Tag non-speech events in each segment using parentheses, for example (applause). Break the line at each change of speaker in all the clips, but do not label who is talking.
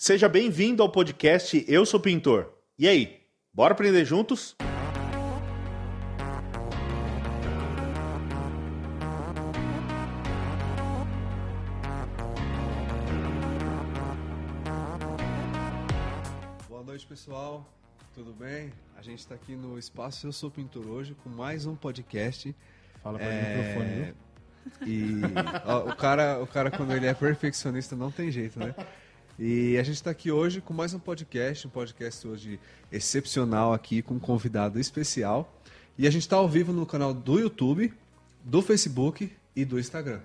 Seja bem-vindo ao podcast Eu Sou Pintor. E aí, bora aprender juntos?
Boa noite, pessoal. Tudo bem? A gente está aqui no Espaço Eu Sou Pintor hoje com mais um podcast.
Fala para
É,
o microfone, viu?
E ó, o, cara, o cara, quando ele é perfeccionista, não tem jeito, né? E a gente está aqui hoje com mais um podcast, um podcast hoje excepcional aqui, com um convidado especial. E a gente está ao vivo no canal do YouTube, do Facebook e do Instagram,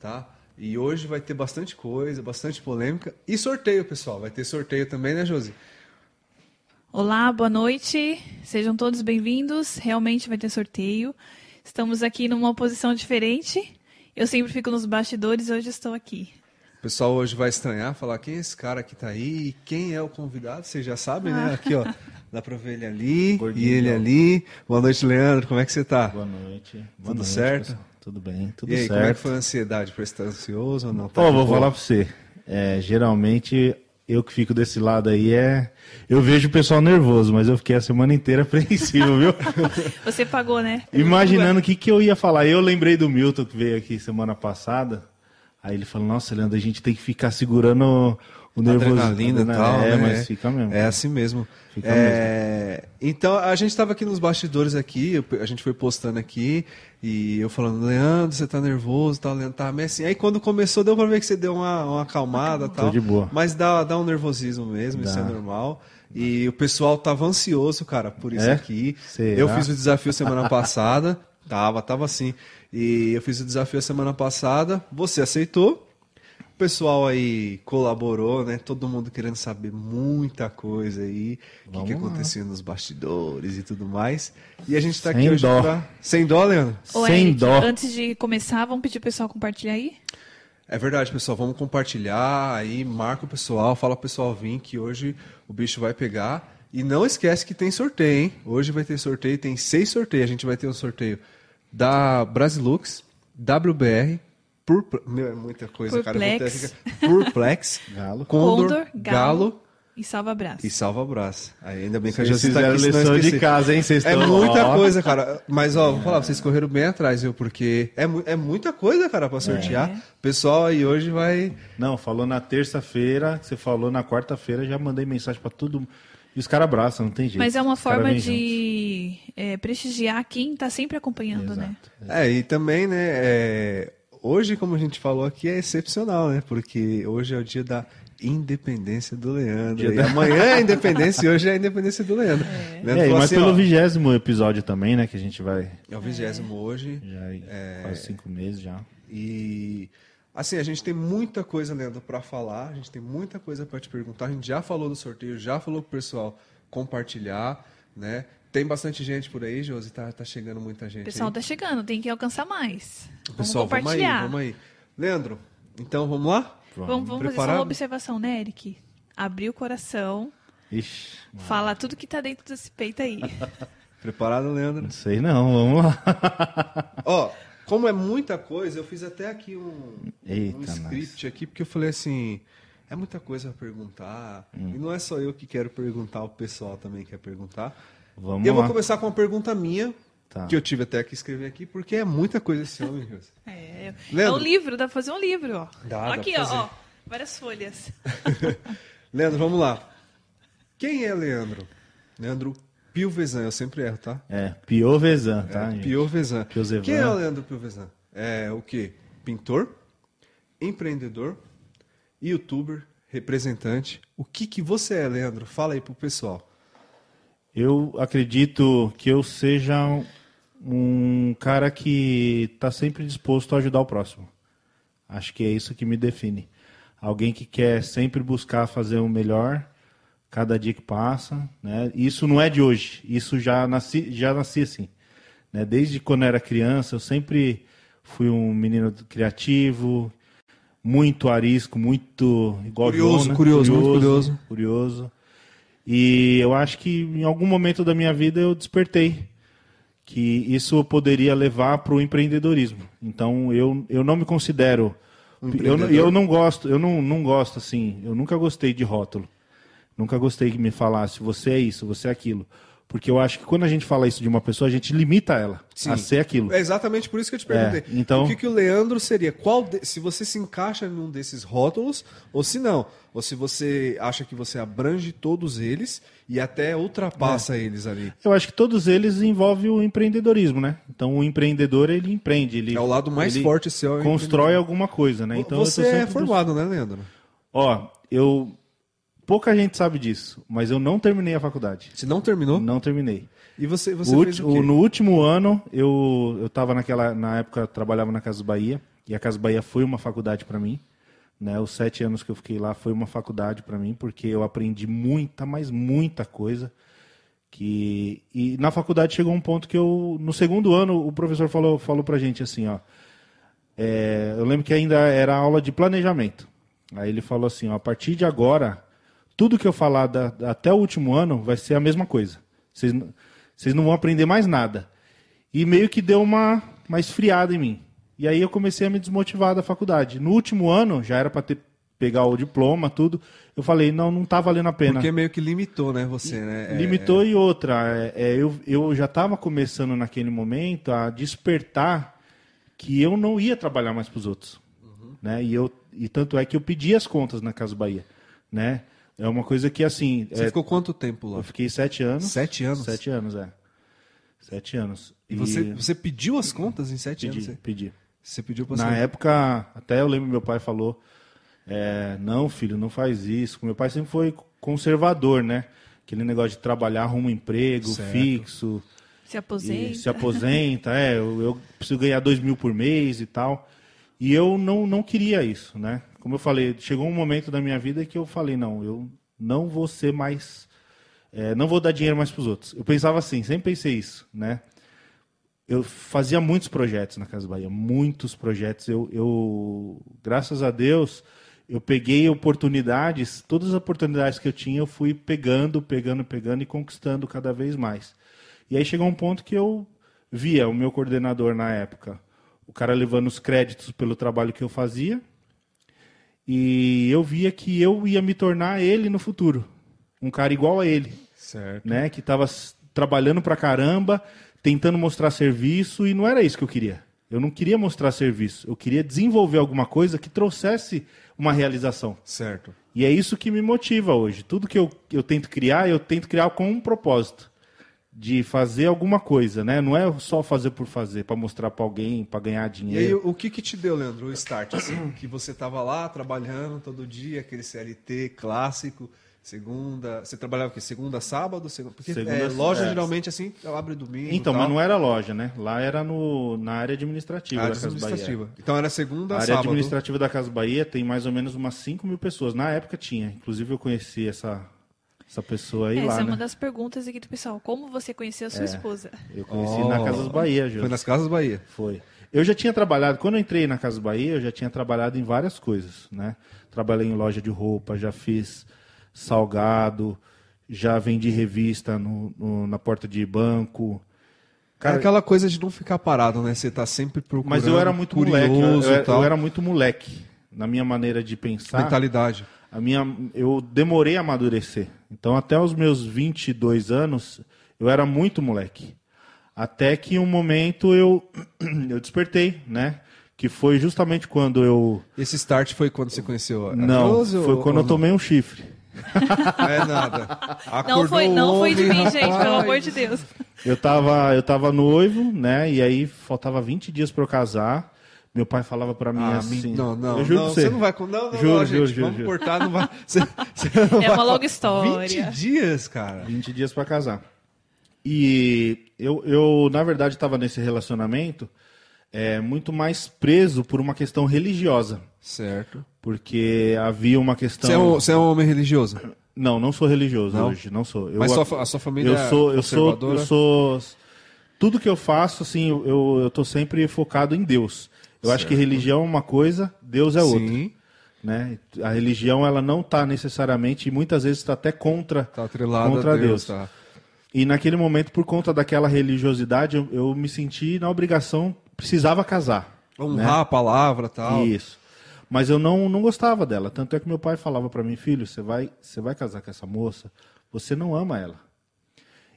tá? E hoje vai ter bastante coisa, bastante polêmica e sorteio, pessoal. Vai ter sorteio também, né, Josi?
Olá, boa noite. Sejam todos bem-vindos. Realmente vai ter sorteio. Estamos aqui numa posição diferente. Eu sempre fico nos bastidores, hoje estou aqui.
O pessoal hoje vai estranhar, falar quem é esse cara que tá aí, quem é o convidado, vocês já sabem, né? Aqui, ó, dá pra ver ele ali
Gordinho, (laughs)
e ele ali. Boa noite, Leandro, como é que você tá?
Boa noite. Boa
Tudo
noite,
certo?
pessoal. Tudo bem, tudo
e aí,
certo.
como é que foi a ansiedade? Você estar ansioso ou não? Tá de
vou
boa?
falar pra você. É, geralmente, eu que fico desse lado aí é. Eu vejo o pessoal nervoso, mas eu fiquei a semana inteira (laughs) apreensivo, viu?
Você pagou, né?
Imaginando o que, que eu ia falar. Eu lembrei do Milton que veio aqui semana passada. Aí ele falou: Nossa, Leandro, a gente tem que ficar segurando o nervoso.
Adrenalina e tal,
É,
né?
mas fica mesmo.
É assim mesmo.
Fica
É, Então, a gente estava aqui nos bastidores aqui, a gente foi postando aqui, e eu falando, Leandro, você tá nervoso, tal, Leandro tá meio assim. Aí quando começou, deu pra ver que você deu uma, uma acalmada e tal.
De boa.
Mas dá, dá um nervosismo mesmo, isso é
Dá.
normal. E o pessoal tava ansioso, cara, por isso
É?
aqui.
Será?
Eu fiz o desafio semana passada, tava, tava assim. E eu fiz o desafio a semana passada, você aceitou. O pessoal aí colaborou, né? Todo mundo querendo saber muita coisa aí, o que, que acontecia nos bastidores e tudo mais. E a gente tá
Sem
aqui hoje
dó.
pra... Sem dó, Leandro?
Ô,
Sem
Eric,
dó.
Antes de começar, vamos pedir o pessoal compartilhar aí?
É verdade, pessoal. Vamos compartilhar aí, marca o pessoal, fala pro pessoal vir que hoje o bicho vai pegar. E não esquece que tem sorteio, hein? Hoje vai ter sorteio, tem seis sorteios. A gente vai ter um sorteio da Brasilux, WBR, por meu, é muita coisa, cara. Eu
Purplex.
que- Purplex,
Galo.
Condor,
Condor,
Galo,
Galo e Salva Abraço.
e Salva Abraço. Aí ainda bem que a
Vocês
Josi tá
fizeram
aqui, eu
lição de casa, hein? Vocês
É
estão-
muita
Ó.
coisa, cara. Mas, ó, vou falar, vocês correram bem atrás, viu? Porque é, mu- é muita coisa, cara, pra sortear.
É.
O pessoal aí hoje vai...
Não, falou na terça-feira, você falou na quarta-feira, já mandei mensagem pra todo E os caras abraçam, não tem jeito.
Mas é uma forma de é, prestigiar quem está sempre acompanhando, né?
É, e também, né, é, hoje, como a gente falou aqui, é excepcional, né? Porque hoje é o dia da independência do Leandro.
Dia
E
da-
amanhã é a independência e hoje é a independência do Leandro. Leandro
É,
falou
mas
assim,
pelo vigésimo episódio também, né? Que a gente vai.
É o vigésimo hoje.
Já
É.
quase cinco meses já.
E assim, a gente tem muita coisa, Leandro, para falar, a gente tem muita coisa para te perguntar. A gente já falou do sorteio, já falou pro pessoal compartilhar, né? Tem bastante gente por aí, Josi, tá, tá chegando muita gente.
O pessoal
aí.
tá chegando, tem que alcançar mais. Vamos
Pessoal, vamos aí,
compartilhar.
vamos aí. Leandro, então vamos lá?
Vamos, vamos fazer só uma observação, né, Eric? Abrir o coração,
Ixi,
falar tudo que tá dentro desse peito aí. (laughs)
Preparado, Leandro?
não sei não, vamos lá.
Ó, como é muita coisa, eu fiz até aqui um,
Eita,
um script aqui, porque eu falei assim, é muita coisa a perguntar.
Hum.
E não é só eu que quero perguntar, o pessoal também quer perguntar.
Vamos
eu
lá.
vou começar com uma pergunta minha,
Tá.
que eu tive até que escrever aqui, porque é muita coisa esse homem.
É, é
Leandro.
um livro, dá pra fazer um livro, ó.
Dá, dá
Aqui,
pra
ó,
fazer.
ó, várias folhas. (laughs)
Leandro, vamos lá. Quem é Leandro? Leandro Piovesan, eu sempre erro, tá?
É, Piovesan, tá?
É. Piovesan. Quem é o Leandro Piovesan? É o quê? Pintor, empreendedor, youtuber, representante. O que que você é, Leandro? Fala aí pro pessoal.
Eu acredito que eu seja um- um cara que está sempre disposto a ajudar o próximo. Acho que é isso que me define. Alguém que quer sempre buscar fazer o melhor cada dia que passa. Né? Isso não é de hoje. Isso já nasci, já nasci assim. Né? Desde quando era criança, eu sempre fui um menino criativo, muito arisco, muito igual
Curioso,
João, né?
curioso, muito curioso.
curioso. E eu acho que em algum momento da minha vida eu despertei que isso eu poderia levar para o empreendedorismo. Então eu, eu não me considero
um
Eu, eu não gosto, eu não, não gosto assim, eu nunca gostei de rótulo. Nunca gostei que me falasse você é isso, você é aquilo. Porque eu acho que quando a gente fala isso de uma pessoa, a gente limita ela
Sim.
a ser aquilo.
É exatamente por isso que eu te perguntei.
É, então-
O que, que o Leandro seria? Qual de- se você se encaixa em um desses rótulos, ou se não. Ou se você acha que você abrange todos eles e até ultrapassa
É.
eles ali.
Eu acho que todos eles envolvem o empreendedorismo, né? Então o empreendedor ele empreende, ele
É o lado mais forte seu, é
constrói alguma coisa, né? Então
você é formado, né, Leandro?
Ó, eu pouca gente sabe disso, mas eu não terminei a faculdade.
Você não terminou?
Não terminei.
E você, você
O
fez o quê?
no último ano, eu, eu tava naquela. Na época, trabalhava na Casa Bahia. E a Casa Bahia foi uma faculdade para mim. Né? Os sete anos que eu fiquei lá foi uma faculdade para mim, porque eu aprendi muita, mas muita coisa. que E na faculdade chegou um ponto que eu. No segundo ano, o professor falou, falou pra gente assim: ó. é, eu lembro que ainda era aula de planejamento. Aí ele falou assim: ó, a partir de agora, tudo que eu falar da- até o último ano vai ser a mesma coisa. Vocês, não vão aprender mais nada. E meio que deu uma, uma esfriada em mim. E aí eu comecei a me desmotivar da faculdade. No último ano, já era para ter pegar o diploma, tudo. Eu falei, não, não tá valendo a pena.
Porque meio que limitou, né, você, né? É-
Limitou e outra. é, é, eu, eu já estava começando naquele momento a despertar que eu não ia trabalhar mais para os outros. Né? E, eu, e tanto é que eu pedi as contas na Casa Bahia. Né? É uma coisa que, assim.
Você
é,
ficou quanto tempo lá?
eu fiquei sete anos.
Sete anos?
Sete anos, é. Sete anos.
E você, você pediu as contas em sete
pedi,
anos? Você-
pedi.
Você pediu pra
Na
sair.
época, até eu lembro meu pai falou, é, não, filho, não faz isso. Meu pai sempre foi conservador, né? Aquele negócio de trabalhar, arruma um emprego
Certo.
fixo,
Se
e
aposenta.
se aposenta, é, eu, eu preciso ganhar dois mil por mês e tal. E eu não, não queria isso, né? Como eu falei, chegou um momento da minha vida que eu falei, não, eu não vou ser mais, é, não vou dar dinheiro mais para os outros. Eu pensava assim, sempre pensei isso, né? eu fazia muitos projetos na Casa Bahia, muitos projetos. Eu, eu, graças a Deus, eu peguei oportunidades, todas as oportunidades que eu tinha, eu fui pegando, pegando, pegando e conquistando cada vez mais. E aí chegou um ponto que eu via o meu coordenador na época, o cara levando os créditos pelo trabalho que eu fazia, e eu via que eu ia me tornar ele no futuro, um cara igual a ele
Certo.
né, que estava trabalhando pra caramba, tentando mostrar serviço e não era isso que eu queria. Eu não queria mostrar serviço, eu queria desenvolver alguma coisa que trouxesse uma realização.
Certo.
E é isso que me motiva hoje. Tudo que eu, eu tento criar, eu tento criar com um propósito de fazer alguma coisa, né? Não é só fazer por fazer, para mostrar para alguém, para ganhar
E aí,
dinheiro.
o que que te deu, Leandro, o start? Assim, (clears throat) que você tava lá trabalhando todo dia, aquele CLT clássico, segunda... Você trabalhava o quê? Segunda, sábado? Segunda, porque
Segunda,
é, loja,
é.
geralmente, assim, abre domingo
Então,
tal.
mas não era loja, né? Lá era no, na área administrativa
Área
da Casa Bahia.
administrativa. Então era segunda,
A área
sábado.
administrativa da Casa Bahia tem mais ou menos umas 5 mil pessoas. Na época tinha. Inclusive eu conheci essa, essa pessoa aí
Essa
lá,
é uma
né?
das perguntas aqui do pessoal. Como você conheceu a sua esposa?
Eu conheci
Oh.
na Casas Bahia, Jô.
Foi nas Casas Bahia.
Foi. Eu já tinha trabalhado, quando eu entrei na Casa Bahia, eu já tinha trabalhado em várias coisas, né? Trabalhei em loja de roupa, já fiz salgado, já vendi revista no, no- na porta de banco.
Cara, é aquela coisa de não ficar parado, né? Você tá sempre procurando,
Mas eu era muito
curioso
moleque, eu,
e
eu,
tal.
eu era muito moleque na minha maneira de pensar.
Mentalidade.
A minha, eu demorei a amadurecer. Então, até os meus 22 anos, eu era muito moleque. Até que um momento eu, (clears throat) eu despertei, né? Que foi justamente quando eu.
Esse start foi quando você conheceu a
Não, foi
ou-
quando eu tomei um chifre.
Não (laughs) é nada.
Não foi,
Acordou
não foi de mim, gente, pelo amor de Deus.
Eu tava, eu tava noivo, né? E aí faltava 20 dias para eu casar. Meu pai falava para mim
Ah,
assim.
não, não,
eu juro
não,
você.
você não vai com. Não, não,
Juro,
não,
juro,
gente,
juro,
vamos
juro.
cortar, não vai. (laughs) Você, você não
É
vai
uma longa história.
20 dias, cara.
20 dias para casar. E eu, eu na verdade, estava nesse relacionamento é, muito mais preso por uma questão religiosa.
Certo.
Porque havia uma questão.
Você é, um, você é um homem religioso?
Não, não sou religioso
Não?
hoje, não sou. Eu,
Mas sua a sua família
eu sou, eu sou, eu sou. Tudo que eu faço, assim, eu, eu, eu tô sempre focado em Deus. Eu acho que religião é uma coisa, Deus é outra.
Sim.
Né? A religião ela não está necessariamente e muitas vezes está até contra
Tá
contra
a Deus.
Deus.
Tá.
E naquele momento, por conta daquela religiosidade, eu, eu me senti na obrigação, precisava casar.
Honrar a palavra tal.
Isso. Mas eu não, não gostava dela. Tanto é que meu pai falava para mim, filho, você vai, você vai casar com essa moça, você não ama ela.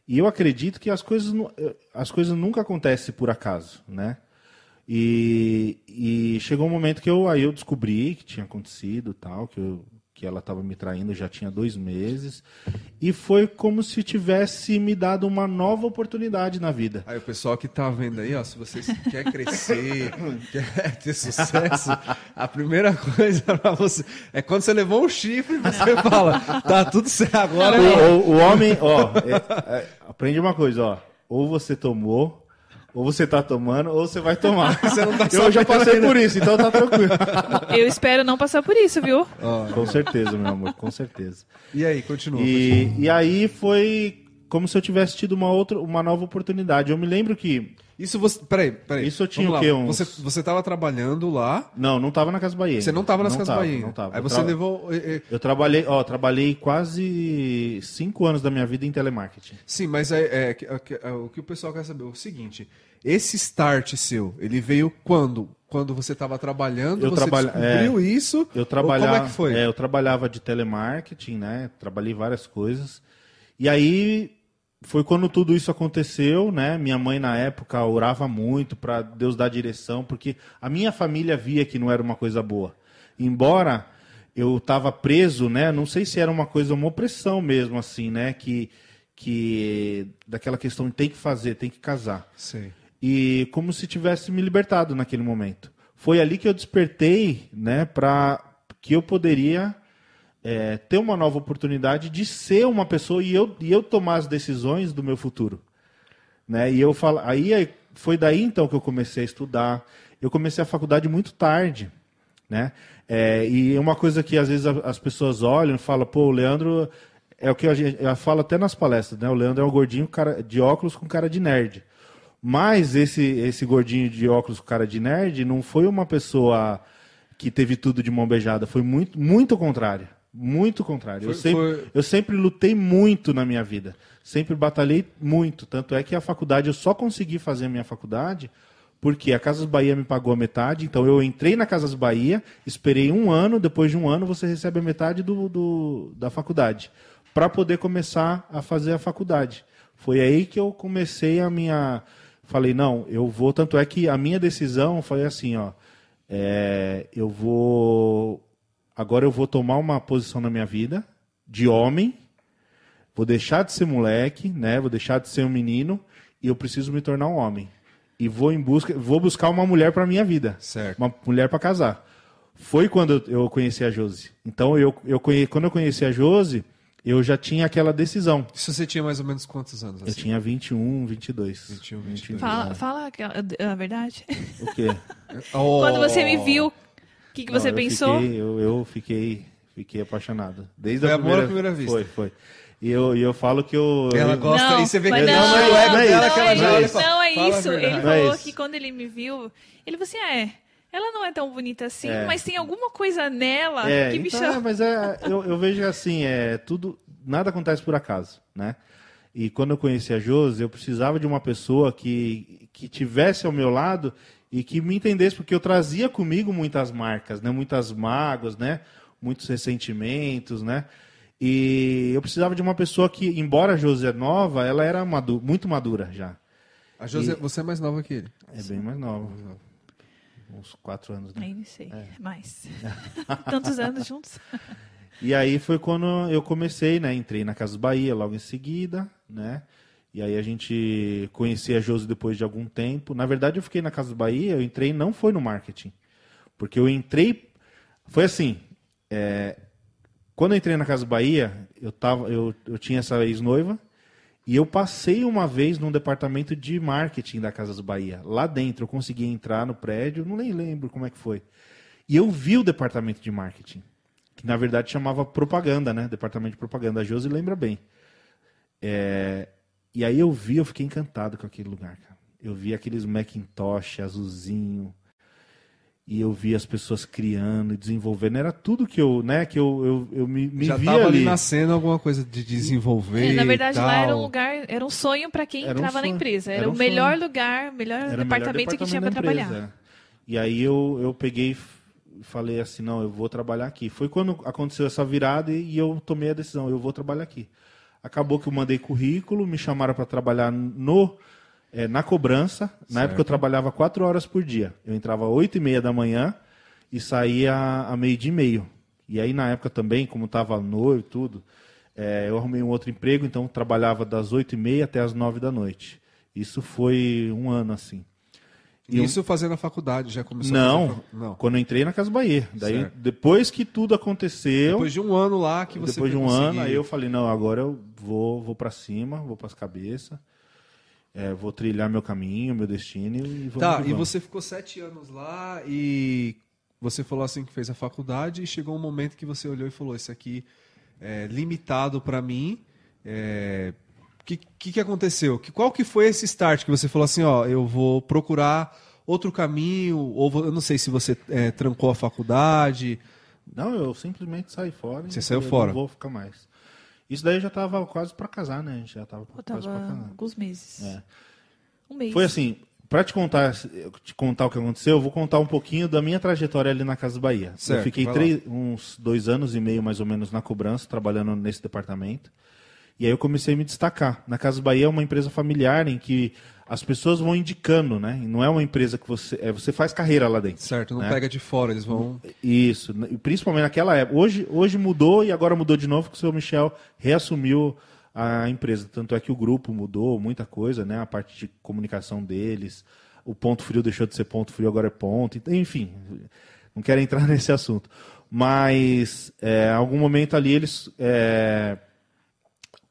E eu acredito que as coisas, eh, as coisas nunca acontecem por acaso, né? E, e chegou um momento que eu, aí eu descobri que tinha acontecido tal, que, eu, que ela estava me traindo já tinha dois meses. E foi como se tivesse me dado uma nova oportunidade na vida.
Aí o pessoal que tá vendo aí, ó, se você quer crescer, (laughs) quer ter sucesso, a primeira coisa (laughs) pra você é quando você levou um chifre, você (laughs) fala, tá tudo certo agora.
O,
é
o- o homem, ó, é- é, aprende uma coisa, ó. Ou você tomou, ou você tá tomando, ou você vai tomar. (laughs)
Você não tá
eu já passei
ainda.
por isso, então tá tranquilo. (laughs)
Eu espero não passar por isso, viu?
com certeza, meu amor, com certeza.
E aí, continua.
E, e aí foi como se eu tivesse tido uma outra, uma nova oportunidade. Eu me lembro que
Isso você. Peraí, peraí.
Isso eu tinha
Vamos
o quê?
lá.
Uns-
Você, você tava trabalhando lá.
não, não tava na Casa Bahia.
Você não tava nas
Não
Casas
tava,
Bahia.
Não tava.
Aí
Eu
você
tra-
levou.
Eu trabalhei, ó, trabalhei quase cinco anos da minha vida em telemarketing.
Sim, mas é, é é é o que o pessoal quer saber é o seguinte: esse start seu, ele veio quando? Quando você estava trabalhando,
Eu
você
trabalha-
descobriu
é,
isso?
Eu
Como é que foi?
é, eu trabalhava de telemarketing, né? Trabalhei várias coisas. E aí foi quando tudo isso aconteceu, né? Minha mãe na época orava muito para Deus dar direção, porque a minha família via que não era uma coisa boa. Embora eu estava preso, né? Não sei se era uma coisa, uma opressão mesmo, assim, né? Que que daquela questão de tem que fazer, tem que casar
Sei.
e como se tivesse me libertado naquele momento. Foi ali que eu despertei, né, para que eu poderia é, ter uma nova oportunidade de ser uma pessoa e eu, e eu tomar as decisões do meu futuro, né? E eu falo, aí aí foi daí então que eu comecei a estudar. Eu comecei a faculdade muito tarde, né? É, e uma coisa que às vezes as pessoas olham e falam, pô, o Leandro é o que eu falo até nas palestras, né? O Leandro é um gordinho cara, de óculos com cara de nerd. Mas esse, esse gordinho de óculos com cara de nerd não foi uma pessoa que teve tudo de mão beijada. Foi muito, muito contrário. Muito contrário. eu,
Foi-
sempre,
foi-
eu sempre lutei muito na minha vida. Sempre batalhei muito. Tanto é que a faculdade, eu só consegui fazer a minha faculdade porque a Casas Bahia me pagou a metade. Então eu entrei na Casas Bahia, esperei um ano. Depois de um ano, você recebe a metade do, do- da faculdade para poder começar a fazer a faculdade. Foi aí que eu comecei a minha. Falei, não, eu vou. Tanto é que a minha decisão foi assim, ó. é, eu vou. Agora eu vou tomar uma posição na minha vida de homem. Vou deixar de ser moleque, né? Vou deixar de ser um menino e eu preciso me tornar um homem. E vou em busca, vou buscar uma mulher para minha vida.
Certo.
Uma mulher para casar. Foi quando eu eu conheci a Josi. Então eu, eu conhe, quando eu conheci a Josi, eu já tinha aquela decisão.
Isso você tinha mais ou menos quantos anos?
Eu
assim?
tinha 21, 22.
21, 22.
Fala, fala aquela- a verdade.
O quê? (laughs)
Oh.
Quando você me viu, o que, que
Não,
você
eu
pensou?
Fiquei, eu, eu fiquei, fiquei apaixonado. Desde
Foi
a
amor
primeira,
à primeira vista.
Foi, foi. E eu, e eu falo que eu.
Ela gosta
não,
e você vê que
não,
não é
não,
dela
não,
que ela
é
fala.
não é
a
isso. Ele.
Não é
falou
isso.
que quando ele me viu, ele falou assim, é, ela não é tão bonita assim,
É.
mas tem alguma coisa nela
É,
que me
então,
chama.
é, mas é, eu, eu vejo assim, é tudo, nada acontece por acaso, né? E quando eu conheci a Josi, eu precisava de uma pessoa que, que tivesse ao meu lado e que me entendesse, porque eu trazia comigo muitas marcas, né? Muitas mágoas, né? Muitos ressentimentos, né? E eu precisava de uma pessoa que, embora a Josi é nova, ela era madu muito madura já.
A José, você é mais nova que ele.
É bem mais nova. Uns quatro anos, né?
Não sei,
É.
mais. (laughs) Tantos anos juntos.
E aí foi quando eu comecei, né? Entrei na Casa Bahia logo em seguida, né? E aí a gente conhecia a Josi depois de algum tempo. Na verdade, eu fiquei na Casa Bahia, eu entrei não foi no marketing. Porque eu entrei. Foi assim. é, Quando eu entrei na Casa Bahia, eu, tava, eu, eu tinha essa ex-noiva. E eu passei uma vez num departamento de marketing da Casas Bahia. Lá dentro, eu consegui entrar no prédio, não nem lembro como é que foi. E eu vi o departamento de marketing que na verdade chamava propaganda, né? Departamento de propaganda. A Josi lembra bem. É, E aí eu vi, eu fiquei encantado com aquele lugar, cara. Eu vi aqueles Macintosh azulzinho. E eu vi as pessoas criando e desenvolvendo. Era tudo que eu, né, que eu, eu, eu me, me
Já
via
tava ali nascendo alguma coisa de desenvolver.
É, na verdade,
e
lá era um lugar, era um sonho para quem
Era um
entrava na
sonho.
empresa. Era,
Era um
o melhor
sonho.
lugar, melhor
Era o melhor
departamento que tinha para
departamento
trabalhar.
é. E aí eu, eu peguei, falei assim, não, eu vou trabalhar aqui. Foi quando aconteceu essa virada e, e eu tomei a decisão, eu vou trabalhar aqui. Acabou que eu mandei currículo, me chamaram para trabalhar no é, na cobrança. Na época eu trabalhava quatro horas por dia. Eu entrava às oito e meia da manhã e saía a meio dia e meio. E aí na época também, como estava noivo e tudo, é, eu arrumei um outro emprego, então trabalhava das oito e meia até as nove da noite. Isso foi um ano assim.
E Isso fazendo a faculdade, já começou
não,
a fazer
Não, quando eu entrei na Casa Bahia. Daí, certo. depois que tudo aconteceu...
Depois de um ano lá que você
Depois de um conseguir... ano, aí eu falei, não, agora eu vou, vou para cima, vou para as cabeças, é, vou trilhar meu caminho, meu destino e vamos
Tá, e você ficou sete anos lá e você falou assim que fez a faculdade e chegou um momento que você olhou e falou, isso aqui é limitado para mim, é, que, que, que, aconteceu? Que, qual que foi esse start que você falou assim, ó, eu vou procurar outro caminho, ou eu não sei se você é, trancou a faculdade.
Não, eu simplesmente saí fora.
Você saiu fora? Não
vou ficar mais. Isso daí já estava quase para casar, né? A gente já estava quase para
casar. alguns meses.
É.
Um mês.
Foi assim, para te contar, te contar o que aconteceu, eu vou contar um pouquinho da minha trajetória ali na Casa Bahia.
Certo,
eu fiquei três, uns dois anos e meio mais ou menos na cobrança, trabalhando nesse departamento. E aí eu comecei a me destacar. Na Casa Bahia é uma empresa familiar em que as pessoas vão indicando, né? Não é uma empresa que você. É, você faz carreira lá dentro.
Certo, não né? pega de fora, eles vão.
Isso, principalmente naquela época. Hoje, hoje mudou e agora mudou de novo, que o seu Michel reassumiu a empresa. Tanto é que o grupo mudou muita coisa, né? A parte de comunicação deles. O ponto frio deixou de ser ponto frio, agora é ponto. Enfim, não quero entrar (laughs) nesse assunto. Mas, é, algum momento ali, eles. É,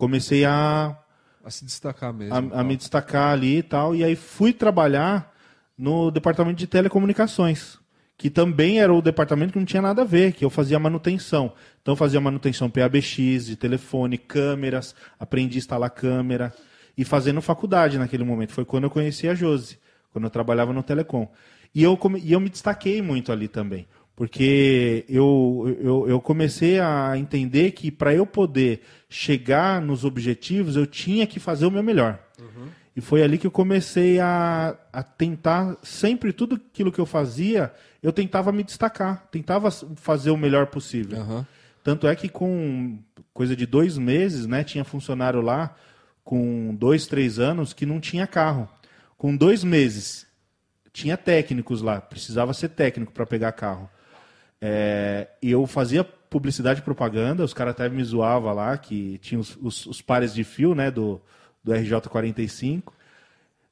comecei a
a se destacar mesmo.
A, a me destacar ali e tal. E aí fui trabalhar no departamento de telecomunicações, que também era o departamento que não tinha nada a ver, que eu fazia manutenção. Então fazia manutenção PABX, de telefone, câmeras, aprendi a instalar câmera e fazendo faculdade naquele momento. Foi quando eu conheci a Josi, quando eu trabalhava no Telecom. E eu, e eu me destaquei muito ali também. Porque eu, eu, eu comecei a entender que para eu poder chegar nos objetivos, eu tinha que fazer o meu melhor. Uhum. E foi ali que eu comecei a, a tentar, sempre tudo aquilo que eu fazia, eu tentava me destacar, tentava fazer o melhor possível. Uhum. Tanto é que com coisa de dois meses, né, tinha funcionário lá com dois, três anos que não tinha carro. Com dois meses, tinha técnicos lá, precisava ser técnico para pegar carro. É, eu fazia publicidade e propaganda, os caras até me zoavam lá, que tinha os, os, os, pares de fio, né, do, do RJ45,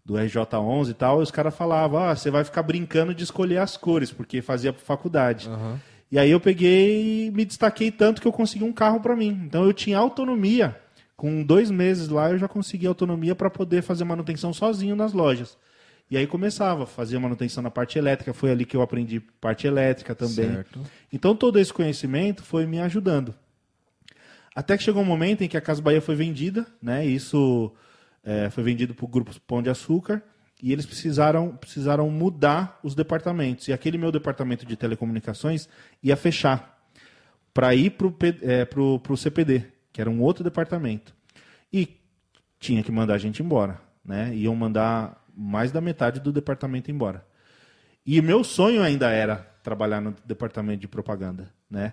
do RJ11 e tal, e os caras falavam, ah, você vai ficar brincando de escolher as cores, porque fazia faculdade. Uhum. E aí eu peguei e me destaquei tanto que eu consegui um carro para mim. Então eu tinha autonomia. Com dois meses lá eu já consegui autonomia para poder fazer manutenção sozinho nas lojas. E aí começava, fazia manutenção na parte elétrica, foi ali que eu aprendi parte elétrica também. Certo. Então todo esse conhecimento foi me ajudando. Até que chegou um momento em que a Casa Bahia foi vendida, né? Isso é, foi vendido para o grupo Pão de Açúcar e eles precisaram, precisaram mudar os departamentos. E aquele meu departamento de telecomunicações ia fechar para ir para o é, pro, pro CPD, que era um outro departamento. E tinha que mandar a gente embora. Né? Iam mandar mais da metade do departamento embora. E meu sonho ainda era trabalhar no departamento de propaganda, né?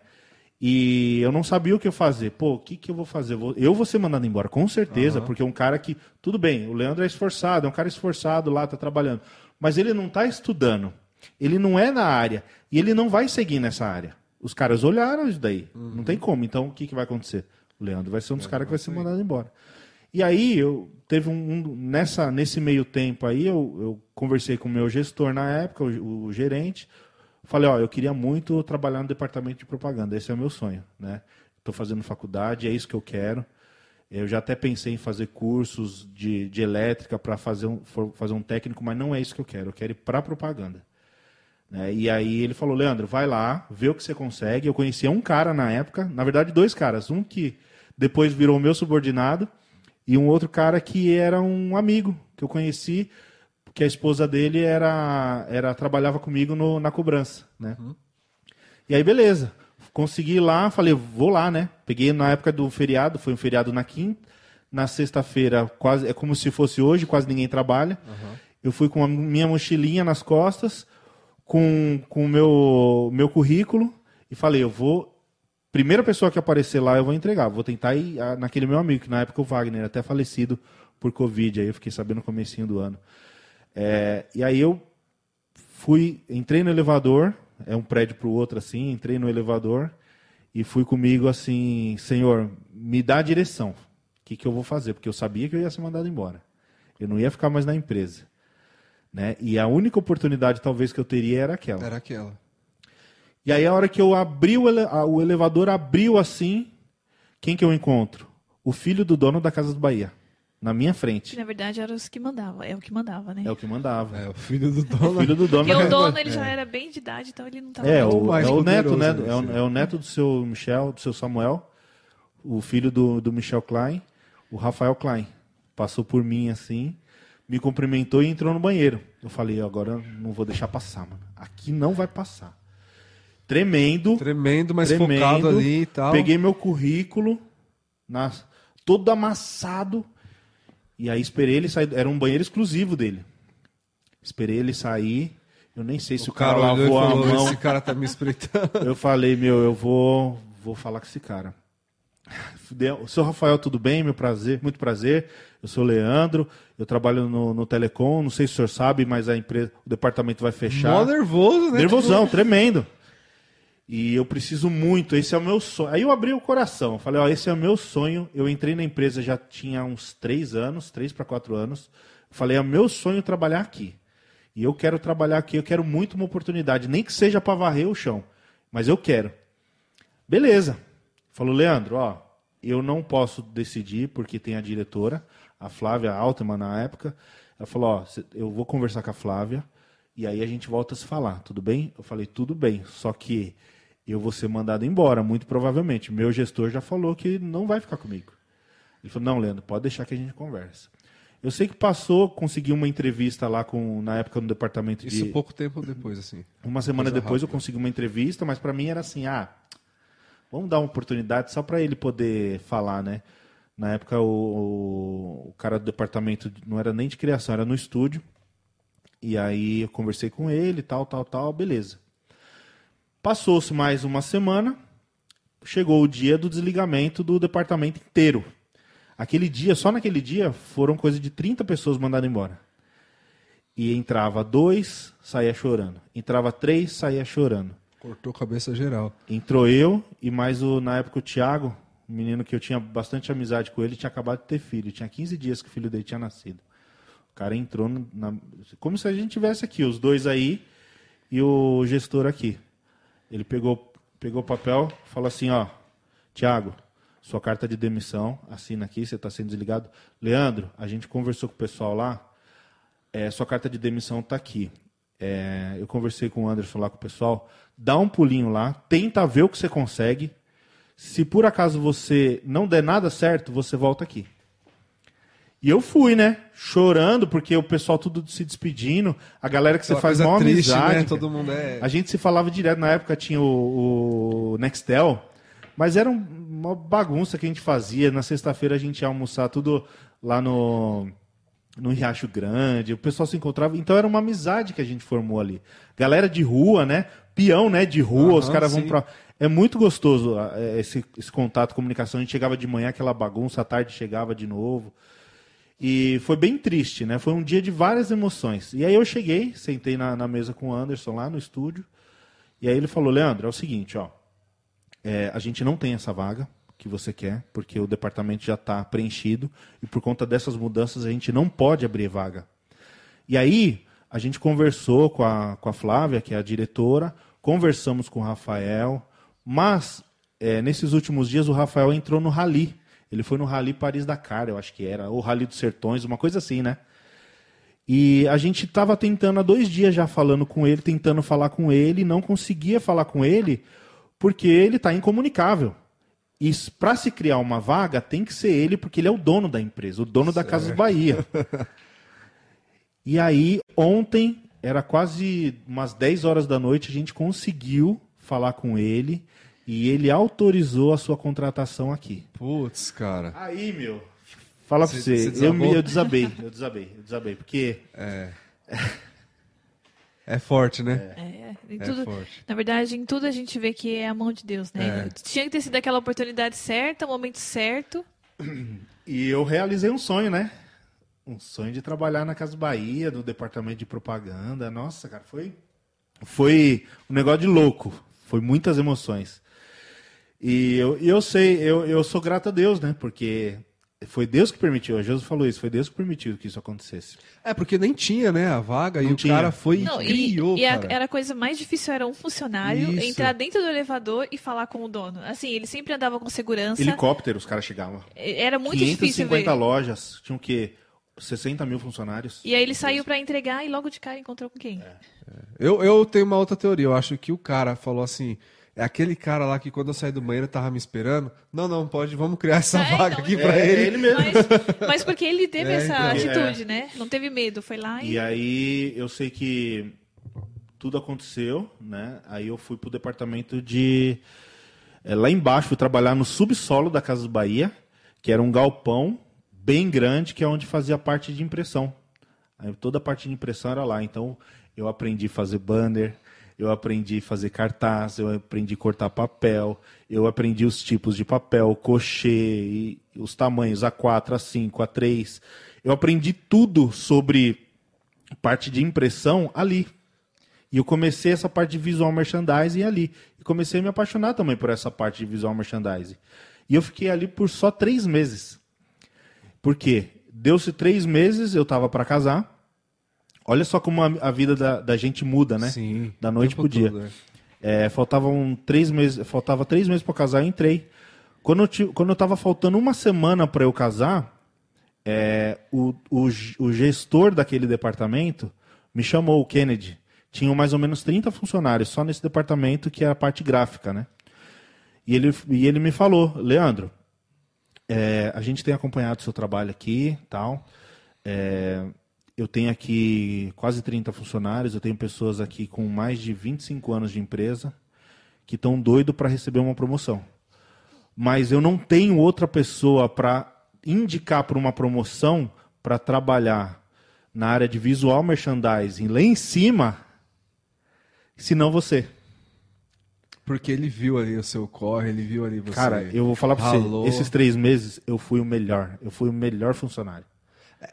E eu não sabia o que eu fazer. Pô, o que, que eu vou fazer? Eu vou ser mandado embora, com certeza, uhum. porque é um cara que. Tudo bem, o Leandro é esforçado, é um cara esforçado lá, tá trabalhando. Mas ele não está estudando. Ele não é na área. E ele não vai seguir nessa área. Os caras olharam isso daí. Uhum. Não tem como. Então, o que, que vai acontecer? O Leandro vai ser um dos caras que vai ser mandado embora. E aí, eu teve um, um, nessa nesse meio tempo aí, eu, eu conversei com o meu gestor na época, o, o, gerente, falei, ó, eu queria muito trabalhar no departamento de propaganda, esse é o meu sonho, né? Estou fazendo faculdade, é isso que eu quero. Eu já até pensei em fazer cursos de, de elétrica para fazer um, fazer um técnico, mas não é isso que eu quero. Eu quero ir para propaganda. Né? E aí ele falou, Leandro, vai lá, vê o que você consegue. Eu conhecia um cara na época, na verdade dois caras, um que depois virou meu subordinado e um outro cara que era um amigo que eu conheci, que a esposa dele era, era trabalhava comigo no, na cobrança, né? Uhum. E aí, beleza. Consegui ir lá, falei, vou lá, né? Peguei na época do feriado, foi um feriado na quinta. Na sexta-feira, quase é como se fosse hoje, quase ninguém trabalha. Uhum. Eu fui com a minha mochilinha nas costas, com o meu, meu currículo e falei, eu vou. Primeira pessoa que aparecer lá, eu vou entregar. Vou tentar ir ah, naquele meu amigo, que na época o Wagner, até falecido por Covid, aí eu fiquei sabendo no comecinho do ano. É, e aí eu fui, entrei no elevador, é um prédio para o outro assim, entrei no elevador e fui comigo assim, Senhor, me dá a direção. O que, que eu vou fazer? Porque eu sabia que eu ia ser mandado embora. Eu não ia ficar mais na empresa. Né? E a única oportunidade, talvez, que eu teria era aquela.
Era aquela.
E aí, a hora que eu abri o, ele o elevador, abriu assim, quem que eu encontro? O filho do dono da Casa do Bahia. Na minha frente.
Na verdade, era os que mandava. É o que mandava, né?
É o que mandava.
É, o filho do dono.
O filho do dono.
Porque o (laughs) dono, ele já era bem de idade, então ele não estava...
É, o,
mais
é o neto, né? É o,
né?
é o neto do seu Michel, do seu Samuel, o filho do, do Michel Klein, o Rafael Klein. Passou por mim assim, me cumprimentou e entrou no banheiro. Eu falei, agora eu não vou deixar passar, mano. Aqui não vai passar. Tremendo.
Tremendo, mas
tremendo.
focado ali e tal.
Peguei meu currículo, na, todo amassado, e aí esperei ele sair. Era um banheiro exclusivo dele. Esperei ele sair. Eu nem sei se o, cara,
olhou e
lavou a
falou,
mão.
Esse cara tá me espreitando.
Eu falei, meu, eu vou, vou falar com esse cara. Seu Rafael, tudo bem? Meu prazer, muito prazer. Eu sou o Leandro, eu trabalho no, no Telecom, não sei se o senhor sabe, mas a empresa, o departamento vai fechar.
Mó nervoso, né?
Nervosão, tremendo. E eu preciso muito, esse é o meu sonho. Aí eu abri o coração, falei, ó, esse é o meu sonho. Eu entrei na empresa já tinha uns três anos, três para quatro anos. Falei, é o meu sonho trabalhar aqui. E eu quero trabalhar aqui, eu quero muito uma oportunidade, nem que seja para varrer o chão, mas eu quero. Beleza. Falou, Leandro, ó, eu não posso decidir porque tem a diretora, a Flávia Altman na época. Ela falou, ó, eu vou conversar com a Flávia e aí a gente volta a se falar, tudo bem? Eu falei, tudo bem, só que eu vou ser mandado embora, muito provavelmente. Meu gestor já falou que não vai ficar comigo. Ele falou, não, Leandro, pode deixar que a gente conversa. Eu sei que passou, consegui uma entrevista lá com, na época no departamento de...
Isso pouco tempo depois, assim.
Uma semana
Coisa
depois eu
rápida.
consegui uma entrevista, mas para mim era assim, ah, vamos dar uma oportunidade só para ele poder falar, né? Na época o, o cara do departamento não era nem de criação, era no estúdio. E aí eu conversei com ele, tal, tal, tal, beleza. Passou-se mais uma semana, chegou o dia do desligamento do departamento inteiro. Aquele dia, só naquele dia, foram coisa de 30 pessoas mandadas embora. E entrava dois, saía chorando. Entrava três, saía chorando.
Cortou cabeça geral.
Entrou eu e mais o, na época o Thiago, um menino que eu tinha bastante amizade com ele, tinha acabado de ter filho. Tinha 15 dias que o filho dele tinha nascido. O cara entrou na, como se a gente tivesse aqui, os dois aí e o gestor aqui. Ele pegou, pegou o papel, falou assim, ó, Thiago, sua carta de demissão, assina aqui, você está sendo desligado. Leandro, a gente conversou com o pessoal lá, é, sua carta de demissão está aqui. É, eu conversei com o Anderson lá com o pessoal. Dá um pulinho lá, tenta ver o que você consegue. Se por acaso você não der nada certo, você volta aqui. E eu fui, né? Chorando, porque o pessoal tudo se despedindo. A galera que você faz uma
triste,
amizade.
né? Todo mundo é...
A gente se falava direto. Na época tinha o, o Nextel, mas era um- uma bagunça que a gente fazia. Na sexta-feira a gente ia almoçar tudo lá no, no Riacho Grande. O pessoal se encontrava. Então era uma amizade que a gente formou ali. Galera de rua, né? Peão, né? De rua.
Aham,
os caras vão pra. É muito gostoso ah, é, esse, esse contato, comunicação. A gente chegava de manhã, aquela bagunça, à tarde chegava de novo. E foi bem triste, né? Foi um dia de várias emoções. E aí eu cheguei, sentei na, na mesa com o Anderson lá no estúdio. E aí ele falou, Leandro, é o seguinte, ó. é, a gente não tem essa vaga que você quer, porque o departamento já está preenchido. E por conta dessas mudanças a gente não pode abrir vaga. E aí a gente conversou com a, com a Flávia, que é a diretora, conversamos com o Rafael, mas é, nesses últimos dias o Rafael entrou no Rally. Ele foi no Rally Paris-Dakar, eu acho que era, ou Rally dos Sertões, uma coisa assim, né? E a gente estava tentando há dois dias já falando com ele, tentando falar com ele, não conseguia falar com ele porque ele está incomunicável. E para se criar uma vaga, tem que ser ele, porque ele é o dono da empresa, o dono da Casas Bahia. (laughs) E aí, ontem, era quase umas 10 horas da noite, a gente conseguiu falar com ele e ele autorizou a sua contratação aqui.
Putz, cara.
Aí, meu, fala pra
Cê-
você,
cê
eu, me, eu desabei, eu desabei, eu desabei, porque
É. É forte, né?
É, em
É
tudo,
forte.
na verdade, em tudo a gente vê que é a mão de Deus, né?
É.
Tinha que ter sido aquela oportunidade certa, o momento certo. (clears throat)
E eu realizei um sonho, né? Um sonho de trabalhar na Casa Bahia, no departamento de propaganda. Nossa, cara, foi foi um negócio de louco. Foi muitas emoções. E eu, e eu sei, eu, eu sou grato a Deus, né? Porque foi Deus que permitiu. A Jesus falou isso, foi Deus que permitiu que isso acontecesse.
É, porque nem tinha, né, a vaga, e
Não
o
tinha.
cara foi
Não,
e
e,
criou,
e a,
cara.
era a coisa mais difícil, era um funcionário
Isso.
entrar dentro do elevador e falar com o dono. Assim, ele sempre andava com segurança.
Helicóptero, os caras chegavam.
Era muito difícil
550
ver.
lojas, tinham o quê? 60 mil funcionários.
E aí ele saiu pra entregar e logo de cara encontrou com quem?
Eu, eu tenho uma outra teoria. Eu acho que o cara falou assim. É aquele cara lá que quando eu saí do banheiro tava me esperando. Não, não, pode, vamos criar essa
É,
vaga
então,
aqui
é-
pra
É
ele.
ele mesmo.
Mas, mas porque ele teve
É,
essa
então.
atitude, né? Não teve medo, foi lá e.
E aí eu sei que tudo aconteceu, né? Aí eu fui pro departamento de é, lá embaixo, fui trabalhar no subsolo da Casa Bahia, que era um galpão bem grande, que é onde fazia parte de impressão. Aí toda a parte de impressão era lá. Então eu aprendi a fazer banner, eu aprendi a fazer cartaz, eu aprendi a cortar papel, eu aprendi os tipos de papel, cochê, os tamanhos A4, A5, A3. Eu aprendi tudo sobre parte de impressão ali. E eu comecei essa parte de visual merchandising ali. E comecei a me apaixonar também por essa parte de visual merchandising. E eu fiquei ali por só três meses. Por quê? Deu-se três meses, eu tava para casar. Olha só como a, a vida da, da gente muda, né?
Sim.
Da noite pro dia.
todo, é.
É, faltavam três meses, faltava três meses para casar, eu entrei. Quando eu, ti- quando eu tava faltando uma semana para eu casar, é, o, o, o gestor daquele departamento me chamou, o Kennedy. Tinham mais ou menos 30 funcionários só nesse departamento, que é a parte gráfica, né? E ele, e ele me falou, Leandro, é, a gente tem acompanhado o seu trabalho aqui, tal. É, eu tenho aqui quase 30 funcionários, eu tenho pessoas aqui com mais de 25 anos de empresa que estão doidos para receber uma promoção. Mas eu não tenho outra pessoa para indicar para uma promoção para trabalhar na área de visual merchandising lá em cima, senão você.
Porque ele viu ali o seu corre, ele viu ali você.
Cara, eu vou falar para você, esses três meses eu fui o melhor, eu fui o melhor funcionário.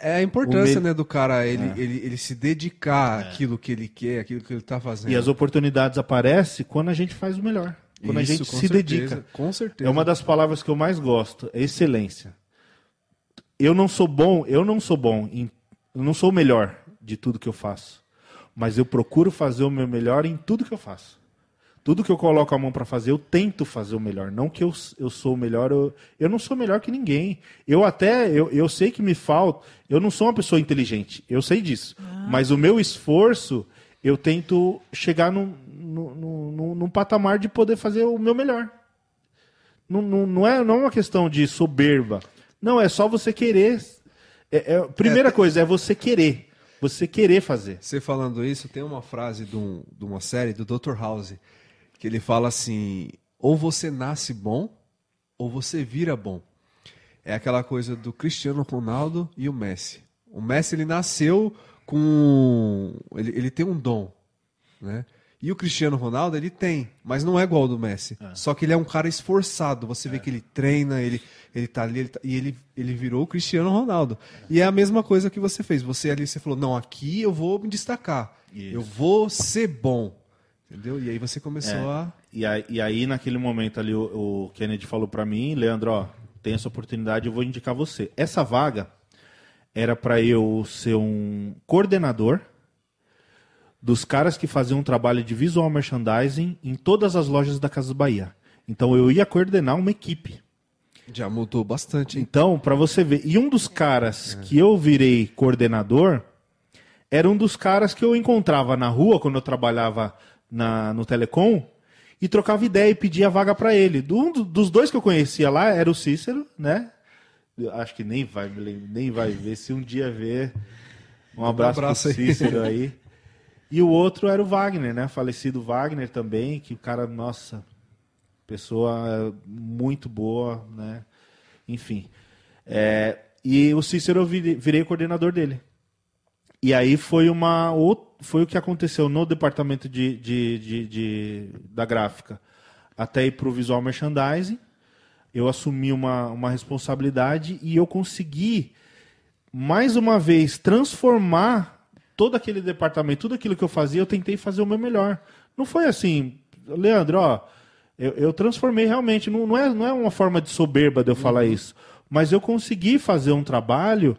É a importância, né, do cara, ele, ele, ele se dedicar àquilo que ele quer, àquilo que ele tá fazendo.
E as oportunidades aparecem quando a gente faz o melhor, quando a
Isso,
gente
com
se
certeza,
dedica.
Com certeza.
É uma das palavras que eu mais gosto, é excelência. Eu não sou bom, eu não sou bom, em, eu não sou o melhor de tudo que eu faço, mas eu procuro fazer o meu melhor em tudo que eu faço. Tudo que eu coloco a mão para fazer, eu tento fazer o melhor. Não que eu, eu sou o melhor, eu, eu não sou melhor que ninguém. Eu até, eu, eu sei que me falta, eu não sou uma pessoa inteligente, eu sei disso. Mas o meu esforço, eu tento chegar num, num, num, num patamar de poder fazer o meu melhor. Não, não, não, é, não é uma questão de soberba. Não, é só você querer. É, é- primeira coisa, é você querer. Você querer fazer.
Você falando isso, tem uma frase de, um- de uma série do Dr. House que ele fala assim: ou você nasce bom, ou você vira bom. É aquela coisa do Cristiano Ronaldo e o Messi. O Messi ele nasceu com. Ele, ele tem um dom, né? E o Cristiano Ronaldo, ele tem, mas não é igual ao do Messi. Só que ele é um cara esforçado. Você vê que ele treina, ele, ele tá ali, ele tá- e ele, ele virou o Cristiano Ronaldo. E é a mesma coisa que você fez. Você ali, você falou, não, aqui eu vou me destacar.
Isso.
Eu vou ser bom. Entendeu? E aí você começou a...
E aí, e aí, naquele momento ali, o, o Kennedy falou pra mim, Leandro, ó, tem essa oportunidade, eu vou indicar você. Essa vaga era pra eu ser um coordenador dos caras que faziam um trabalho de visual merchandising em todas as lojas da Casa Bahia. Então eu ia coordenar uma equipe.
Já mudou bastante, hein?
Então, pra você ver, e um dos caras que eu virei coordenador era um dos caras que eu encontrava na rua quando eu trabalhava na, no Telecom e trocava ideia e pedia vaga pra ele. Do- Um do- dos dois que eu conhecia lá era o Cícero, né? Eu acho que nem vai, nem vai ver. Se um dia ver, um abraço,
abraço
pro
aí.
Cícero aí. (laughs) E o outro era o Wagner, né? Falecido Wagner também, que o cara, nossa, pessoa muito boa, né? Enfim. É, e o Cícero eu virei, virei coordenador dele. E aí foi uma, ou- foi o que aconteceu no departamento de, de, de, de- da gráfica até ir para o visual merchandising. Eu assumi uma, uma responsabilidade e eu consegui, mais uma vez, transformar todo aquele departamento, tudo aquilo que eu fazia, eu tentei fazer o meu melhor. Não foi assim, Leandro, ó, eu, eu transformei realmente, não, não, é, não é uma forma de soberba de eu falar isso, mas eu consegui fazer um trabalho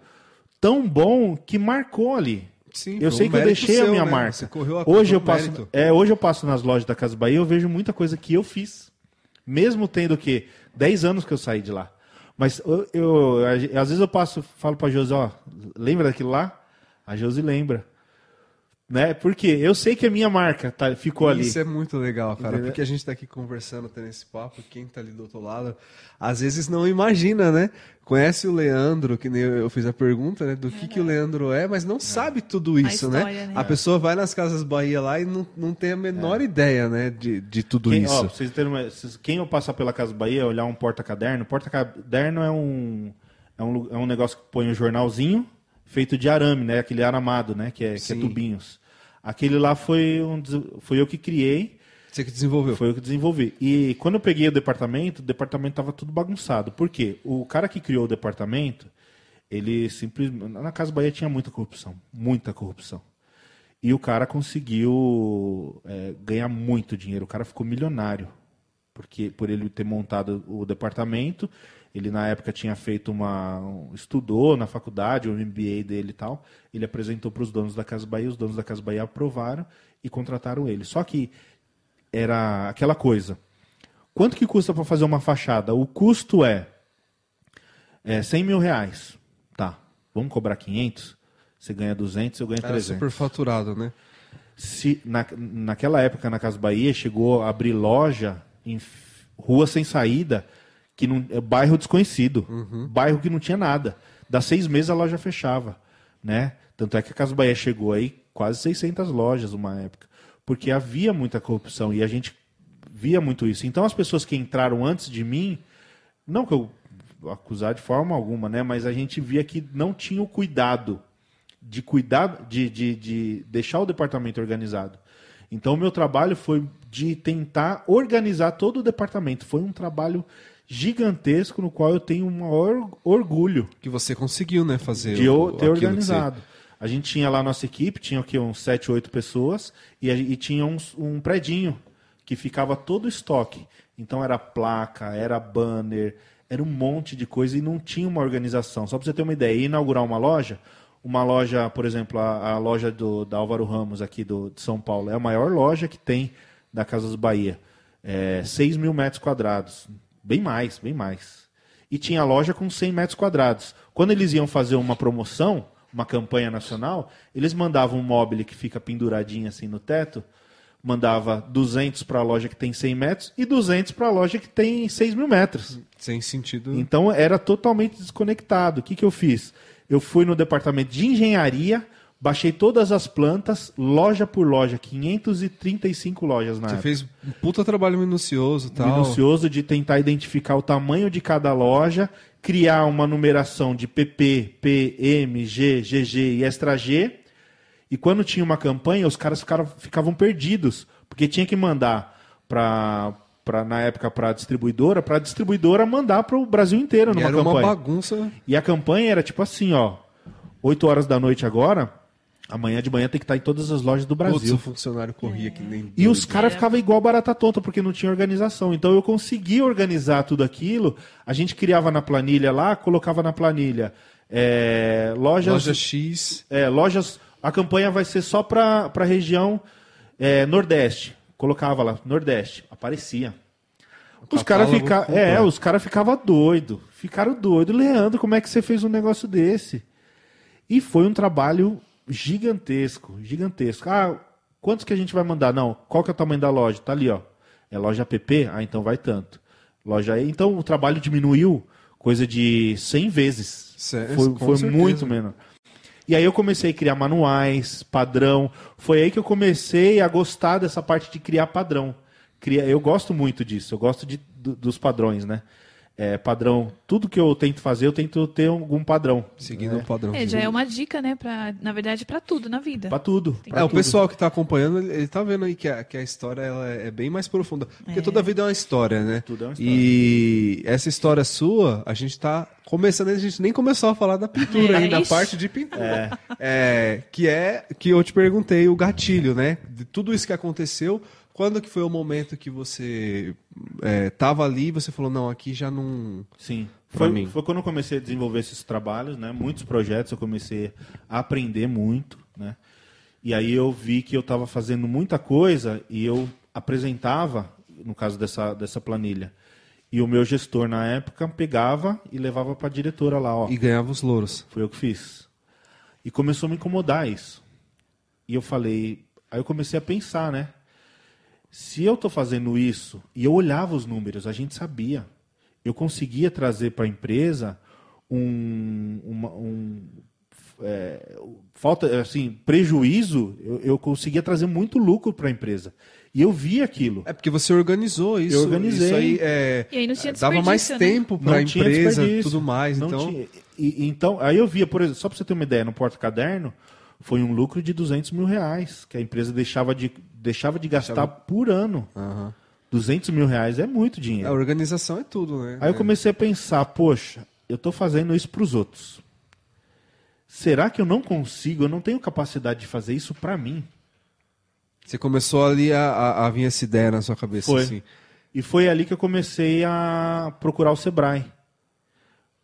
tão bom que marcou ali.
Sim,
eu sei que eu deixei a
seu,
minha
né?
marca.
A-
hoje eu passo,
mérito.
é, hoje eu passo nas lojas da Casa Bahia, eu vejo muita coisa que eu fiz, mesmo tendo que 10 anos que eu saí de lá. Mas eu, eu- às vezes eu passo, falo pra Josi, ó, lembra daquilo lá? A Josi lembra. Né? Porque eu sei que a minha marca tá, ficou ali.
Isso é muito legal, cara,
Entendeu?
porque a gente tá aqui conversando, tendo esse papo, quem tá ali do outro lado, às vezes não imagina, né? Conhece o Leandro, que nem eu fiz a pergunta, né? Do que, que o Leandro é, mas não sabe tudo isso, né?
história, né?
A pessoa vai nas Casas Bahia lá e não, não tem a menor ideia, né? De, de tudo
Quem,
isso.
ó, vocês terem uma- vocês- quem eu passar pela Casa Bahia, olhar um porta-caderno, porta-caderno é um, é, um, é um negócio que põe um jornalzinho feito de arame, né? Aquele aramado, né? Que é, que é tubinhos. Aquele lá foi, um, foi eu que criei,
Você que desenvolveu.
foi eu que desenvolvi. E quando eu peguei o departamento, o departamento estava tudo bagunçado. Por quê? O cara que criou o departamento, ele simplesmente. Na Casa Bahia tinha muita corrupção. Muita corrupção. E o cara conseguiu é, ganhar muito dinheiro. O cara ficou milionário. Porque por ele ter montado o departamento, ele na época tinha feito uma. um- estudou na faculdade, o MBA dele e tal. Ele apresentou para os donos da Casa Bahia, os donos da Casa Bahia aprovaram e contrataram ele. Só que era aquela coisa. Quanto que custa para fazer uma fachada? O custo é, é 100 mil reais. Tá, vamos cobrar 500? Você ganha 200, eu ganho
Era
300
super faturado, né?
se na, naquela época na Casa Bahia chegou a abrir loja em rua sem saída, que não, é bairro desconhecido, bairro que não tinha nada. Da seis meses a loja fechava, né? Tanto é que a Casa Bahia chegou aí quase 600 lojas uma época, porque havia muita corrupção e a gente via muito isso. Então as pessoas que entraram antes de mim, não que eu acusar de forma alguma, né? Mas a gente via que não tinha o cuidado de cuidar, de, de, de deixar o departamento organizado. Então, o meu trabalho foi de tentar organizar todo o departamento. Foi um trabalho gigantesco no qual eu tenho um maior orgulho
Que você conseguiu, né? Fazer
de eu ter organizado. A gente tinha lá a nossa equipe, tinha aqui uns 7, 8 pessoas, e, e tinha uns- um predinho que ficava todo o estoque. Então era placa, era banner, era um monte de coisa e não tinha uma organização. Só para você ter uma ideia, ia inaugurar uma loja, uma loja, por exemplo, a, a loja do, da Álvaro Ramos aqui do, de São Paulo, é a maior loja que tem da Casas Bahia. É, 6 mil metros quadrados. Bem mais, bem mais. E tinha loja com 100 metros quadrados. Quando eles iam fazer uma promoção, uma campanha nacional, eles mandavam um mobile que fica penduradinho assim no teto, mandava 200 para a loja que tem 100 metros e 200 para a loja que tem 6 mil metros.
Sem sentido.
Então era totalmente desconectado. O que, que eu fiz? Eu fui no departamento de engenharia, baixei todas as plantas, loja por loja, 535 lojas na
Você
época.
fez um puta trabalho minucioso tal.
Minucioso de tentar identificar o tamanho de cada loja, criar uma numeração de PP, P, M, G, GG e extra G. E quando tinha uma campanha, os caras ficaram, ficavam perdidos, porque tinha que mandar para Pra, na época para a distribuidora, para a distribuidora mandar para o Brasil inteiro
E
numa
era uma
campanha.
bagunça.
E a campanha era tipo assim, ó, 8 horas da noite agora, amanhã de manhã tem que estar em todas as lojas do
Putz,
Brasil.
o funcionário corria que nem.
E os caras ficavam igual barata tonta, porque não tinha organização. Então eu consegui organizar tudo aquilo. A gente criava na planilha lá, colocava na planilha. é, lojas,
Loja X.
é, lojas. A campanha vai ser só para a região é, Nordeste. Colocava lá, Nordeste. Aparecia. Os caras fica... é, os cara ficavam doido. Ficaram doido. Leandro, como é que você fez um negócio desse? E foi um trabalho gigantesco, gigantesco. Ah, quantos que a gente vai mandar? Não, qual que é o tamanho da loja? Tá ali, ó. É loja app? Ah, então vai tanto. Loja E. Então o trabalho diminuiu coisa de 100 vezes. Foi foi muito menos. E aí eu comecei a criar manuais, padrão. Foi aí que eu comecei a gostar dessa parte de criar padrão. Cria- Eu gosto muito disso, eu gosto de- do- dos padrões, né? É, padrão. Tudo que eu tento fazer, eu tento ter algum padrão.
Seguindo o padrão.
É, já é uma dica, né? Pra, na verdade, pra tudo na vida.
Pra tudo. pra
É, o
tudo.
pessoal que tá acompanhando, ele ele tá vendo aí que a, que a história ela é bem mais profunda. Porque
É.
toda vida é uma história, né?
Tudo é uma história.
E essa história sua, a gente tá começando, a gente nem começou a falar da pintura
É,
ainda, a parte de pintura. É, que é que eu te perguntei o gatilho, né? De tudo isso que aconteceu, quando que foi o momento que você é, tava ali e você falou, não, aqui já não...
Sim. Foi,
mim.
foi quando eu comecei a desenvolver esses trabalhos, né? Muitos projetos eu comecei a aprender muito, né? E aí eu vi que eu estava fazendo muita coisa e eu apresentava, no caso dessa, dessa planilha. E o meu gestor na época pegava e levava para a diretora lá, ó.
E ganhava os louros.
Foi eu que fiz. E começou a me incomodar isso. E eu falei, aí eu comecei a pensar, né? Se eu estou fazendo isso, e eu olhava os números, a gente sabia. Eu conseguia trazer para a empresa um, uma- um, é, falta, assim, prejuízo, eu, eu conseguia trazer muito lucro para a empresa. E eu vi aquilo.
É porque você organizou isso.
Eu organizei.
Isso aí é,
E aí não tinha
dava mais
né?
tempo para a
Não tinha
empresa tudo mais.
Não
então,
tinha. E- e- então, aí eu via, por exemplo, só para você ter uma ideia, no porta-caderno, foi um lucro de 200 mil reais, que a empresa deixava de, deixava de gastar por ano.
Aham.
200 mil reais é muito
a
dinheiro.
organização é tudo, né?
Aí eu
É.
comecei a pensar, poxa, eu estou fazendo isso para os outros. Será que eu não consigo, eu não tenho capacidade de fazer isso para mim?
Você começou ali a, a, a vir essa ideia na sua cabeça,
Foi.
assim.
E foi ali que eu comecei a procurar o Sebrae.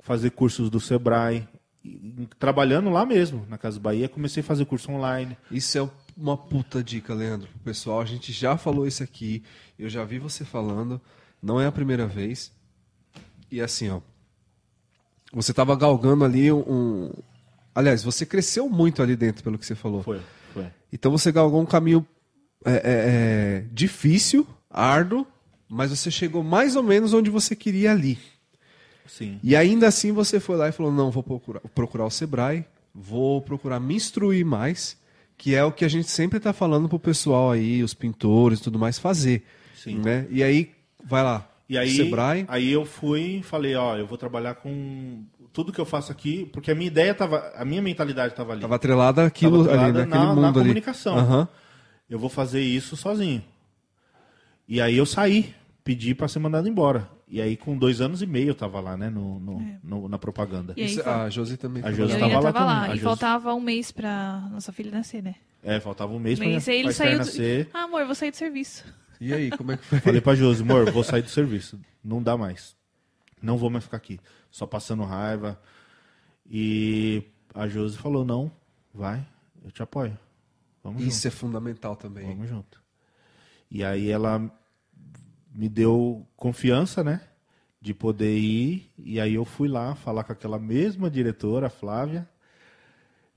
Fazer cursos do Sebrae. E- trabalhando lá mesmo, na Casa Bahia, comecei a fazer curso online.
Isso é uma puta dica, Leandro. pro Pessoal, a gente já falou isso aqui. Eu já vi você falando. Não é a primeira vez. E assim, ó. Você tava galgando ali um. um- Aliás, você cresceu muito ali dentro, pelo que você falou.
Foi, foi.
Então você galgou um caminho é, é, é, difícil, árduo, mas você chegou mais ou menos onde você queria ali.
Sim.
E ainda assim você foi lá e falou: não, vou procurar, procurar o Sebrae, vou procurar me instruir mais, que é o que a gente sempre está falando pro pessoal aí, os pintores e tudo mais, fazer.
Sim.
Né? E aí, vai lá.
E aí,
Sebrae.
aí eu fui e falei, ó, eu vou trabalhar com tudo que eu faço aqui, porque a minha ideia tava, a minha mentalidade estava ali.
Tava atrelada aquilo
Tava
ali,
atrelada na-
mundo
na
ali.
comunicação.
Aham.
Eu vou fazer isso sozinho. E aí eu saí, pedi para ser mandado embora. E aí com dois anos e meio eu tava lá, né, no, no- no- na propaganda.
E aí,
Isso- a Josi também.
A Josi tava lá
tava lá. E
Josi.
faltava um mês pra nossa filha nascer, né?
É, faltava um mês
Um
pra,
mês, aí ele
pra
saiu. Do...
nascer.
Ah, amor, vou sair do serviço.
E aí, como é que foi?
Falei pra Josi, amor, vou sair do serviço. Não dá mais. Não vou mais ficar aqui. Só passando raiva. E a Josi falou, não, vai, eu te apoio. Vamos junto.
Isso é fundamental também.
Vamos junto. E aí ela me deu confiança, né? De poder ir. E aí eu fui lá falar com aquela mesma diretora, a Flávia.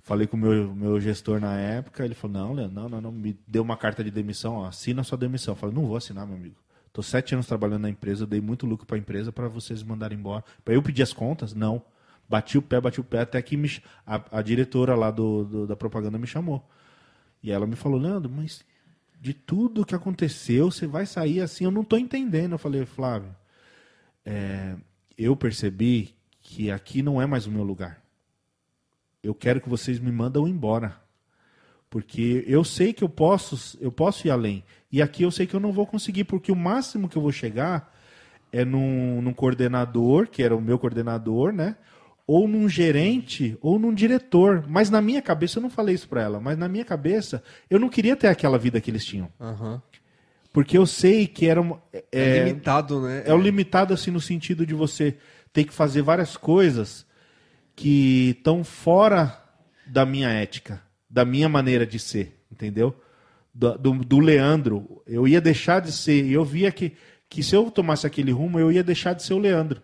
Falei com o meu, meu gestor na época. Ele falou: Não, Leandro, não, não, não. Me deu uma carta de demissão. Ó, assina sua demissão. Eu falei: Não vou assinar, meu amigo. Tô sete anos trabalhando na empresa. Dei muito lucro para a empresa para vocês mandarem embora. Para eu pedir as contas? Não. Bati o pé, bati o pé. Até que me, a, a diretora lá do, do- da propaganda me chamou. E ela me falou, Leandro, mas de tudo que aconteceu, você vai sair assim, eu não estou entendendo. Eu falei, Flávio, é, eu percebi que aqui não é mais o meu lugar. Eu quero que vocês me mandam embora. Porque eu sei que eu posso, eu posso ir além. E aqui eu sei que eu não vou conseguir, porque o máximo que eu vou chegar é num, num coordenador, que era o meu coordenador, né? Ou num gerente, ou num diretor. Mas na minha cabeça, eu não falei isso para ela, mas na minha cabeça, eu não queria ter aquela vida que eles tinham.
Aham.
Porque eu sei que era uma,
É,
é,
limitado, né?
é o limitado assim no sentido de você ter que fazer várias coisas que estão fora da minha ética, da minha maneira de ser, entendeu? Do, do, do Leandro. Eu ia deixar de ser. E eu via que, que se eu tomasse aquele rumo, eu ia deixar de ser o Leandro.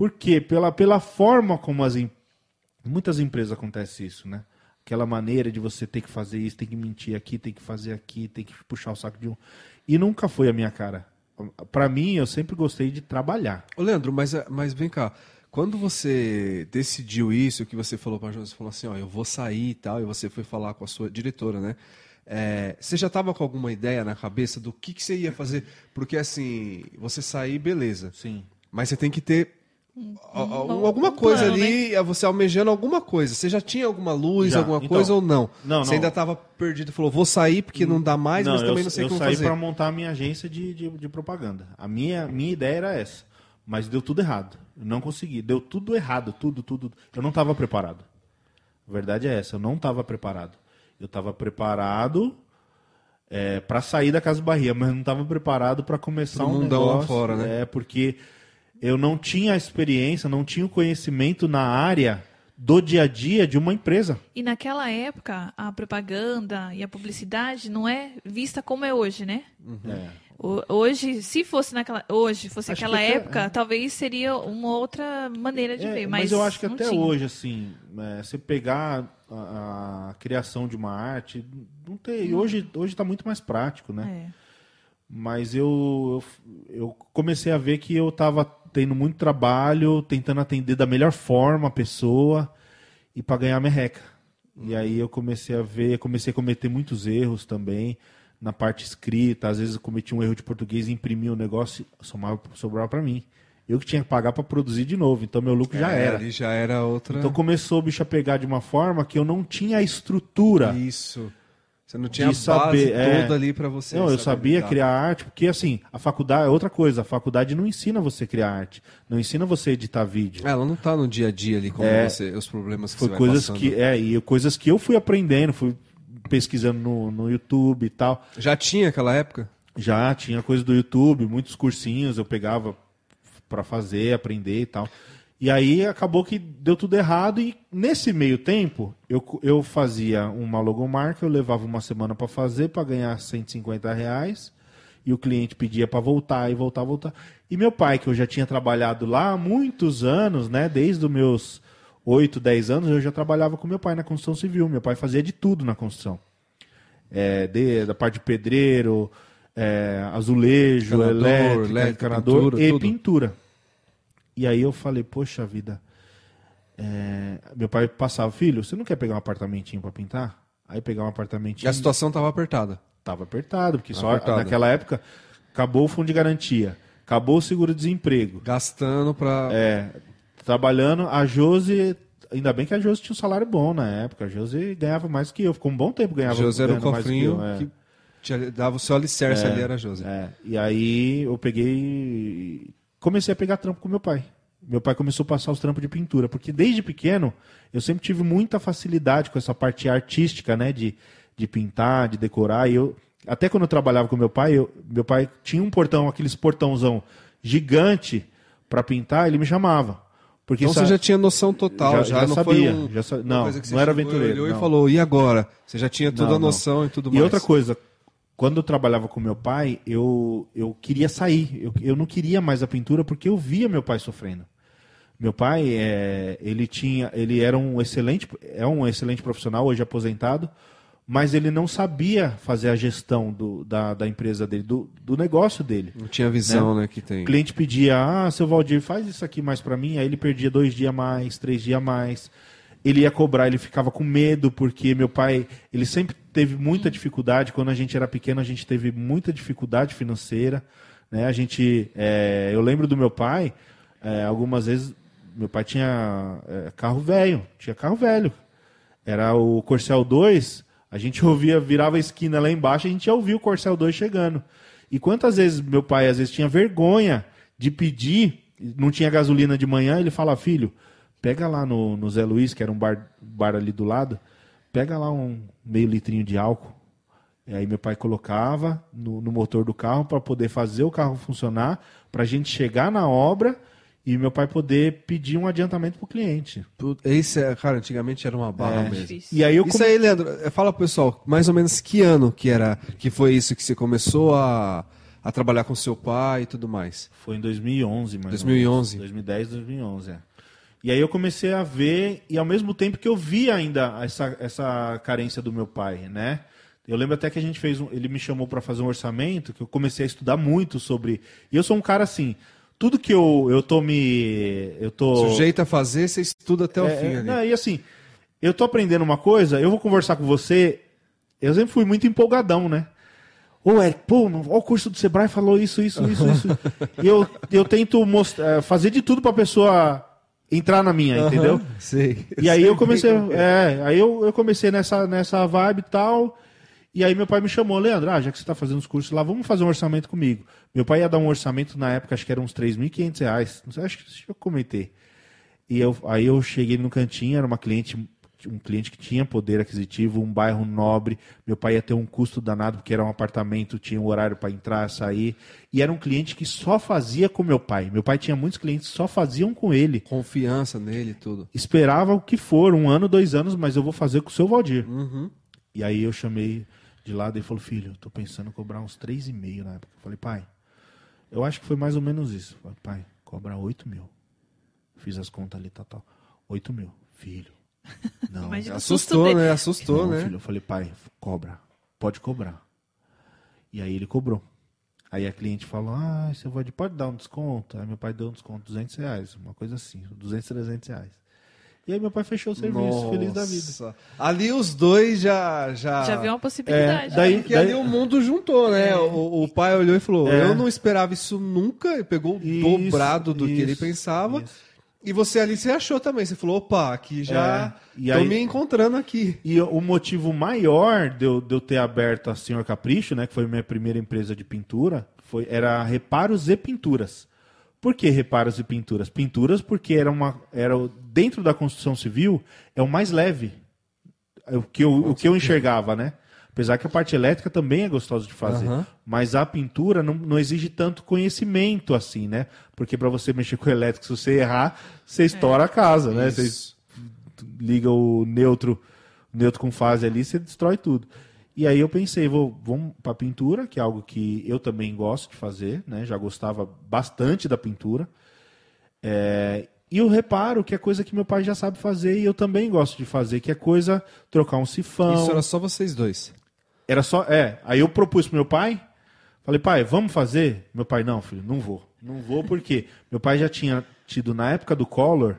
Por quê? Pela, pela forma como as em- muitas empresas acontece isso, né? Aquela maneira de você ter que fazer isso, tem que mentir aqui, tem que fazer aqui, tem que puxar o saco de um. E nunca foi a minha cara. Pra mim, eu sempre gostei de trabalhar.
Ô, Leandro, mas, mas vem cá. Quando você decidiu isso, que você falou pra Josi, falou assim, ó, eu vou sair e tal, e você foi falar com a sua diretora, né? É, você já estava com alguma ideia na cabeça do que, que você ia fazer? Porque assim, você sair, beleza.
Sim.
Mas você tem que ter a- a- alguma
um
coisa
plano,
ali, é você almejando alguma coisa. Você já tinha alguma luz,
Já.
alguma
Então,
coisa ou não?
não,
Você
não.
ainda estava perdido, falou, vou sair porque não dá mais, mas também
eu,
não sei
eu
como
saí
fazer.
para montar a minha agência de, de, de propaganda. A minha, minha ideia era essa. Mas deu tudo errado. Eu não consegui. Deu tudo errado. Tudo, tudo. Eu não estava preparado. A verdade é essa. Eu não estava preparado. Eu estava preparado para sair da Casa Bahia, mas não estava preparado para começar
Pro
um
mundão lá
negócio.
fora, né?
É, porque eu não tinha a experiência, não tinha o conhecimento na área do dia a dia de uma empresa.
E naquela época, a propaganda e a publicidade não é vista como é hoje, né?
É.
O- Hoje, se fosse naquela, hoje fosse
Acho
aquela
que até-
época, talvez seria uma outra maneira de
É,
ver.
mas,
Mas,
eu acho que até
tinha.
hoje, assim, é, você pegar a, a criação de uma arte, não tem. Hoje, hoje tá muito mais prático, né?
É.
Mas eu, eu, eu comecei a ver que eu tava tendo muito trabalho, tentando atender da melhor forma a pessoa e para ganhar merreca. E aí eu comecei a ver, comecei a cometer muitos erros também na parte escrita. Às vezes eu cometi um erro de português e imprimi o negócio e somava, sobrava para mim. Eu que tinha que pagar para produzir de novo, então meu lucro já
É,
era.
Ali já era outra.
Então começou o bicho a pegar de uma forma que eu não tinha a estrutura.
Isso. Você não tinha a
De saber, é.
toda ali pra você.
Não, eu sabia
lidar.
criar arte, porque assim, a faculdade é outra coisa. A faculdade não ensina você criar arte. Não ensina você editar vídeo.
Ela não tá no dia a dia ali como
É.
você, os problemas que
Foi
você vai
coisas que. É, e coisas que eu fui aprendendo, fui pesquisando no, no YouTube e tal.
Já tinha aquela época?
Já tinha coisa do YouTube, muitos cursinhos eu pegava pra fazer, aprender e tal. E aí acabou que deu tudo errado e nesse meio tempo eu, eu fazia uma logomarca, eu levava uma semana pra fazer para ganhar 150 reais e o cliente pedia pra voltar e voltar, voltar. E meu pai, que eu já tinha trabalhado lá há muitos anos, né, desde os meus 8, 10 anos, eu já trabalhava com meu pai na construção civil. Meu pai fazia de tudo na construção é, de- da parte de pedreiro, é, azulejo, elétrica, encanador e
tudo.
pintura. E aí eu falei, poxa vida, é, meu pai passava, filho, você não quer pegar um apartamentinho para pintar? Aí pegar um
E
apartamentinho,
a situação tava apertada.
tava apertado, porque só
Apertado.
naquela época acabou o fundo de garantia, acabou o seguro-desemprego,
Gastando pra.
é, trabalhando, a Josi, ainda bem que a Josi tinha um salário bom na época, a Josi ganhava mais que eu, ficou um bom tempo ganhava
José era o
ganhando mais que
cofrinho
eu, é.
que te dava o seu alicerce
É,
ali, era José.
É, e aí eu peguei e comecei a pegar trampo com meu pai. Meu pai começou a passar os trampos de pintura, porque desde pequeno eu sempre tive muita facilidade com essa parte artística, né, de, de pintar, de decorar. E eu até quando eu trabalhava com meu pai, eu- meu pai tinha um portão, aqueles portãozão gigante para pintar, ele me chamava. Porque
Então você já tinha noção total,
Já-
já,
já
não
sabia,
um,
já sa- não, não era aventureiro,
olhou
não.
e falou, e agora? Você já tinha toda
Não,
a
não.
noção e tudo
E
mais.
outra coisa, quando eu trabalhava com meu pai, eu, eu queria sair. Eu, eu não queria mais a pintura porque eu via meu pai sofrendo. Meu pai, é, ele tinha, ele era um excelente, é um excelente profissional, hoje aposentado, mas ele não sabia fazer a gestão do, da, da empresa dele, do, do negócio dele.
Não tinha visão, né, que tem.
O cliente pedia, ah, seu Valdir, faz isso aqui mais para mim. Aí ele perdia dois dias mais, três dias a mais. Ele ia cobrar, ele ficava com medo, porque meu pai, ele sempre teve muita dificuldade. Quando a gente era pequeno, a gente teve muita dificuldade financeira. Né? A gente, é, eu lembro do meu pai, é, algumas vezes, meu pai tinha é, carro velho, tinha carro velho. Era o Corcel 2, a gente (laughs) ouvia, virava a esquina lá embaixo, a gente já ouvia o Corcel 2 chegando. E quantas vezes meu pai às vezes tinha vergonha de pedir, não tinha gasolina de manhã, ele fala, filho, pega lá no, no Zé Luiz, que era um bar, bar ali do lado, pega lá um meio litrinho de álcool. E aí meu pai colocava no, no motor do carro para poder fazer o carro funcionar, para a gente chegar na obra e meu pai poder pedir um adiantamento para o cliente.
Esse, é- cara, antigamente era uma barra mesmo.
Difícil.
E aí eu
Isso
come-
aí, Leandro, eh, fala pro pessoal, mais ou menos que ano que era, que foi isso que você começou a, a trabalhar com seu pai e tudo mais?
Foi em 2011, mais
2011.
ou menos. 2010, 2011, é. E aí eu comecei a ver, e ao mesmo tempo que eu via ainda essa, essa carência do meu pai, né? Eu lembro até que a gente fez um, ele me chamou para fazer um orçamento, que eu comecei a estudar muito sobre. E eu sou um cara assim, tudo que eu, eu tô me. Eu tô.
Sujeito a fazer, você estuda até o
É,
fim
é,
ali.
não, e assim, eu tô aprendendo uma coisa, eu vou conversar com você. Eu sempre fui muito empolgadão, né? Ô, Eric, pô, ó, o curso do Sebrae falou isso, isso, isso, isso. (laughs) e eu, eu tento mostrar, eh, fazer de tudo pra pessoa entrar na minha, entendeu?
Sei.
E aí
Sei
eu comecei,
é.
é, aí eu, eu comecei nessa, nessa vibe e tal. E aí meu pai me chamou, Leandro, ah, já que você está fazendo os cursos lá, vamos fazer um orçamento comigo. Meu pai ia dar um orçamento na época, acho que era uns 3.500 reais. Não sei, acho que acho que eu comentei. E eu, aí eu cheguei no cantinho, era uma cliente, um cliente que tinha poder aquisitivo, um bairro nobre. Meu pai ia ter um custo danado, porque era um apartamento, tinha um horário para entrar, sair. E era um cliente que só fazia com meu pai. Meu pai tinha muitos clientes que só faziam com ele.
Confiança nele e tudo.
Esperava o que for, um ano, dois anos, mas eu vou fazer com o seu Valdir.
Uhum.
E aí eu chamei de lado e falou, filho, tô pensando em cobrar uns 3,5 na época. Eu falei, pai, eu acho que foi mais ou menos isso. Eu falei, pai, cobra 8 mil. Fiz as contas ali, tal, tal. 8 mil. Filho. (laughs) Não.
Imagina
Assustou,
susto
né? Assustou,
Não,
né?
filho. Eu falei, pai, cobra. Pode cobrar. E aí ele cobrou. Aí a cliente falou, ah, você pode, pode dar um desconto? Aí meu pai deu um desconto, 200 reais, uma coisa assim, 200, 300 reais. E aí meu pai fechou o serviço, feliz da vida.
Nossa. Ali os dois já. Já,
Já viu uma possibilidade.
É, daí-
Porque ali o mundo juntou, né? O, o pai olhou e falou:
É.
Eu não esperava isso nunca. E pegou o
Isso,
dobrado do que ele
isso,
pensava.
isso.
E você ali se achou também. Você falou: opa, aqui já.
É, e
tô
aí-
me encontrando aqui.
E o motivo maior de eu, de eu ter aberto a Senhor Capricho, né, que foi minha primeira empresa de pintura, foi, era reparos e pinturas. Por que reparos e pinturas? Pinturas porque era uma, era dentro da construção civil é o mais leve. É O que eu, o que eu enxergava, né? Apesar que a parte elétrica também é gostosa de fazer.
Aham.
Mas a pintura não, não exige tanto conhecimento assim, né? Porque para você (laughs) mexer com o elétrico, se você errar, você estoura a casa, né? Você
Isso.
liga o neutro, neutro com fase ali, você destrói tudo. E aí eu pensei, vou, vamos para pintura, que é algo que eu também gosto de fazer, né? Já gostava bastante da pintura. É, e eu reparo que é coisa que meu pai já sabe fazer e eu também gosto de fazer, que é coisa trocar um sifão.
Isso era só vocês dois.
Era só, é. Aí eu propus pro meu pai, falei, pai, vamos fazer? Meu pai, não, filho, não vou. Não vou porque meu pai já tinha tido, na época do Collor,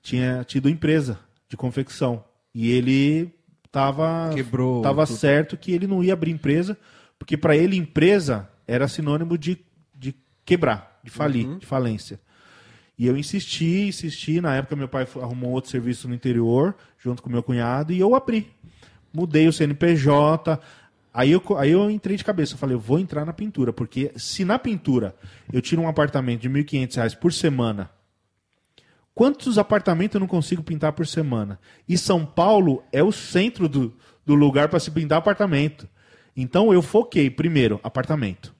tinha tido empresa de confecção. E ele tava,
Quebrou
tava
tudo.
certo que ele não ia abrir empresa, porque para ele empresa era sinônimo de, de quebrar, de falir,
Uhum.
de falência. E eu insisti, insisti. Na época, meu pai arrumou outro serviço no interior, junto com meu cunhado, e eu abri. Mudei o CNPJ. Aí eu, aí eu entrei de cabeça. Eu falei, eu vou entrar na pintura, porque se na pintura eu tiro um apartamento de 1.500 reais por semana, quantos apartamentos eu não consigo pintar por semana? E São Paulo é o centro do, do lugar para se pintar apartamento. Então eu foquei, primeiro, apartamento.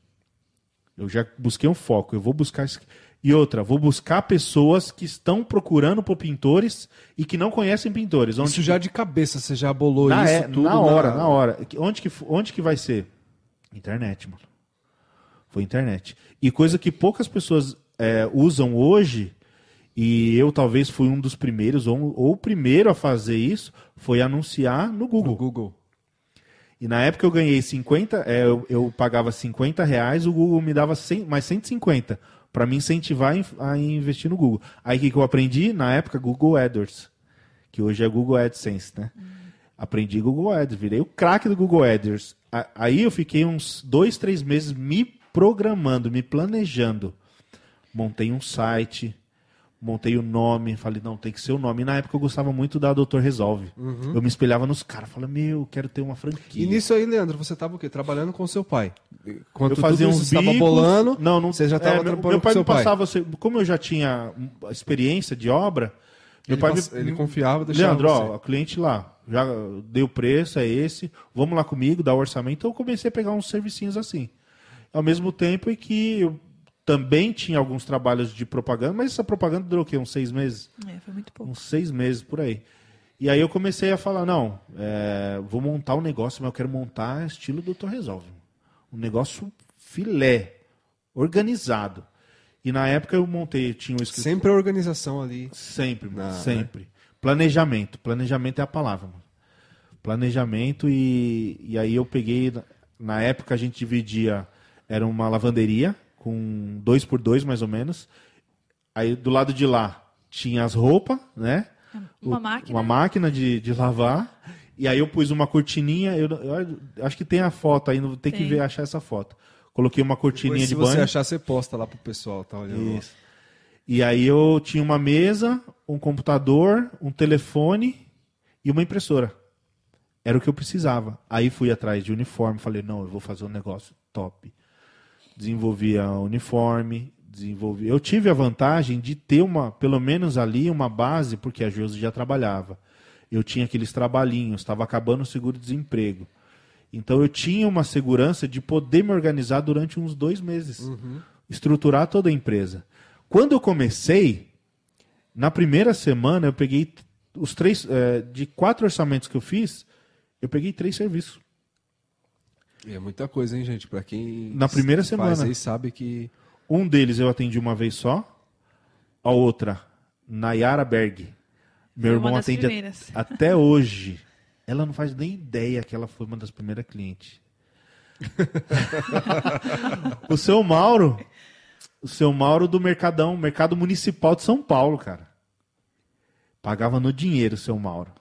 Eu já busquei um foco. Eu vou buscar. esse- E outra, vou buscar pessoas que estão procurando por pintores e que não conhecem pintores. Onde
Isso já de cabeça, você já bolou
na,
isso
é-
tudo.
na hora, na hora. Onde que, onde que vai ser? Internet, mano. Foi internet. E coisa que poucas pessoas é, usam hoje, e eu talvez fui um dos primeiros, ou, ou o primeiro a fazer isso, foi anunciar no Google.
No Google.
E na época eu ganhei 50, é, eu, eu pagava 50 reais, o Google me dava 100, mais 150 para me incentivar a in- a investir no Google. Aí o que, que eu aprendi? Na época, Google AdWords, que hoje é Google AdSense, né? Aprendi Google Ads, virei o craque do Google AdWords. Aí eu fiquei uns dois, três meses me programando, me planejando. Montei um site, montei o nome, falei, não, tem que ser o nome. E na época eu gostava muito da Doutor Resolve. Eu me espelhava nos caras, falei, meu, quero ter uma franquia.
E nisso aí, Leandro, você tava o quê? Trabalhando com seu pai. Quando
eu fazia uns
estava
bicos.
bolando,
Não, não.
você já estava
é, meu,
trampando
meu pai
com seu pai.
passava, como eu já tinha experiência de obra, meu
Ele
pai
pass-
me,
ele confiava, deixava
Leandro, ó, o cliente lá, já deu preço, é esse, vamos lá comigo, dá o orçamento. Então eu comecei a pegar uns servicinhos assim. Ao mesmo tempo em que eu também tinha alguns trabalhos de propaganda, mas essa propaganda durou o quê? Uns seis meses?
É, foi muito pouco.
uns seis meses por aí. E aí eu comecei a falar, não, é, vou montar um negócio, mas eu quero montar estilo Doutor Resolve. Um negócio filé, organizado. E na época eu montei, tinha um escritório.
Sempre a organização ali.
Sempre, mano,
Ah,
sempre. Planejamento. Planejamento é a palavra, mano. Planejamento e, e aí eu peguei. Na época a gente dividia. Era uma lavanderia com dois por dois, mais ou menos. Aí do lado de lá tinha as roupas, né?
Uma
O-
máquina.
Uma máquina de, de lavar. E aí eu pus uma cortininha, eu, eu acho que tem a foto aí, tem que
Tem.
ver, achar essa foto. Coloquei uma cortininha
Depois,
de
se você
banho.
achar, você posta lá pro pessoal, tá olhando.
Isso. E aí eu tinha uma mesa, um computador, um telefone e uma impressora. Era o que eu precisava. Aí fui atrás de uniforme, falei, não, eu vou fazer um negócio top. Desenvolvi a uniforme, desenvolvi. Eu tive a vantagem de ter uma, pelo menos ali, uma base, porque a Josi já trabalhava. Eu tinha aqueles trabalhinhos, estava acabando o seguro-desemprego. Então eu tinha uma segurança de poder me organizar durante uns dois meses. Estruturar toda a empresa. Quando eu comecei, na primeira semana eu peguei os três. eh, de quatro orçamentos que eu fiz, eu peguei três serviços.
E é muita coisa, hein, gente? Pra quem
Na primeira
faz
semana.
aí sabe que.
Um deles eu atendi uma vez só. A outra, Nayara Berg. Meu irmão atende
primeiras. (laughs)
até hoje. Ela não faz nem ideia que ela foi uma das primeiras clientes. (laughs) o seu Mauro, o seu Mauro do Mercadão, Mercado Municipal de São Paulo, cara. Pagava no dinheiro o seu Mauro.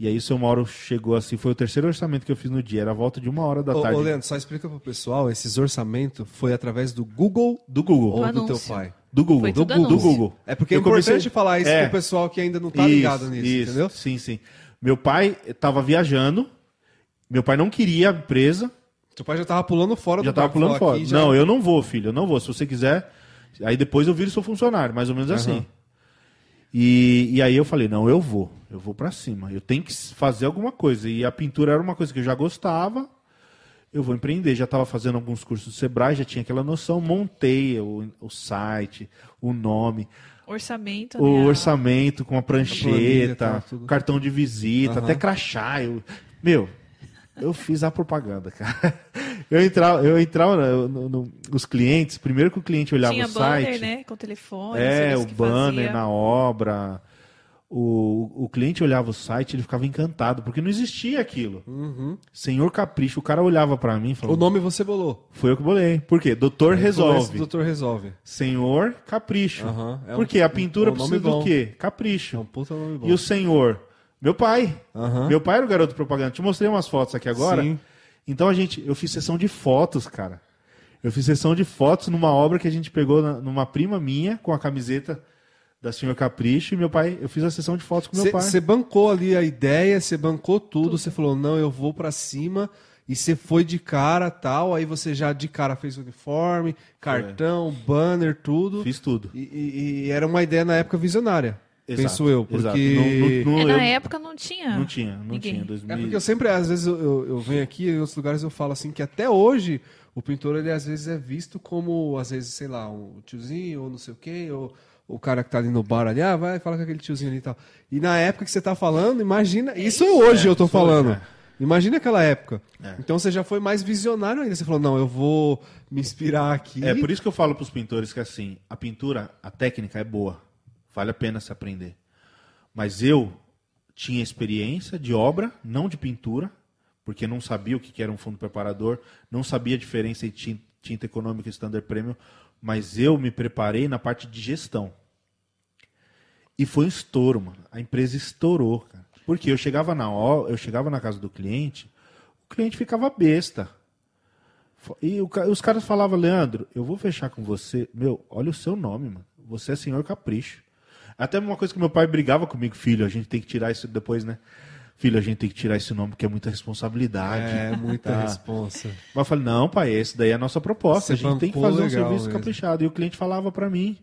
E aí o seu Mauro chegou assim, foi o terceiro orçamento que eu fiz no dia, era a volta de uma hora da
Ô,
tarde.
ô, Leandro, só explica pro pessoal, esses orçamentos foi através do Google
do Google.
ou
Do
teu pai?
Do Google. Do, do. Google.
É porque
Eu
é importante
comecei-
falar isso
É.
pro pessoal que ainda não tá
Isso,
ligado nisso,
isso.
entendeu?
Sim, sim. Meu pai estava viajando, meu pai não queria a empresa,
Teu pai já tava pulando fora
já
do
tava
barco,
pulando fora.
aqui já-
Não, eu não vou, filho, eu não vou. Se você quiser, aí depois eu viro seu funcionário, mais ou menos assim. E, e aí eu falei, não, eu vou, eu vou pra cima, eu tenho que fazer alguma coisa. E a pintura era uma coisa que eu já gostava, eu vou empreender. Já estava fazendo alguns cursos do Sebrae, já tinha aquela noção, montei o, o site, o nome,
Orçamento,
o
né? A-
orçamento com a
planilha,
prancheta,
tá, tudo.
cartão de visita,
Aham.
até crachá. Eu, meu, eu fiz a propaganda, cara. (laughs) Eu entrava, eu entrava no, no- no- os clientes, primeiro que o cliente olhava
Tinha
o
banner,
site.
né? Com telefone.
É, o
que
banner
fazia.
na obra. O, o cliente olhava o site, ele ficava encantado, porque não existia aquilo. Senhor Capricho, o cara olhava pra mim e
O
falou:
nome você bolou.
Foi eu que bolei. Por quê? Doutor resolve.
O doutor resolve.
Senhor Capricho.
Aham, é um-
Porque a pintura
um nome
precisa do
bom.
quê? Capricho.
É um puta nome bom.
E o senhor? Meu pai.
Aham.
Meu pai era o garoto propaganda. Te mostrei umas fotos aqui agora.
Sim.
Então a gente, eu fiz sessão de fotos, cara. Eu fiz sessão de fotos numa obra que a gente pegou na- numa prima minha com a camiseta da Senhor Capricho e meu pai, eu fiz a sessão de fotos com meu pai.
Você bancou ali a ideia, você bancou tudo, você falou, não, eu vou pra cima, e você foi de cara tal, aí você já de cara fez uniforme, cartão, banner, tudo.
Fiz tudo.
E, e- e era uma ideia na época visionária,
Exato,
penso eu, porque...
Não- não-
É, na
eu-
época não tinha.
Não tinha, não
ninguém.
tinha. 2000...
É porque eu sempre, às vezes, eu, eu- venho aqui em outros lugares eu falo assim que até hoje o pintor, ele às vezes é visto como, às vezes, sei lá, um tiozinho ou não sei o quê, ou o cara que tá ali no bar ali, ah, vai falar com aquele tiozinho ali e tal. E na época que você tá falando, imagina, isso hoje eu tô
isso hoje,
falando.
é.
Imagina aquela época.
É.
Então você já foi mais visionário ainda. Você falou, não, eu vou me inspirar aqui.
É por isso que eu falo para os pintores que assim, a pintura, a técnica é boa, vale a pena se aprender. Mas eu tinha experiência de obra, não de pintura, porque não sabia o que era um fundo preparador, não sabia a diferença entre tin- tinta econômica e standard premium, mas eu me preparei na parte de gestão. E foi um estouro, mano. A empresa estourou, cara. Porque eu chegava na eu chegava na casa do cliente, o cliente ficava besta. E os caras falavam, Leandro, eu vou fechar com você. Meu, olha o seu nome, mano. Você é senhor capricho. Até uma coisa que meu pai brigava comigo, filho, a gente tem que tirar isso depois, né? Filho, a gente tem que tirar esse nome porque é muita responsabilidade.
É, muita (laughs)
Tá.
responsa.
Mas eu falei, não, pai, esse daí é a nossa proposta.
Você
a gente tem que fazer um serviço
mesmo.
caprichado. E o cliente falava pra mim.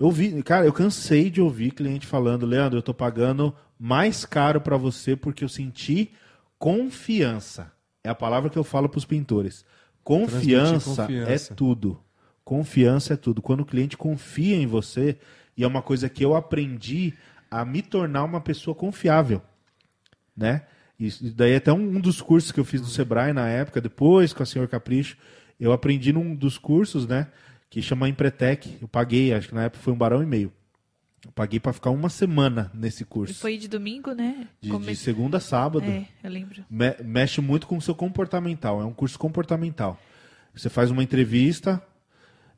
Eu vi, cara, eu cansei de ouvir cliente falando, Leandro, eu tô pagando mais caro pra você porque eu senti confiança. É a palavra que eu falo pros pintores. Confiança,
confiança.
é tudo. Confiança é tudo. Quando o cliente confia em você, e é uma coisa que eu aprendi a me tornar uma pessoa confiável né? Isso daí é até um, um dos cursos que eu fiz do Sebrae na época, depois com a Senhor Capricho, eu aprendi num dos cursos, né? Que chama Empretec. Eu paguei, acho que na época foi um barão e meio. Eu paguei para ficar uma semana nesse
E
curso.
foi de domingo, né?
De,
Come-
de segunda a sábado.
É, eu lembro.
Me- mexe muito com o seu comportamental. É um curso comportamental. Você faz uma entrevista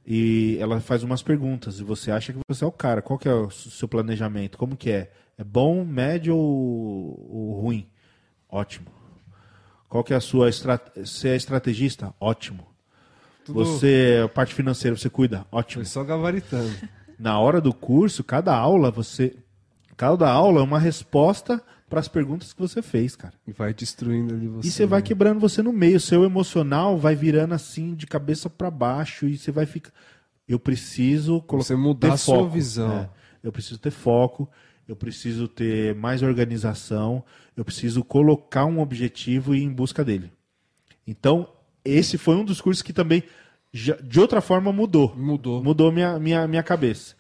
e ela faz umas perguntas. E você acha que você é o cara. Qual que é o seu planejamento? Como que é? É bom, médio ou, ou ruim? Ótimo. Qual que é a sua estratégia? Você é estrategista? Ótimo.
Tudo-
Você, parte financeira, você cuida? Ótimo.
Foi só gabaritando.
Na hora do curso, cada aula, você. Cada aula é uma resposta para as perguntas que você fez, cara.
E vai destruindo ali você.
E você vai quebrando você no meio. Seu emocional vai virando assim, de cabeça para baixo. E você vai ficar. Eu preciso colocar.
Você mudar a sua
foco.
visão.
É. Eu preciso ter foco. Eu preciso ter mais organização. Eu preciso colocar um objetivo e ir em busca dele. Então, esse foi um dos cursos que também, de outra forma, mudou.
Mudou.
Mudou minha, minha, minha cabeça.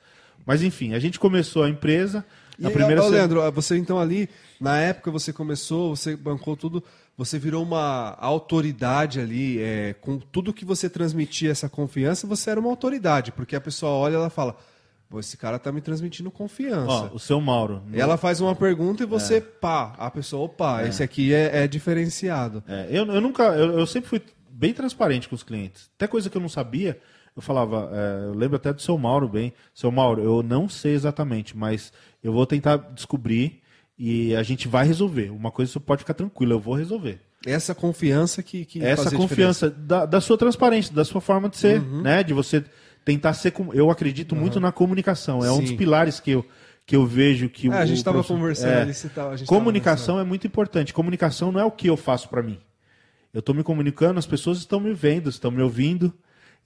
Mas, enfim, a gente começou a empresa.
E,
Na primeira se-
Leandro, você então ali, na época você começou, você bancou tudo, você virou uma autoridade ali, é, com tudo que você transmitia essa confiança, você era uma autoridade, porque a pessoa olha e ela fala, Pô, esse cara tá me transmitindo confiança.
Ó, o seu Mauro.
E ela faz uma pergunta e você, pá, a pessoa, opa, esse aqui é, é diferenciado.
É, eu, eu nunca, eu, eu sempre fui bem transparente com os clientes. Até coisa que eu não sabia, eu falava, é, eu lembro até do seu Mauro bem. Seu Mauro, eu não sei exatamente, mas eu vou tentar descobrir e a gente vai resolver. Uma coisa você pode ficar tranquilo, eu vou resolver.
Essa confiança que, que
Essa confiança da, da sua transparência, da sua forma de ser,
Uhum.
né? De você tentar ser. Eu acredito muito na comunicação. É um
Sim.
dos pilares que eu, que eu vejo que
É, a
o
gente estava conversando
é,
ali, a tava
Comunicação é muito importante. Comunicação não é o que eu faço para mim. Eu estou me comunicando, as pessoas estão me vendo, estão me ouvindo.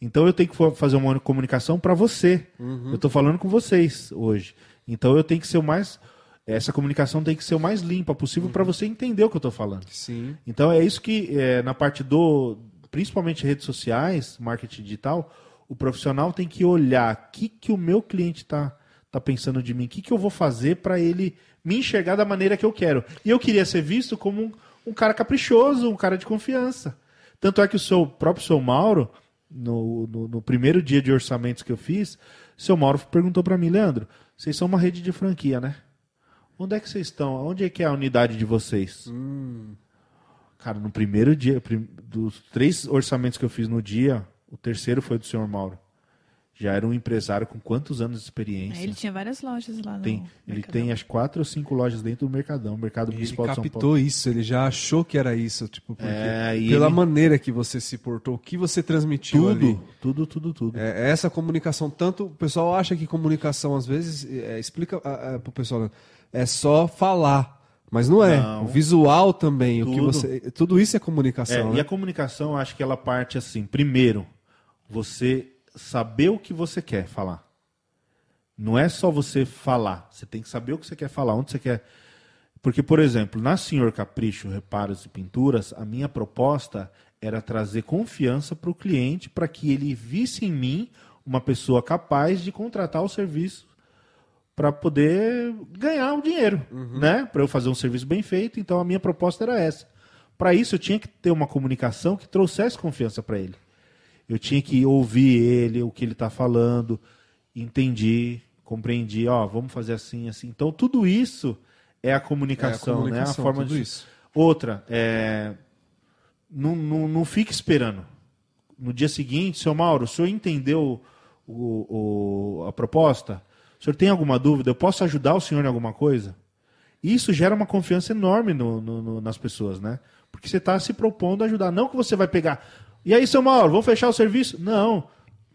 Então eu tenho que fa- fazer uma comunicação para você.
Uhum.
Eu estou falando com vocês hoje. Então eu tenho que ser o mais. Essa comunicação tem que ser o mais limpa possível
Uhum.
para você entender o que eu estou falando.
Sim.
Então é isso que, é, na parte do. Principalmente redes sociais, marketing digital, o profissional tem que olhar o que, que o meu cliente está tá pensando de mim, o que, que eu vou fazer para ele me enxergar da maneira que eu quero. E eu queria ser visto como um, um cara caprichoso, um cara de confiança. Tanto é que o seu próprio seu Mauro, no, no, no primeiro dia de orçamentos que eu fiz, seu Mauro perguntou para mim, Leandro, vocês são uma rede de franquia, né? Onde é que vocês estão? Onde é que é a unidade de vocês? Cara, no primeiro dia, dos três orçamentos que eu fiz no dia, o terceiro foi do senhor Mauro. Já era um empresário com quantos anos de experiência?
É, Ele tinha várias lojas lá no
tem, ele
Mercadão.
tem as quatro ou cinco lojas dentro do Mercadão, Mercado
Ele
São Paulo.
captou isso, ele já achou que era isso, tipo, porque
É, e
pela
ele-
maneira que você se portou, o que você transmitiu
Tudo,
ali.
tudo, tudo, tudo.
É, essa comunicação, tanto o pessoal acha que comunicação às vezes é, explica ah, pro pessoal, né, é só falar, mas não é.
Não.
O visual também, o que
Tudo.
você, tudo isso é
É,
comunicação,
E
né?
a comunicação, eu acho que ela parte assim. Primeiro, você saber o que você quer falar. Não é só você falar. Você tem que saber o que você quer falar, onde você quer. Porque, por exemplo, na Senhor Capricho Reparos e Pinturas, a minha proposta era trazer confiança para o cliente para que ele visse em mim uma pessoa capaz de contratar o serviço para poder ganhar o dinheiro, né? Para eu fazer um serviço bem feito. Então a minha proposta era essa. Para isso eu tinha que ter uma comunicação que trouxesse confiança para ele. Eu tinha que ouvir ele, o que ele está falando, entendi, compreendi. Ó, vamos fazer assim, assim. Então tudo isso é a comunicação, né? A
comunicação,
forma
tudo
de
isso.
Outra, é... não, não, não fique esperando. No dia seguinte, seu Mauro, o senhor entendeu o, o- a proposta? O senhor tem alguma dúvida? Eu posso ajudar o senhor em alguma coisa? Isso gera uma confiança enorme no- no- no- nas pessoas, né? Porque você está se propondo a ajudar. Não que você vai pegar. E aí, seu Mauro, vamos fechar o serviço? Não.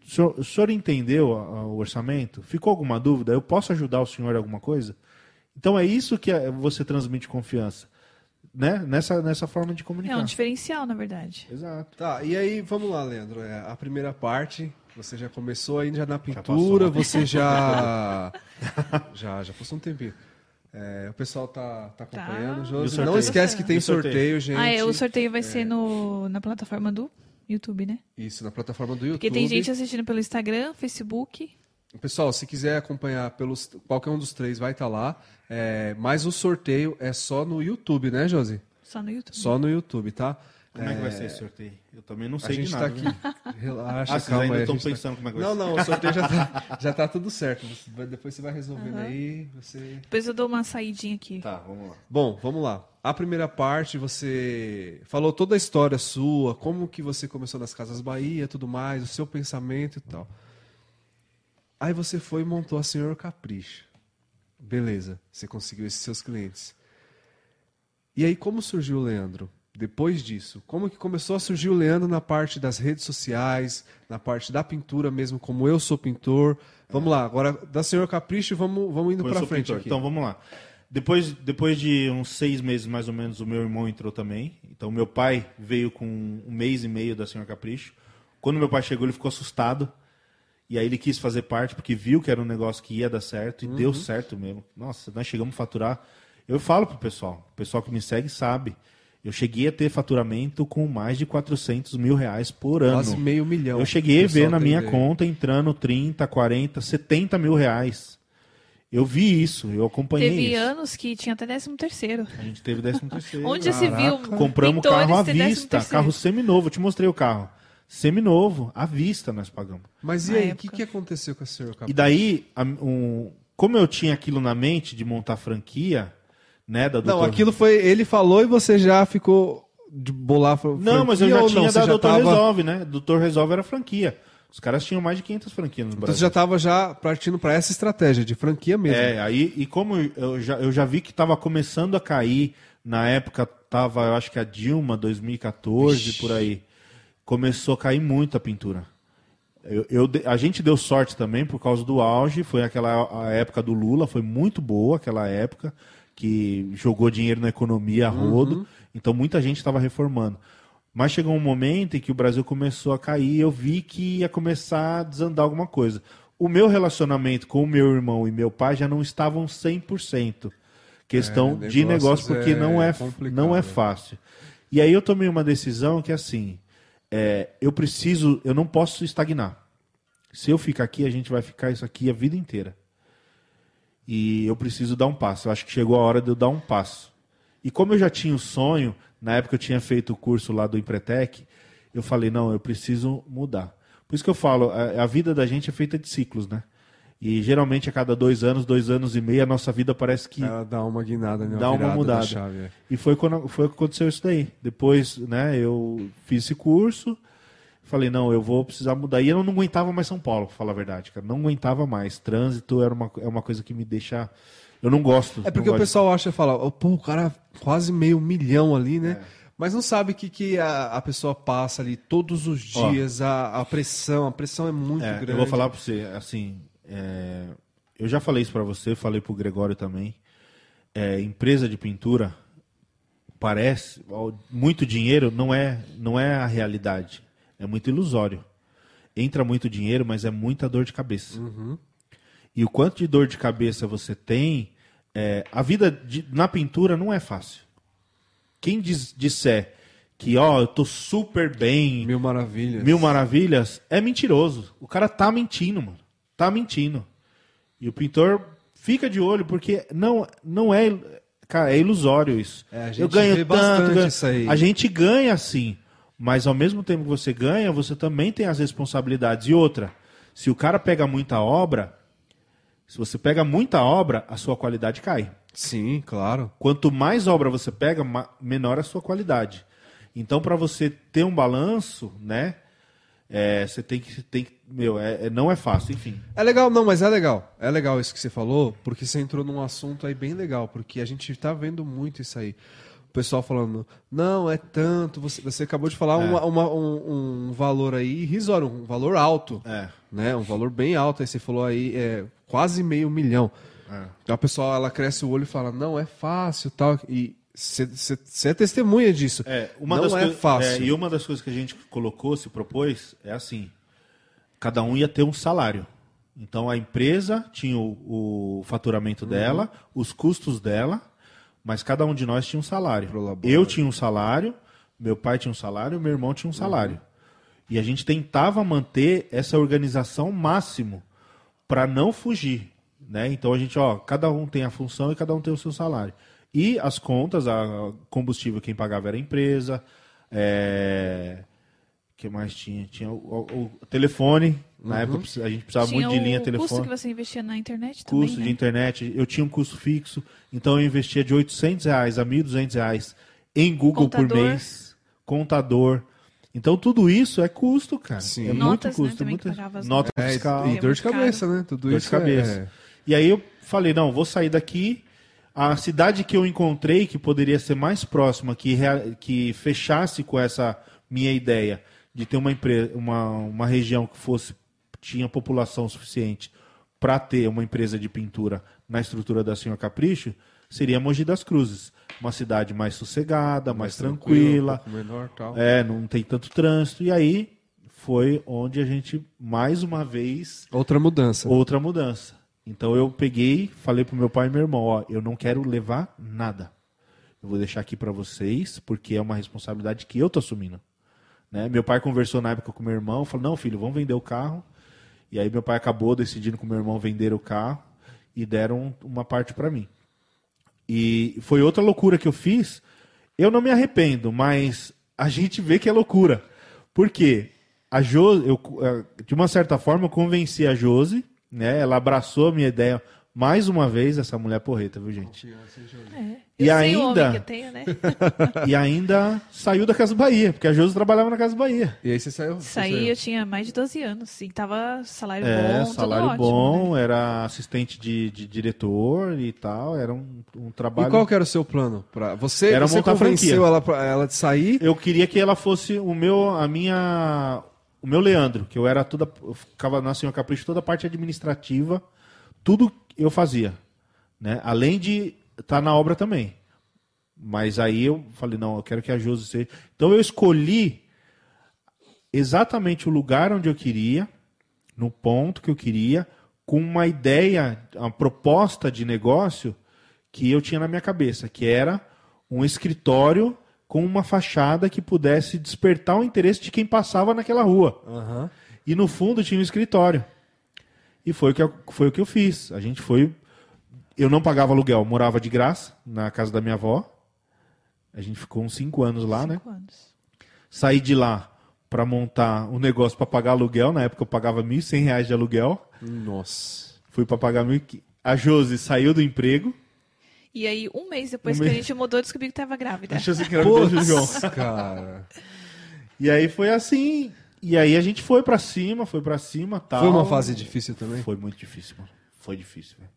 O senhor, o senhor entendeu o orçamento? Ficou alguma dúvida? Eu posso ajudar o senhor em alguma coisa? Então é isso que é- você transmite confiança. Né? Nessa, nessa forma de
É
comunicar.
um diferencial, na verdade.
Exato.
Tá, e aí, vamos lá, Leandro. É, a primeira parte, você já começou aí já na pintura,
uma
você (laughs) já. já, já passou um tempinho. É, o pessoal tá, tá acompanhando.
Tá.
Josi. Não esquece que tem
sorteio?
sorteio, gente.
Ah, é, o sorteio vai ser no, na plataforma do YouTube, né?
Isso, na plataforma do YouTube.
Porque tem gente assistindo pelo Instagram, Facebook.
Pessoal, se quiser acompanhar pelos qualquer um dos três, vai estar lá. É, mas o sorteio é só no YouTube, né, Josi?
Só no YouTube.
Só no YouTube, tá?
Como é que vai ser esse sorteio? Eu também não
A
sei
gente
de
tá
nada.
aqui.
viu?
Relaxa,
Ah, vocês
calma
ainda
aí. a
estão
tá-
pensando como é que vai
Não,
ser.
não, o sorteio já tá, (laughs) já tá tudo certo. Você Depois você vai resolvendo aí. Você...
Depois eu dou uma saidinha aqui.
Tá, vamos lá.
Bom, vamos lá. A primeira parte, você falou toda a história sua, como que você começou nas Casas Bahia, tudo mais, o seu pensamento e tal. Aí você foi e montou a Senhor Capricho. Beleza, você conseguiu esses seus clientes. E aí, como surgiu o Leandro? Depois disso, como que começou a surgir o Leandro na parte das redes sociais, na parte da pintura mesmo, como eu sou pintor? Vamos lá, agora da Senhor Capricho, vamos, vamos indo
sou
frente.
Então vamos lá. Depois, depois de uns seis meses mais ou menos, o meu irmão entrou também. Então meu pai veio com um mês e meio da Senhor Capricho. Quando meu pai chegou, ele ficou assustado. E aí ele quis fazer parte, porque viu que era um negócio que ia dar certo. E deu certo mesmo. Nossa, nós chegamos a faturar. Eu falo pro pessoal, o pessoal que me segue sabe. Eu cheguei a ter faturamento com mais de 400 mil reais por ano.
Quase meio milhão.
Eu cheguei a ver na minha
ideia.
conta entrando 30, 40, 70 mil reais. Eu vi isso, eu acompanhei
Teve
isso.
anos que tinha até 13 terceiro.
A gente teve 13 terceiro. (laughs)
Onde se viu
Compramos
pintores
carro à
ter 13º
vista, carro seminovo. Eu te mostrei o carro. Seminovo, à vista nós pagamos.
Mas e
Na
aí, o que, que aconteceu com a Senhor Capricho?
E daí, a- um, como eu tinha aquilo na mente de montar franquia, né, da
Não, aquilo foi. Ele falou e você já ficou de bolar.
Não, mas eu já tinha
não?
Da
já
Doutor
tava-
Resolve, né? Doutor Resolve era franquia. Os caras tinham mais de 500 franquias no
Então
Brasil.
você já estava já partindo para essa estratégia de franquia mesmo.
É, aí, e como eu já, eu já vi que estava começando a cair, na época tava, eu acho que a Dilma, 2014, por aí, começou a cair muito a pintura. Eu, eu a gente deu sorte também por causa do auge, foi aquela a época do Lula, foi muito boa aquela época, que jogou dinheiro na economia a rodo, então muita gente estava reformando. Mas chegou um momento em que o Brasil começou a cair e eu vi que ia começar a desandar alguma coisa. O meu relacionamento com o meu irmão e meu pai já não estavam 100%. Questão
É,
de negócio, porque
é
não, é,
complicado,
não é fácil. E aí eu tomei uma decisão que assim, é, eu preciso, eu não posso estagnar. Se eu ficar aqui, a gente vai ficar isso aqui a vida inteira. E eu preciso dar um passo. Eu acho que chegou a hora de eu dar um passo. E como eu já tinha o sonho, na época eu tinha feito o curso lá do Empretec, eu falei, não, eu preciso mudar. Por isso que eu falo, a, a vida da gente é feita de ciclos, né? E geralmente a cada dois anos, dois anos e meio, a nossa vida parece que
Ela dá uma guinada, né?
dá uma mudada.
chave, é.
E foi quando foi que aconteceu isso daí. Depois, né, eu fiz esse curso, falei, não, eu vou precisar mudar. E eu não aguentava mais São Paulo, pra falar a verdade, cara. Não aguentava mais. Trânsito era uma, é uma coisa que me deixa. Eu não gosto.
É porque o pessoal acha e fala, "Oh, pô, o cara quase meio milhão ali, né?
É.
Mas não sabe o que, que a, a pessoa passa ali todos os
Ó.
dias, a, a pressão, a pressão é muito
É,
grande.
eu vou falar pra você, assim, é, eu já falei isso pra você, falei pro Gregório também. É, empresa de pintura parece muito dinheiro não é não é a realidade, é muito ilusório. Entra muito dinheiro, mas é muita dor de cabeça. E o quanto de dor de cabeça você tem, é, a vida de- na pintura não é fácil. Quem diz- disser que ó, eu tô super bem,
Mil maravilhas.
Mil Maravilhas é mentiroso. O cara tá mentindo, mano. Tá mentindo. E o pintor fica de olho porque não, não é. Cara, é ilusório isso.
É, a gente
Eu ganho
vê
tanto.
bastante
ganho-. A gente ganha sim. Mas ao mesmo tempo que você ganha, você também tem as responsabilidades. E outra, se o cara pega muita obra, se você pega muita obra, a sua qualidade cai.
Sim, claro.
Quanto mais obra você pega, menor a sua qualidade. Então, para você ter um balanço, né? é, você tem que. Tem, meu, é, é- não é fácil, enfim.
É legal, não, mas é legal. É legal isso que você falou, porque você entrou num assunto aí bem legal, porque a gente tá vendo muito isso aí. Pessoal falando, não, é tanto. Você, você acabou de falar
É.
uma- uma- um, um valor aí irrisório, um valor alto.
É.
Né? Um valor bem alto. Aí você falou aí, é quase meio milhão.
É.
Então a pessoa ela cresce o olho e fala, não, é fácil tal. E você- é testemunha disso.
É, uma
não
das
é fácil.
é, e uma das coisas que a gente colocou, se propôs, é assim: cada um ia ter um salário. Então a empresa tinha o, o faturamento dela, os custos dela, mas cada um de nós tinha um salário. Eu tinha um salário, meu pai tinha um salário, meu irmão tinha um salário. E a gente tentava manter essa organização máximo para não fugir, né? Então a gente, ó, cada um tem a função e cada um tem o seu salário. E as contas, a combustível quem pagava era a empresa, é... que mais tinha? Tinha o, o- o telefone, na época a gente precisava
Tinha
muito de linha
o custo
telefone
que você investia na internet
custo
também,
de
né?
internet, eu tinha um custo fixo, então eu investia de 800 reais a 1.200 reais em Google por
Contador.
mês, contador. Então tudo isso é custo, cara.
Sim.
É
Notas,
muito
né,
custo. muito...
que pagava as
Nota
É,
fiscal.
e, e dor de
muito
cabeça, né? Tudo
dor
isso
de cabeça.
é-
E aí eu falei, não, vou sair daqui. A cidade que eu encontrei que poderia ser mais próxima, que, rea- que fechasse com essa minha ideia de ter uma, empre- uma, uma região que fosse tinha população suficiente para ter uma empresa de pintura na estrutura da Senhor Capricho, seria Mogi das Cruzes. Uma cidade mais sossegada, mais, tranquila,
um menor, tal.
é, não tem tanto trânsito. E aí foi onde a gente, mais uma vez,
Outra mudança.
outra mudança. Então eu peguei, falei pro meu pai e meu irmão, ó, eu não quero levar nada. Eu vou deixar aqui para vocês, porque é uma responsabilidade que eu tô assumindo. Né? Meu pai conversou na época com meu irmão, falou: "Não, filho, vamos vender o carro". E aí meu pai acabou decidindo com meu irmão vender o carro e deram uma parte para mim. E foi outra loucura que eu fiz. Eu não me arrependo, mas a gente vê que é loucura. Por quê? A Josi, eu, eh, de uma certa forma, eu convenci a Josi, né? Ela abraçou a minha ideia mais uma vez, essa mulher porreta, viu, gente?
É.
E
Eu sei o
ainda-
homem que eu tenho, né? (laughs)
E ainda saiu da Casa Bahia, porque a Josi trabalhava na Casa Bahia.
E aí você saiu.
Isso aí eu tinha mais de 12 anos. E tava salário
É,
bom, tudo
salário
ótimo,
bom,
né?
era assistente de, de diretor e tal, era um, um trabalho.
E qual que era o seu plano? Pra... Você,
Era
você convenceu
franquia.
ela, ela de sair?
Eu queria que ela fosse o meu, a minha, o meu Leandro, que eu era toda, eu ficava na Senhor Capricho toda a parte administrativa, tudo eu fazia, né? Além de estar na obra também. Mas aí eu falei não, eu quero que a Josi seja. Então eu escolhi exatamente o lugar onde eu queria, no ponto que eu queria, com uma ideia, uma proposta de negócio que eu tinha na minha cabeça, que era um escritório com uma fachada que pudesse despertar o interesse de quem passava naquela rua.
Aham.
E no fundo tinha um escritório. E foi o que eu, foi o que eu fiz. A gente foi. Eu não pagava aluguel, morava de graça na casa da minha avó. A gente ficou uns cinco anos lá, né?
Cinco anos.
Saí de lá para montar um negócio para pagar aluguel. Na época eu pagava 1.100 reais de aluguel.
Nossa.
Fui para pagar mil. A Josi saiu do emprego.
E aí, um mês depois
Um
que a
mês.
gente mudou, eu descobri que tava grávida.
A Josi engravidou do João.
Cara.
E aí foi assim. E aí a gente foi pra cima, foi pra cima, tal.
Foi uma fase difícil também?
Foi muito difícil, mano. Foi difícil, velho.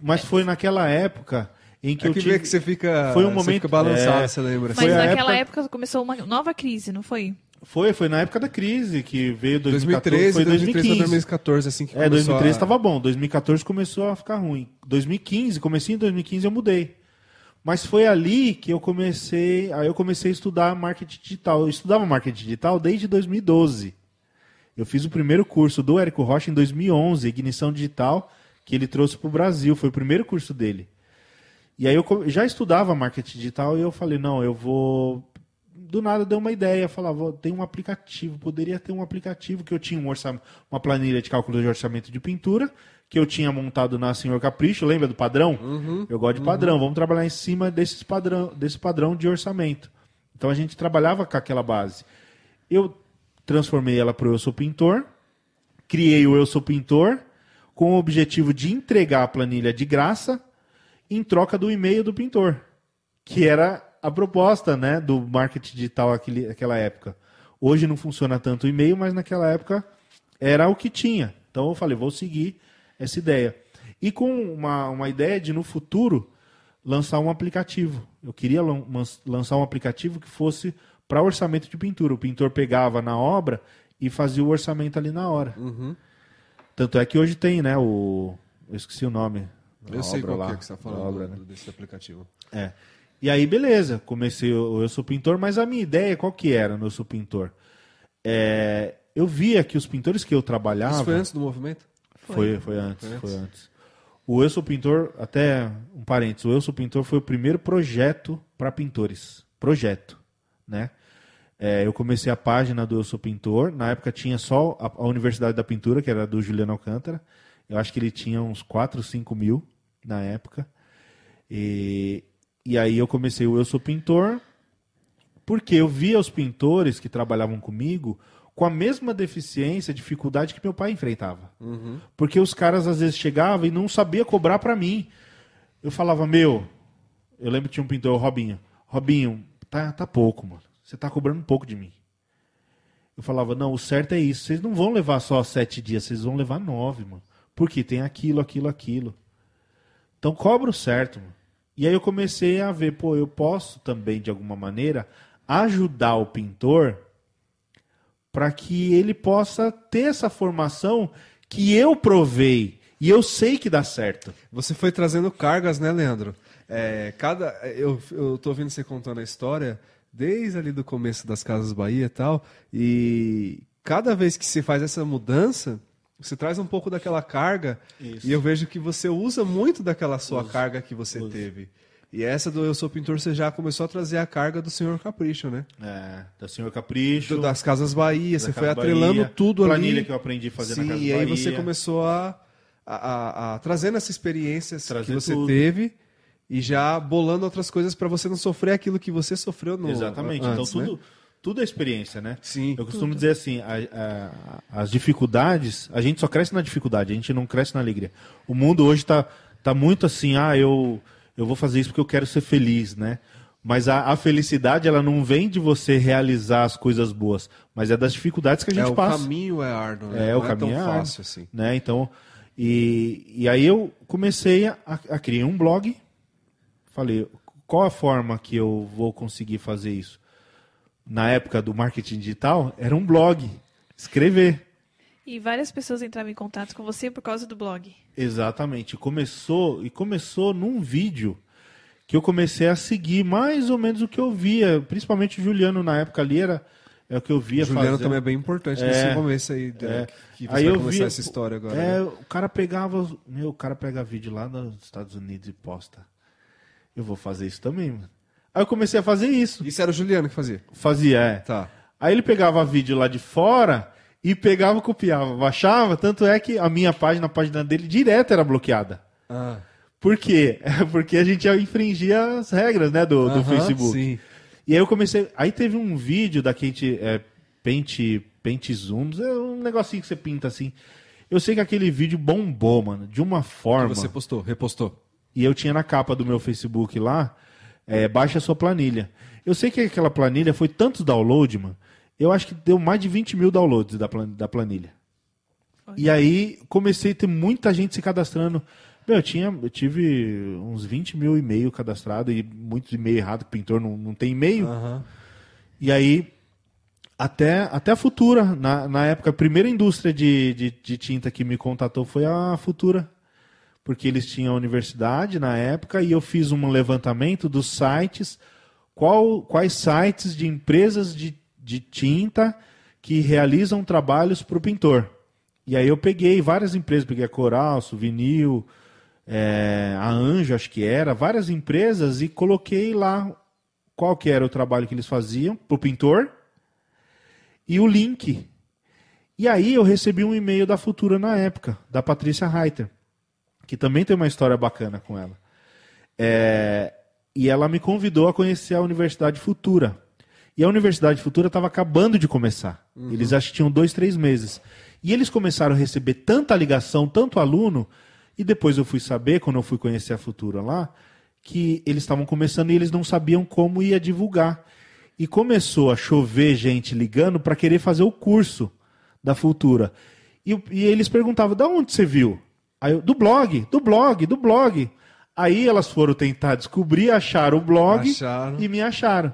Mas foi naquela época em que
É
eu
que
tive...
vê que você fica,
Foi um
você
momento-
fica balançado,
é.
você lembra?
Mas
Foi
naquela
época-
época... começou uma nova crise, não foi?
Foi, foi na época da crise que veio 2014,
2013,
foi
2013 pra
2015.
2014, assim que
É,
começou
2013
a...
estava bom, 2014 começou a ficar ruim. 2015, comecinho em 2015 eu mudei. Mas foi ali que eu comecei, aí eu comecei a estudar marketing digital. Eu estudava marketing digital desde 2012. Eu fiz o primeiro curso do Érico Rocha em 2011, Ignição Digital, que ele trouxe para o Brasil, foi o primeiro curso dele. E aí eu já estudava marketing digital e eu falei, não, eu vou do nada deu uma ideia, falava, tem um aplicativo, poderia ter um aplicativo que eu tinha um orçamento, uma planilha de cálculo de orçamento de pintura, que eu tinha montado na Senhor Capricho, lembra do padrão? eu gosto de padrão, vamos trabalhar em cima desses padrão, desse padrão de orçamento. Então a gente trabalhava com aquela base. Eu transformei ela para o Eu Sou Pintor, criei o Eu Sou Pintor, com o objetivo de entregar a planilha de graça em troca do e-mail do pintor, que era a proposta né, do marketing digital naquela época. Hoje não funciona tanto o e-mail, mas naquela época era o que tinha. Então eu falei, vou seguir essa ideia. E com uma, uma ideia de, no futuro, lançar um aplicativo. Eu queria lançar um aplicativo que fosse para orçamento de pintura. O pintor pegava na obra e fazia o orçamento ali na hora. Tanto é que hoje tem, né, o... Eu esqueci o nome.
Eu sei qual que
lá,
é que você tá
da
falando
obra,
do-
né?
desse aplicativo.
É. E aí, beleza, comecei o Eu Sou Pintor, mas a minha ideia, qual que era no Eu Sou Pintor? É, eu via que os pintores que eu trabalhava...
Isso foi antes do movimento?
Foi, foi antes,
Foi
foi
antes?
antes. O Eu Sou Pintor, até um parênteses, o Eu Sou Pintor foi o primeiro projeto para pintores. Projeto, né? É, eu comecei a página do Eu Sou Pintor, na época tinha só a, a Universidade da Pintura, que era do Juliano Alcântara. Eu acho que ele tinha uns 4, 5 mil na época. E, e aí eu comecei o Eu Sou Pintor, porque eu via os pintores que trabalhavam comigo com a mesma deficiência, dificuldade que meu pai enfrentava. Porque os caras às vezes chegavam e não sabia cobrar para mim. Eu falava, meu, eu lembro que tinha um pintor, o Robinho. Robinho, tá, tá pouco, mano. Você tá cobrando um pouco de mim. Eu falava, não, o certo é isso. Vocês não vão levar só sete dias, vocês vão levar nove, mano. Porque tem aquilo, aquilo, aquilo. Então cobra o certo, mano. E aí eu comecei a ver, pô, eu posso também, de alguma maneira, ajudar o pintor para que ele possa ter essa formação que eu provei e eu sei que dá certo.
Você foi trazendo cargas, né, Leandro? É, cada, eu, eu tô ouvindo você contando a história desde ali do começo das Casas Bahia e tal, e cada vez que você faz essa mudança, você traz um pouco daquela carga,
Isso.
e eu vejo que você usa muito daquela sua carga que você teve. E essa do Eu Sou Pintor, você já começou a trazer a carga do Senhor Capricho, né?
É, da Senhor Capricho.
Do- das Casas Bahia,
da
você
Casa
foi atrelando
Bahia,
tudo ali.
planilha que eu aprendi a fazer
Sim,
na Casa
e aí
Bahia.
você começou a, a, a, a trazendo essas experiências
Trazer
que você
tudo.
teve e já bolando outras coisas para você não sofrer aquilo que você sofreu no
Exatamente.
antes,
então
né?
tudo, tudo é experiência, né?
Sim,
Eu costumo dizer assim, a- a- as dificuldades, a gente só cresce na dificuldade, a gente não cresce na alegria. O mundo hoje está tá muito assim, ah, eu, eu vou fazer isso porque eu quero ser feliz, né? Mas a, a felicidade, ela não vem de você realizar as coisas boas, mas é das dificuldades que a
É,
gente
o
passa.
caminho é árduo, né?
É,
não
o caminho
é
é
tão
árduo.
fácil assim.
né? Então, e, e aí eu comecei a, a criar um blog. Falei, qual a forma que eu vou conseguir fazer isso? Na época do marketing digital, era um blog, escrever.
E várias pessoas entravam em contato com você por causa do blog.
Exatamente. Começou e começou num vídeo que eu comecei a seguir mais ou menos o que eu via, principalmente o Juliano na época ali era é o que eu via
O Juliano
fazendo.
também é bem importante
É.
nesse começo aí, de-
É.
que você
Aí
vai
eu
começar
via-
essa história agora.
É,
né?
o cara pegava. Meu, o cara pega vídeo lá nos Estados Unidos e posta. Eu vou fazer isso também, mano. Aí eu comecei a fazer isso.
Isso era o Juliano que fazia.
Fazia, é.
Tá.
Aí ele pegava vídeo lá de fora e pegava e copiava, baixava. Tanto é que a minha página, a página dele, direto era bloqueada.
Ah,
Por quê? (laughs) Porque a gente já infringia as regras, né, do, do
aham,
Facebook.
Sim.
E aí eu comecei. Aí teve um vídeo da Kate é, Paint, Paint Zoom, é um negocinho que você pinta assim. Eu sei que aquele vídeo bombou, mano, de uma forma.
Você postou, repostou.
E eu tinha na capa do meu Facebook lá, é, baixa a sua planilha. Eu sei que aquela planilha foi tantos downloads, mano. Eu acho que deu mais de 20 mil downloads da, plan- da planilha. E aí comecei a ter muita gente se cadastrando. Meu, eu, tinha, eu tive uns 20 mil e-mail cadastrado e muitos e-mail errado, que pintor não, não tem e-mail.
Aham.
E aí, até, até a Futura, na, na época, a primeira indústria de, de, de tinta que me contatou foi a Futura. Porque eles tinham a universidade na época e eu fiz um levantamento dos sites, qual, quais sites de empresas de, de tinta que realizam trabalhos para o pintor. E aí eu peguei várias empresas, peguei a Coral, Souvenir, é, a Anjo, acho que era, várias empresas e coloquei lá qual que era o trabalho que eles faziam para o pintor e o link. E aí eu recebi um e-mail da Futura na época, da Patrícia Reiter, que também tem uma história bacana com ela. É, e ela me convidou a conhecer a Universidade Futura. E a Universidade Futura estava acabando de começar. Eles acho que tinham dois, três meses. E eles começaram a receber tanta ligação, tanto aluno, e depois eu fui saber, quando eu fui conhecer a Futura lá, que eles estavam começando e eles não sabiam como ia divulgar. E começou a chover gente ligando para querer fazer o curso da Futura. E, e eles perguntavam: da onde você viu? Aí eu, do blog, do blog, do blog. Aí elas foram tentar descobrir, acharam o blog
Acharam.
e me acharam.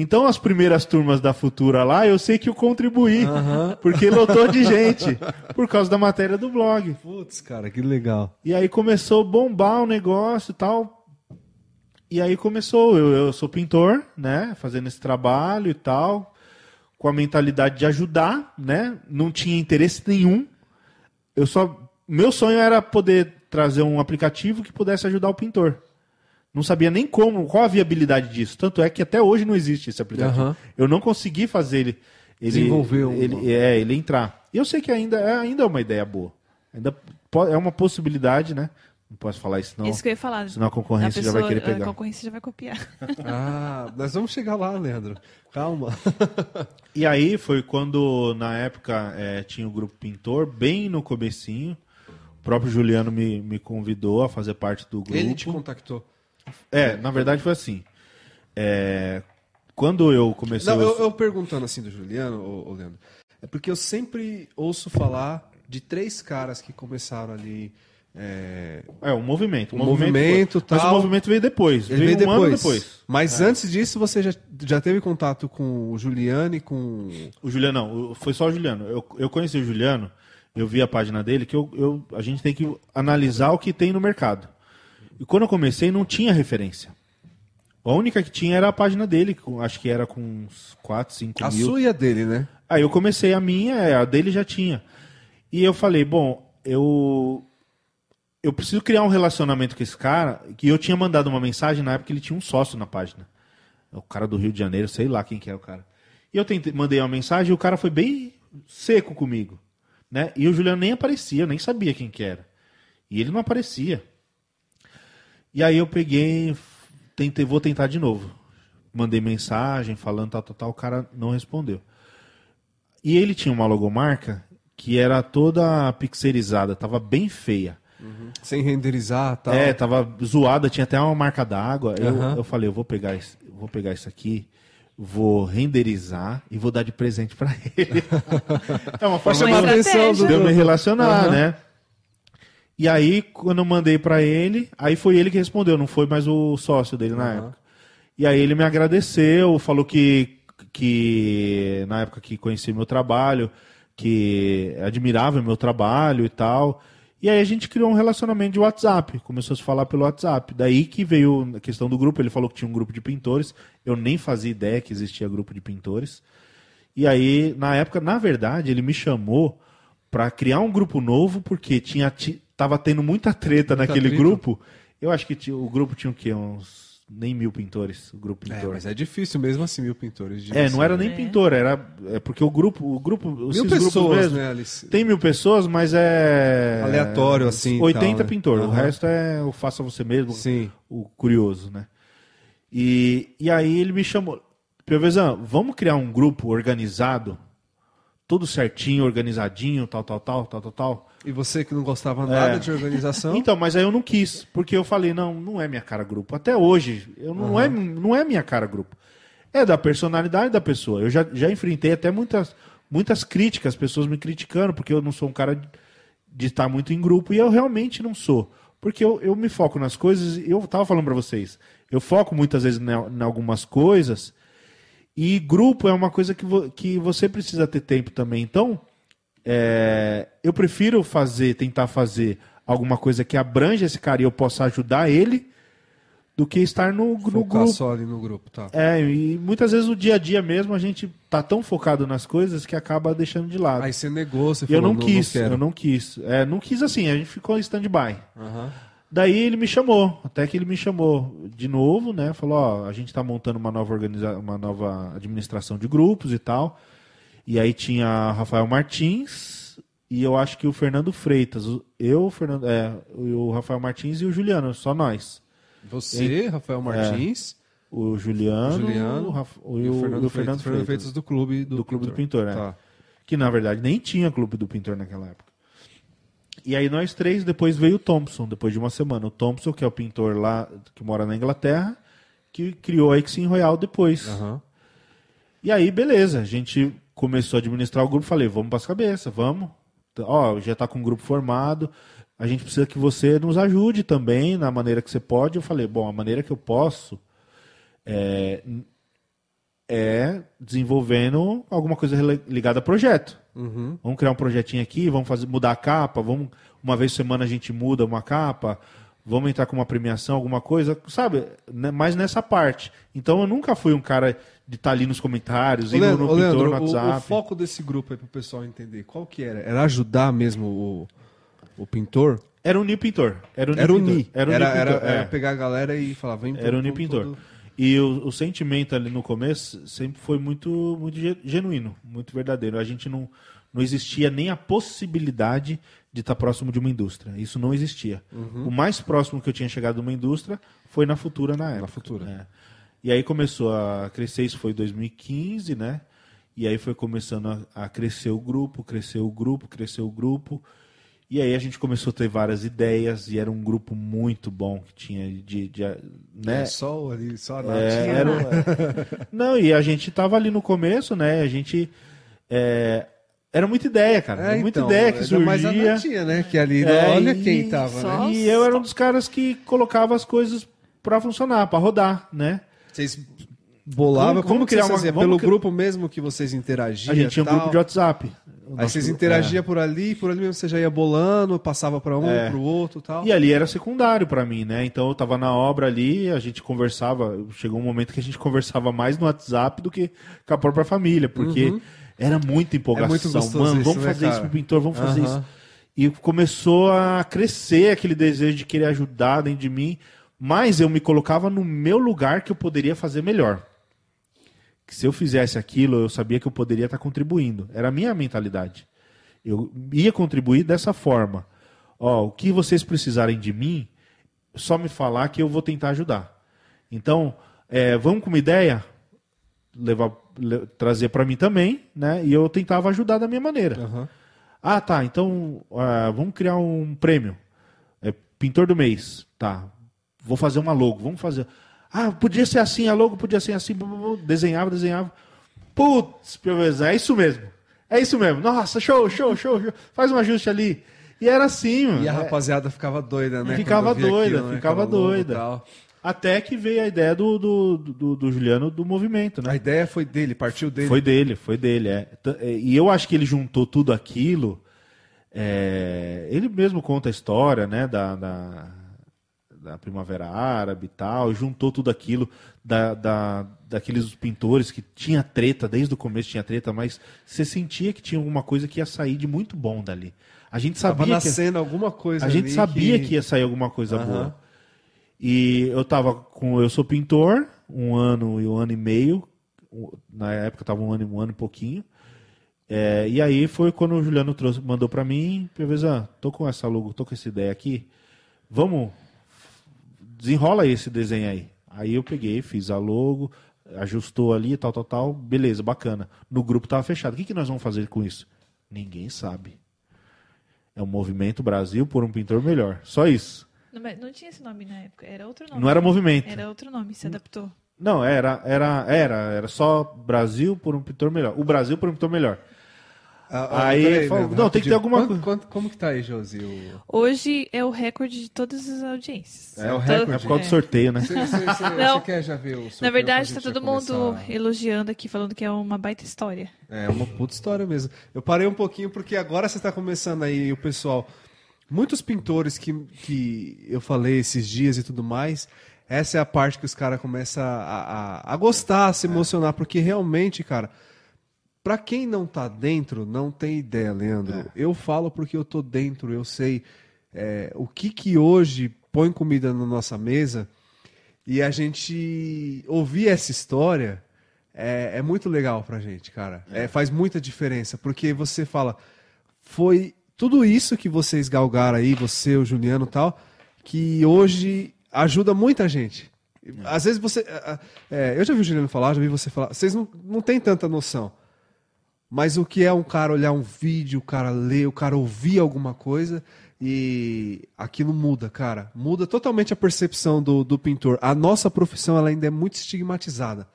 Então as primeiras turmas da Futura lá, eu sei que eu contribuí, (laughs) porque lotou de gente, por causa da matéria do blog.
Putz, cara, que legal.
E aí começou a bombar o negócio e tal. E aí começou, eu, eu sou pintor, né? Fazendo esse trabalho e tal, com a mentalidade de ajudar, né? Não tinha interesse nenhum. Eu só. Meu sonho era poder trazer um aplicativo que pudesse ajudar o pintor. Não sabia nem como, qual a viabilidade disso. Tanto é que até hoje não existe esse aplicativo.
Aham.
Eu não consegui fazer ele. ele
Desenvolver um-
ele, é, ele entrar. E eu sei que ainda é, ainda é uma ideia boa. Ainda é uma possibilidade, né? Não posso falar isso, não.
Isso que eu ia falar.
senão a concorrência já vai querer pegar.
A concorrência já vai copiar. (laughs)
Ah, nós vamos chegar lá, Leandro. Calma. (laughs)
E aí foi quando, na época, eh, tinha o grupo Pintor, bem no comecinho. O próprio Juliano me, me convidou a fazer parte do grupo.
Ele te contactou.
É, na verdade foi assim. É, quando eu comecei...
Não,
a-
eu, eu perguntando assim do Juliano, ô, ô Leandro, é porque eu sempre ouço falar de três caras que começaram ali é,
É, o movimento.
O movimento,
Mas
tal.
o movimento veio depois.
Ele
veio
veio
um
depois.
ano depois.
Mas antes disso, você já, já teve contato com o Juliano e com.
O Juliano, não, foi só o Juliano. Eu, eu conheci o Juliano, eu vi a página dele, que eu, eu- a gente tem que analisar o que tem no mercado. E quando eu comecei, não tinha referência. A única que tinha era a página dele, com- acho que era com uns 4, 5
A
mil.
sua e a dele, né?
Aí eu comecei a minha, é, a dele já tinha. E eu falei, bom, eu eu preciso criar um relacionamento com esse cara, que eu tinha mandado uma mensagem na época que ele tinha um sócio na página. O cara do Rio de Janeiro, sei lá quem que é o cara. E eu tentei, mandei uma mensagem e o cara foi bem seco comigo, né? E o Juliano nem aparecia, eu nem sabia quem que era. E ele não aparecia. E aí eu peguei, tentei, vou tentar de novo. Mandei mensagem falando tal, tal, tal, o cara não respondeu. E ele tinha uma logomarca que era toda pixelizada, tava bem feia.
Sem renderizar tal.
É, tava zoada, tinha até uma marca d'água. Eu,
Aham.
eu falei, eu vou pegar, esse, vou pegar isso aqui, vou renderizar e vou dar de presente pra ele. (laughs) é uma forma de eu me relacionar,
Aham.
né? E aí, quando eu mandei pra ele, aí foi ele que respondeu, não foi mais o sócio dele na
Aham.
época. E aí ele me agradeceu, falou que, que na época que conhecia meu trabalho, que admirava meu trabalho e tal. E aí a gente criou um relacionamento de WhatsApp, começou a se falar pelo WhatsApp. Daí que veio a questão do grupo, ele falou que tinha um grupo de pintores, eu nem fazia ideia que existia grupo de pintores. E aí, na época, na verdade, ele me chamou pra criar um grupo novo, porque tinha ti- tava tendo muita treta
Muita
naquele
treta.
grupo. Eu acho que o grupo tinha o quê? Uns nem mil pintores, o grupo
É,
pintor.
mas é difícil mesmo assim, mil pintores. de
É, não
você,
era
né?
nem
É.
pintor, era é porque o grupo, o grupo,
Mil pessoas,
mesmo,
né, Alice?
tem mil pessoas, mas é
Aleatório, assim, e
80
tal, né?
pintor, o resto é o faça você mesmo,
Sim.
o curioso, né? E, e aí ele me chamou, Piovesan, vamos criar um grupo organizado, tudo certinho, organizadinho, tal, tal, tal, tal, tal, tal.
E você que não gostava nada
É.
de organização?
Então, mas aí eu não quis, porque eu falei, não, não é minha cara grupo. Até hoje, eu não, é, não é minha cara grupo. É da personalidade da pessoa. Eu já, já enfrentei até muitas, muitas críticas, pessoas me criticando, porque eu não sou um cara de- estar muito em grupo, e eu realmente não sou. Porque eu, eu me foco nas coisas, e eu tava falando para vocês, eu foco muitas vezes em algumas coisas, e grupo é uma coisa que, vo- que você precisa ter tempo também. Então, é, eu prefiro fazer, tentar fazer alguma coisa que abrange esse cara e eu possa ajudar ele, do que estar no, no
Focar
grupo.
só ali no grupo, tá.
É, e muitas vezes no dia a dia mesmo a gente tá tão focado nas coisas que acaba deixando de lado.
Aí você negou, você
e eu
falou,
não quis,
quero.
eu não quis. É, não quis assim, a gente ficou em stand-by.
Aham.
Daí ele me chamou, até que ele me chamou de novo, né? Falou, ó, a gente tá montando uma nova organiza uma nova administração de grupos e tal. E aí tinha Rafael Martins e eu acho que o Fernando Freitas, eu, o Fernando, é, o Rafael Martins e o Juliano, só nós.
Você, Rafael Martins,
O Juliano,
o Juliano
o, o-
e o Fernando,
e o
Freitas, Fernando Freitas do clube do,
do Clube do
Pintor.
Pintor, é.
Tá.
Que na verdade nem tinha Clube do Pintor naquela época. E aí nós três, depois veio o Thompson, depois de uma semana. O Thompson, que é o pintor lá, que mora na Inglaterra, que criou a Exim Royal depois.
Aham.
E aí, beleza, a gente começou a administrar o grupo, falei, vamos para as cabeças, vamos. Ó, já tá com o grupo formado, a gente precisa que você nos ajude também na maneira que você pode. Eu falei, bom, a maneira que eu posso é, é desenvolvendo alguma coisa ligada a projeto.
Uhum.
Vamos criar um projetinho aqui, vamos fazer, mudar a capa, vamos uma vez por semana a gente muda uma capa, vamos entrar com uma premiação, alguma coisa, sabe? Né, Mais nessa parte. Então eu nunca fui um cara de estar ali nos comentários, indo
Leandro,
no pintor,
Leandro,
no
o- o,
WhatsApp.
foco desse grupo aí pro pessoal entender, qual que era? Era ajudar mesmo o, o pintor?
Era o Ni Pintor. Era o Ni
Era o
Pintor. Era o
Era, era, era
é.
pegar a galera e falar, vem
Era o Ni
vamos
Pintor.
tudo-
E o, o sentimento ali no começo sempre foi muito, muito ge- genuíno, muito verdadeiro. A gente não, não existia nem a possibilidade de estar próximo de uma indústria. Isso não existia.
Uhum.
O mais próximo que eu tinha chegado de uma indústria foi na Futura na época.
Futura.
É. E aí começou a crescer, isso foi em 2015, né? E aí foi começando a, a crescer o grupo, crescer o grupo, crescer o grupo. E aí a gente começou a ter várias ideias e era um grupo muito bom que tinha de, de né?
É, só ali, só a
É,
Nath.
era (laughs) Não, e a gente tava ali no começo, né? A gente. é, era muita ideia, cara.
É,
muita
então,
ideia que
ainda mais a
surgia.
Natinha, né? Que ali,
É,
olha
e-
quem tava,
só-
né?
E eu era um dos caras que colocava as coisas pra funcionar, pra rodar, né?
Vocês bolavam,
Como-
como,
como
que
criar uma- vamos
Pelo
cri-
grupo mesmo que vocês interagiam
A gente tinha um grupo de WhatsApp.
Aí vocês
é.
interagiam por ali, por ali mesmo você já ia bolando, passava pra um,
É.
pro outro e tal.
E ali era secundário pra mim, né? Então eu tava na obra ali, a gente conversava. Chegou um momento que a gente (laughs) conversava mais no WhatsApp do que com a própria família, porque era muita empolgação.
Uhum. É muito gostoso
Mano,
isso,
vamos
né,
fazer isso
cara?
pro pintor, vamos fazer
Aham.
isso. E começou a crescer aquele desejo de querer ajudar dentro de mim, mas eu me colocava no meu lugar que eu poderia fazer melhor. Que se eu fizesse aquilo, eu sabia que eu poderia estar contribuindo. Era a minha mentalidade. Eu ia contribuir dessa forma. Ó, o que vocês precisarem de mim, só me falar que eu vou tentar ajudar. Então, é, vamos com uma ideia? Levar, le- trazer para mim também, né? E eu tentava ajudar da minha maneira.
Aham.
Ah, tá. Então, ah, vamos criar um prêmio. É, pintor do mês. Tá. Vou fazer uma logo. Vamos fazer. Ah, podia ser assim, a logo podia ser assim. Desenhava, desenhava. Putz, é isso mesmo. É isso mesmo. Nossa, show, show, show, show. Faz um ajuste ali. E era assim, mano.
E a
É,
rapaziada ficava doida, né?
Ficava doida,
aquilo, né,
ficava doida. Até que veio a ideia do, do, do, do Juliano do movimento, né?
A ideia foi dele, partiu dele.
Foi dele, foi dele, é. É, E eu acho que ele juntou tudo aquilo. é, Ele mesmo conta a história, né? Da, da, da Primavera Árabe e tal. Juntou tudo aquilo da, da, daqueles pintores que tinha treta, desde o começo tinha treta, mas você sentia que tinha alguma coisa que ia sair de muito bom dali. A gente
Tava
sabia que.
nascendo alguma coisa
A gente sabia que... ia sair alguma coisa
Aham.
boa. E eu tava com. Eu sou pintor, um ano e um ano e meio. Na época tava um ano e um ano e pouquinho. É, e aí foi quando o Juliano trouxe, mandou pra mim, Pevezan, tô com essa logo, tô com essa ideia aqui. Vamos, desenrola esse desenho aí. Aí eu peguei, fiz a logo, ajustou ali, tal, tal, tal. Beleza, bacana. No grupo tava fechado. O que, que nós vamos fazer com isso? Ninguém sabe. É o Movimento Brasil por um pintor melhor. Só isso.
Não, não tinha esse nome na época, era outro nome.
Não era movimento.
Era outro nome, se adaptou.
Não, era, era, era, era só Brasil por um pintor melhor. O Brasil por um pintor melhor.
Ah, ah,
Aí
peraí,
falou, não, tem que ter alguma coisa.
quanto- como que tá aí, Josi? O...
Hoje é o recorde de todas as audiências.
É o
Todo-
recorde?
É por causa do
é.
sorteio, né?
Você, você- (laughs) você-
Não.
quer já ver o sorteio
Na verdade, tá todo mundo
começar?
elogiando aqui, falando que é uma baita história.
É uma puta história mesmo. Eu parei um pouquinho porque agora você está começando aí o pessoal. Muitos pintores que, que eu falei esses dias e tudo mais, essa é a parte que os caras começam a, a, a gostar, a se emocionar, porque realmente, cara, pra quem não tá dentro, não tem ideia, Leandro. Eu falo porque eu tô dentro, eu sei é, o que que hoje põe comida na nossa mesa e a gente ouvir essa história é, é muito legal pra gente, cara. É, faz muita diferença, porque você fala, foi tudo isso que vocês galgaram aí, você, o Juliano e tal, que hoje ajuda muita gente. Às vezes você. é, é, eu já vi o Juliano falar, já vi você falar. Vocês não, não têm tanta noção. Mas o que é um cara olhar um vídeo, o cara ler, o cara ouvir alguma coisa e aquilo muda, cara. Muda totalmente a percepção do, do pintor. A nossa profissão ela ainda é muito estigmatizada.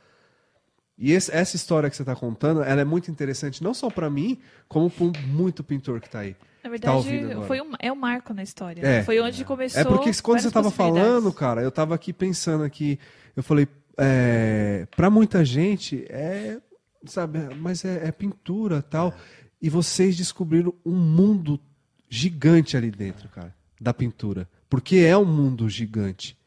E esse- essa história que você está contando, ela é muito interessante, não só para mim, como para muito pintor que está aí.
Na
tá
verdade,
agora.
foi um, é um marco na história.
É.
né? Foi onde começou.
É porque quando você estava falando, cara, eu estava aqui pensando aqui, eu falei, é, para muita gente é, sabe, mas é, é pintura tal, e vocês descobriram um mundo gigante ali dentro, cara, da pintura, porque é um mundo gigante.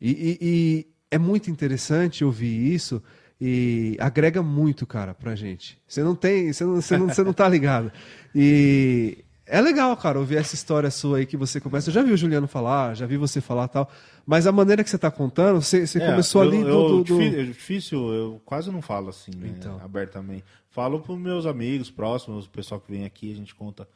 E, e- e é muito interessante ouvir isso e agrega muito, cara, pra gente. Você não tem, você não, você não, você não tá ligado. E é legal, cara, ouvir essa história sua aí que você começa. Eu já vi o Juliano falar, já vi você falar tal, mas a maneira que você tá contando, você, você
É,
começou
eu-
ali
eu,
do. do-
é difícil, eu quase não falo assim, né,
Então.
abertamente. Falo para meus amigos próximos, o pessoal que vem aqui, a gente conta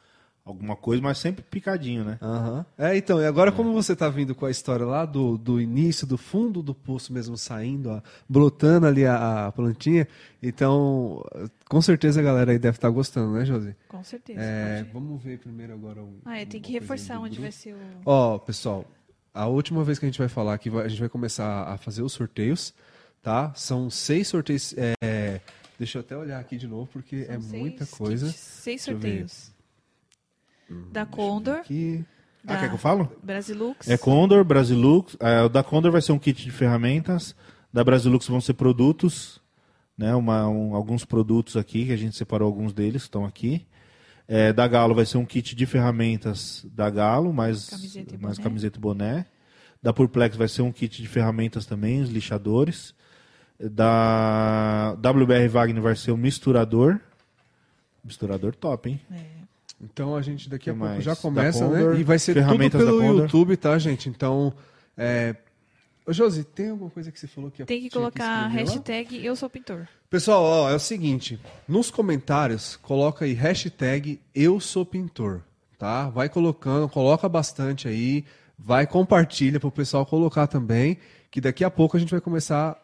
alguma coisa, mas sempre picadinho, né?
Aham. É, então, e agora como você tá vindo com a história lá do, do início, do fundo do poço mesmo saindo, ó, brotando ali a, a plantinha, então, com certeza a galera aí deve estar gostando, né, Josi?
Com certeza.
É, vamos ver primeiro agora um.
Ah, é, tem que reforçar onde vai ser o.
Ó, pessoal, a última vez que a gente vai falar aqui, vai- a gente vai começar a fazer os sorteios, tá? São seis sorteios é, Deixa eu até olhar aqui de novo, porque é
São
muita
seis
coisa.
kits, seis
Deixa
sorteios. Da Condor,
Aqui.
Ah,
da
quer que eu falo?
Brasilux.
É Condor, Brasilux. é, o da Condor vai ser um kit de ferramentas. Da Brasilux vão ser produtos. Né, uma, um- alguns produtos aqui, que a gente separou alguns deles, estão aqui. É, da Galo vai ser um kit de ferramentas da Galo, mais
Camiseta e
mais
boné.
camiseta e boné. Da Purplex vai ser um kit de ferramentas também, os lixadores. Da WBR Wagner vai ser um misturador. Misturador top, hein?
É.
Então a gente daqui a
Que
pouco
mais?
já começa,
Condor,
né? E vai ser tudo pelo. YouTube, tá, gente? Então, é... Ô, Josi, tem alguma coisa que você falou que
Tem que colocar a
escrever lá?
hashtag Eu Sou Pintor.
Pessoal, ó, é o seguinte, nos comentários coloca aí hashtag eu sou pintor, tá? Vai colocando, coloca bastante aí, vai compartilha pro pessoal colocar também, que daqui a pouco a gente vai começar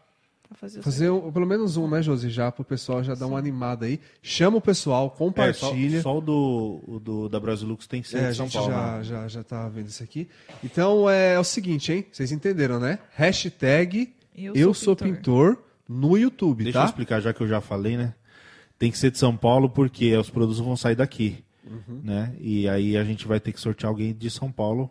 Pra fazer o
Fazer um- pelo menos um, né, Josi? Já pro pessoal já dar uma animada aí. Chama o pessoal,
É, só,
compartilha.
só o do, o do- da Brasilux tem que ser
É, a
de São
gente
Paulo.
já,
né?
já, já tá vendo isso aqui. Então é, o seguinte, hein? Vocês entenderam, né? Hashtag
Eu
eu,
sou
sou pintor. no YouTube,
Deixa eu
tá?
explicar, já que eu já falei, né? Tem que ser de São Paulo porque os produtos vão sair daqui,
Uhum.
né? E aí a gente vai ter que sortear alguém de São Paulo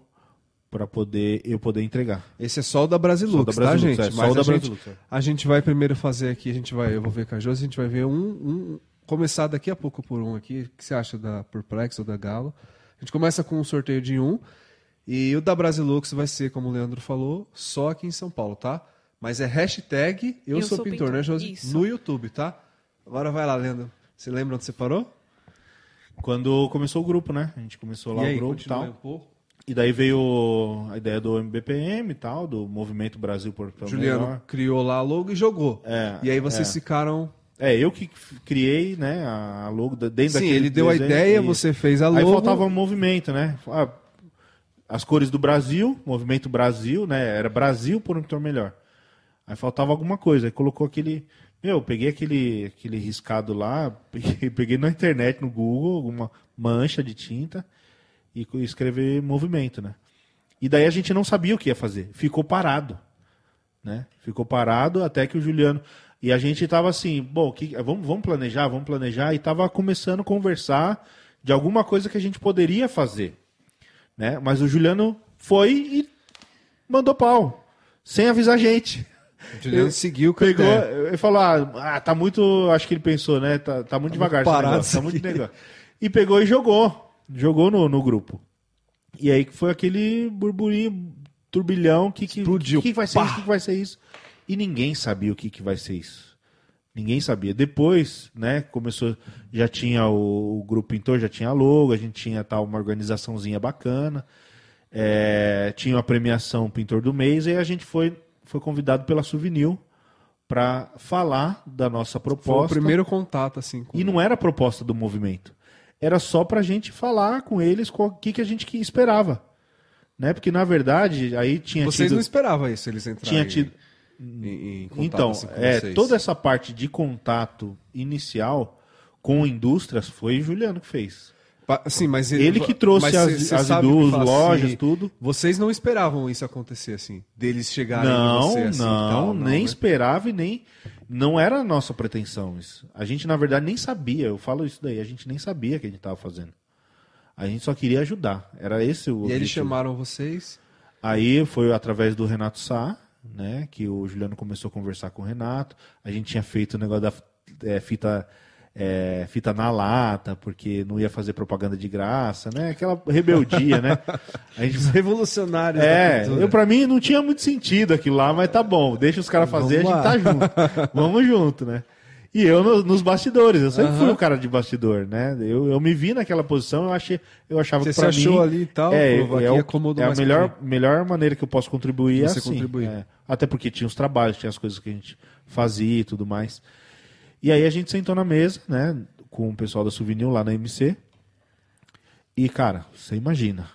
para poder eu poder entregar.
Esse é só o da Brasilux,
Só da
tá,
Brasilux,
gente?
é, só
Mas
o da
a, gente,
Brasilux, é.
a gente vai primeiro fazer aqui, a gente vai, eu vou ver com a Josi, a gente vai ver um, um- começar daqui a pouco por um aqui. O que você acha da Perplex ou da Galo? A gente começa com um sorteio de um e o da Brasilux vai ser, como o Leandro falou, só aqui em São Paulo, tá? Mas é hashtag eu,
Eu
sou,
sou
pintor,
pintor,
né, Josi?
isso.
No YouTube, tá? Agora vai lá, Leandro. Você lembra onde você parou?
Quando começou o grupo, né? A gente começou lá
e aí,
o grupo e tal.
um pouco.
E daí veio a ideia do MBPM e tal, do Movimento Brasil por Portugal
Juliano
Melhor.
criou lá a logo e jogou.
É,
e aí vocês
é.
ficaram...
É, eu que criei, né, a logo dentro
Sim, ele deu a ideia,
e-
você fez a logo.
Aí faltava um movimento, né? Ah, As cores do Brasil, movimento Brasil, né? Era Brasil por um pintor melhor. Aí faltava alguma coisa. Aí colocou aquele. Meu, eu peguei aquele, aquele riscado lá, (laughs) peguei, peguei na internet, no Google, uma mancha de tinta e escrever movimento, né? E daí a gente não sabia o que ia fazer. Ficou parado. Né? Ficou parado até que o Juliano. E a gente tava assim, bom, que, vamos, vamos planejar, vamos planejar. E tava começando a conversar de alguma coisa que a gente poderia fazer. Né? Mas o Juliano foi e mandou pau. Sem avisar a gente.
O Juliano
Ele
seguiu a
Pegou, ele falou, ah, tá muito. Acho que ele pensou, né? Tá, tá muito devagar esse
parado
negócio, tá muito negócio. E pegou e jogou. Jogou no, no grupo. E aí que foi aquele burburinho, turbilhão, que, que,
Explodiu.
que, que vai ser
Pá!
isso, que, que vai ser isso. E ninguém sabia o que, que vai ser isso. Ninguém sabia. Depois, né, começou, já tinha o, o grupo pintor, já tinha logo, a gente tinha tal uma organizaçãozinha bacana. É, tinha a premiação Pintor do Mês e a gente foi, foi convidado pela Souvenir para falar da nossa
Foi o
proposta.
primeiro contato, assim. Com...
E não era a proposta do movimento. Era só pra gente falar com eles o que, que a gente esperava. Né? Porque, na verdade, aí tinha
Vocês
tido...
não esperavam isso, eles entrarem
tinha tido...
em, em contato
Então,
assim,
é,
vocês.
toda essa parte de contato inicial com indústrias foi o Juliano que fez.
Sim, mas
Ele que trouxe
mas
as, as indús,
fala
lojas,
assim,
tudo.
Vocês não esperavam isso acontecer assim? Deles chegarem em
Não,
você assim
não,
tal,
nem
né?
esperava e nem. Não era a nossa pretensão isso. A gente, na verdade, nem sabia. Eu falo isso daí. A gente nem sabia o que a gente estava fazendo. A gente só queria ajudar. Era esse o
E aí eles
objetivo.
chamaram vocês.
Aí foi através do Renato Sá, né? Que o Juliano começou a conversar com o Renato. A gente tinha feito o negócio da é, fita, é, fita na lata, porque não ia fazer propaganda de graça, né? Aquela rebeldia, né? (laughs) A gente
Revolucionários da
é, eu para mim não tinha muito sentido aquilo lá, mas tá bom, deixa os caras fazer,
Vamos
a gente tá junto. (laughs) Vamos junto, né? E eu no- nos bastidores, eu sempre
Aham.
fui o cara de bastidor, né? Eu, eu me vi naquela posição, eu achei, eu achava
Você
que pra
se achou
mim
ali e tal,
é,
pô, aqui
é, o-
acomodou
é a melhor, melhor maneira que eu posso contribuir é
Você
assim.
contribuir.
é. Até porque tinha os trabalhos, tinha as coisas que a gente fazia e tudo mais. E aí a gente sentou na mesa, né, com o pessoal da Souvenir lá na MC. E, cara, você imagina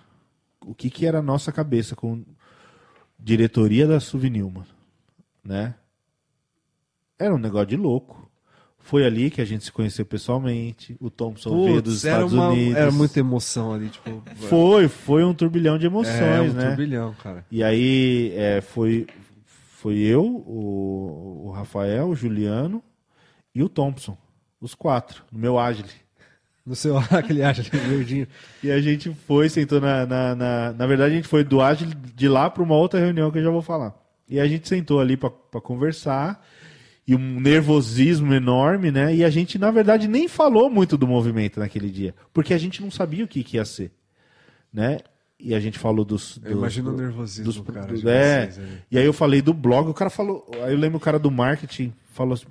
o que, que era a nossa cabeça com diretoria da Souvenir, mano, né? Era um negócio de louco. Foi ali que a gente se conheceu pessoalmente. O Thompson veio dos
Putz,
Estados
uma,
Unidos.
era muita emoção ali, tipo.
Foi, foi um turbilhão de emoções,
é, um
né?
turbilhão, cara.
E aí é, foi, foi eu, o, o Rafael, o Juliano e o Thompson. Os quatro, no meu Agile.
No seu (laughs) aquele Agile (laughs) verdinho.
E a gente foi, sentou na. Na, na, na verdade, a gente foi do Agile de lá para uma outra reunião que eu já vou falar. E a gente sentou ali para conversar. E um nervosismo enorme, né? E a gente, na verdade, nem falou muito do movimento naquele dia. Porque a gente não sabia o que, que ia ser. Né? E a gente falou dos. dos
Imagina o nervosismo,
dos,
cara.
do- é.
vocês ali.
E aí eu falei do blog, o cara falou. Aí eu lembro o cara do marketing falou assim: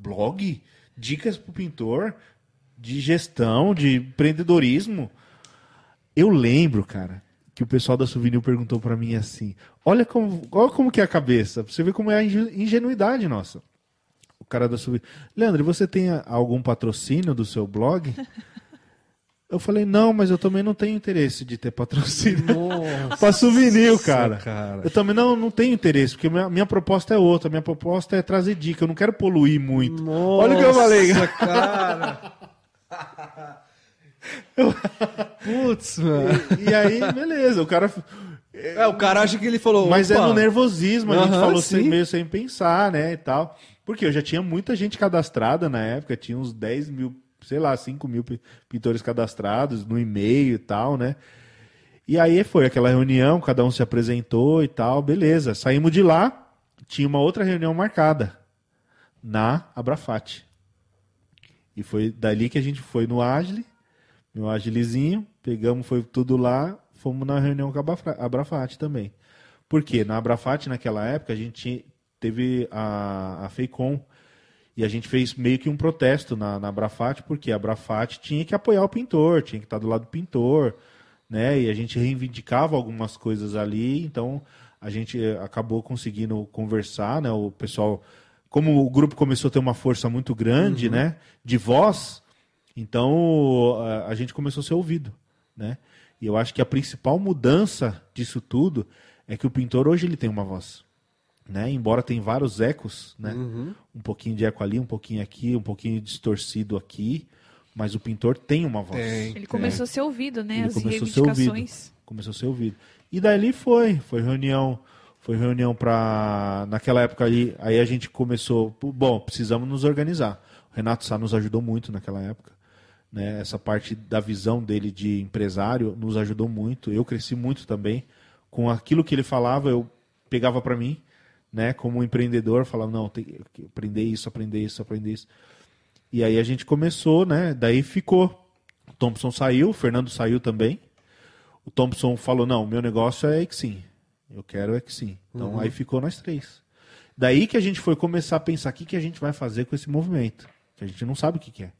blog? Dicas pro pintor? De gestão, de empreendedorismo? Eu lembro, cara, que o pessoal da Souvenir perguntou pra mim assim: olha como, olha como que é a cabeça, você ver como é a inge- ingenuidade nossa. O cara da Souvenir. Leandro, você tem algum patrocínio do seu blog? Eu falei, não, mas eu também não tenho interesse de ter patrocínio (laughs) pra souvenir, cara.
cara.
Eu também não, não tenho interesse, porque minha, minha proposta é outra. Minha proposta é trazer dica. Eu não quero poluir muito. Olha o que eu falei.
Nossa, cara. Putz, mano.
E aí, beleza, o cara.
É, o cara acha que ele falou.
Mas é
opa,
no nervosismo, a gente
Aham,
falou sem, meio sem pensar, né? E tal. Porque eu já tinha muita gente cadastrada na época, tinha uns 10 mil, sei lá, 5 mil pi- pintores cadastrados no e-mail e tal, né? E aí foi aquela reunião, cada um se apresentou e tal, beleza. Saímos de lá, tinha uma outra reunião marcada na Abrafate. E foi dali que a gente foi no Agile, meu Agilezinho, pegamos, foi tudo lá, fomos na reunião com a Abrafate também. Por quê? Na Abrafate, naquela época, a gente teve a, a FEICOM e a gente fez meio que um protesto na, na Abrafate, porque a Abrafate tinha que apoiar o pintor, tinha que estar do lado do pintor, né? E a gente reivindicava algumas coisas ali, então a gente eh, acabou conseguindo conversar, né? O pessoal, como o grupo começou a ter uma força muito grande, né? De voz, então a, a gente começou a ser ouvido, né? E eu acho que a principal mudança disso tudo é que o pintor hoje ele tem uma voz, né? Embora tem vários ecos, né? Um pouquinho de eco ali, um pouquinho aqui, um pouquinho distorcido aqui, mas o pintor tem uma voz.
Tem.
Ele começou a ser ouvido, né?
Ele
As
começou a ser ouvido.
reivindicações.
Começou a ser ouvido. E dali foi, foi reunião, foi reunião para naquela época ali, aí a gente começou, bom, precisamos nos organizar. O Renato Sá nos ajudou muito naquela época, né? Essa parte da visão dele de empresário nos ajudou muito. Eu cresci muito também com aquilo que ele falava, eu pegava para mim, né, como empreendedor, falava, não, tem que aprender isso, aprender isso, aprender isso. E aí a gente começou, né? Daí ficou. O Thompson saiu, o Fernando saiu também. O Thompson falou: não, meu negócio é sim. Eu quero é sim. Então aí ficou nós três. Daí que a gente foi começar a pensar o que, que a gente vai fazer com esse movimento. Que a gente não sabe o que, que é.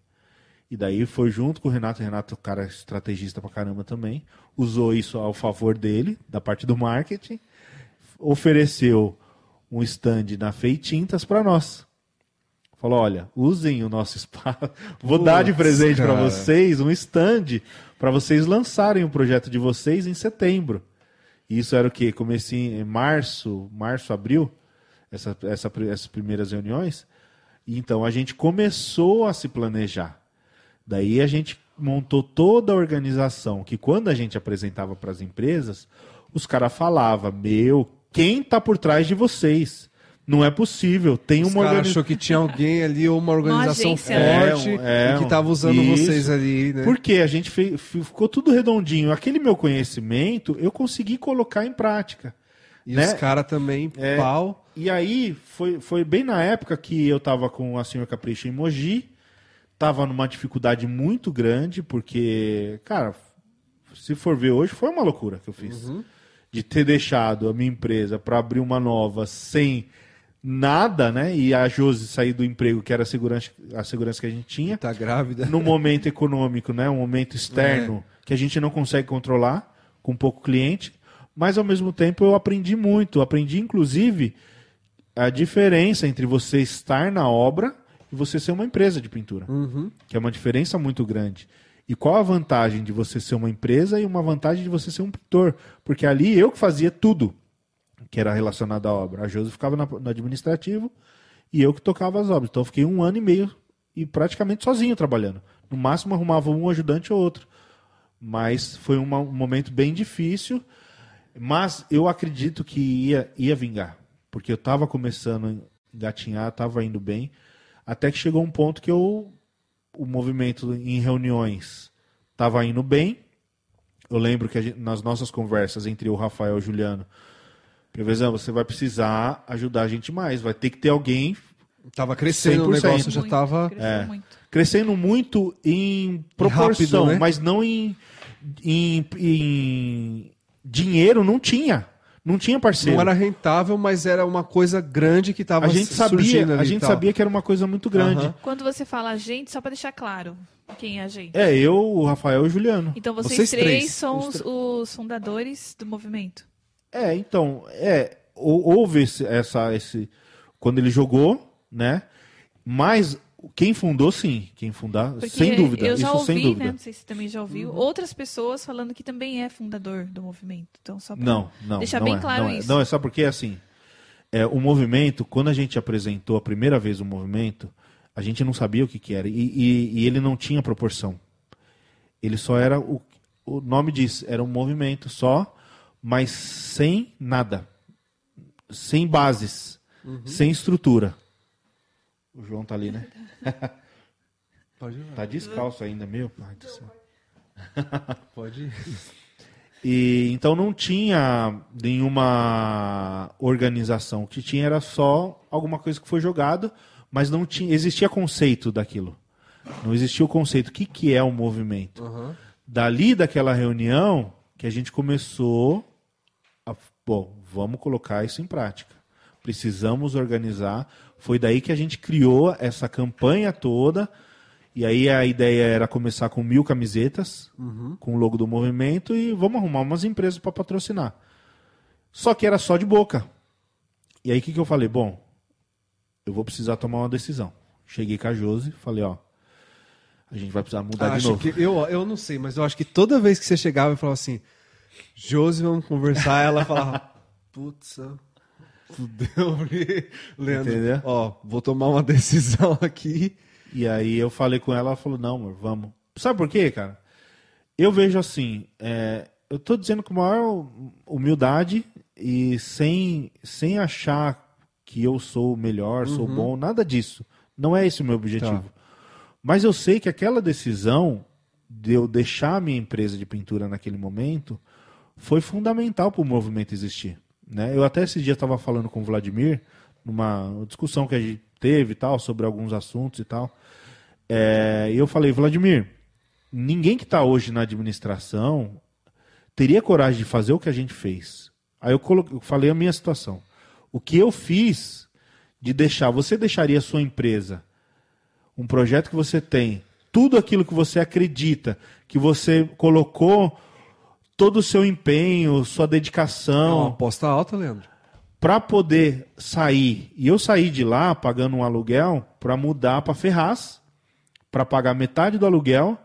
E daí foi junto com o Renato. O Renato, é cara estrategista pra caramba também. Usou isso ao favor dele, da parte do marketing. Ofereceu um stand na Feitintas para nós. Falou: olha, usem o nosso espaço. (laughs) Vou dar de presente para vocês um stand para vocês lançarem o projeto de vocês em setembro. E isso era o quê? Comecei em março, março, abril, essa, essa, essas primeiras reuniões. E então a gente começou a se planejar. Daí a gente montou toda a organização, que quando a gente apresentava para as empresas, os caras falavam, meu, quem tá por trás de vocês? Não é possível, tem
Os
uma organização.
achou que tinha alguém ali, ou uma organização
agência, né?
forte,
É, é,
que tava usando
isso.
vocês ali, né?
Porque a gente fez, ficou tudo redondinho. Aquele meu conhecimento, eu consegui colocar em prática.
E
né?
os caras também,
É.
pau.
E aí, foi, foi bem na época que eu tava com a Senhor Capricho em Mogi. Tava numa dificuldade muito grande, porque, cara, se for ver hoje, foi uma loucura que eu fiz. De ter deixado a minha empresa para abrir uma nova sem nada, né? E a Josi sair do emprego, que era a segurança, a segurança que a gente tinha.
Tá grávida.
no momento econômico, né, um momento externo que a gente não consegue controlar com pouco cliente, mas ao mesmo tempo eu aprendi muito, aprendi inclusive a diferença entre você estar na obra e você ser uma empresa de pintura, que é uma diferença muito grande. E qual a vantagem de você ser uma empresa e uma vantagem de você ser um pintor? Porque ali eu que fazia tudo que era relacionado à obra. A Josi ficava na- no administrativo e eu que tocava as obras. Então eu fiquei um ano e meio e praticamente sozinho trabalhando. No máximo arrumava um ajudante ou outro. Mas foi uma- um momento bem difícil. Mas eu acredito que ia, ia vingar. Porque eu estava começando a engatinhar, estava indo bem. Até que chegou um ponto que eu, o movimento em reuniões estava indo bem. Eu lembro que gente- nas nossas conversas entre o Rafael e o Juliano, Prevezão, você vai precisar ajudar a gente mais. Vai ter que ter alguém
Tava crescendo, o
100%.
negócio já
Muito,
tava...
cresceu
É.
muito.
crescendo muito em proporção,
rápido, né?
mas não em, em, em dinheiro, não tinha. Não tinha parceiro.
Não era rentável, mas era uma coisa grande que tava
a gente sabia,
surgindo ali
a gente
tal.
sabia que era uma coisa muito grande.
Aham.
Quando você fala a gente, só pra deixar claro quem é a gente.
É, eu, o Rafael e o Juliano.
Então vocês,
Vocês
três,
três.
são
Os
os, os fundadores do movimento.
É, então, é, hou- houve esse, essa, esse, quando ele jogou, né? Mas quem fundou, sim, quem fundar,
Porque
sem dúvida,
eu já
isso
ouvi,
sem
né?
dúvida.
Não sei se você também já ouviu, outras pessoas falando que também é fundador do movimento. Então, só pra
Não, não.
deixar
não
bem
é,
claro
não é.
isso.
Não, é só porque, assim, é, o movimento, quando a gente apresentou a primeira vez o movimento, a gente não sabia o que, que era. E, e- e ele não tinha proporção. Ele só era, o, o nome diz, era um movimento só, mas sem nada. Sem bases.
Uhum.
Sem estrutura. O João tá ali, né? (laughs)
Pode ir,
Tá descalço ainda, meu pai do céu. (laughs)
pode ir.
E então não tinha nenhuma organização. O que tinha era só alguma coisa que foi jogado, mas não tinha existia conceito daquilo. Não existia o conceito. O que, que é um movimento?
Aham.
Dali daquela reunião que a gente começou a, bom, vamos colocar isso em prática. Precisamos organizar. Foi daí que a gente criou essa campanha toda. E aí a ideia era começar com mil camisetas, com o logo do movimento, e vamos arrumar umas empresas para patrocinar. Só que era só de boca. E aí o que, que eu falei? Bom, eu vou precisar tomar uma decisão. Cheguei com a Josi, falei, ó, a gente vai precisar mudar de
Acho
novo.
que, eu, eu não sei, mas eu acho que toda vez que você chegava e falava assim, Josi, vamos conversar, ela falava, (laughs) putz, fudeu, (laughs) Leandro,
Entendeu?
ó, vou tomar uma (laughs) decisão aqui.
E aí eu falei com ela, ela falou, não, amor, vamos. Sabe por quê, cara? Eu vejo assim, é, eu tô dizendo com maior humildade e sem, sem achar que eu sou o melhor, sou bom, nada disso. Não é esse o meu objetivo. Mas eu sei que aquela decisão de eu deixar a minha empresa de pintura naquele momento foi fundamental para o movimento existir. Né? Eu até esse dia estava falando com o Vladimir, numa discussão que a gente teve e tal, sobre alguns assuntos e tal. É, e eu falei, Vladimir, ninguém que está hoje na administração teria coragem de fazer o que a gente fez. Aí eu, coloquei, eu falei a minha situação. O que eu fiz de deixar, você deixaria a sua empresa, um projeto que você tem, tudo aquilo que você acredita, que você colocou todo o seu empenho, sua
É uma
dedicação,
aposta alta, Leandro.
para poder sair. E eu saí de lá pagando um aluguel para mudar para Ferraz, para pagar metade do aluguel.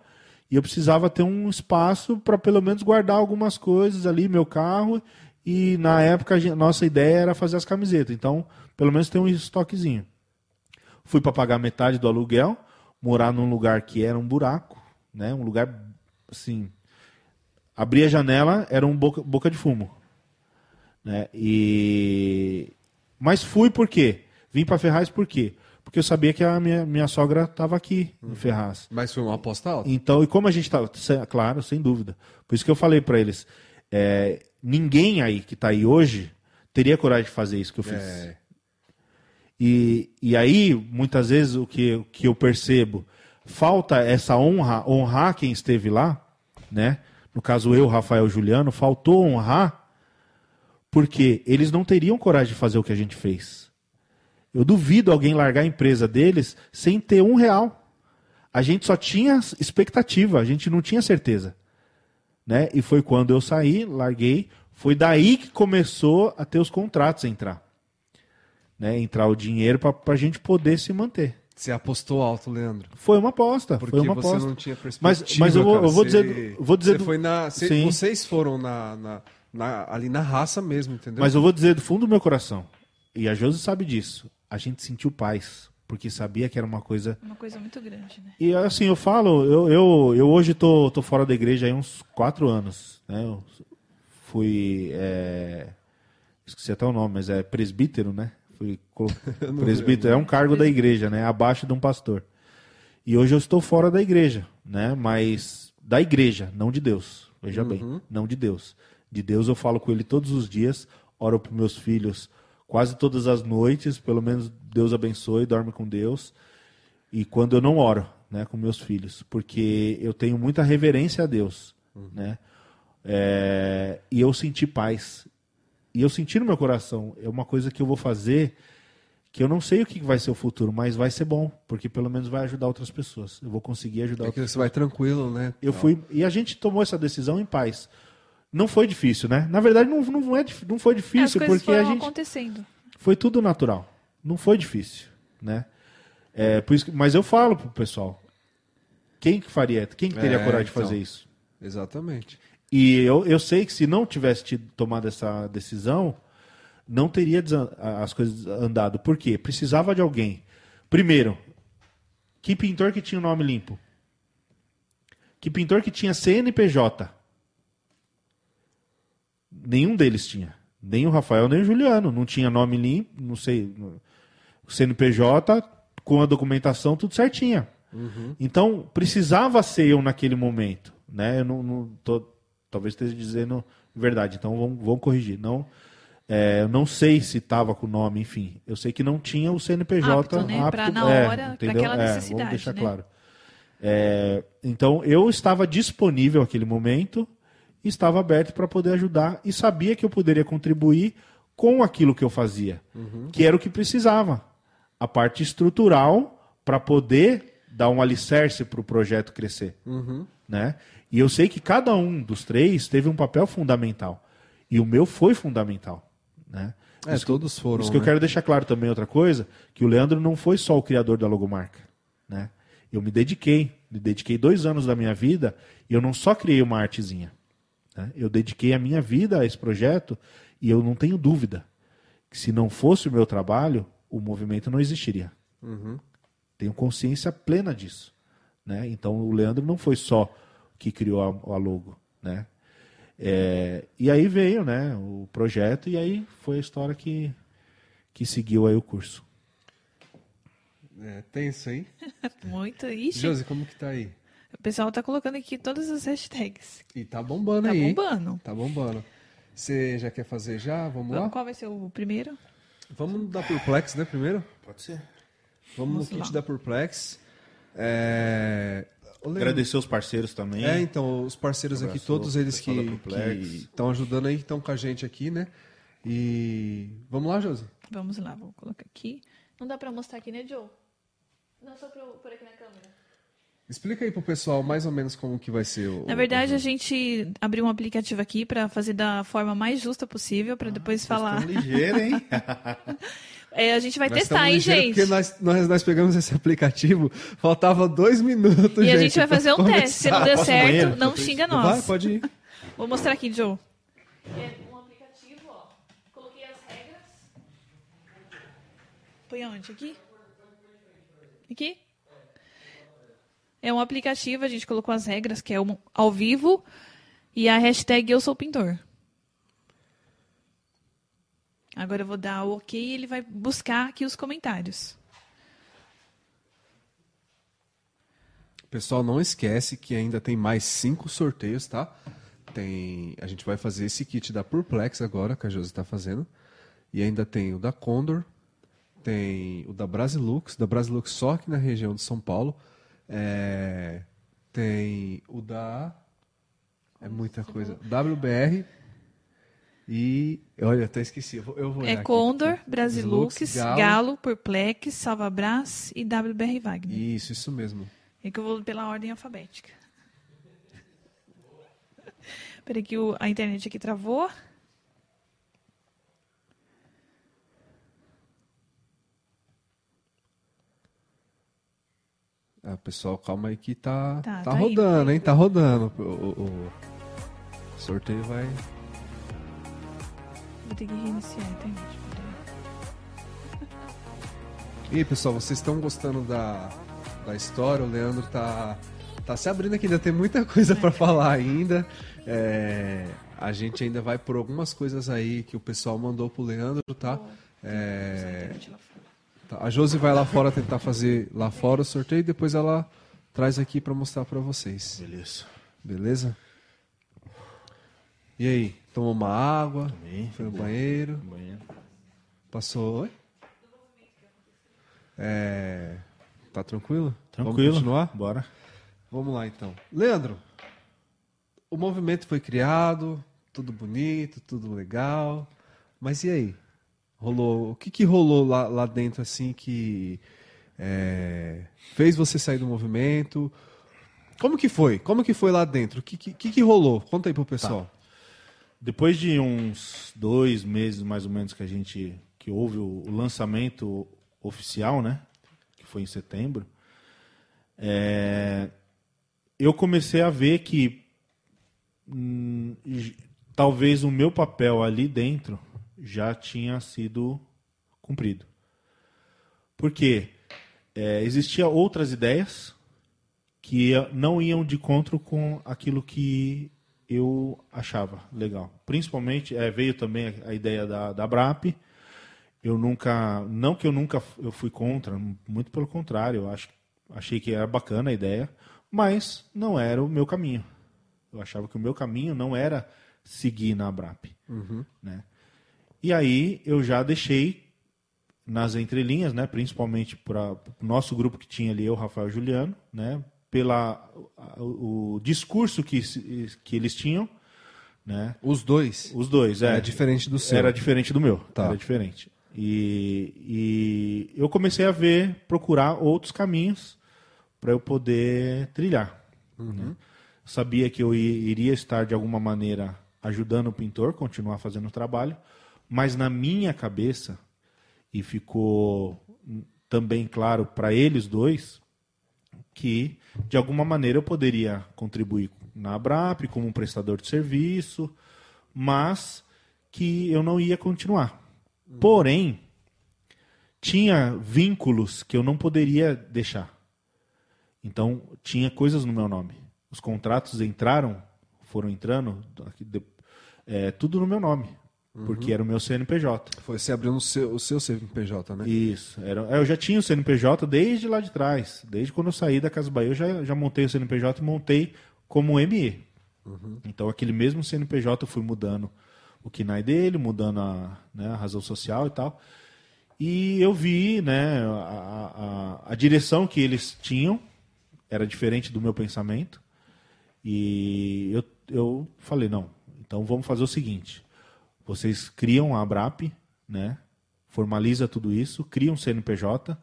E eu precisava ter um espaço para pelo menos guardar algumas coisas ali, meu carro. E na época a nossa ideia era fazer as camisetas. Então, pelo menos ter um estoquezinho. Fui para pagar metade do aluguel, morar num lugar que era um buraco, né? Um lugar assim, abri a janela, era um boca, boca de fumo né? E mas fui por quê? Vim para Ferraz por quê? Porque eu sabia que a minha, minha sogra estava aqui em Ferraz.
Mas foi uma aposta alta.
Então, e como a gente estava, claro, sem dúvida. Por isso que eu falei para eles, é, ninguém aí que está aí hoje teria coragem de fazer isso que eu fiz.
É.
E, e aí, muitas vezes, o que, o que eu percebo, falta essa honra, honrar quem esteve lá, né? No caso, eu, Rafael Juliano, faltou honrar, porque eles não teriam coragem de fazer o que a gente fez. Eu duvido alguém largar a empresa deles sem ter um real. A gente só tinha expectativa, a gente não tinha certeza. Né? E foi quando eu saí, larguei, foi daí que começou a ter os contratos a entrar né, entrar o dinheiro para a gente poder se manter.
Você apostou alto, Leandro.
Foi uma aposta,
Porque
foi uma
você
aposta.
não tinha perspectiva.
Mas- mas eu vou-
cara.
eu vou
Você-
dizer- vou dizer
você
do-
foi na, você-
Sim.
vocês foram na, na- na- ali na raça mesmo, entendeu?
Mas eu vou dizer do fundo do meu coração, e a Josi sabe disso, a gente sentiu paz, porque sabia que era uma coisa...
Uma coisa muito grande, né?
E assim, eu falo, eu, eu, eu hoje tô, tô fora da igreja há uns quatro anos, né? Eu fui, é, esqueci até o nome, mas é presbítero, né? Fui (laughs) presbítero é um cargo da igreja, né? Abaixo de um pastor. E hoje eu estou fora da igreja, né? Mas da igreja, não de Deus. Veja bem, não de Deus. De Deus eu falo com ele todos os dias, oro para meus filhos quase todas as noites, pelo menos Deus abençoe, dorme com Deus. E quando eu não oro, né, com meus filhos, porque eu tenho muita reverência a Deus, né? É, e eu senti paz. E eu senti no meu coração, é uma coisa que eu vou fazer que eu não sei o que vai ser o futuro, mas vai ser bom, porque pelo menos vai ajudar outras pessoas. Eu vou conseguir ajudar
É que
outras
você vai tranquilo, né?
eu fui e a gente tomou essa decisão em paz. Não foi difícil, né? Na verdade, não, não, é, não foi
As
difícil, porque a gente
acontecendo.
foi tudo natural. Não foi difícil, né? É, por isso que- mas eu falo pro pessoal, quem que faria, quem que teria
É,
coragem de
então.
fazer isso?
Exatamente.
E eu, eu sei que se não tivesse tido, tomado essa decisão, não teria as coisas andado. Por quê? Precisava de alguém. Primeiro, que pintor que tinha o nome limpo? Que pintor que tinha CNPJ? Nenhum deles tinha. Nem o Rafael, nem o Juliano. Não tinha nome limpo, não sei. O CNPJ com a documentação tudo certinha. Então, precisava ser eu naquele momento. Né? Eu não, não tô- talvez esteja dizendo verdade, então vamos, vamos corrigir. Não, é, eu não sei se estava com o nome, enfim. Eu sei que não tinha o CNPJ
Apto, né? Pra na
é,
hora,
entendeu?
aquela
É,
necessidade,
Vamos deixar
né?
claro. É, então, eu estava disponível naquele momento, estava aberto para poder ajudar e sabia que eu poderia contribuir com aquilo que eu fazia, que era o que precisava. A parte estrutural para poder dar um alicerce para o projeto crescer. Né? E eu sei que cada um dos três teve um papel fundamental. E o meu foi fundamental. Né?
É, todos foram.
Isso que eu
né?
quero deixar claro também outra coisa, que o Leandro não foi só o criador da logomarca, né? Eu me dediquei, me dediquei dois anos da minha vida e eu não só criei uma artezinha, né? Eu dediquei a minha vida a esse projeto e eu não tenho dúvida que se não fosse o meu trabalho, o movimento não existiria. Tenho consciência plena disso, né? Então o Leandro não foi só que criou a, a logo, né? É, e aí veio, né, o projeto e aí foi a história que que seguiu aí o curso.
É, tenso, hein? (laughs)
Muito. Ixi,
Josi, como que tá aí?
o pessoal tá colocando aqui todas as hashtags.
E tá bombando
Tá
aí. hein?
bombando.
Tá bombando. Você já quer fazer já? Vamos lá?
Qual vai ser o primeiro?
Vamos no da Purplex, né, primeiro?
Pode ser.
Vamos,
Vamos
no kit
lá.
da Purplex. É...
Agradecer os parceiros também.
É, então, os parceiros aqui, todos
o
eles que estão ajudando aí, que estão com a gente aqui, né? E vamos lá, Josi?
Vamos lá, vou colocar aqui. Não dá pra mostrar aqui, né, Joe? Não, só pra eu pôr aqui na câmera.
Explica aí pro pessoal mais ou menos como que vai ser o...
Na verdade, a gente abriu um aplicativo aqui pra fazer da forma mais justa possível, pra depois falar.
Ligeiro, hein? (laughs)
É, a gente vai
Nós
testar, hein, gente?
Porque nós, nós, nós pegamos esse aplicativo, faltava dois minutos,
E
gente.
a gente vai fazer um
pra
teste. Se não
começar.
der
Posso ir no
certo,
banheiro?
não xinga
Vai,
nós.
pode ir.
Vou mostrar aqui, Joe. É um aplicativo, ó. Coloquei as regras. Põe onde? Aqui? Aqui? É um aplicativo, a gente colocou as regras, que é um ao vivo, e a hashtag Eu Sou Pintor. Agora eu vou dar o ok e ele vai buscar aqui os comentários.
Pessoal, não esquece que ainda tem mais cinco sorteios, tá? Tem, a gente vai fazer esse kit da Purplex agora, que a Josi está fazendo. E ainda tem o da Condor, tem o da Brasilux, da Brasilux só aqui na região de São Paulo. É, tem o da. É muita coisa. WBR. E. Olha, até esqueci. Eu vou, eu vou
É
aqui.
Condor, Brasilux,
Brasilux,
Galo,
Galo.
Purplex, Salvabras e WBR Wagner.
Isso, isso mesmo.
É que eu vou pela ordem alfabética. (laughs) Peraí que o- a internet aqui travou.
Ah, pessoal, calma aí que tá,
Tá,
tá,
tá
rodando,
indo.
hein? Tá rodando. O, o- o sorteio vai.
Vou ter que reiniciar a internet.
E aí, pessoal, vocês estão gostando da, da história? O Leandro tá, tá se abrindo aqui, ainda tem muita coisa pra falar ainda. É, a gente ainda vai por algumas coisas aí que o pessoal mandou pro Leandro, tá? É, tá, a Josi vai lá fora tentar fazer lá fora o sorteio e depois ela traz aqui para mostrar para vocês.
Beleza.
Beleza? E aí, tomou uma água?
Tomei,
Foi no banheiro?
Banheiro.
Passou. Oi? É, tá tranquilo?
Tranquilo.
Vamos continuar?
Bora.
Vamos lá então. Leandro, o movimento foi criado, tudo bonito, tudo legal. Mas e aí? Rolou. O que, que rolou lá, lá dentro assim que é, fez você sair do movimento? Como que foi? Como que foi lá dentro? O que, que, que rolou? Conta aí pro pessoal.
Depois de uns dois meses, mais ou menos, que a gente que houve o, o lançamento oficial, né? Que foi em setembro. é, eu comecei a ver que hum, talvez o meu papel ali dentro já tinha sido cumprido. Porque é, existiam outras ideias que não iam de encontro com aquilo que eu achava legal. Principalmente, é, veio também a, ideia da, da BRAP. Eu nunca, não que eu nunca eu fui contra, muito pelo contrário, eu acho, achei que era bacana a ideia, mas não era o meu caminho. Eu achava que o meu caminho não era seguir na BRAP. Né? E aí eu já deixei nas entrelinhas, né, principalmente para o nosso grupo que tinha ali, eu, Rafael Juliano, né, pela o, o discurso que, que eles tinham, né,
Os dois.
os dois, é,
É diferente do seu.
Era diferente do meu,
Tá.
era diferente. E, e eu comecei a ver, procurar outros caminhos para eu poder trilhar. né. Sabia que eu iria estar de alguma maneira ajudando o pintor, continuar fazendo o trabalho, mas na minha cabeça e ficou hum, também claro para eles dois que de alguma maneira eu poderia contribuir na Abrap como um prestador de serviço, mas que eu não ia continuar. Porém, tinha vínculos que eu não poderia deixar. Então, tinha coisas no meu nome. Os contratos entraram, foram entrando, é, tudo no meu nome, porque era o meu CNPJ.
Foi você abriu seu, o seu CNPJ, né?
Isso. Era, eu já tinha o CNPJ desde lá de trás. Desde quando eu saí da Casa Bahia, eu já, já montei o CNPJ e montei como ME. Então, aquele mesmo CNPJ eu fui mudando o KNAI dele, mudando a, né, a razão social e tal. E eu vi né, a, a, a direção que eles tinham, era diferente do meu pensamento. E eu, eu falei, não, então vamos fazer o seguinte. Vocês criam a ABRAP, né? formaliza tudo isso, cria um CNPJ.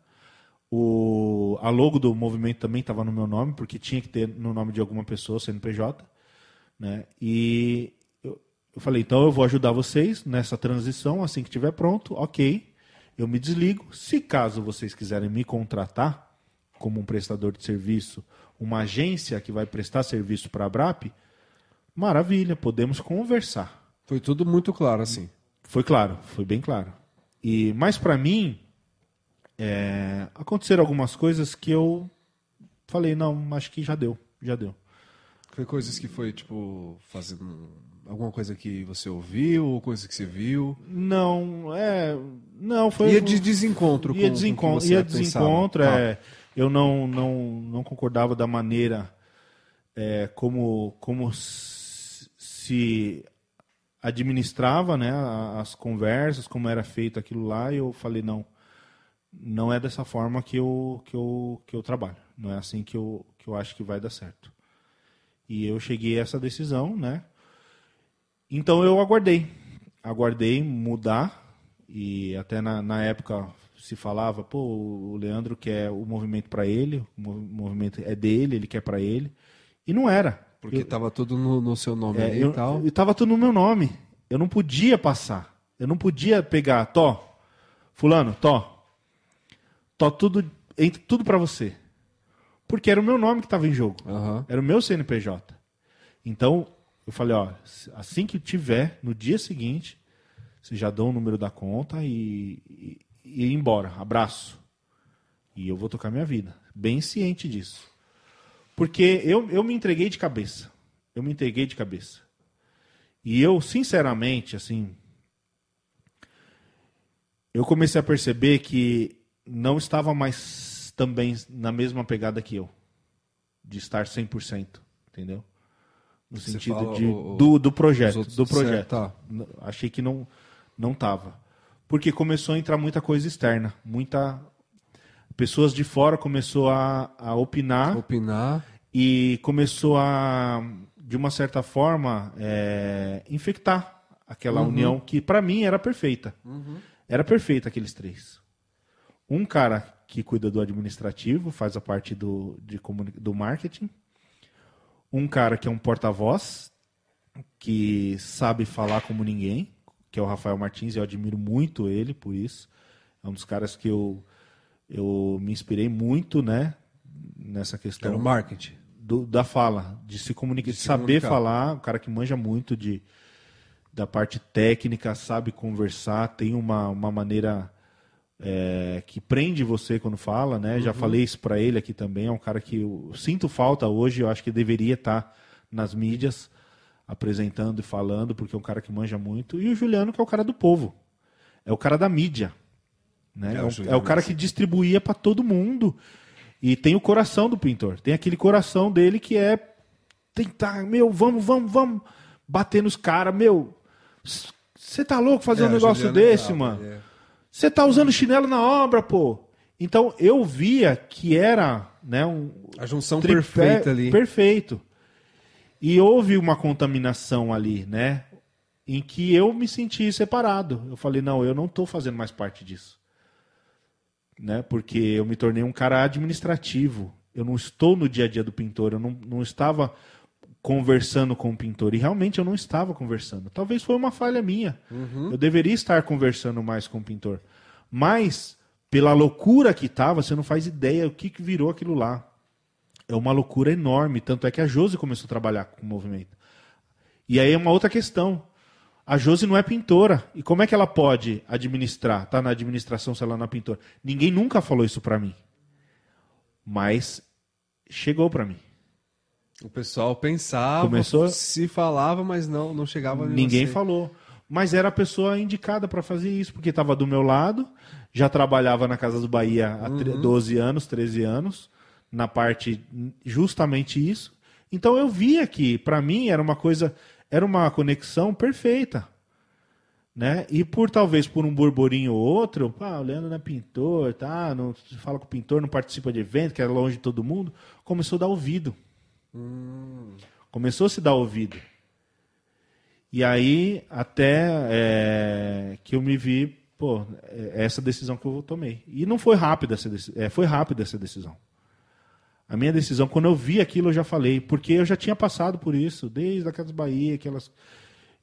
O, a logo do movimento também estava no meu nome, porque tinha que ter no nome de alguma pessoa CNPJ. Né? E eu, eu falei, então eu vou ajudar vocês nessa transição, assim que estiver pronto, ok, eu me desligo. Se caso vocês quiserem me contratar como um prestador de serviço, uma agência que vai prestar serviço para a BRAP, maravilha, podemos conversar.
Foi tudo muito claro, assim.
Foi claro, foi bem claro. E mas para mim é, aconteceram algumas coisas que eu falei não, acho que já deu, já deu.
Foi coisas que foi, tipo, fazendo alguma coisa que você ouviu ou coisa que você viu.
Não, é, não foi
Ia de desencontro com,
ia
com
desencontro,
você
ia
pensava.
desencontro,
Tá.
é, eu não, não, não concordava da maneira é, como, como se administrava né, as conversas, como era feito aquilo lá, e eu falei, não, não é dessa forma que eu, que eu, que eu trabalho, não é assim que eu, que eu acho que vai dar certo. E eu cheguei a essa decisão, né? Então eu aguardei. Aguardei mudar. E até na, na época se falava, pô, o Leandro quer o movimento para ele, o mov- movimento é dele, ele quer para ele. E não era.
Porque
Eu-
tava tudo no, no seu nome
é, eu,
e tal.
E tava tudo no meu nome. Eu não podia passar. Eu não podia pegar, Tó, fulano, Tó, Tó, tudo, entra tudo para você. Porque era o meu nome que estava em jogo.
Aham.
Era o meu CNPJ. Então, eu falei, ó, assim que tiver, no dia seguinte, você já dá o número da conta e, e, e ir embora. Abraço. E eu vou tocar minha vida. Bem ciente disso. Porque eu, eu me entreguei de cabeça. Eu me entreguei de cabeça. E eu, sinceramente, assim. eu comecei a perceber que não estava mais também na mesma pegada que eu, de estar 100%, entendeu? No
Você
sentido de,
o-
do, do projeto,
outros-
do projeto.
certo, tá.
Achei que não não tava. Porque começou a entrar muita coisa externa, muita pessoas de fora começou a, a opinar
Opinar.
e começou a, de uma certa forma, é, infectar aquela união que para mim era perfeita. Era perfeita aqueles três. Um cara que cuida do administrativo, faz a parte do, de do marketing. Um cara que é um porta-voz, que sabe falar como ninguém, que é o Rafael Martins, e eu admiro muito ele por isso. É um dos caras que eu, eu me inspirei muito, né? Nessa questão
Era o marketing.
do- da fala, de se comunicar, de,
se
saber
comunicar.
falar, um cara que manja muito de, da parte técnica, sabe conversar, tem uma, uma maneira é, que prende você quando fala, né?
Uhum.
Já falei isso para ele aqui também, é um cara que eu sinto falta hoje, eu acho que deveria estar nas mídias apresentando e falando, porque é um cara que manja muito. E o Juliano, que é o cara do povo, é o cara da mídia. Né?
É,
É,
o
é o cara que distribuía para todo mundo. E tem o coração do pintor. Tem aquele coração dele que é tentar, meu, vamos, vamos, vamos bater nos caras, meu. Você tá louco fazer
É,
um negócio
Juliano é
desse,
brabo,
mano?
ele é.
Você tá usando chinelo na obra, pô. Então eu via que era, né, um
A junção
tripé
perfeita ali.
Perfeito. E houve uma contaminação ali, né? Em que eu me senti separado. Eu falei, não, eu não estou fazendo mais parte disso. Né? Porque eu me tornei um cara administrativo. Eu não estou no dia a dia do pintor. Eu não, não estava conversando com o pintor. E realmente eu não estava conversando. Talvez foi uma falha minha. Eu deveria estar conversando mais com o pintor. Mas, pela loucura que estava, você não faz ideia o que, que virou aquilo lá é uma loucura enorme. Tanto é que a Josi começou a trabalhar com o movimento. E aí é uma outra questão. A Josi não é pintora. E como é que ela pode administrar? Tá na administração se ela não é pintora? Ninguém nunca falou isso pra mim. Mas chegou pra mim.
O pessoal pensava,
Começou-
se falava, mas não, não chegava
Ninguém falou. Mas era a pessoa indicada para fazer isso, porque estava do meu lado, já trabalhava na Casa do Bahia há tre- 12 anos, 13 anos, na parte justamente isso. Então eu via que, para mim, era uma coisa, era uma conexão perfeita. Né? E por talvez por um burburinho ou outro, pá, o Leandro não é pintor, tá? Não fala com o pintor, não participa de evento, que é longe de todo mundo, começou a dar ouvido. Começou a se dar ouvido. E aí, até é, que eu me vi, pô, é essa decisão que eu tomei. E não foi rápida essa. É, foi rápida essa decisão. A minha decisão, quando eu vi aquilo, eu já falei, porque eu já tinha passado por isso, desde a Casa Bahia, aquelas.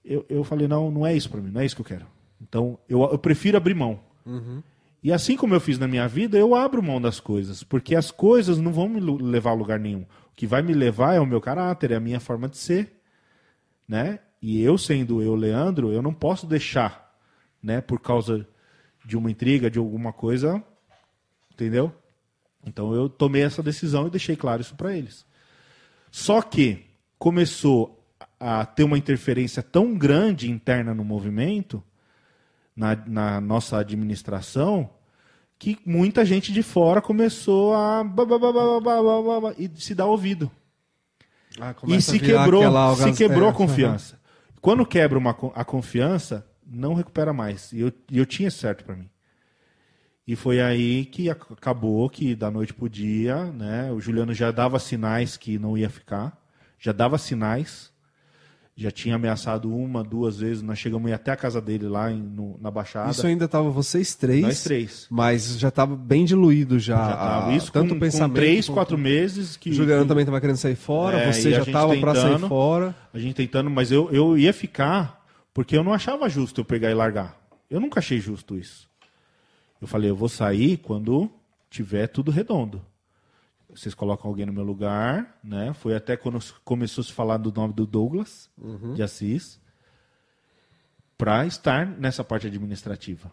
Eu, eu falei, não, não é isso para mim, não é isso que eu quero. Então, eu, eu prefiro abrir mão. E assim como eu fiz na minha vida, eu abro mão das coisas, porque as coisas não vão me levar a lugar nenhum. O que vai me levar é o meu caráter, é a minha forma de ser, né? E eu sendo eu, Leandro, eu não posso deixar, né, por causa de uma intriga, de alguma coisa, entendeu? Então eu tomei essa decisão e deixei claro isso para eles. Só que começou a ter uma interferência tão grande interna no movimento, na, na nossa administração, que muita gente de fora começou a e se dar ouvido.
Ah,
e se quebrou, se quebrou a confiança. Quando quebra uma, a confiança, não recupera mais. E eu, eu tinha certo para mim. E foi aí que ac- acabou que da noite pro dia, né? O Juliano já dava sinais que não ia ficar, já dava sinais, já tinha ameaçado uma, duas vezes. Nós chegamos até a casa dele lá em- no- na Baixada.
Isso ainda tava vocês três.
Nós três.
Mas já tava bem diluído já.
Já tava. Isso
tanto
com,
o pensamento.
com três,
quanto-
quatro meses que
O Juliano
que-
também tava querendo sair fora,
É,
você já tava pra sair fora.
A gente tentando, mas eu, eu ia ficar porque eu não achava justo eu pegar e largar. Eu nunca achei justo isso. Eu falei, eu vou sair quando tiver tudo redondo. Vocês colocam alguém no meu lugar, né? Foi até quando começou a se falar do nome do Douglas de Assis para estar nessa parte administrativa.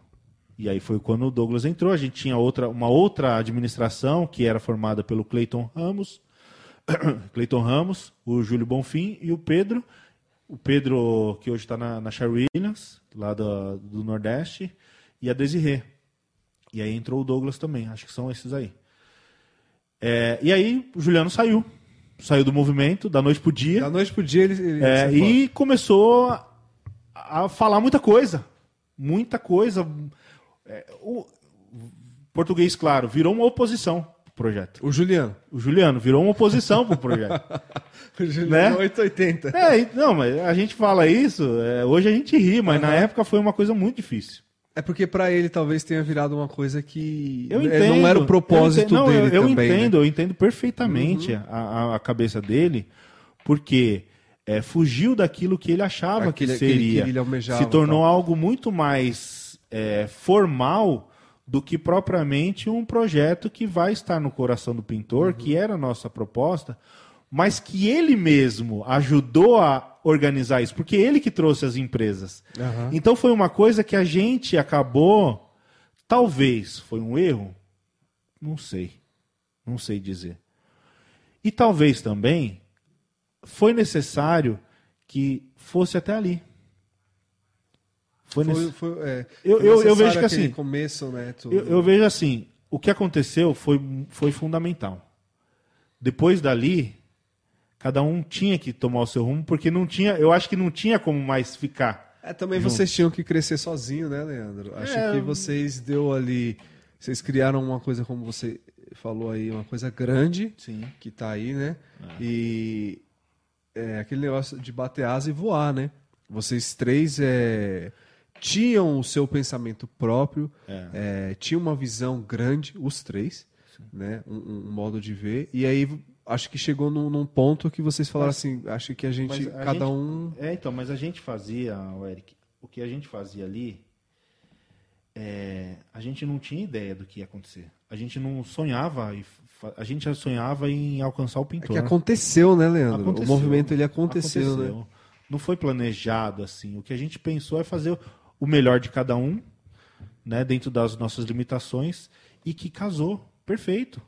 E aí foi quando o Douglas entrou. A gente tinha outra, uma outra administração que era formada pelo Cleiton Ramos, (coughs) Cleiton Ramos, o Júlio Bonfim e o Pedro. O Pedro, que hoje está na, na Sher Williams, lá do, do Nordeste, e a Desirê. E aí entrou o Douglas também, acho que são esses aí. É, e aí o Juliano saiu. Saiu do movimento, da noite pro dia.
Da noite pro dia ele. ele
É, e começou a, falar muita coisa. Muita coisa. É, o português, claro, virou uma oposição pro projeto.
O Juliano.
O Juliano virou uma oposição pro projeto. (laughs)
O Juliano
Né?
880.
É, não, mas a gente fala isso, é, hoje a gente ri, mas na época foi uma coisa muito difícil.
É porque pra ele talvez tenha virado uma coisa que
Eu
é,
entendo.
não era o propósito
eu entendo, não,
dele
eu, eu
também. né?
entendo, eu entendo perfeitamente a, a- a cabeça dele, porque é, fugiu daquilo que ele achava
Aquele-
que seria.
que ele almejava,
se tornou algo muito mais é, formal do que propriamente um projeto que vai estar no coração do pintor,
Uhum.
que era a nossa proposta, mas que ele mesmo ajudou a organizar isso, porque ele que trouxe as empresas.
Aham.
Então foi uma coisa que a gente acabou, talvez foi um erro, não sei, não sei dizer. E talvez também foi necessário que fosse até ali. Foi
Foi,
nesse-
foi, é,
Eu-
foi
eu- eu vejo que assim,
começo, né? tudo.
eu, eu vejo assim, o que aconteceu foi, foi fundamental. Depois dali, cada um tinha que tomar o seu rumo, porque não tinha, eu acho que não tinha como mais ficar.
É, também
junto.
vocês tinham que crescer sozinho, né, Leandro? Acho
É,
que vocês deu ali. Vocês criaram uma coisa, como você falou aí, uma coisa grande
Sim.
que tá aí, né? E é aquele negócio de bater asa e voar, né? Vocês três é, tinham o seu pensamento próprio, é, tinham uma visão grande, os três, né? Um, um modo de ver. E aí acho que chegou num, num ponto que vocês falaram assim, acho que a gente,
Mas a
cada
gente-
um.
É, então, mas a gente fazia, o Eric, o que a gente fazia ali, é, a gente não tinha ideia do que ia acontecer. A gente não sonhava, a gente já sonhava em alcançar o
É
pintor.
que aconteceu, né, Leandro?
Aconteceu.
O movimento ele aconteceu, né?
Aconteceu. Não foi planejado assim. O que a gente pensou é fazer o melhor de cada um, né, dentro das nossas limitações, e que casou. Perfeito.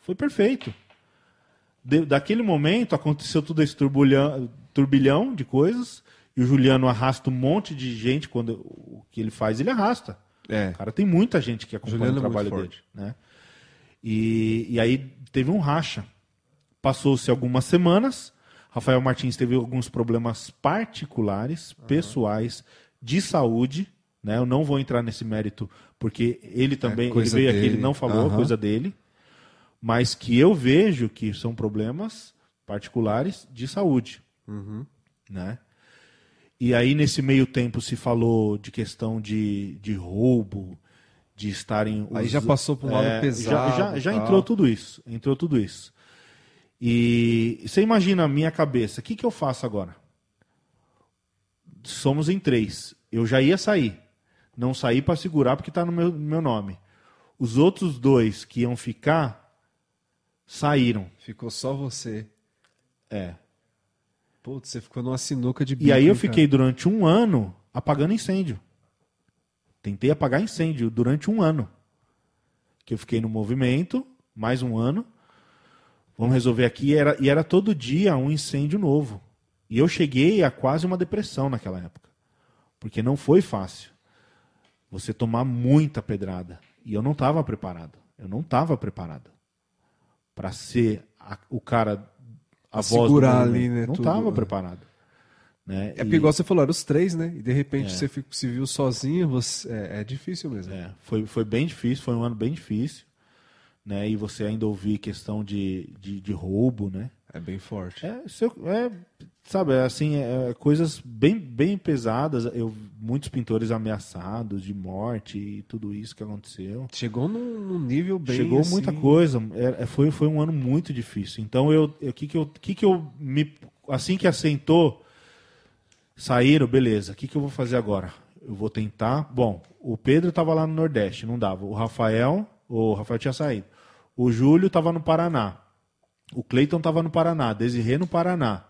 Foi perfeito. De- daquele momento aconteceu tudo esse turbilhão, turbilhão de coisas, e o Juliano arrasta um monte de gente quando o que ele faz, ele arrasta.
É.
O cara tem muita gente que acompanha
Juliano
o
é
trabalho dele.
forte.
Né? E, e aí teve um racha. Passou-se algumas semanas. Rafael Martins teve alguns problemas particulares, pessoais, de saúde. Né? Eu não vou entrar nesse mérito, porque ele também ele
É, coisa
veio aqui,
dele.
ele não falou a
Aham.
coisa dele. Mas que eu vejo que são problemas particulares de saúde.
Uhum.
Né? E aí, nesse meio tempo, se falou de questão de, de roubo, de estarem.
Aí já passou para um lado
É,
pesado.
Já, já, já entrou tudo isso. Entrou tudo isso. E você imagina a minha cabeça, o que, que eu faço agora? Somos em três. Eu já ia sair. Não saí para segurar porque está no meu, meu nome. Os outros dois que iam ficar saíram.
Ficou só você.
É.
Putz, você ficou numa sinuca de bico.
E aí eu fiquei durante um ano apagando incêndio. Tentei apagar incêndio durante um ano. Que eu fiquei no movimento, mais um ano. Vamos resolver aqui. E era, e era todo dia um incêndio novo. E eu cheguei a quase uma depressão naquela época. Porque não foi fácil. Você tomar muita pedrada. E eu não estava preparado. Eu não estava preparado. Para ser a- o cara. A voz
segurar ali, né,
Não estava
né?
preparado. Né?
É
E-
porque, igual você falou, eram os três, né? E de repente você fi- se viu sozinho, você... é, é difícil mesmo.
É, foi, foi bem difícil, foi um ano bem difícil. Né? E você ainda ouvir questão de, de, de roubo, né?
É bem forte.
É, seu- é, sabe, é assim, é, coisas bem, bem pesadas. Eu, muitos pintores ameaçados de morte e tudo isso que aconteceu.
Chegou num, num nível bem.
Chegou
assim,
muita coisa. É, é, foi, foi um ano muito difícil. Então, eu, eu, que que eu, que que eu me, assim que assentou, saíram, beleza. O que, que eu vou fazer agora? Eu vou tentar. Bom, o Pedro estava lá no Nordeste, não dava. O Rafael, o Rafael tinha saído. O Júlio estava no Paraná. O Cleiton estava no Paraná. Desirê no Paraná.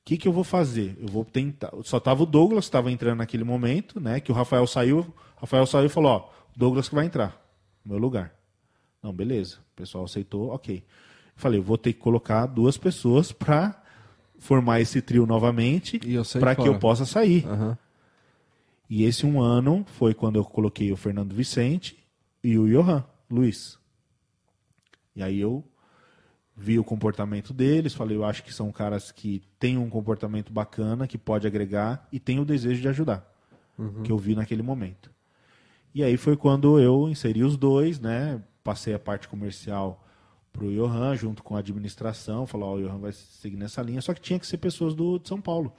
O que, que eu vou fazer? Eu vou tentar. Só tava o Douglas que estava entrando naquele momento, né? Que o Rafael saiu. O Rafael saiu e falou: ó, Douglas que vai entrar no meu lugar. Não, beleza. O pessoal aceitou, ok. Eu falei, eu vou ter que colocar duas pessoas para formar esse trio novamente para que eu possa sair.
Aham.
E esse um ano foi quando eu coloquei o Fernando Vicente e o Johan Luiz. E aí eu vi o comportamento deles, falei, eu acho que são caras que têm um comportamento bacana, que pode agregar e tem o desejo de ajudar, que eu vi naquele momento. E aí foi quando eu inseri os dois, né? Passei a parte comercial pro Johan, junto com a administração, falou, ó, o Johan vai seguir nessa linha, só que tinha que ser pessoas do, de São Paulo.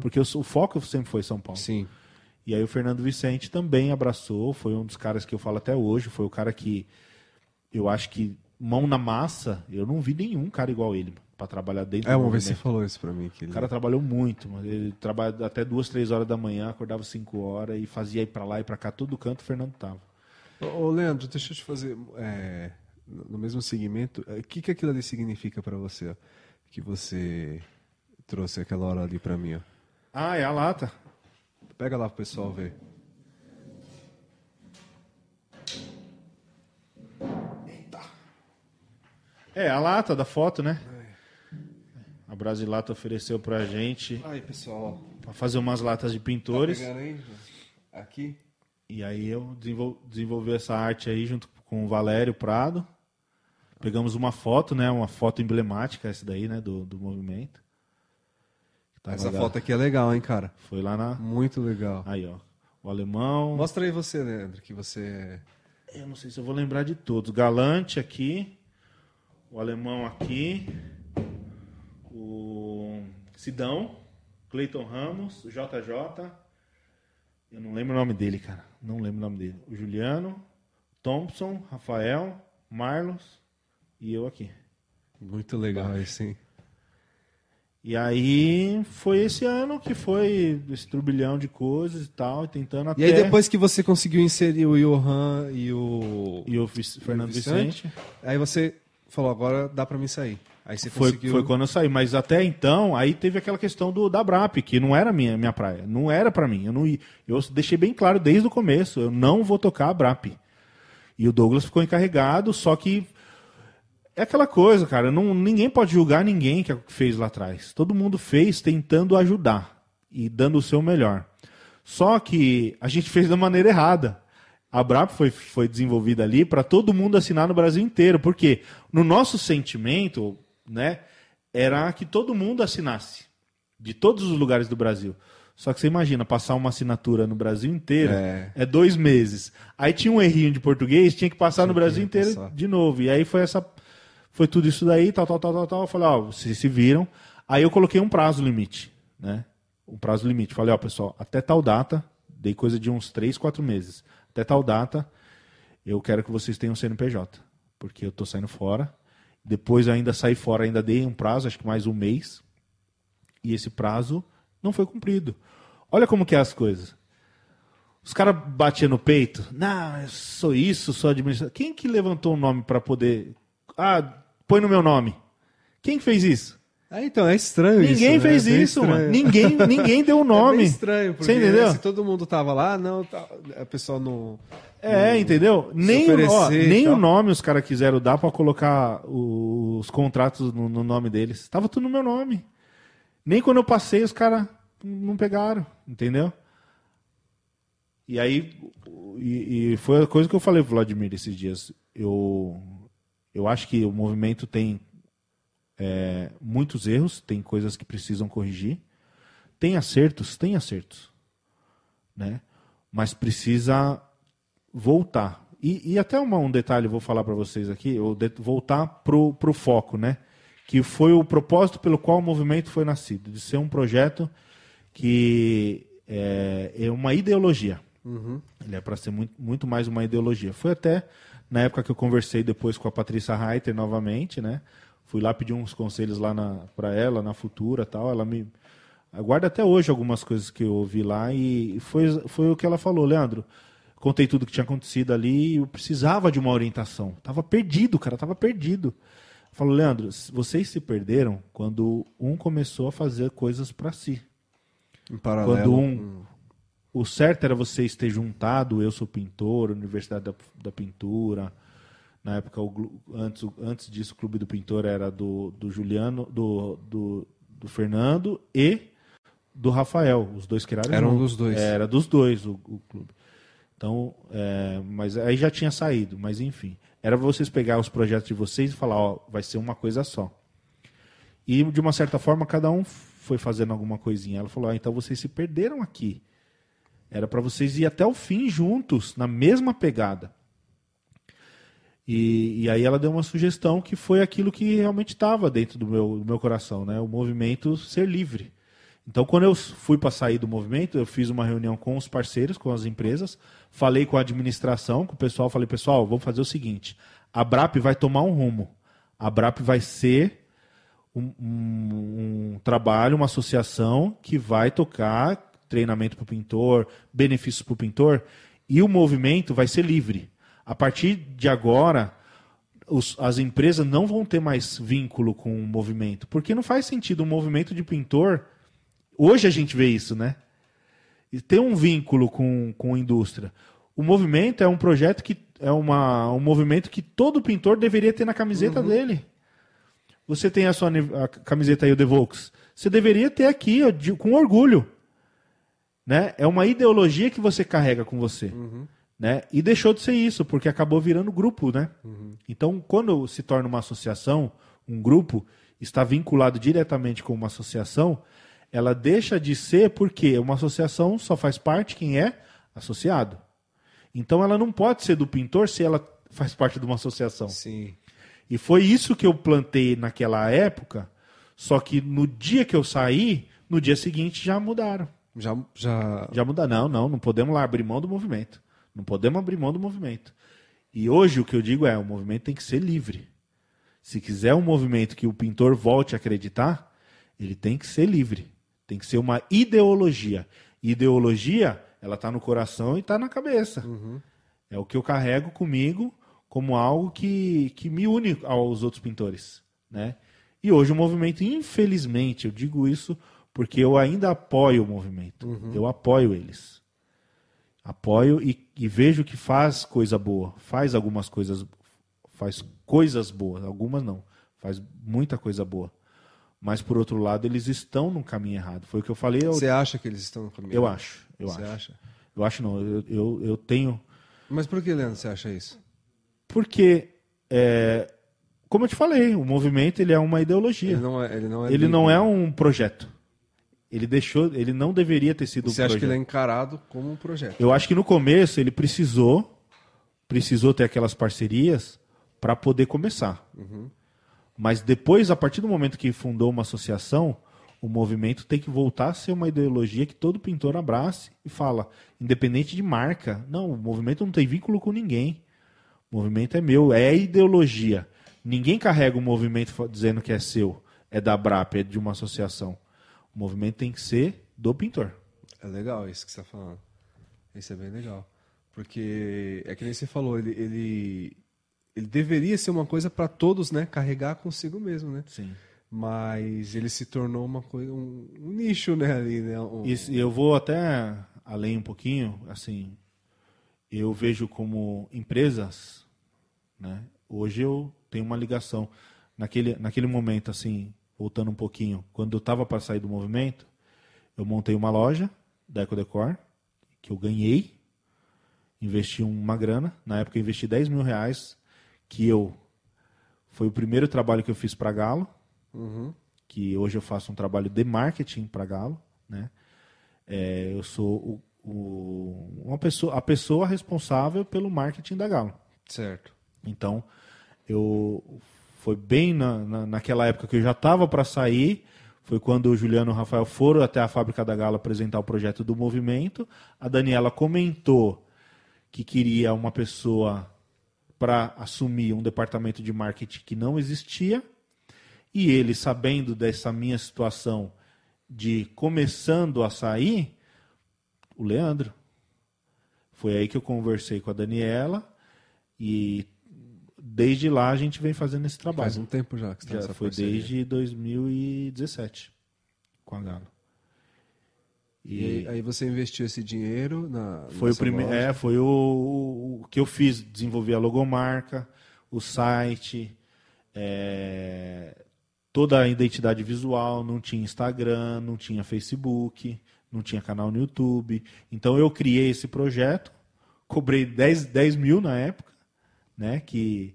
Porque o, o foco sempre foi São Paulo.
Sim.
E aí o Fernando Vicente também abraçou, foi um dos caras que eu falo até hoje, foi o cara que eu acho que mão na massa, eu não vi nenhum cara igual ele para trabalhar dentro
É, uma vez você falou isso pra mim. Que ele...
O cara trabalhou muito, mano. ele trabalhava até duas, três horas da manhã, acordava cinco horas e fazia ir para lá e para cá, todo canto o Fernando tava.
Ô, Leandro, deixa eu te fazer. é, no mesmo segmento, é, o que, que aquilo ali significa pra você? ó? Que você trouxe aquela hora ali pra mim, ó.
Ah, é a lata.
Pega lá pro pessoal ver.
É, a lata da foto, né? A Brasilata ofereceu pra gente
Aí, pessoal.
pra fazer umas latas de
Tá
pintores.
pegando aí? Aqui.
E aí eu desenvol- desenvolvi essa arte aí junto com o Valério Prado. Pegamos uma foto, né? Uma foto emblemática essa daí, né? Do, do movimento. Tava
Essa foto aqui é legal, hein, cara?
Foi lá na...
Muito legal.
Aí, ó. O alemão...
Mostra aí você, Leandro, que você é.
Eu não sei se eu vou lembrar de todos. Galante aqui. O alemão aqui. O Sidão. Cleiton Ramos. O JJ. Eu não lembro o nome dele, cara. Não lembro o nome dele. O Juliano. Thompson. Rafael. Marlos. E eu aqui.
Muito legal esse, hein?
E aí foi esse ano que foi esse turbilhão de coisas e tal, e tentando até.
E aí depois que você conseguiu inserir o Johan e o...
E o Fernando
Vicente?
Vicente.
Aí você falou, agora dá pra mim sair. Aí você
Foi,
conseguiu...
foi quando eu saí, mas até então, aí teve aquela questão do da BRAP, que não era minha minha praia, não era pra mim. Eu não eu deixei bem claro desde o começo, eu não vou tocar a BRAP. E o Douglas ficou encarregado, só que é aquela coisa, cara, não, ninguém pode julgar ninguém que fez lá atrás. Todo mundo fez tentando ajudar e dando o seu melhor. Só que a gente fez da maneira errada. A BRAP foi, foi desenvolvida ali para todo mundo assinar no Brasil inteiro, porque no nosso sentimento, né, era que todo mundo assinasse, de todos os lugares do Brasil. Só que você imagina, passar uma assinatura no Brasil inteiro
É.
é, dois meses. Aí tinha um errinho de português, tinha que passar no
que
Brasil inteiro
repassar.
de novo. E aí foi essa. Foi tudo isso daí, tal, tal, tal, tal, tal. Eu falei, ó, vocês se viram. Aí eu coloquei um prazo limite, né? Um prazo limite. Falei, ó, pessoal, até tal data, dei coisa de uns três, quatro meses. Até tal data, eu quero que vocês tenham CNPJ. Porque eu tô saindo fora. Depois ainda saí fora, ainda dei um prazo, acho que mais um mês. E esse prazo não foi cumprido. Olha como que é as coisas. Os caras batiam no peito. Não, eu sou isso, sou administrador. Quem que levantou o nome para poder. Ah, põe no meu nome. Quem que fez isso?
Ah, então, é estranho isso,
Ninguém
né?
fez
É bem
isso,
estranho.
mano. Ninguém, ninguém deu o (laughs)
É
nome.
bem estranho, porque
Você entendeu?
se todo mundo tava lá, não, tá, a pessoa não...
É, entendeu? Nem, o- ó, nem o nome os caras quiseram dar para colocar os contratos no, no nome deles. Tava tudo no meu nome. Nem quando eu passei os caras não pegaram, entendeu? E aí, e, e foi a coisa que eu falei pro Vladimir esses dias. Eu, eu acho que o movimento tem é, muitos erros, tem coisas que precisam corrigir. Tem acertos, tem acertos. Né? Mas precisa voltar. E, e até uma, um detalhe, vou falar para vocês aqui, voltar pro, pro foco, né? Que foi o propósito pelo qual o movimento foi nascido, de ser um projeto que é, é uma ideologia. Ele é para ser muito, muito mais uma ideologia. Foi até na época que eu conversei depois com a Patrícia Reiter novamente, né? Fui lá pedir uns conselhos lá para ela, na Futura tal. Ela me guarda até hoje algumas coisas que eu ouvi lá e foi, foi o que ela falou, Leandro. Contei tudo que tinha acontecido ali e eu precisava de uma orientação. Tava perdido, cara, tava perdido. Falou, Leandro, vocês se perderam quando um começou a fazer coisas para si.
Em paralelo.
Quando um, o certo era vocês ter juntado Eu Sou Pintor, Universidade da, da Pintura. Na época, o, antes, antes disso, o Clube do Pintor era do, do Juliano, do, do, do Fernando e do Rafael. Os dois criaram.
Era um
junto.
dos dois.
Era dos dois o, o clube. Então, é, mas aí já tinha saído, mas enfim. Era vocês pegar os projetos de vocês e falar, ó, vai ser uma coisa só. E de uma certa forma, cada um foi fazendo alguma coisinha. Ela falou, ah, então vocês se perderam aqui. Era para vocês ir até o fim juntos, na mesma pegada. E, e aí ela deu uma sugestão que foi aquilo que realmente estava dentro do meu, do meu coração, né? O movimento ser livre. Então, quando eu fui para sair do movimento, eu fiz uma reunião com os parceiros, com as empresas, falei com a administração, com o pessoal, falei, pessoal, vamos fazer o seguinte: a BRAP vai tomar um rumo. A BRAP vai ser um, um, um trabalho, uma associação que vai tocar treinamento para o pintor, benefícios para o pintor, e o movimento vai ser livre. A partir de agora, os, as empresas não vão ter mais vínculo com o movimento, porque não faz sentido um movimento de pintor. Hoje a gente vê isso, né? E tem um vínculo com, com a indústria. O movimento é um projeto que é uma, um movimento que todo pintor deveria ter na camiseta dele. Você tem a sua a camiseta aí, o The Volks. Você deveria ter aqui, com orgulho. Né? É uma ideologia que você carrega com você. Né? E deixou de ser isso, porque acabou virando grupo. Né? Então, quando se torna uma associação, um grupo, está vinculado diretamente com uma associação, ela deixa de ser porque uma associação só faz parte quem é associado. Então, ela não pode ser do pintor se ela faz parte de uma associação.
Sim.
E foi isso que eu plantei naquela época, só que no dia que eu saí, no dia seguinte já mudaram.
Já, já...
Já mudaram. Não, não, não podemos lá abrir mão do movimento. Não podemos abrir mão do movimento. E hoje o que eu digo é, o movimento tem que ser livre. Se quiser um movimento que o pintor volte a acreditar, ele tem que ser livre. Tem que ser uma ideologia. Ideologia, ela está no coração e está na cabeça. É o que eu carrego comigo como algo que, que me une aos outros pintores, né? E hoje o movimento, infelizmente, eu digo isso porque eu ainda apoio o movimento. Eu apoio eles. Apoio e, e vejo que faz coisa boa, faz algumas coisas, faz coisas boas, algumas não, faz muita coisa boa. Mas por outro lado, eles estão no caminho errado. Foi o que eu falei. Eu,
Você acha que eles estão no caminho?
eu acho, eu
Você
acho.
acha?
Eu acho não. Eu, eu, eu tenho
Mas por que, Leandro, você acha isso?
Porque, é, como eu te falei, o movimento ele é uma ideologia.
Ele não é, ele não é,
Ele não é um projeto. Ele deixou, ele não deveria ter sido
Você
um
acha
projeto.
que ele é encarado como um projeto?
Eu acho que no começo ele precisou, precisou ter aquelas parcerias para poder começar. Mas depois, a partir do momento que fundou uma associação, o movimento tem que voltar a ser uma ideologia que todo pintor abrace e fala, independente de marca. Não, o movimento não tem vínculo com ninguém. O movimento é meu, é ideologia. Ninguém carrega o movimento dizendo que é seu, é da BRAP, é de uma associação. O movimento tem que ser do pintor.
É legal isso que você está falando. Isso é bem legal. Porque é que nem você falou, ele, ele, ele deveria ser uma coisa para todos, né? Carregar consigo mesmo, né?
Sim.
Mas ele se tornou uma coisa, um, um nicho, né? Ali, né? Um-
e eu vou até além um pouquinho, assim, eu vejo como empresas, né? Hoje eu tenho uma ligação naquele naquele momento assim, voltando um pouquinho, quando eu estava para sair do movimento, eu montei uma loja da Ecodecor que eu ganhei, investi uma grana, na época eu investi 10 mil reais, que eu foi o primeiro trabalho que eu fiz para Galo, que hoje eu faço um trabalho de marketing para Galo, né? É, eu sou o, o- uma pessoa, a pessoa responsável pelo marketing da Galo.
Certo.
Então, eu foi bem na, na, naquela época que eu já estava para sair. Foi quando o Juliano e o Rafael foram até a fábrica da Galo apresentar o projeto do movimento. A Daniela comentou que queria uma pessoa para assumir um departamento de marketing que não existia. E ele, sabendo dessa minha situação de começando a sair, o Leandro. Foi aí que eu conversei com a Daniela e desde lá a gente vem fazendo esse trabalho.
Faz um tempo já que você tá
Já
nessa
foi
parceria.
desde 2017 com a Galo.
E aí, aí você investiu esse dinheiro na.
Foi o primeiro, é, foi o, o que eu fiz, desenvolver a logomarca, o site, é, toda a identidade visual, não tinha Instagram, não tinha Facebook, não tinha canal no YouTube. Então eu criei esse projeto, cobrei 10, 10 mil na época, né? Que,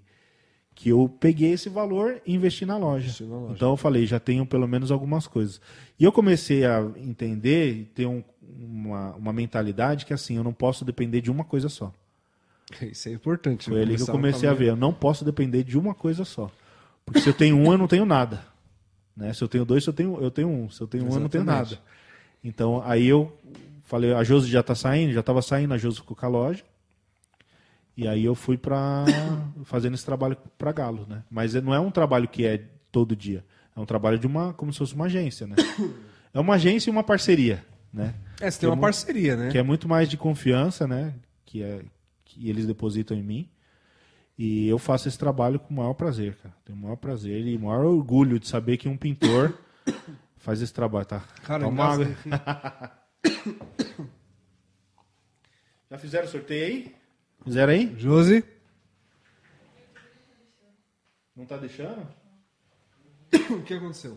que eu peguei esse valor e investi na loja.
Investiu na loja.
Então eu falei, já tenho pelo menos algumas coisas. E eu comecei a entender e ter um- uma, uma mentalidade que assim, eu não posso depender de uma coisa só. (laughs)
Isso é importante.
Foi ali que eu comecei a ver. Eu não posso depender de uma coisa só. Porque se eu tenho um, eu não tenho nada. Né? Se eu tenho dois, eu tenho, eu tenho um. Se eu tenho um, eu não tenho nada. Então, aí eu falei, a Josi já tá saindo, já estava saindo, a Josi ficou com a loja. E aí eu fui para fazendo esse trabalho para Galo, né? Mas não é um trabalho que é todo dia. É um trabalho de uma, como se fosse uma agência, né? É uma agência e uma parceria, né?
É, você tem uma
mu-
parceria, né?
que é muito mais de confiança, né? Que, é, que eles depositam em mim. E eu faço esse trabalho com o maior prazer, cara. Tenho o maior prazer e o maior orgulho de saber que um pintor (coughs) faz esse trabalho, tá?
Cara,
Toma água. (coughs)
engraçado.
Já fizeram sorteio aí? Fizeram aí?
Josi?
Não tá deixando? (coughs)
O que aconteceu?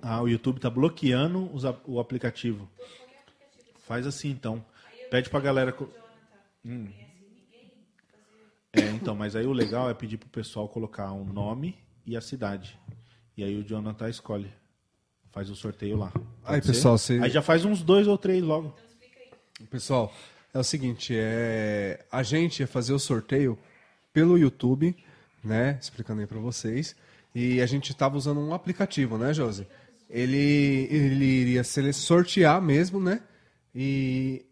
Ah, o YouTube tá bloqueando os o aplicativo. Faz assim então. Pede pra galera. Hum. É, então, mas aí o legal é pedir pro pessoal colocar um nome e a cidade. E aí o Jonathan escolhe. Faz o sorteio lá. Pode
Aí,
ser?
pessoal,
Aí já faz uns dois ou três logo.
Pessoal, é o seguinte, é... a gente ia fazer o sorteio pelo YouTube, né? Explicando aí pra vocês. E a gente tava usando um aplicativo, né, Josi? Ele, ele iria sortear mesmo, né? E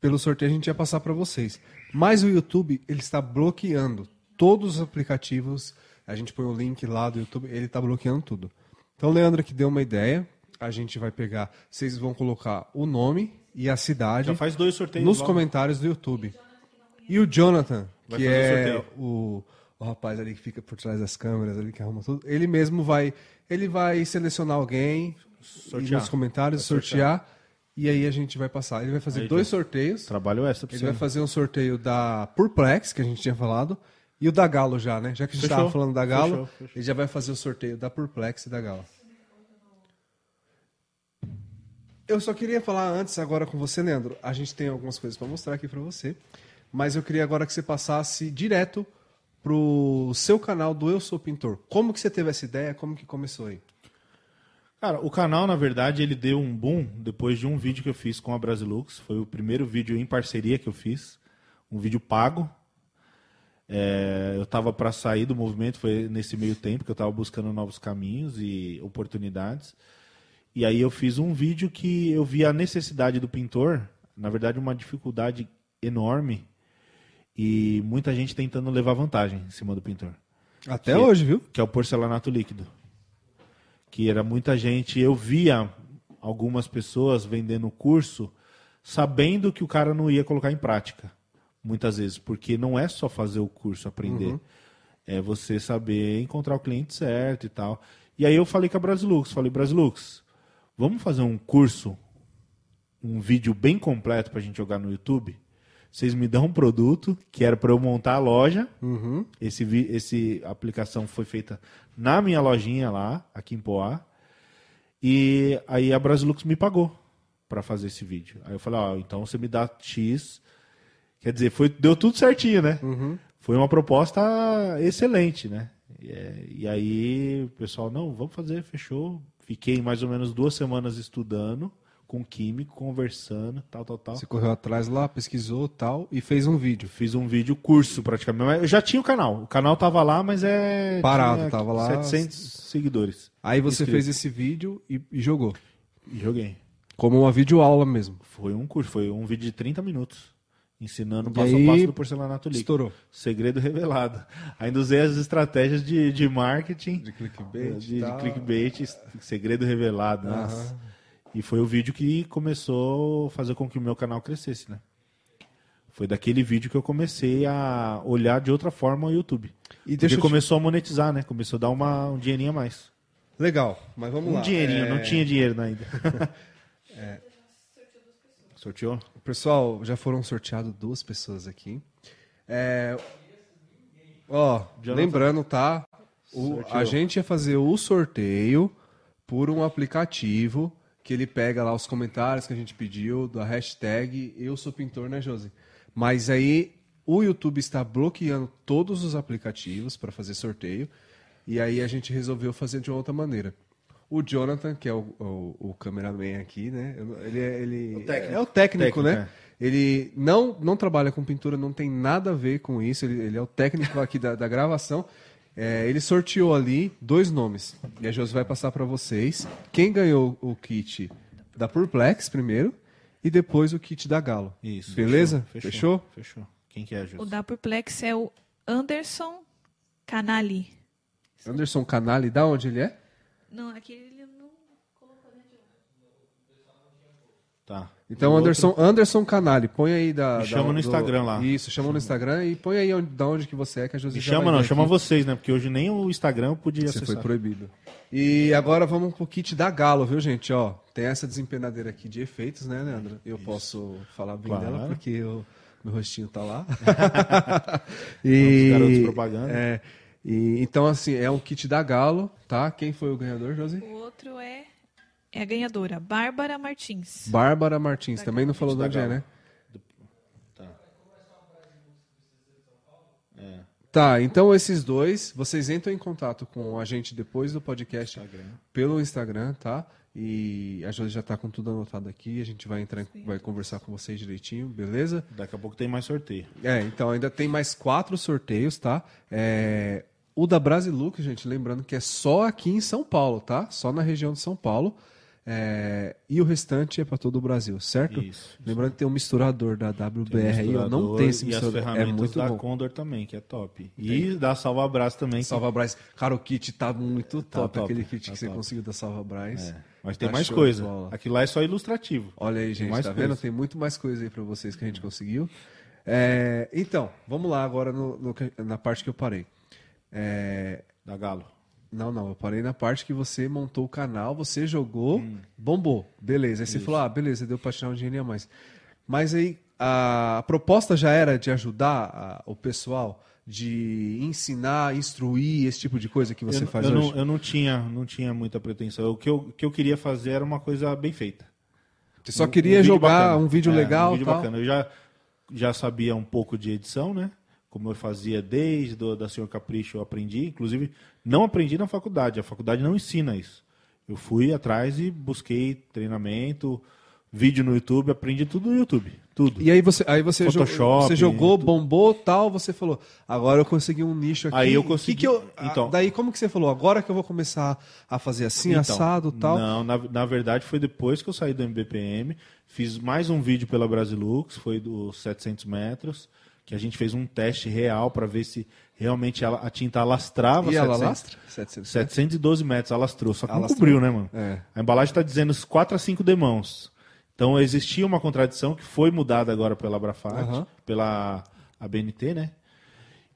pelo sorteio a gente ia passar pra vocês. Mas o YouTube, ele está bloqueando todos os aplicativos. A gente põe o link lá do YouTube, ele está bloqueando tudo. Então, Leandro que deu uma ideia. A gente vai pegar, vocês vão colocar o nome e a cidade
Já faz dois sorteios
nos
logo.
comentários do YouTube. E o Jonathan,
Vai
que é o, o rapaz ali que fica por trás das câmeras, ali que arruma tudo, ele mesmo vai, ele vai selecionar alguém
Sortear.
nos comentários,
Vai
sortear, e aí a gente vai passar. Ele vai fazer
Aí,
dois
já-
sorteios.
Trabalho extra pra
Ele vai fazer um sorteio da Purplex, que a gente tinha falado, e o da Galo já, né? Já que a gente estava falando da Galo,
Fechou, fechou.
ele já vai fazer o sorteio da Purplex e da Galo. Eu só queria falar antes, agora com você, Leandro. A gente tem algumas coisas para mostrar aqui para você, mas eu queria agora que você passasse direto pro seu canal do Eu Sou Pintor. Como que você teve essa ideia? Como que começou aí?
Cara, o canal, na verdade, ele deu um boom depois de um vídeo que eu fiz com a Brasilux. Foi o primeiro vídeo em parceria que eu fiz. Um vídeo pago. É, eu estava para sair do movimento, foi nesse meio tempo que eu estava buscando novos caminhos e oportunidades. E aí eu fiz um vídeo que eu vi a necessidade do pintor, na verdade uma dificuldade enorme e muita gente tentando levar vantagem em cima do pintor
Até
Que-
hoje, viu?
que é o porcelanato líquido. Que era muita gente, eu via algumas pessoas vendendo o curso sabendo que o cara não ia colocar em prática, muitas vezes, porque não é só fazer o curso, aprender. É você saber encontrar o cliente certo e tal. E aí eu falei com a Brasilux, falei, Brasilux, vamos fazer um curso, um vídeo bem completo pra gente jogar no YouTube? Vocês me dão um produto que era para eu montar a loja. Esse, vi- esse aplicação foi feita na minha lojinha lá, aqui em Poá. E aí a Brasilux me pagou para fazer esse vídeo. Aí eu falei, ó, então você me dá X. Quer dizer, foi, deu tudo certinho, né? Foi uma proposta excelente, né? E, é, e aí o pessoal, não, vamos fazer, fechou. Fiquei mais ou menos duas semanas estudando com químico, conversando, tal, tal, tal.
Você correu atrás lá, pesquisou tal e fez um vídeo.
Fiz um vídeo curso praticamente. Eu já tinha o canal. O canal tava lá, mas é.
Parado,
tinha
tava lá.
700 seguidores.
Aí você
Inscritos.
fez esse vídeo e, e jogou.
E joguei.
Como uma videoaula mesmo.
Foi um curso, foi um vídeo de 30 minutos. Ensinando passo
aí,
a passo do porcelanato líquido.
estourou.
Segredo revelado. Ainda usei as estratégias de, de marketing.
De clickbait
De,
e
de
tal.
clickbait, segredo revelado. nossa. E foi o vídeo que começou a fazer com que o meu canal crescesse, né? Foi daquele vídeo que eu comecei a olhar de outra forma o YouTube.
E deixa
Porque
te-
começou a monetizar, né? Começou a dar uma, um dinheirinho a mais.
Legal, mas vamos
Um
lá.
dinheirinho,
É,
não tinha dinheiro ainda. (laughs) (laughs) Sorteou?
Pessoal, já foram sorteadas duas pessoas aqui. É, Ó, lembrando, tá? O- a gente ia fazer o sorteio por um aplicativo que ele pega lá os comentários que a gente pediu, da hashtag Eu Sou Pintor, né, Josi? Mas aí o YouTube está bloqueando todos os aplicativos para fazer sorteio. E aí a gente resolveu fazer de uma outra maneira. O Jonathan, que é o, o, o cameraman aqui, né? Ele, é- ele
técnico.
é o técnico,
Técnico,
né? Ele não, não trabalha com pintura, não tem nada a ver com isso. Ele, ele é o técnico aqui da, da gravação. É, ele sorteou ali dois nomes. E a Josi vai passar para vocês. Quem ganhou o kit da Purplex primeiro e depois o kit da Galo.
Isso.
Beleza?
Fechou?
Fechou?
Fechou. Quem que é, Jus?
O da Perplex é o Anderson Canali.
Anderson Canali, da onde ele é?
Não, aqui ele não colocou dentro.
Tá.
Então,
O outro-
Anderson, Anderson Canali, põe aí da.
Me
da-
chama no
do-
Instagram lá.
Isso, chama no Instagram e põe aí onde, da onde que você é, que a Josi
Me chama não, chama
aqui.
vocês, né? Porque hoje nem o Instagram eu podia
Você
acessar.
foi proibido. E agora vamos pro kit da Galo, viu, gente? Ó, tem essa desempenadeira aqui de efeitos, né, Leandro? Eu posso falar bem
Claro.
dela porque o meu rostinho tá lá. (laughs) (laughs)
Os garotos propaganda.
É, e, então, assim, é um kit da Galo, tá? Quem foi o ganhador, Josi?
O outro é, é a ganhadora, Bárbara Martins.
Bárbara Martins. Também não falou de
Da
onde é,
Galo.
né?
Tá.
Tá, então esses dois, vocês entram em contato com a gente depois do podcast pelo Instagram, tá? E a Josi já tá com tudo anotado aqui, a gente vai entrar, em- vai conversar com vocês direitinho, beleza?
Daqui a pouco tem mais sorteio.
É, então ainda tem mais quatro sorteios, tá? É, o da Brasilux, gente, lembrando que é só aqui em São Paulo, tá? Só na região de São Paulo. É, e o restante é para todo o Brasil, certo?
Isso,
Lembrando que tem um misturador da WBR
Tem
aí, eu não
misturador
tenho esse
E as
misturador. É
ferramentas
muito
da
bom.
Condor também, que é top. E da Salva Brás também. que-
Salva Braz. Cara, o kit tá muito
Tá
top,
top,
aquele kit
tá
que você
top.
conseguiu da Salva Braz.
É, Mas tem
Tá
mais coisa. Aquilo lá é só ilustrativo.
Olha aí, gente,
mais
tá
coisa.
vendo? Tem muito mais coisa aí pra vocês que a gente conseguiu. É, então, vamos lá agora no- no na parte que eu parei. É,
Da Galo.
não, não, eu parei na parte que você montou o canal, você jogou,
Hum.
bombou. Beleza. Aí você falou, ah, beleza, deu pra tirar um dinheirinho a mais. Mas aí, a proposta já era de ajudar a- o pessoal, de ensinar, instruir, esse tipo de coisa que você
eu,
faz
eu
hoje?
Não, eu não tinha, não tinha muita pretensão. O que eu, o que eu queria fazer era uma coisa bem feita.
Você só
Um-
queria
um
jogar
bacana.
um vídeo
É,
legal
Um vídeo
tal.
bacana. Eu já, já sabia um pouco de edição, né? Como eu fazia desde do, da Senhor Capricho, eu aprendi. Inclusive, não aprendi na faculdade. A faculdade não ensina isso. Eu fui atrás e busquei treinamento, vídeo no YouTube, aprendi tudo no YouTube. Tudo.
E aí você, aí você,
Photoshop,
você jogou,
tudo.
bombou, tal, você falou, agora eu consegui um nicho aqui.
Aí eu
Que
consegui-
que eu-
então-
daí como que você falou? Agora que eu vou começar a fazer assim,
Então,
assado, tal.
Não, na, na verdade foi depois que eu saí do MBPM. Fiz mais um vídeo pela Brasilux, foi dos 700 metros, que a gente fez um teste real para ver se realmente ela- a tinta alastrava.
E ela
700
lastra? 700.
712 metros alastrou, só que não
Alastrou.
cobriu, né, mano?
É.
A embalagem está dizendo 4 a 5 demãos. Então existia uma contradição que foi mudada agora pela Brafat,
Aham.
pela ABNT, né?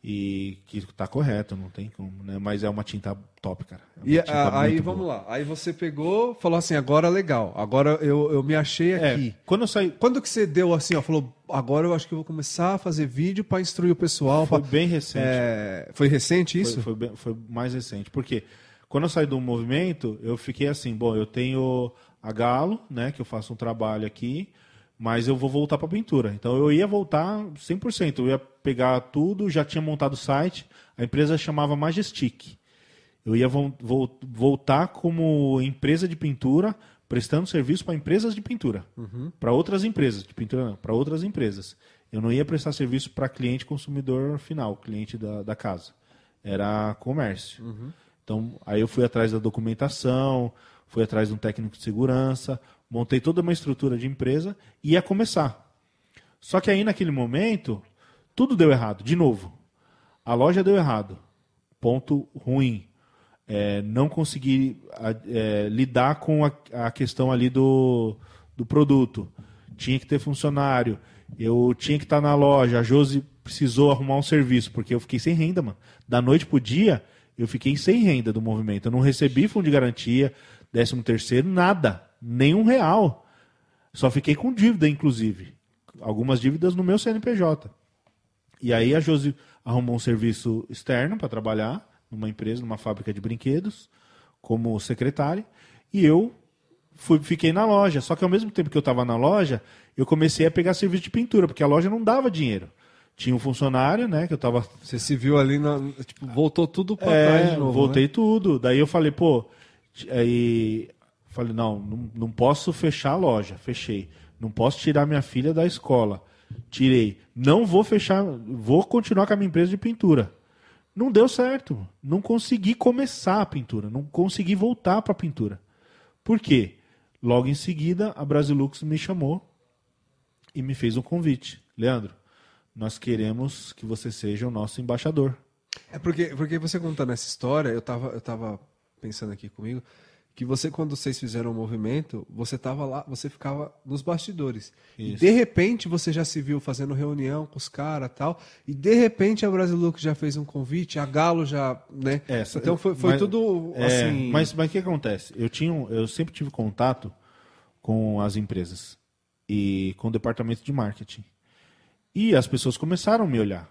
E que está correto, não tem como, né? Mas é uma tinta top, cara. É
E
tinta
ah, aí vamos
boa.
lá. Aí você pegou, falou assim, agora legal. Agora eu, eu me achei
É,
aqui.
quando eu saí,
Quando que você deu assim, ó, falou, agora eu acho que eu vou começar a fazer vídeo para instruir o pessoal.
foi
pra-
bem recente.
É, foi recente isso?
Foi, foi, bem- foi mais recente. Porque quando eu saí do movimento, eu fiquei assim, bom, eu tenho a Galo, né, que eu faço um trabalho aqui, mas eu vou voltar para pintura. Então eu ia voltar 100%, eu ia pegar tudo, já tinha montado o site, a empresa chamava Majestic. Eu ia vol- vol- voltar como empresa de pintura, prestando serviço para empresas de pintura. Para outras empresas, de pintura não, para outras empresas. Eu não ia prestar serviço para cliente consumidor final, cliente da, da casa. Era comércio. Então, aí eu fui atrás da documentação, fui atrás de um técnico de segurança, montei toda uma estrutura de empresa e ia começar. Só que aí, naquele momento, tudo deu errado, de novo. A loja deu errado. Ponto ruim. É, não consegui a- é, lidar com a, a questão ali do, do produto. Tinha que ter funcionário. Eu tinha que estar na loja. A Josi precisou arrumar um serviço, porque eu fiquei sem renda, mano. Da noite pro dia, eu fiquei sem renda do movimento. Eu não recebi fundo de garantia, décimo terceiro, nada. Nenhum real. Só fiquei com dívida, inclusive. Algumas dívidas no meu CNPJ. E aí a Josi arrumou um serviço externo para trabalhar numa empresa, numa fábrica de brinquedos, como secretária, e eu fui, fiquei na loja. Só que ao mesmo tempo que eu estava na loja, eu comecei a pegar serviço de pintura, porque a loja não dava dinheiro. Tinha um funcionário, né, que eu estava
Você se viu ali, na, tipo, voltou tudo pra
é,
trás de novo.
voltei
né?
tudo. Daí eu falei, pô, aí falei, não, não, não posso fechar a loja. Fechei. Não posso tirar minha filha da escola. Tirei. Não vou fechar, vou continuar com a minha empresa de pintura. Não deu certo. Não consegui começar a pintura. Não consegui voltar para a pintura. Por quê? Logo em seguida, a Brasilux me chamou e me fez um convite. Leandro, nós queremos que você seja o nosso embaixador.
É porque, porque você contando essa história, eu tava, eu tava pensando aqui comigo, que você, quando vocês fizeram o movimento, você tava lá, você ficava nos bastidores. E
Isso.
de repente você já se viu fazendo reunião com os caras tal. E de repente a Brasilux já fez um convite, a Galo já, né?
É,
então foi, foi
mas-
tudo
É,
assim.
Mas, mas o que acontece? Eu, tinha, eu sempre tive contato com as empresas e com o departamento de marketing. E as pessoas começaram a me olhar.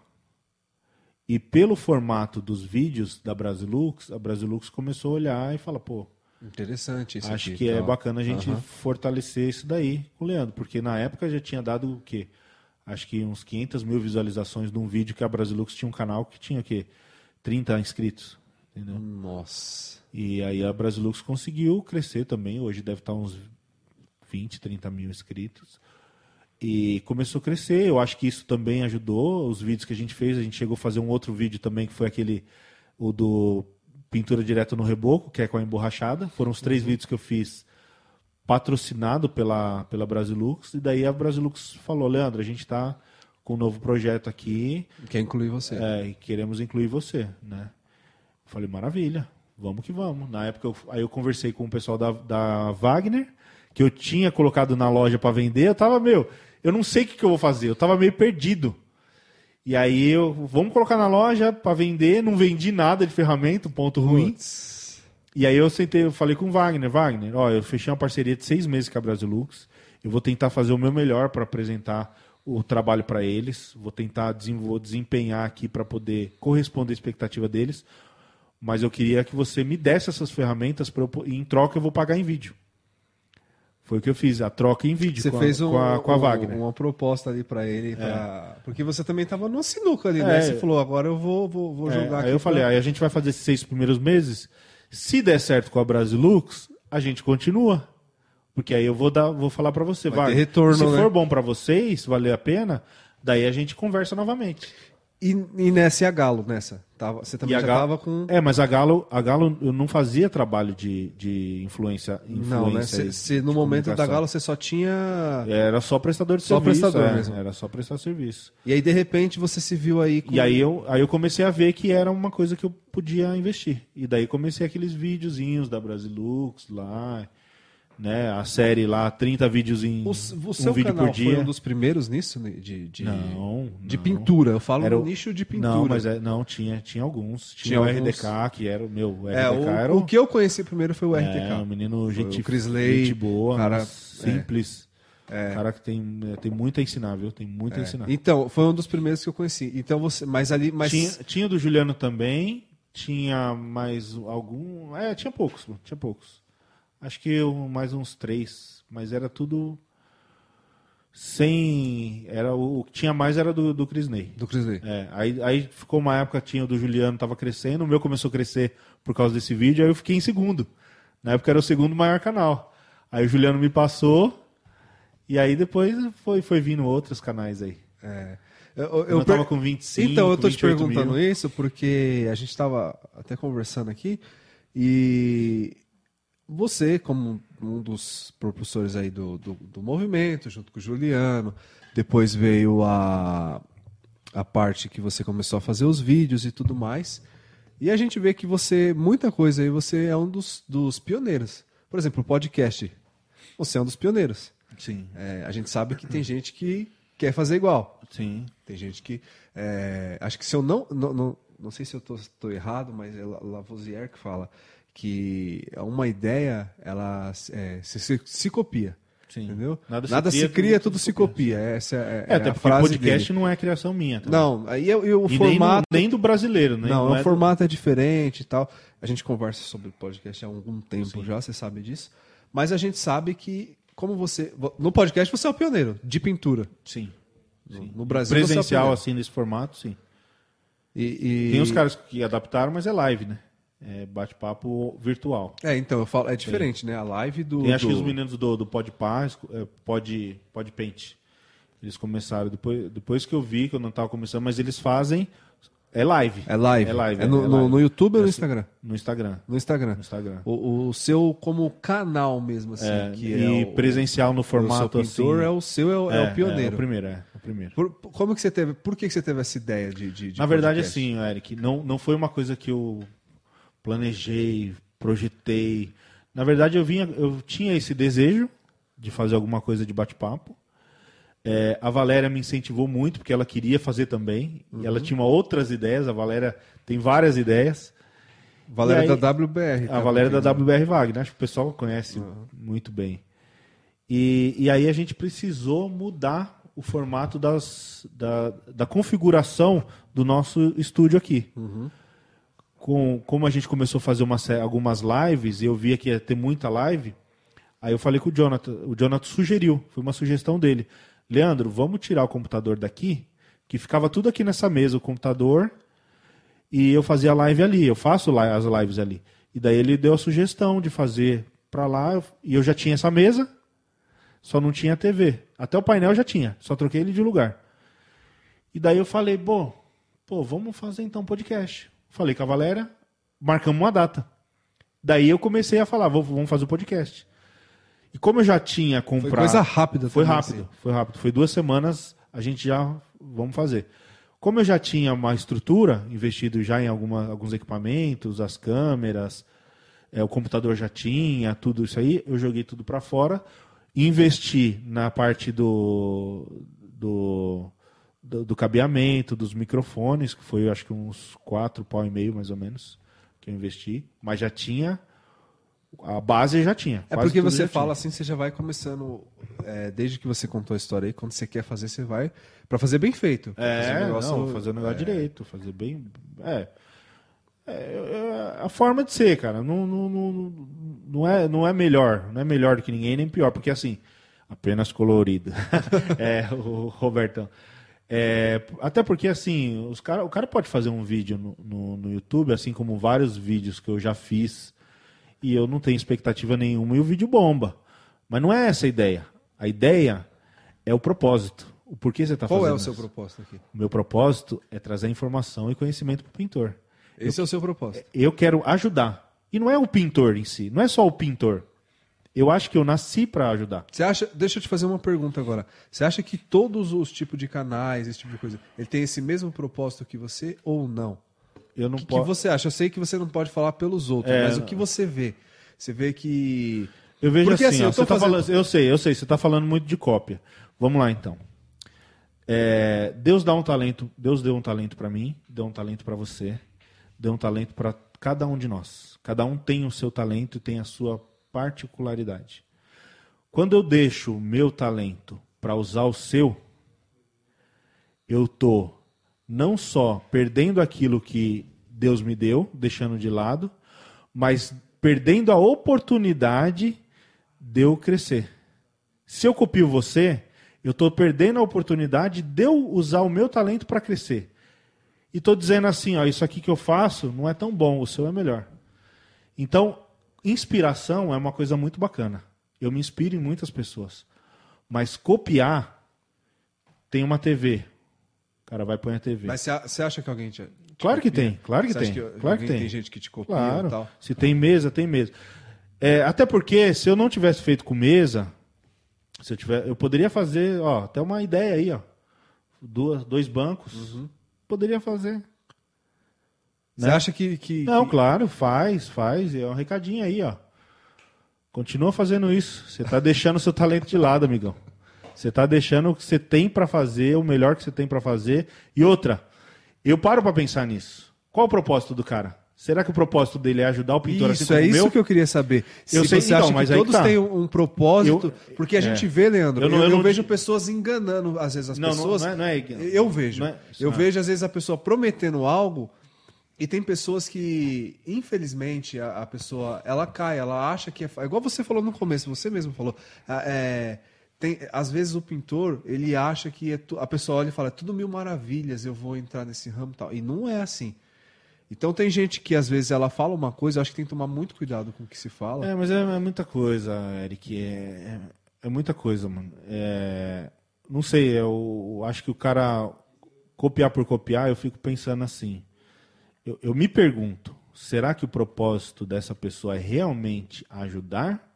E pelo formato dos vídeos da Brasilux, a Brasilux começou a olhar e falar, pô,
Interessante isso
acho
aqui,
que é
tal.
bacana a gente
Aham.
fortalecer isso daí com o Leandro, porque na época já tinha dado o quê? Acho que uns 500 mil visualizações de um vídeo que a Brasilux tinha um canal que tinha o quê? 30 inscritos, entendeu?
Nossa.
E aí a Brasilux conseguiu crescer também, hoje deve estar uns 20, 30 mil inscritos. E começou a crescer, eu acho que isso também ajudou. Os vídeos que a gente fez, a gente chegou a fazer um outro vídeo também, que foi aquele, o do pintura direto no reboco, que é com a emborrachada. Foram os três vídeos que eu fiz patrocinado pela, pela Brasilux. E daí a Brasilux falou, Leandro, a gente está com um novo projeto aqui,
Quer incluir você.
é, e queremos incluir você, né? Eu falei, maravilha, vamos que vamos. Na época, eu, aí eu conversei com o pessoal da, da Wagner, que eu tinha colocado na loja para vender. Eu tava, meu, eu não sei o que, que eu vou fazer, eu tava meio perdido. E aí eu, vamos colocar na loja para vender, não vendi nada de ferramenta, um ponto ruim. E aí eu sentei, eu falei com o Wagner, Wagner, ó, eu fechei uma parceria de seis meses com a Brasilux. Eu vou tentar fazer o meu melhor para apresentar o trabalho para eles. Vou tentar desenvol- desempenhar aqui para poder corresponder à expectativa deles. Mas eu queria que você me desse essas ferramentas eu, e em troca eu vou pagar em vídeo. Foi o que eu fiz, a troca em vídeo
Você
com,
fez
a,
um,
com, a, com a
um-
Wagner.
uma proposta ali pra ele. pra- Porque você também tava no sinuca ali,
É.
né? Você falou, agora eu vou, vou, vou
É,
jogar aqui.
aí eu
pra-
falei, aí a gente vai fazer esses seis primeiros meses. Se der certo com a Brasilux, a gente continua. Porque aí eu vou dar, vou falar para você,
Vai
vai.
retorno,
Se
né?
for bom para vocês, valer a pena, daí a gente conversa novamente.
E, e nessa e a Galo, nessa? Tava, você também
E
já
Galo-
tava com.
É, mas a Galo, a Galo eu não fazia trabalho de, de influência, influência
Não, né? Cê, cê, no momento da. Galo você só tinha.
Era só prestador de
Só
serviço.
prestador
é,
mesmo.
Era só prestar serviço.
E aí, de repente, você se viu aí com.
E aí eu, aí eu comecei a ver que era uma coisa que eu podia investir. E daí comecei aqueles videozinhos da Brasilux lá, né? A série lá, 30 vídeos em
O, o seu
um vídeo
canal
por dia.
foi um dos primeiros nisso? né? De, de,
Não,
de
não.
pintura. Eu falo
Era
no
o-
nicho de pintura.
Não, mas é, não, tinha, tinha alguns. Tinha,
Tinha
o
alguns.
RDK, que era o meu. O RDK
É, o,
era
o que eu conheci primeiro foi o
É,
RTK.
um menino gente,
o Crisley,
gente boa,
cara-
mas simples. Cara que tem, é, tem muito a ensinar, viu? Tem muito a ensinar.
Então, foi um dos primeiros que eu conheci. Então você. Mas ali. Mas...
Tinha, tinha do Juliano também, tinha mais algum. É, tinha poucos, tinha poucos. Acho que eu- mais uns três, mas era tudo sem. Era o, que tinha mais era do, do Crisney.
Do Crisley.
É, aí, aí ficou uma época, tinha o do Juliano, tava crescendo, o meu começou a crescer por causa desse vídeo, aí eu fiquei em segundo. Na época era o segundo maior canal. Aí o Juliano me passou, e aí depois foi, foi vindo outros canais aí.
É. Eu, eu,
Eu,
per-
tava com 25,
Então, eu tô te
28
perguntando
mil.
isso porque a gente estava até conversando aqui e você, como um dos propulsores aí do, do, do movimento, junto com o Juliano, depois veio a, a parte que você começou a fazer os vídeos e tudo mais. E a gente vê que você, muita coisa aí, você é um dos, dos pioneiros. Por exemplo, o podcast. Você é um dos pioneiros.
Sim,
É, a gente sabe que tem gente que quer fazer igual.
sim.
Tem gente que. é, acho que se eu não. Não, não, não sei se eu estou errado, mas é La- Lavoisier que fala que uma ideia ela é, se, se, se copia.
Sim.
Entendeu?
Nada
Nada
se
se,
cria,
cria,
tudo
tudo
se
se copia. Essa é,
É,
é
até
a frase
podcast
dele.
não é criação minha. também.
Não, aí eu- e o
E
formato...
nem, no- nem do brasileiro, né?
Não, o
é do-
formato é diferente e tal. A gente conversa sobre podcast há algum tempo já, você sabe disso. Mas a gente sabe que, como você. No podcast você é o pioneiro, de pintura.
Sim.
No, no Brasil você é o
Presencial,
pioneiro.
assim, nesse formato, sim.
E, e-
Tem os caras que adaptaram, mas é live, né? É bate-papo virtual.
É, então, eu falo, é diferente, né? A live do.
Tem acho que
do-
os meninos do, do Podpah, é, Pod, Podpaint. Eles começaram, depois, depois que eu vi, que eu não estava começando, mas eles fazem. É live.
É live.
É live.
É no,
é
no-
live.
no YouTube ou no
É
Instagram?
No Instagram.
No Instagram.
No Instagram.
O, o seu como canal mesmo, assim.
É,
que
e
é o,
presencial no
o
formato
seu pintor
assim.
é o seu, é, o- é o pioneiro.
É, o primeiro, é. O primeiro.
Por- por- como que você teve. Por que que você teve essa ideia de. de, de
Na verdade,
podcast?
assim, Eric, não, não foi uma coisa que eu planejei, projetei. Na verdade, eu vinha, eu tinha esse desejo de fazer alguma coisa de bate-papo. É, a Valéria me incentivou muito, porque ela queria fazer também.
Uhum.
ela tinha outras ideias. A Valéria tem várias ideias.
Valéria
aí-
da WBR.
A
tá?
Valéria da
Porque-
WBR Wagner, acho que o pessoal conhece muito bem. E, e aí a gente precisou mudar o formato das, da, da configuração do nosso estúdio aqui. Com, como a gente começou a fazer uma, sé- algumas lives, e eu via que ia ter muita live, aí eu falei com o Jonathan. O Jonathan sugeriu, foi uma sugestão dele. Leandro, vamos tirar o computador daqui, que ficava tudo aqui nessa mesa, o computador, e eu fazia live ali, eu faço as lives ali. E daí ele deu a sugestão de fazer pra lá, e eu já tinha essa mesa, só não tinha TV. Até o painel já tinha, só troquei ele de lugar. E daí eu falei, pô, pô, vamos fazer então podcast. Falei com a Valéria, marcamos uma data. Daí eu comecei a falar, "Vou- vamos fazer o podcast. E como eu já tinha comprado.
Foi coisa rápida
Foi
também,
rápido,
assim.
foi rápido. Foi duas semanas, a gente já vamos fazer. Como eu já tinha uma estrutura, investido já em alguma, alguns equipamentos, as câmeras, é, o computador já tinha, tudo isso aí, eu joguei tudo para fora, investi na parte do, do, do, do cabeamento, dos microfones, que foi acho que uns quatro pau e meio mais ou menos que eu investi, mas já tinha a base já tinha.
É porque você fala
tinha.
assim, você já vai começando. é, desde que você contou a história aí, quando você quer fazer, você vai. Pra fazer bem feito. Pra fazer
É,
um negócio-
não, fazer o negócio direito, fazer bem. É. É, é a forma de ser, cara. Não, não, não, não, é, não é melhor. Não é melhor do que ninguém, nem pior. Porque assim, apenas colorido. (laughs) é, o Robertão. É, até porque assim, os cara, o cara pode fazer um vídeo no, no, no YouTube, assim como vários vídeos que eu já fiz, e eu não tenho expectativa nenhuma, e o vídeo bomba. Mas não é essa a ideia. A ideia é o propósito. O porquê você está
Qual
fazendo
é o seu
isso.
propósito aqui?
O meu propósito é trazer informação e conhecimento para o pintor.
Esse é o seu propósito.
Eu quero ajudar. E não é o pintor em si, não é só o pintor. Eu acho que eu nasci para ajudar.
Você acha. Deixa eu te fazer uma pergunta agora. Você acha que todos os tipos de canais, esse tipo de coisa, ele tem esse mesmo propósito que você ou não?
Eu não
O que,
posso.
você acha? Eu sei que você não pode falar pelos outros,
É,
mas o
não.
que você vê? Você vê que.
Eu vejo
Porque,
assim,
assim,
ó,
eu tô
você tá
fazendo-
falando, eu sei, eu sei, você está falando muito de cópia. Vamos lá então. É, Deus dá um talento, Deus deu um talento para mim, deu um talento para você, deu um talento para cada um de nós. Cada um tem o seu talento e tem a sua particularidade. Quando eu deixo o meu talento para usar o seu, eu tô não só perdendo aquilo que Deus me deu, deixando de lado, mas perdendo a oportunidade de eu crescer. Se eu copio você, eu estou perdendo a oportunidade de eu usar o meu talento para crescer. E estou dizendo assim, ó, isso aqui que eu faço não é tão bom, o seu é melhor. Então, inspiração é uma coisa muito bacana. Eu me inspiro em muitas pessoas. Mas copiar tem uma TV. O cara vai pôr a TV.
Mas você acha que alguém te.
Claro que tem, claro que
Você
tem.
que
claro que tem.
tem gente que te copia
Claro.
e tal?
Se tem mesa, tem mesa. É, até porque se eu não tivesse feito com mesa, se eu tiver, eu poderia fazer, ó, até uma ideia aí, ó. Duas, dois bancos.
Uhum.
Poderia fazer.
Você
Né?
acha que. que
Não, claro, faz, faz. É um recadinho aí, ó. Continua fazendo isso. Você tá deixando o seu talento de lado, amigão. Você tá deixando o que você tem para fazer, o melhor que você tem para fazer. E outra, eu paro para pensar nisso. Qual o propósito do cara? Será que o propósito dele é ajudar o pintor
Isso,
assim como
é
o
isso que eu queria saber. Se
Eu sei-
você
então,
acha
mas
que todos
tá.
têm um, um propósito,
Eu-
porque a
é.
gente vê, Leandro,
Eu
eu,
não- eu
eu
não-
vejo pessoas enganando, às vezes, as
Não, não,
pessoas.
não é- não é-
eu vejo.
não é-
eu
ah.
vejo, às vezes, a pessoa prometendo algo e tem pessoas que, infelizmente, a, a pessoa, ela cai, ela acha que é... fa- Igual você falou no começo, você mesmo falou. é, tem, às vezes o pintor, ele acha que é tu- a pessoa olha e fala, é tudo mil maravilhas, eu vou entrar nesse ramo e tal. E não é assim. Então tem gente que às vezes ela fala uma coisa, eu acho que tem que tomar muito cuidado com o que se fala.
É, mas é, é muita coisa, Eric. É, é, é muita coisa, mano. É, não sei, eu acho que o cara copiar por copiar, eu fico pensando assim. Eu, eu me pergunto, será que o propósito dessa pessoa é realmente ajudar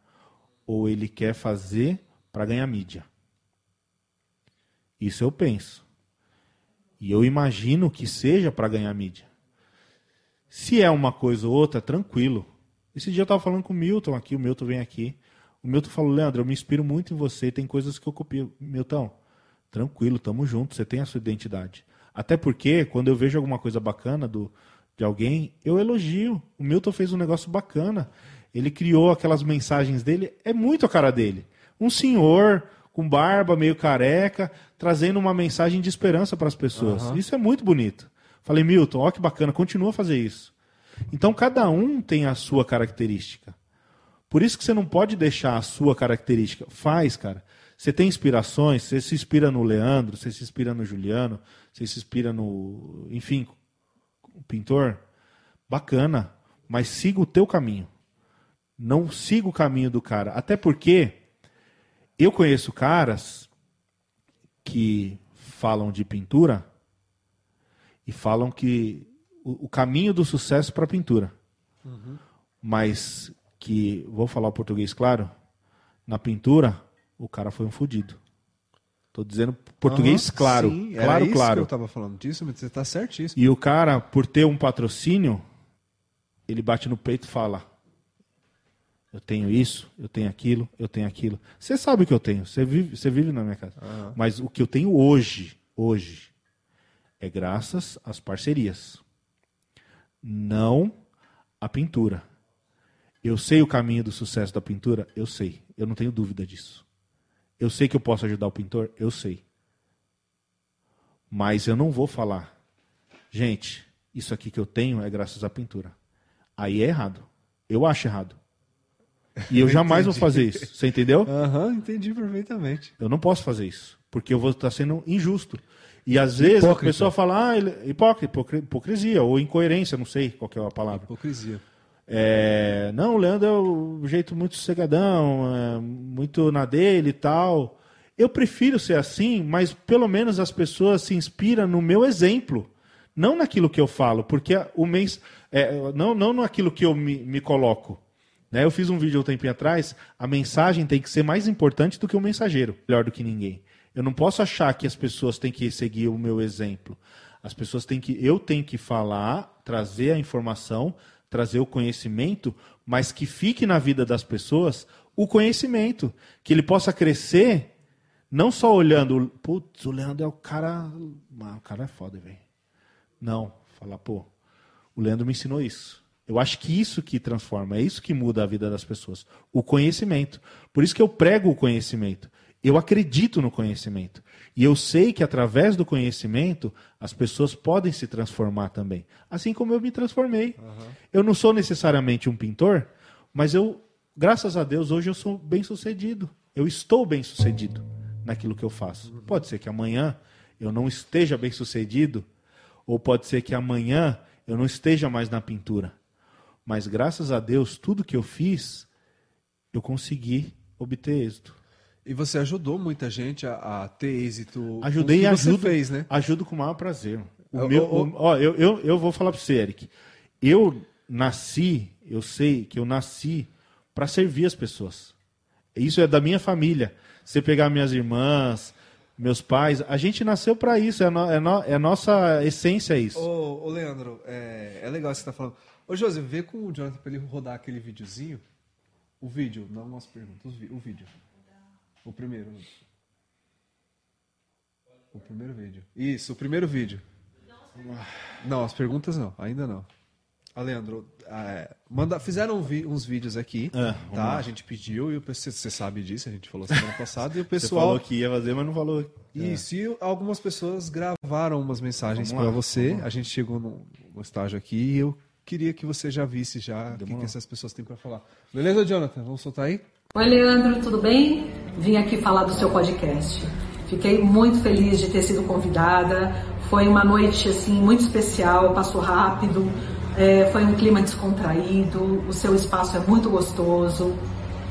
ou ele quer fazer para ganhar mídia? Isso eu penso. E eu imagino que seja para ganhar mídia. Se é uma coisa ou outra, tranquilo. Esse dia eu estava falando com o Milton aqui, o Milton vem aqui. O Milton falou, Leandro, eu me inspiro muito em você, tem coisas que eu copio. Milton, tranquilo, tamo junto, você tem a sua identidade. Até porque, quando eu vejo alguma coisa bacana do, de alguém, eu elogio. O Milton fez um negócio bacana. Ele criou aquelas mensagens dele, é muito a cara dele. Um senhor com barba, meio careca, trazendo uma mensagem de esperança para as pessoas. Isso é muito bonito. Falei, Milton, ó que bacana, continua a fazer isso. Então cada um tem a sua característica. Por isso que você não pode deixar a sua característica. Faz, cara. Você tem inspirações, você se inspira no Leandro, você se inspira no Juliano, você se inspira no. Enfim, o pintor. Bacana. Mas siga o teu caminho. Não siga o caminho do cara. Até porque eu conheço caras que falam de pintura e falam que o, o caminho do sucesso para a pintura. Mas que, vou falar o português claro, na pintura o cara foi um fudido. Tô dizendo português
Aham,
claro,
sim, era
claro,
isso
claro.
Que eu tava falando disso, mas você tá certíssimo.
E o cara, por ter um patrocínio, ele bate no peito e fala: Eu tenho isso, eu tenho aquilo, eu tenho aquilo. Você sabe o que eu tenho, você vive, você vive na minha casa. Mas o que eu tenho hoje, hoje, é graças às parcerias. Não à pintura. Eu sei o caminho do sucesso da pintura? Eu sei. Eu não tenho dúvida disso. Eu sei que eu posso ajudar o pintor? Eu sei. Mas eu não vou falar, gente, isso aqui que eu tenho é graças à pintura. Aí é errado. Eu acho errado. E eu (laughs) jamais vou fazer isso. Você entendeu?
Aham, entendi perfeitamente.
Eu não posso fazer isso, porque eu vou estar sendo injusto. E às vezes
Hipócrita.
a pessoa fala, ah, hipócrita, hipocri- hipocrisia, ou incoerência, não sei qual é a palavra.
Hipocrisia.
É, não, o Leandro é um jeito muito sossegadão, é, muito na dele e tal. Eu prefiro ser assim, mas pelo menos as pessoas se inspiram no meu exemplo, não naquilo que eu falo, porque o mens, é, não, não naquilo que eu me, me coloco. Né? Eu fiz um vídeo um tempinho atrás, a mensagem tem que ser mais importante do que o mensageiro, melhor do que ninguém. Eu não posso achar que as pessoas têm que seguir o meu exemplo. As pessoas têm que, eu tenho que falar, trazer a informação, trazer o conhecimento, mas que fique na vida das pessoas o conhecimento, que ele possa crescer, não só olhando, putz, o Leandro é o cara, ah, o cara é foda, velho. Não, falar, pô, o Leandro me ensinou isso. Eu acho que isso que transforma, é isso que muda a vida das pessoas. O conhecimento. Por isso que eu prego o conhecimento. Eu acredito no conhecimento. E eu sei que através do conhecimento as pessoas podem se transformar também. Assim como eu me transformei. Eu não sou necessariamente um pintor, mas eu, graças a Deus, hoje eu sou bem sucedido. Eu estou bem sucedido naquilo que eu faço. Pode ser que amanhã eu não esteja bem sucedido, ou pode ser que amanhã eu não esteja mais na pintura. Mas graças a Deus, tudo que eu fiz, eu consegui obter êxito.
E você ajudou muita gente a, a ter êxito.
Ajudei e ajudo.
fez, né?
Ajudo com o maior prazer. O
Eu-
meu,
eu-
o- ó, eu, eu, eu vou falar para você, Eric. Eu nasci, eu sei que eu nasci para servir as pessoas. Isso é da minha família. Você pegar minhas irmãs, meus pais, a gente nasceu para isso. É, no, é, no, é nossa essência isso.
Ô, ô, Leandro, é, é legal você tá falando. Ô, José, vê com o Jonathan pra ele rodar aquele videozinho. O vídeo, não as perguntas, o vídeo. O primeiro. O primeiro vídeo. Isso, o primeiro vídeo. Não, as perguntas não, ainda não. Leandro, é, manda, fizeram vi- uns vídeos aqui,
É,
tá?
lá.
A gente pediu e o pessoal, você sabe disso, a gente falou semana (laughs) passada, e o
Você
pessoal...
falou que ia fazer, mas não falou.
Isso, e algumas pessoas gravaram umas mensagens para você. A gente chegou num, num estágio aqui e eu queria que você já visse já o que, que essas pessoas têm para falar. Beleza, Jonathan? Vamos soltar aí?
Oi, Leandro, tudo bem? Vim aqui falar do seu podcast. Fiquei muito feliz de ter sido convidada. Foi uma noite assim muito especial, passou rápido. É, foi um clima descontraído. O seu espaço é muito gostoso.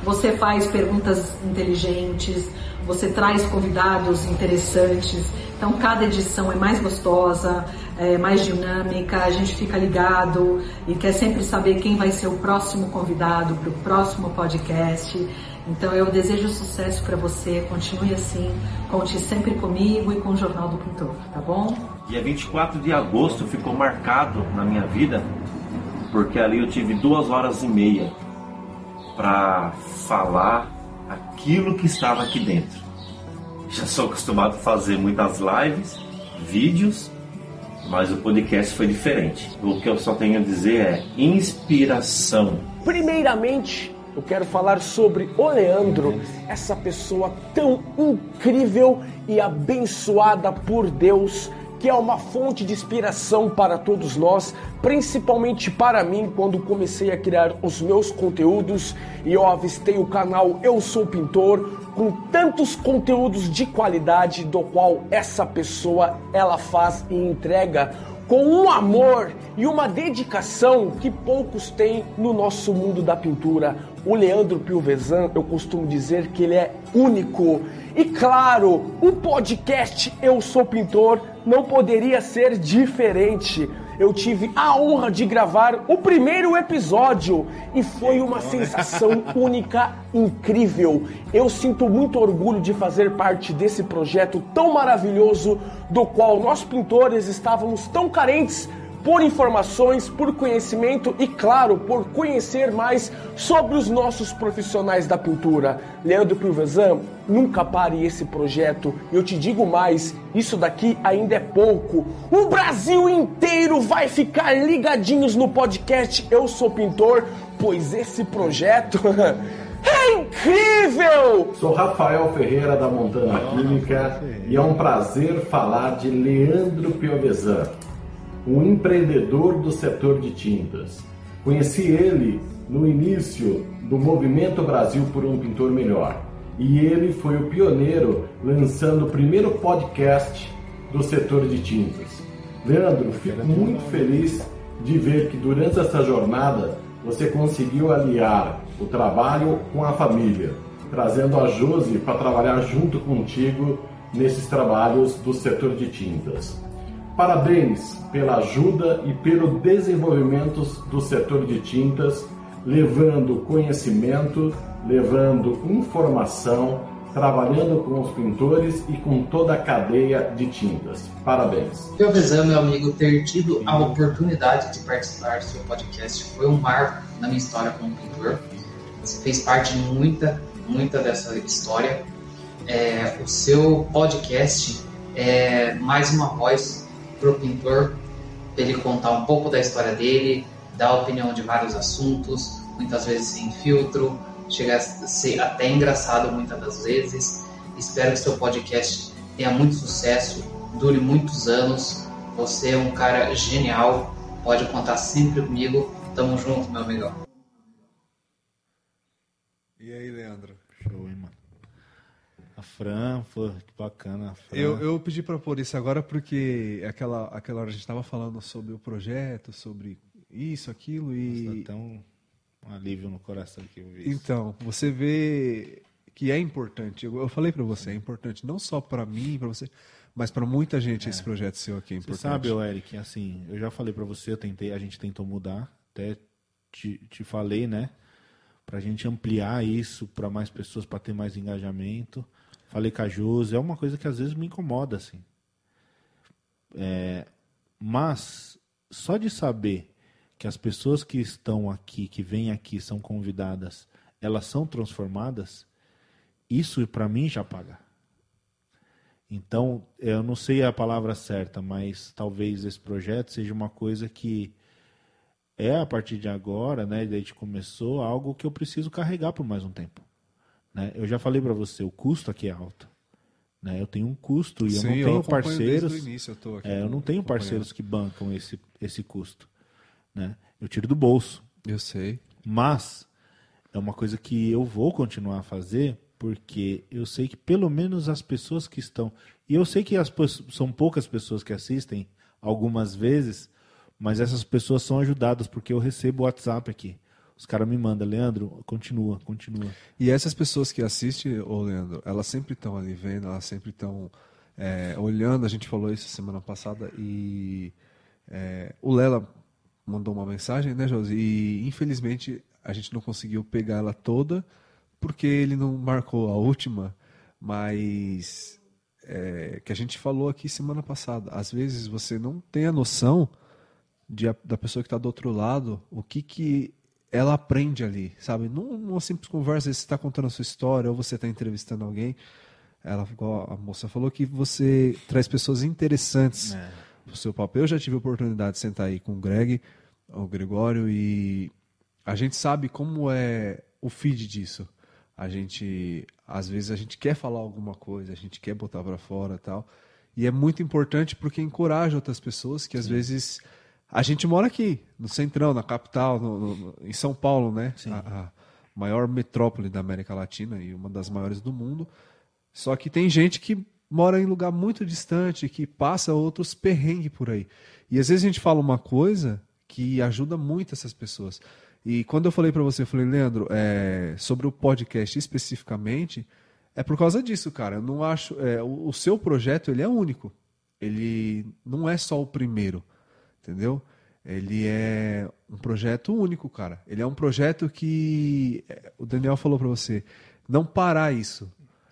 Você faz perguntas inteligentes. Você traz convidados interessantes. Então cada edição é mais gostosa, é mais dinâmica. A gente fica ligado e quer sempre saber quem vai ser o próximo convidado para o próximo podcast. Então eu desejo sucesso para você, continue assim, conte sempre comigo e com o Jornal do Pintor, tá bom?
Dia 24 de agosto ficou marcado na minha vida, porque ali eu tive duas horas e meia para falar aquilo que estava aqui dentro. Já sou acostumado a fazer muitas lives, vídeos, mas o podcast foi diferente. O que eu só tenho a dizer é inspiração.
Primeiramente, eu quero falar sobre o Leandro, essa pessoa tão incrível e abençoada por Deus, que é uma fonte de inspiração para todos nós, principalmente para mim quando comecei a criar os meus conteúdos e eu avistei o canal Eu Sou Pintor com tantos conteúdos de qualidade do qual essa pessoa ela faz e entrega com um amor e uma dedicação que poucos têm no nosso mundo da pintura. O Leandro Pilvezan, eu costumo dizer que ele é único. E claro, o podcast Eu Sou Pintor não poderia ser diferente. Eu tive a honra de gravar o primeiro episódio e foi uma sensação única, incrível. Eu sinto muito orgulho de fazer parte desse projeto tão maravilhoso, do qual nós pintores estávamos tão carentes por informações, por conhecimento e, claro, por conhecer mais sobre os nossos profissionais da pintura. Leandro Pilvezan, nunca pare esse projeto. Eu te digo mais, isso daqui ainda é pouco. O Brasil inteiro vai ficar ligadinhos no podcast Eu Sou Pintor, pois esse projeto (laughs) é incrível!
Sou Rafael Ferreira da Montana Química e é um prazer falar de Leandro Piovesan, um empreendedor do setor de tintas. Conheci ele no início do movimento Brasil por um Pintor Melhor e ele foi o pioneiro lançando o primeiro podcast do setor de tintas. Leandro, fico muito feliz de ver que durante essa jornada você conseguiu aliar o trabalho com a família, trazendo a Josi para trabalhar junto contigo nesses trabalhos do setor de tintas. Parabéns pela ajuda e pelo desenvolvimento do setor de tintas, levando conhecimento, levando informação, trabalhando com os pintores e com toda a cadeia de tintas. Parabéns.
Eu desejo, meu amigo, ter tido a oportunidade de participar do seu podcast foi um marco na minha história como pintor. Você fez parte de muita, muita dessa história. É, o seu podcast é mais uma voz para o pintor, para ele contar um pouco da história dele, dar opinião de vários assuntos, muitas vezes sem filtro, chega a ser até engraçado muitas das vezes. Espero que seu podcast tenha muito sucesso, dure muitos anos. Você é um cara genial, pode contar sempre comigo. Tamo junto, meu amigão.
E aí, Leandro?
Show, hein, mano. A Fran, pô, que bacana. A Fran.
Eu, eu pedi para pôr isso agora porque aquela, aquela hora a gente estava falando sobre o projeto, sobre isso, aquilo
Dá
e.
até um, um alívio no coração que eu vi. isso.
Então, você vê que é importante. Eu, eu falei para você, é importante não só para mim, para você, mas para muita gente esse projeto seu aqui é
Você
importante.
sabe, ô Eric, assim, eu já falei pra você, eu tentei, a gente tentou mudar, até te, te falei, né? Pra gente ampliar isso pra mais pessoas, pra ter mais engajamento. Falei com a Josi, é uma coisa que às vezes me incomoda, assim. É, mas, só de saber que as pessoas que estão aqui, que vêm aqui, são convidadas, elas são transformadas, isso pra mim já paga. Então, eu não sei a palavra certa, mas talvez esse projeto seja uma coisa que é a partir de agora, né, desde que começou, algo que eu preciso carregar por mais um tempo. Né? Eu já falei para você, o custo aqui é alto. Né? Eu tenho um custo e
Sim,
eu não
eu
tenho
acompanho
parceiros.
início, eu
é, eu não tenho parceiros que bancam esse, esse custo. Né? Eu tiro do bolso.
Eu sei.
Mas é uma coisa que eu vou continuar a fazer porque eu sei que pelo menos as pessoas que estão. E eu sei que as, são poucas pessoas que assistem algumas vezes, mas essas pessoas são ajudadas porque eu recebo o WhatsApp aqui. Os caras me mandam, Leandro, continua, continua.
E essas pessoas que assistem, ô Leandro, elas sempre estão ali vendo, elas sempre estão é, olhando. A gente falou isso semana passada e é, o Lela mandou uma mensagem, né, Josi? E infelizmente a gente não conseguiu pegar ela toda porque ele não marcou a última, mas é, que a gente falou aqui semana passada. Às vezes você não tem a noção de da pessoa que está do outro lado, o que que ela aprende ali, sabe? Num- Numa simples conversa, você está contando a sua história ou você está entrevistando alguém. Ela, a moça falou que você traz pessoas interessantes pro seu papel. Eu já tive a oportunidade de sentar aí com o Greg, o Gregório, e a gente sabe como é o feed disso. A gente, às vezes, a gente quer falar alguma coisa, a gente quer botar para fora e tal. E é muito importante porque encoraja outras pessoas que às vezes a gente mora aqui, no centrão, na capital, no- no- em São Paulo, né? A, a maior metrópole da América Latina e uma das maiores do mundo. Só que tem gente que mora em lugar muito distante, que passa outros perrengues por aí. E às vezes a gente fala uma coisa que ajuda muito essas pessoas. E quando eu falei para você, eu falei, Leandro, é, sobre o podcast especificamente, é por causa disso, cara. Eu não acho. é, o, o seu projeto ele é único. Ele não é só o primeiro, entendeu? Ele é um projeto único, cara. Ele é um projeto que é, o Daniel falou para você, não parar isso.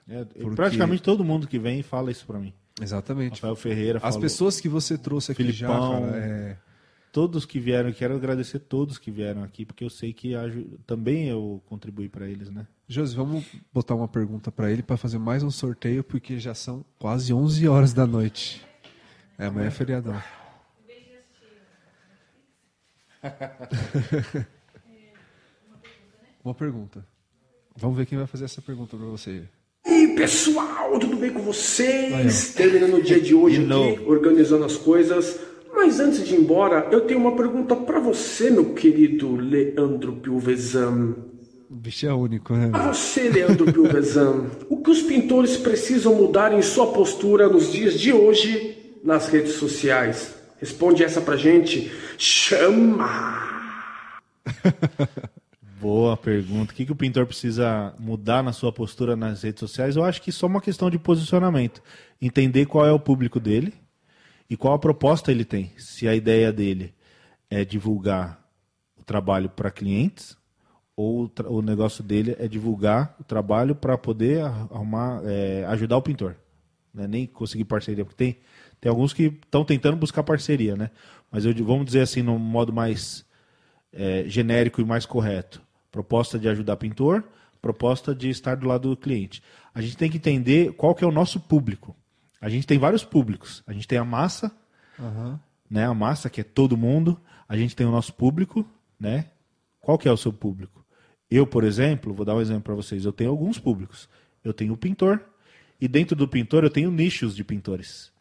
É,
Porque-
Praticamente todo mundo que vem fala isso para mim.
Exatamente.
Rafael Ferreira
As
falou.
pessoas que você trouxe aqui já,
Filipão.
cara, é,
Todos que vieram, quero agradecer todos que vieram aqui, porque eu sei que também eu contribuí para eles, né?
Josi, vamos botar uma pergunta para ele para fazer mais um sorteio, porque já são quase 11 horas da noite. É, amanhã é feriadão. (laughs) uma pergunta. Vamos ver quem vai fazer essa pergunta para você.
E pessoal, tudo bem com vocês? Terminando o dia de hoje aqui, organizando as coisas. Mas antes de ir embora, eu tenho uma pergunta pra você, meu querido Leandro Pilvezan.
O bicho é único, né?
A você, Leandro Pilvezan, (laughs) o que os pintores precisam mudar em sua postura nos dias de hoje nas redes sociais? Responde essa pra gente. Chama! (laughs)
Boa pergunta. O que, que o pintor precisa mudar na sua postura nas redes sociais? Eu acho que só uma questão de posicionamento. Entender qual é o público dele e qual a proposta ele tem. Se a ideia dele é divulgar o trabalho para clientes ou o, negócio dele é divulgar o trabalho para poder arrumar, é, ajudar o pintor. Né? Nem conseguir parceria, porque tem, tem alguns que estão tentando buscar parceria, né? Mas eu, vamos dizer assim, no modo mais é, genérico e mais correto. Proposta de ajudar pintor, proposta de estar do lado do cliente. A gente tem que entender qual que é o nosso público. A gente tem vários públicos. A gente tem a massa, né? A massa que é todo mundo. A gente tem o nosso público, né? Qual que é o seu público? Eu, por exemplo, vou dar um exemplo para vocês. Eu tenho alguns públicos. Eu tenho o pintor e dentro do pintor eu tenho nichos de pintores.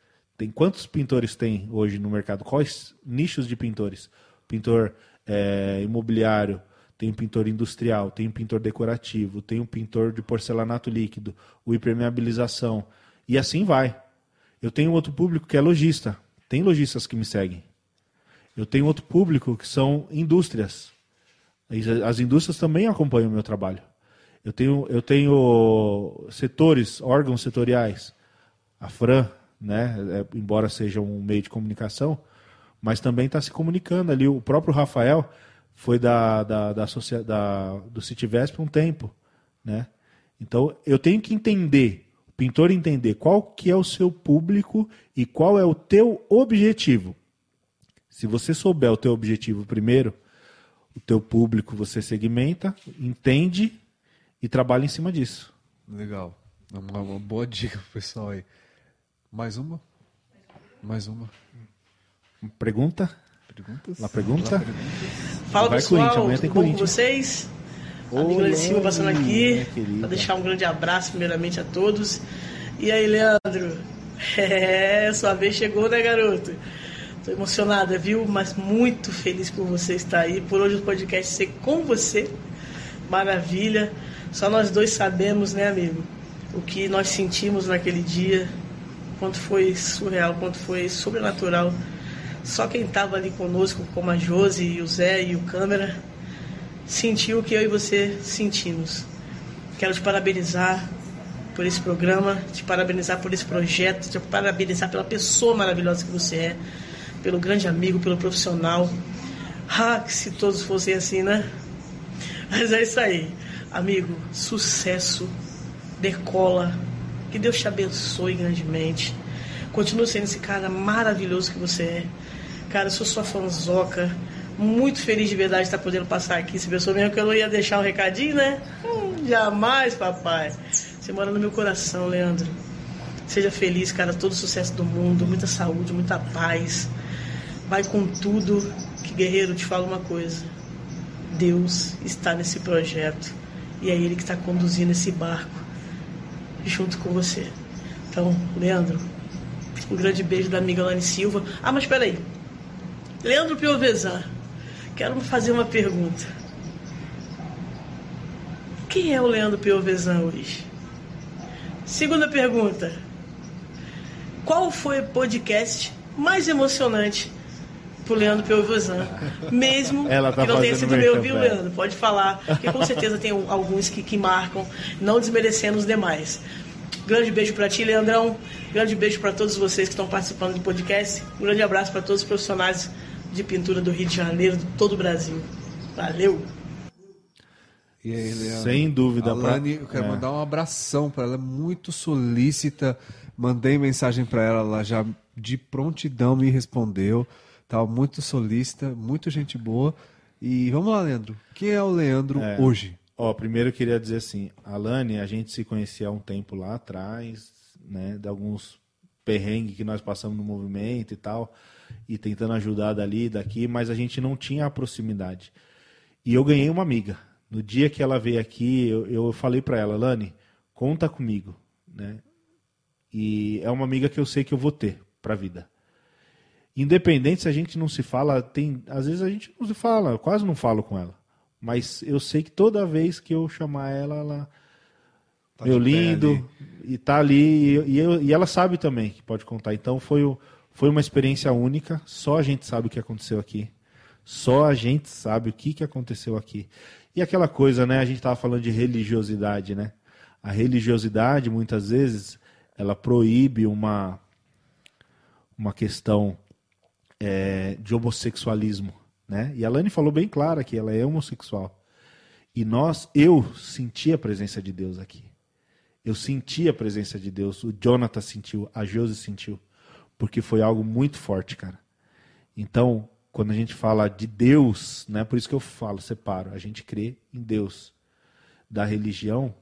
Tem quantos pintores tem hoje no mercado? Quais nichos de pintores? Pintor é, imobiliário, tem um pintor industrial, tem um pintor decorativo, tem um pintor de porcelanato líquido, o impermeabilização e assim vai. Eu tenho outro público que é lojista. Tem lojistas que me seguem. Eu tenho outro público que são indústrias. As indústrias também acompanham o meu trabalho. Eu tenho, eu tenho setores, órgãos setoriais. A Fran, né, é, embora seja um meio de comunicação, mas também está se comunicando ali. O próprio Rafael foi da, da, da, da- do Citivesp um tempo. Né? Então, eu tenho que entender, o pintor entender qual que é o seu público e qual é o teu objetivo. Se você souber o teu objetivo primeiro, o teu público você segmenta, entende e trabalha em cima disso.
Legal. Uma, uma boa dica pro pessoal aí. Mais uma? Mais uma.
Pergunta?
Perguntas?
La pergunta?
Perguntas?
Fala
Vai
pessoal, tudo bom com
Corinthians.
vocês? Amigo Lani Silva passando aqui para deixar um grande abraço primeiramente a todos. E aí, Leandro? (laughs) É, sua vez chegou, né, garoto? Tô emocionada, viu? Mas muito feliz por você estar aí, por hoje o podcast ser com você. Maravilha. Só nós dois sabemos, né, amigo? O que nós sentimos naquele dia, quanto foi surreal, quanto foi sobrenatural. Só quem estava ali conosco, como a Josi e o Zé e o câmera, sentiu o que eu e você sentimos. Quero te parabenizar por esse programa, te parabenizar por esse projeto, te parabenizar pela pessoa maravilhosa que você é, pelo grande amigo, pelo profissional. Ah, que se todos fossem assim, né? Mas é isso aí. Amigo, sucesso, decola, que Deus te abençoe grandemente. Continua sendo esse cara maravilhoso que você é. Cara, eu sou sua fanzoca. Muito feliz de verdade de estar podendo passar aqui. Você pensou mesmo que eu não ia deixar um recadinho, né? Hum, jamais, papai. Você mora no meu coração, Leandro. Seja feliz, cara. Todo o sucesso do mundo, muita saúde, muita paz. Vai com tudo. Que guerreiro, te falo uma coisa. Deus está nesse projeto. E é Ele que está conduzindo esse barco junto com você. Então, Leandro, um grande beijo da amiga Lani Silva. Ah, mas peraí. Leandro Piovesan, quero fazer uma pergunta. Quem é o Leandro Piovesan hoje? Segunda pergunta. Qual foi o podcast mais emocionante pro Leandro Piovesan? Mesmo (laughs)
Ela tá
que não tenha sido meu, viu. Leandro? Pode falar, porque com certeza tem alguns que, que marcam, não desmerecendo os demais. Grande beijo para ti, Leandrão. Grande beijo para todos vocês que estão participando do podcast. Um grande abraço para todos os profissionais de pintura do Rio de Janeiro, de todo o Brasil. Valeu!
E aí, Leandro?
Sem dúvida,
A
pra-
eu quero
é.
mandar um abração para ela, é muito solícita. Mandei mensagem para ela, ela já de prontidão me respondeu. Tá muito solícita, muito gente boa. E vamos lá, Leandro. Quem é o Leandro
É.
hoje?
Ó, primeiro eu queria dizer assim, a Lani, a gente se conhecia há um tempo lá atrás, né, de alguns perrengues que nós passamos no movimento e tal, e tentando ajudar dali, daqui, mas a gente não tinha a proximidade. E eu ganhei uma amiga. No dia que ela veio aqui, eu, eu falei pra ela, Lani, conta comigo, né? E é uma amiga que eu sei que eu vou ter pra vida. Independente se a gente não se fala, tem, às vezes a gente não se fala, eu quase não falo com ela. Mas eu sei que toda vez que eu chamar ela, ela
Tá
meu lindo e tá ali e, eu- e ela sabe também que pode contar. Então foi foi uma experiência única. Só a gente sabe o que aconteceu aqui. Só a gente sabe o que que aconteceu aqui. E aquela coisa, né? A gente tava falando de religiosidade, né? A religiosidade muitas vezes ela proíbe uma uma questão é, de homossexualismo, né? E a Lani falou bem claro que ela é homossexual. E nós, eu senti a presença de Deus aqui. Eu senti a presença de Deus. O Jonathan sentiu, a Josi sentiu, porque foi algo muito forte, cara. Então, quando a gente fala de Deus, né? Por isso que eu falo, separo. A gente crê em Deus. Da religião,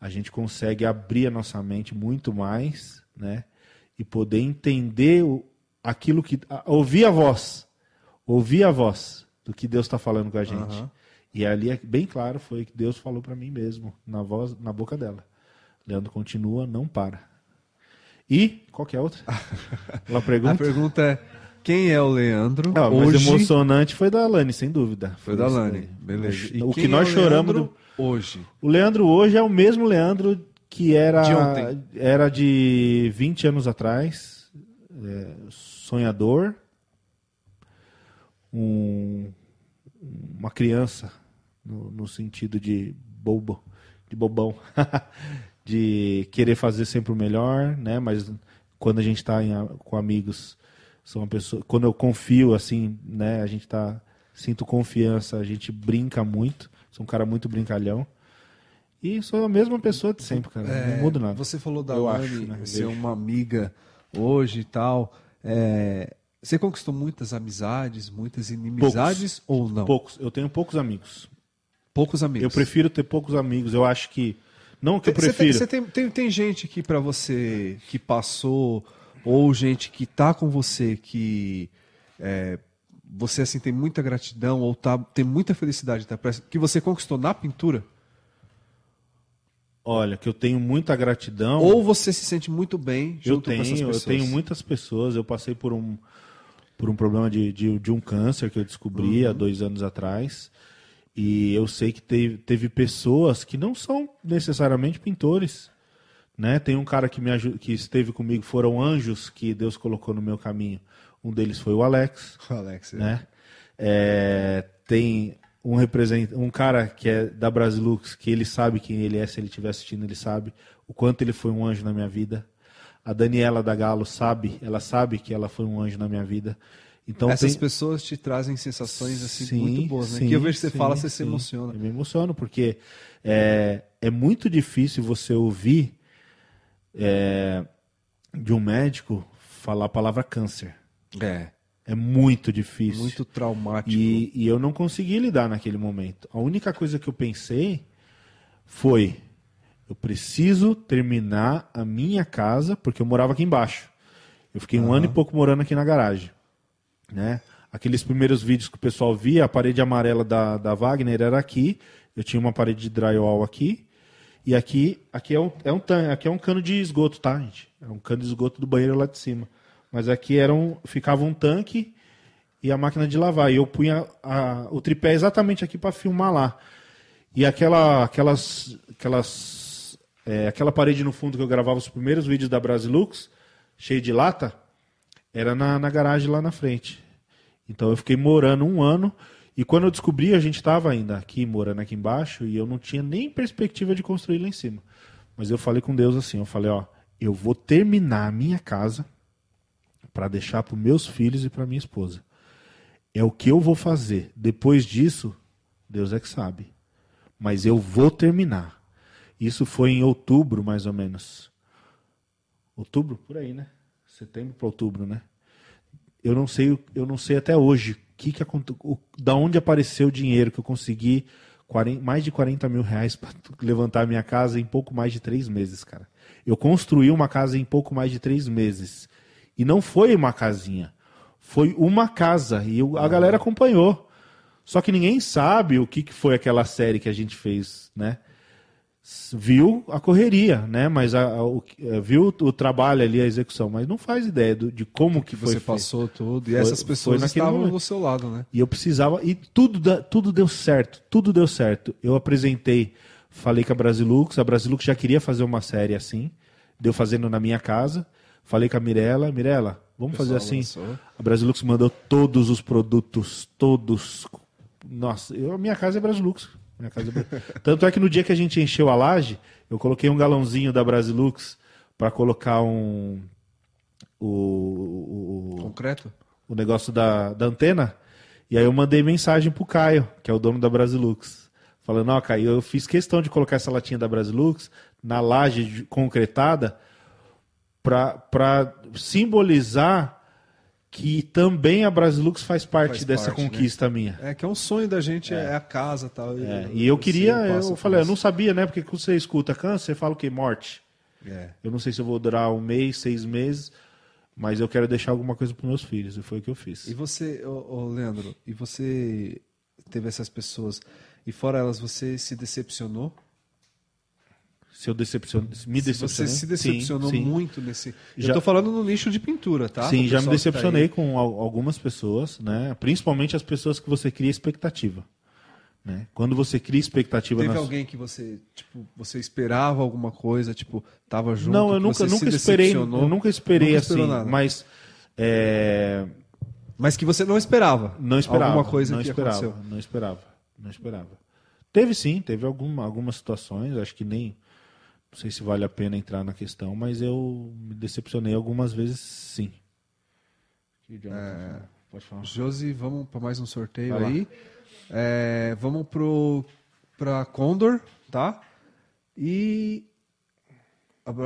a gente consegue abrir a nossa mente muito mais, né? E poder entender o, aquilo que. a- ouvir a voz. Ouvir a voz do que Deus está falando com a gente.
Aham.
E ali é bem claro foi que Deus falou para mim mesmo, na voz, na boca dela. Leandro continua, não para. E qual que é a outra? (laughs) Ela pergunta.
A pergunta é: quem é o Leandro
Não, mas
hoje?
emocionante foi da Lani, sem dúvida.
Foi da
isso
Lani,
daí.
beleza. E
o que nós
é o
choramos. Do-
hoje.
O Leandro hoje é o mesmo Leandro que era
De ontem.
era de 20 anos atrás, sonhador, um- uma criança no, no sentido de bobo, de bobão, (laughs) de querer fazer sempre o melhor, né? Mas quando a gente está com amigos, sou uma pessoa, quando eu confio assim, né? A gente tá sinto confiança, a gente brinca muito, sou um cara muito brincalhão. E sou a mesma pessoa de sempre, cara.
É,
não mudo nada.
Você falou da
Eu
Lani
acho, né?
Ser uma amiga hoje e tal. É, você conquistou muitas amizades, muitas inimizades ou não?
Poucos. Eu tenho poucos amigos.
Poucos amigos.
Eu prefiro ter poucos amigos. Eu acho que. Não que eu prefiro.
Você tem, tem, tem gente que pra você que passou, ou gente que tá com você que é, você assim tem muita gratidão ou tá, tem muita felicidade tá, que você conquistou na pintura?
Olha, que eu tenho muita gratidão.
Ou você se sente muito bem
eu
junto com essas
tenho, eu
pessoas?
tenho muitas pessoas. Eu passei por um por um problema de, de, de um câncer que eu descobri
Uhum.
há dois anos atrás. E eu sei que teve, teve pessoas que não são necessariamente pintores. Né? Tem um cara que me que esteve comigo, foram anjos que Deus colocou no meu caminho. Um deles foi o Alex.
O Alex, é.
né? É, tem um represent... um cara que é da Brasilux, que ele sabe quem ele é, se ele estiver assistindo, ele sabe o quanto ele foi um anjo na minha vida. A Daniela da Galo sabe, ela sabe que ela foi um anjo na minha vida. Então
Essas
tem-
pessoas te trazem sensações assim
Sim,
muito boas, né?
sim,
que eu vejo que você
sim,
fala, você se emociona.
Eu me emociono, porque é, é muito difícil você ouvir é, de um médico falar a palavra câncer.
É.
É muito difícil.
Muito traumático.
E, e eu não consegui lidar naquele momento. A única coisa que eu pensei foi: eu preciso terminar a minha casa, porque eu morava aqui embaixo. Eu fiquei um ano e pouco morando aqui na garagem. Né? Aqueles primeiros vídeos que o pessoal via, a parede amarela da, da Wagner era aqui. Eu tinha uma parede de drywall aqui. E aqui, aqui é um, é um aqui é um cano de esgoto, tá, gente? É um cano de esgoto do banheiro lá de cima. Mas aqui era um, ficava um tanque e a máquina de lavar. E eu punha a- o tripé exatamente aqui para filmar lá. E aquela, aquelas, aquelas, é, aquela parede no fundo que eu gravava os primeiros vídeos da Brasilux, cheio de lata, era na, na garagem lá na frente. Então eu fiquei morando um ano. E quando eu descobri, a gente estava ainda aqui, morando aqui embaixo, e eu não tinha nem perspectiva de construir lá em cima. Mas eu falei com Deus assim, eu falei, ó, eu vou terminar a minha casa para deixar para meus filhos e para minha esposa. É o que eu vou fazer. Depois disso, Deus é que sabe. Mas eu vou terminar. Isso foi em outubro, mais ou menos. Outubro? Por aí, né? Setembro para outubro, né? Eu não sei, eu não sei até hoje que que o- da onde apareceu o dinheiro que eu consegui 40 mais de 40 mil reais para (laughs) levantar a minha casa em pouco mais de três meses, cara. Eu construí uma casa em pouco mais de três meses. E não foi uma casinha. Foi uma casa. E a galera acompanhou. Só que ninguém sabe o que, que foi aquela série que a gente fez, né? Viu a correria, né? Mas a- a- o, é, viu o trabalho ali, a execução, mas não faz ideia do- de como que foi
Você
feito.
passou tudo. E
Foi-
essas pessoas estavam
momento.
do seu lado, né?
E eu precisava. E tudo, da- tudo deu certo. Tudo deu certo. Eu apresentei, falei com a Brasilux. A Brasilux já queria fazer uma série assim. Deu fazendo na minha casa. Falei com a Mirella. Mirella, vamos fazer assim.
abraçou.
A Brasilux mandou todos os produtos. Todos. Nossa, eu, a minha casa é Brasilux. Minha casa é (laughs) Tanto é que no dia que a gente encheu a laje, eu coloquei um galãozinho da Brasilux para colocar um. O, o- o-
Concreto?
o negócio da, da antena. E aí eu mandei mensagem pro Caio, que é o dono da Brasilux. Falando, ó, Caio, eu fiz questão de colocar essa latinha da Brasilux na laje concretada para simbolizar que também a Brasilux faz parte
Faz
dessa
parte, né?
conquista minha.
É que é um sonho da gente, é, a casa tal.
É, e eu queria, eu
por
falei, eu não sabia, né? Porque quando você escuta câncer, você fala o quê? Morte.
É.
Eu não sei se eu vou durar um mês, seis meses, mas eu quero deixar alguma coisa para meus filhos. E foi o que eu fiz.
E você, ô, ô, Leandro, e você teve essas pessoas, e fora elas, você se decepcionou?
Se eu decepciono, me decepcionei.
Você se decepcionou
Sim, sim.
muito nesse.
Já-
Eu tô falando no nicho de pintura, tá?
Sim, já me
tá
decepcionei
aí.
com al- algumas pessoas, né? Principalmente as pessoas que você cria expectativa. Né? Quando você cria expectativa
Teve
nas-
alguém que você, tipo, você esperava alguma coisa, tipo, tava junto?
Não, eu nunca, nunca esperei, eu nunca esperei
Nunca
assim,
nada.
mas é,
Mas que você não esperava.
não esperava,
Alguma coisa
não
que
esperava,
aconteceu.
não esperava, não esperava. Teve sim, teve alguma, algumas situações, acho que nem não sei se vale a pena entrar na questão, mas eu me decepcionei algumas vezes, sim.
É,
Pode falar.
Josi, vamos para mais um sorteio
Vai
aí. É, vamos pro para Condor, tá? E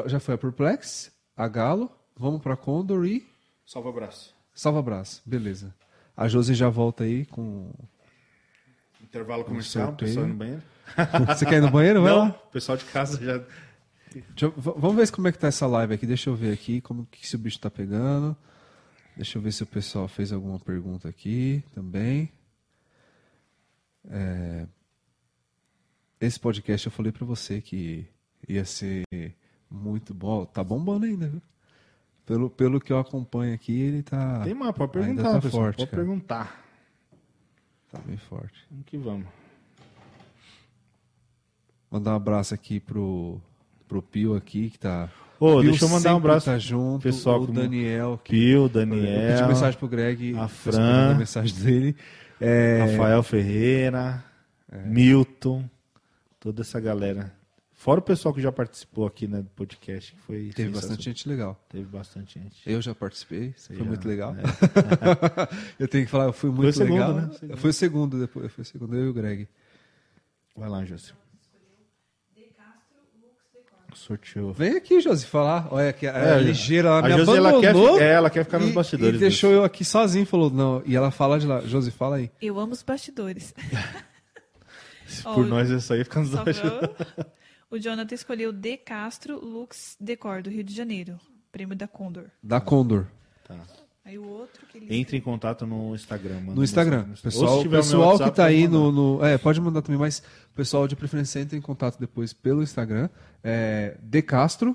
já foi a Perplex, a Galo. Vamos para Condor e
Salva abraço.
Salva Braço, beleza. A Josi já volta aí com.
Intervalo comercial,
sorteio.
pessoal no banheiro. (laughs)
Você quer ir no banheiro? Vai
Não,
lá.
o pessoal de casa já
eu- vamos ver como é que tá essa live aqui. Deixa eu ver aqui como que se o bicho tá pegando. Deixa eu ver se o pessoal fez alguma pergunta aqui também. É, Esse podcast eu falei pra você que ia ser muito bom. Tá bombando ainda, viu? Pelo, pelo que eu acompanho aqui, ele tá.
Tem mais, pode
ainda
perguntar,
tá
pessoal.
forte,
pode
cara.
perguntar.
Tá bem forte.
Vamos que vamos.
Mandar um abraço aqui pro, pro Pio aqui, que tá.
Ô,
Pio
deixa eu mandar um abraço
Tá junto,
pessoal
o
como
Daniel. Que,
Pio,
eu
Daniel,
pedi mensagem pro Greg.
a Fran,
a mensagem dele. É,
Rafael Ferreira, Milton, toda essa galera. Fora o pessoal que já participou aqui né, do podcast, que foi
Teve bastante gente legal.
Teve bastante gente.
Eu já participei, foi
já,
muito legal.
é. (laughs)
eu tenho que falar, eu fui
Foi
muito
o segundo,
legal.
né? Segundo.
Foi o segundo depois, foi o segundo, eu e o Greg.
Vai lá, José. Sorteou.
Vem aqui, Josi, falar. Olha, que a,
É,
a ligeira, ela
a
me
Josi, ela quer
abandonou.
é, ela quer ficar nos
e-
bastidores
E deixou eu aqui sozinho, falou, não. E ela fala de lá. Josi, fala aí.
Eu amo os bastidores. (laughs)
Por
o-
nós isso aí fica nos bastidores. (laughs)
O Jonathan escolheu De Castro Lux Decor, do Rio de Janeiro. Prêmio da Condor.
Da Condor.
Tá.
Aí o outro que ele.
Entre em contato no Instagram.
No Instagram. Pessoal, pessoal
WhatsApp,
que tá
pode
aí no, no- É, pode mandar também, mas o pessoal de preferência entra em contato depois pelo Instagram. É, De Castro,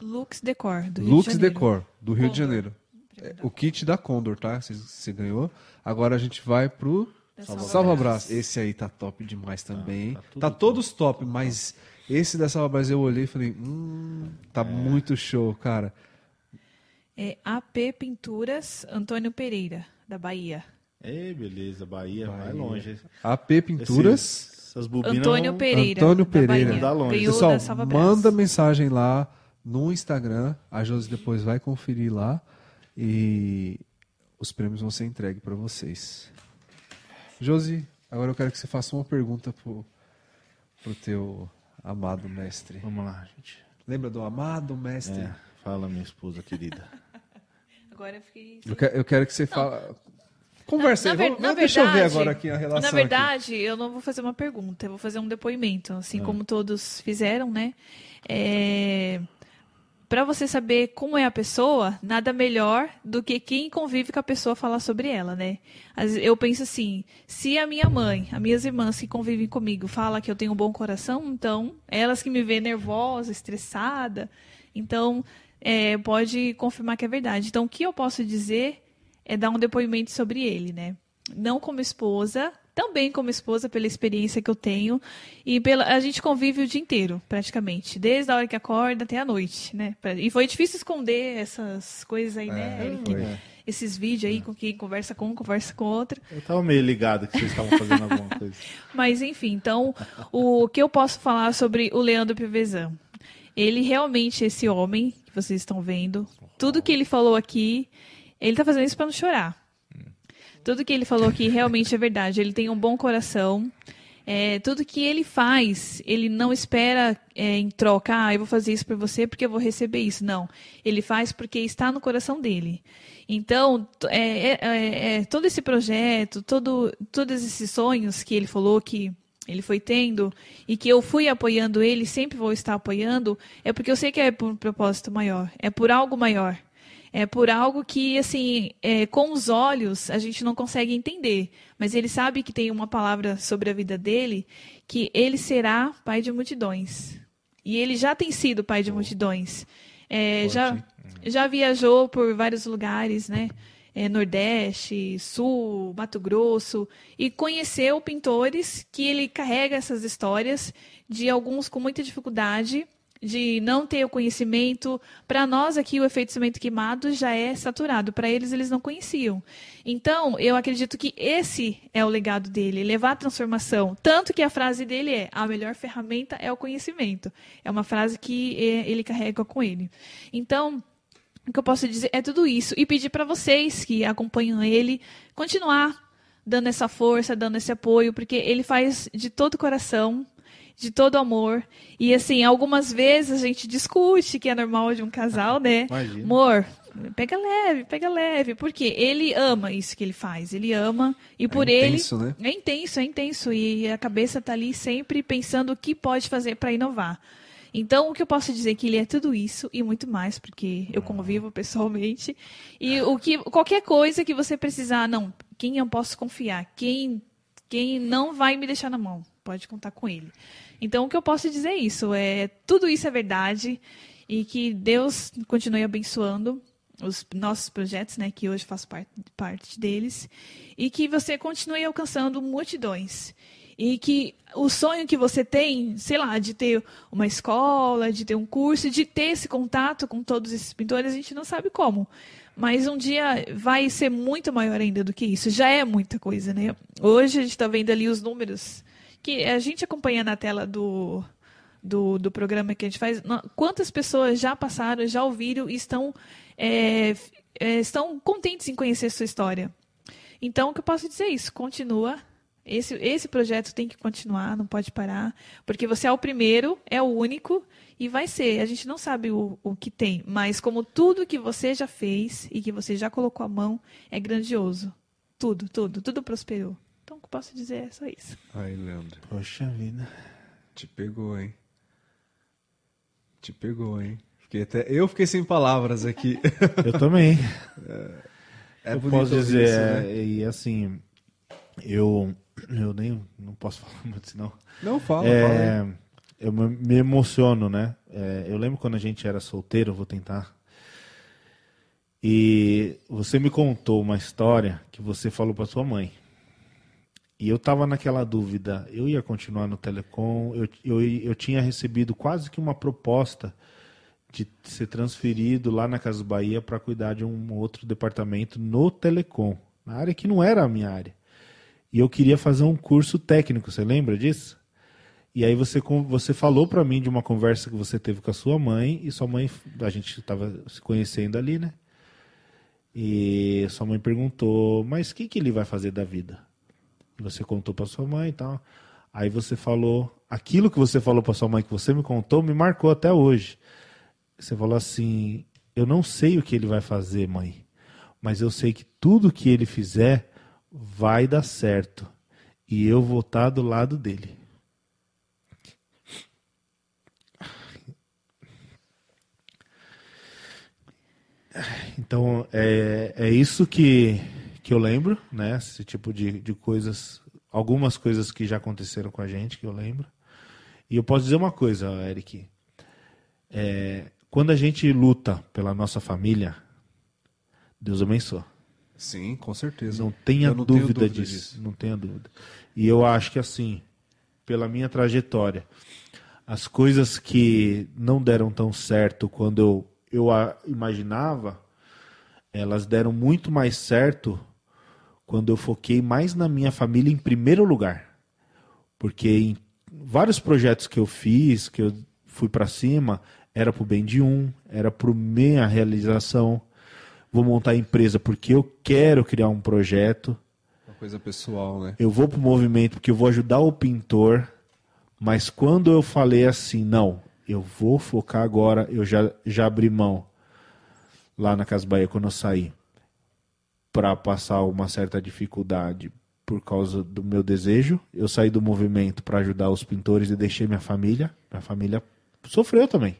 Lux Decor, do Rio
Lux
de Janeiro.
Decor, do Rio de. Janeiro. É, o kit da Condor, tá? Você, ganhou. Agora a gente vai pro Salva,
Salva
Brás. Esse aí tá top demais também.
tá tudo
tá
top.
todos top, mas esse da Salva Brás eu olhei e falei, hum, tá muito show, cara.
É AP Pinturas, Antônio Pereira, da Bahia.
Ei, beleza, Bahia, vai
Bahia.
longe.
AP Pinturas.
Esses- essas bobinas
Antônio
vão-
Pereira.
Antônio
da
Pereira.
Bahia.
Dá longe.
Pessoal,
da
manda mensagem lá no Instagram. A Josi depois vai conferir lá e os prêmios vão ser entregues para vocês. Josi, agora eu quero que você faça uma pergunta pro, pro teu amado mestre.
Vamos lá, gente.
Lembra do amado mestre?
É, fala, minha esposa querida.
Agora eu fiquei.
Eu, que- eu quero que você fale. Conversa aí,
ver-
vamos- vamos- deixa eu ver
verdade-
agora aqui a relação.
Na
aqui.
verdade, eu não vou fazer uma pergunta, eu vou fazer um depoimento, assim
Ah.
como todos fizeram, né? É... Para você saber como é a pessoa, nada melhor do que quem convive com a pessoa falar sobre ela, né? Eu penso assim, se a minha mãe, as minhas irmãs que convivem comigo fala que eu tenho um bom coração, então elas que me vê nervosa, estressada, então é, pode confirmar que é verdade. Então o que eu posso dizer é dar um depoimento sobre ele, né? Não como esposa, também como esposa pela experiência que eu tenho e pela a gente convive o dia inteiro, praticamente, desde a hora que acorda até a noite, né? E foi difícil esconder essas coisas aí, né,
É,
Eric?
foi.
Esses vídeos aí com quem conversa com um, conversa com outro.
Eu tava meio ligado que vocês estavam fazendo alguma coisa. (laughs)
Mas enfim, então o que eu posso falar sobre o Leandro Pivezan? Ele realmente, esse homem que vocês estão vendo, tudo que ele falou aqui, ele tá fazendo isso para não chorar. Tudo que ele falou aqui realmente é verdade. Ele tem um bom coração. É, tudo que ele faz, ele não espera é, em troca, ah, eu vou fazer isso por você porque eu vou receber isso. Não. Ele faz porque está no coração dele. Então, é, é, é, é, todo esse projeto, todo, todos esses sonhos que ele falou que ele foi tendo e que eu fui apoiando ele, sempre vou estar apoiando, é porque eu sei que é por um propósito maior, é por algo maior. É por algo que, assim, é, com os olhos a gente não consegue entender. Mas ele sabe que tem uma palavra sobre a vida dele, que ele será pai de multidões. E ele já tem sido pai de multidões. É, já, já viajou por vários lugares, né? É, Nordeste, Sul, Mato Grosso, e conheceu pintores que ele carrega essas histórias de alguns com muita dificuldade de não ter o conhecimento. Para nós aqui, o efeito cimento queimado já é saturado. Para eles, eles não conheciam. Então, eu acredito que esse é o legado dele, levar a transformação. Tanto que a frase dele é: a melhor ferramenta é o conhecimento. É uma frase que eh, ele carrega com ele. Então, o que eu posso dizer é tudo isso. E pedir para vocês que acompanham ele continuar dando essa força, dando esse apoio, porque ele faz de todo o coração, de todo amor. E assim, algumas vezes a gente discute, que é normal de um casal, né? (laughs)
Imagina.
Amor, pega leve, pega leve. Porque ele ama isso que ele faz. Ele ama. E por
intenso,
ele.
né?
É intenso, é intenso. E a cabeça tá ali sempre pensando o que pode fazer para inovar. Então, o que eu posso dizer é que ele é tudo isso e muito mais, porque eu convivo pessoalmente. E o que qualquer coisa que você precisar, não, quem eu posso confiar, quem quem não vai me deixar na mão, pode contar com ele. Então, o que eu posso dizer é isso, é tudo isso é verdade e que Deus continue abençoando os nossos projetos, né, que hoje faço parte, parte deles, e que você continue alcançando multidões. E que o sonho que você tem, sei lá, de ter uma escola, de ter um curso, de ter esse contato com todos esses pintores, a gente não sabe como. Mas um dia vai ser muito maior ainda do que isso. Já é muita coisa, né? Hoje a gente está vendo ali os números que a gente acompanha na tela do, do, do programa que a gente faz. Quantas pessoas já passaram, já ouviram e estão, é, é, estão contentes em conhecer sua história. Então, o que eu posso dizer é isso. Continua esse, esse projeto tem que continuar, não pode parar, porque você é o primeiro, é o único e vai ser. A gente não sabe o, o que tem, mas como tudo que você já fez e que você já colocou a mão é grandioso. Tudo, tudo, tudo prosperou. Então, o que eu posso dizer é só isso.
Aí, Leandro.
Poxa vida.
Te pegou, hein? Te pegou, hein? Fiquei até... Eu fiquei sem palavras aqui. (laughs)
Eu também.
É
eu
bonito
posso dizer,
isso, né?
é, e assim, eu, eu nem não posso (laughs) falar muito, senão.
Não, fala,
É,
fala
eu me emociono, né? É, eu lembro quando a gente era solteiro, vou tentar. E você me contou uma história que você falou para sua mãe. E eu tava naquela dúvida, eu ia continuar no Telecom, eu, eu, eu tinha recebido quase que uma proposta de ser transferido lá na Casa Bahia para cuidar de um outro departamento no Telecom, na área que não era a minha área. E eu queria fazer um curso técnico, você lembra disso? E aí você, você falou para mim de uma conversa que você teve com a sua mãe, e sua mãe, a gente estava se conhecendo ali, né? E sua mãe perguntou, mas o que, que ele vai fazer da vida? E você contou para sua mãe e tal. Aí você falou, aquilo que você falou para sua mãe, que você me contou, me marcou até hoje. Você falou assim, eu não sei o que ele vai fazer, mãe, mas eu sei que tudo que ele fizer vai dar certo. E eu vou estar do lado dele. Então, é, é isso que, que eu lembro, né? Esse tipo de, de coisas, algumas coisas que já aconteceram com a gente, que eu lembro. E eu posso dizer uma coisa, Eric. É, quando a gente luta pela nossa família, Deus abençoa.
Sim, com certeza.
Não tenha dúvida,
dúvida
disso.
disso.
Não tenha dúvida. E eu acho que assim, pela minha trajetória, as coisas que não deram tão certo quando eu, eu a imaginava, elas deram muito mais certo quando eu foquei mais na minha família em primeiro lugar. Porque em vários projetos que eu fiz, que eu fui para cima, era pro bem de um, era pro minha realização. Vou montar a empresa porque eu quero criar um projeto.
Uma coisa pessoal, né?
Eu vou pro movimento porque eu vou ajudar o pintor. Mas quando eu falei assim, não, eu vou focar agora, eu já, já abri mão lá na Casa Bahia quando eu saí para passar uma certa dificuldade por causa do meu desejo. Eu saí do movimento para ajudar os pintores e deixei minha família. Minha família sofreu também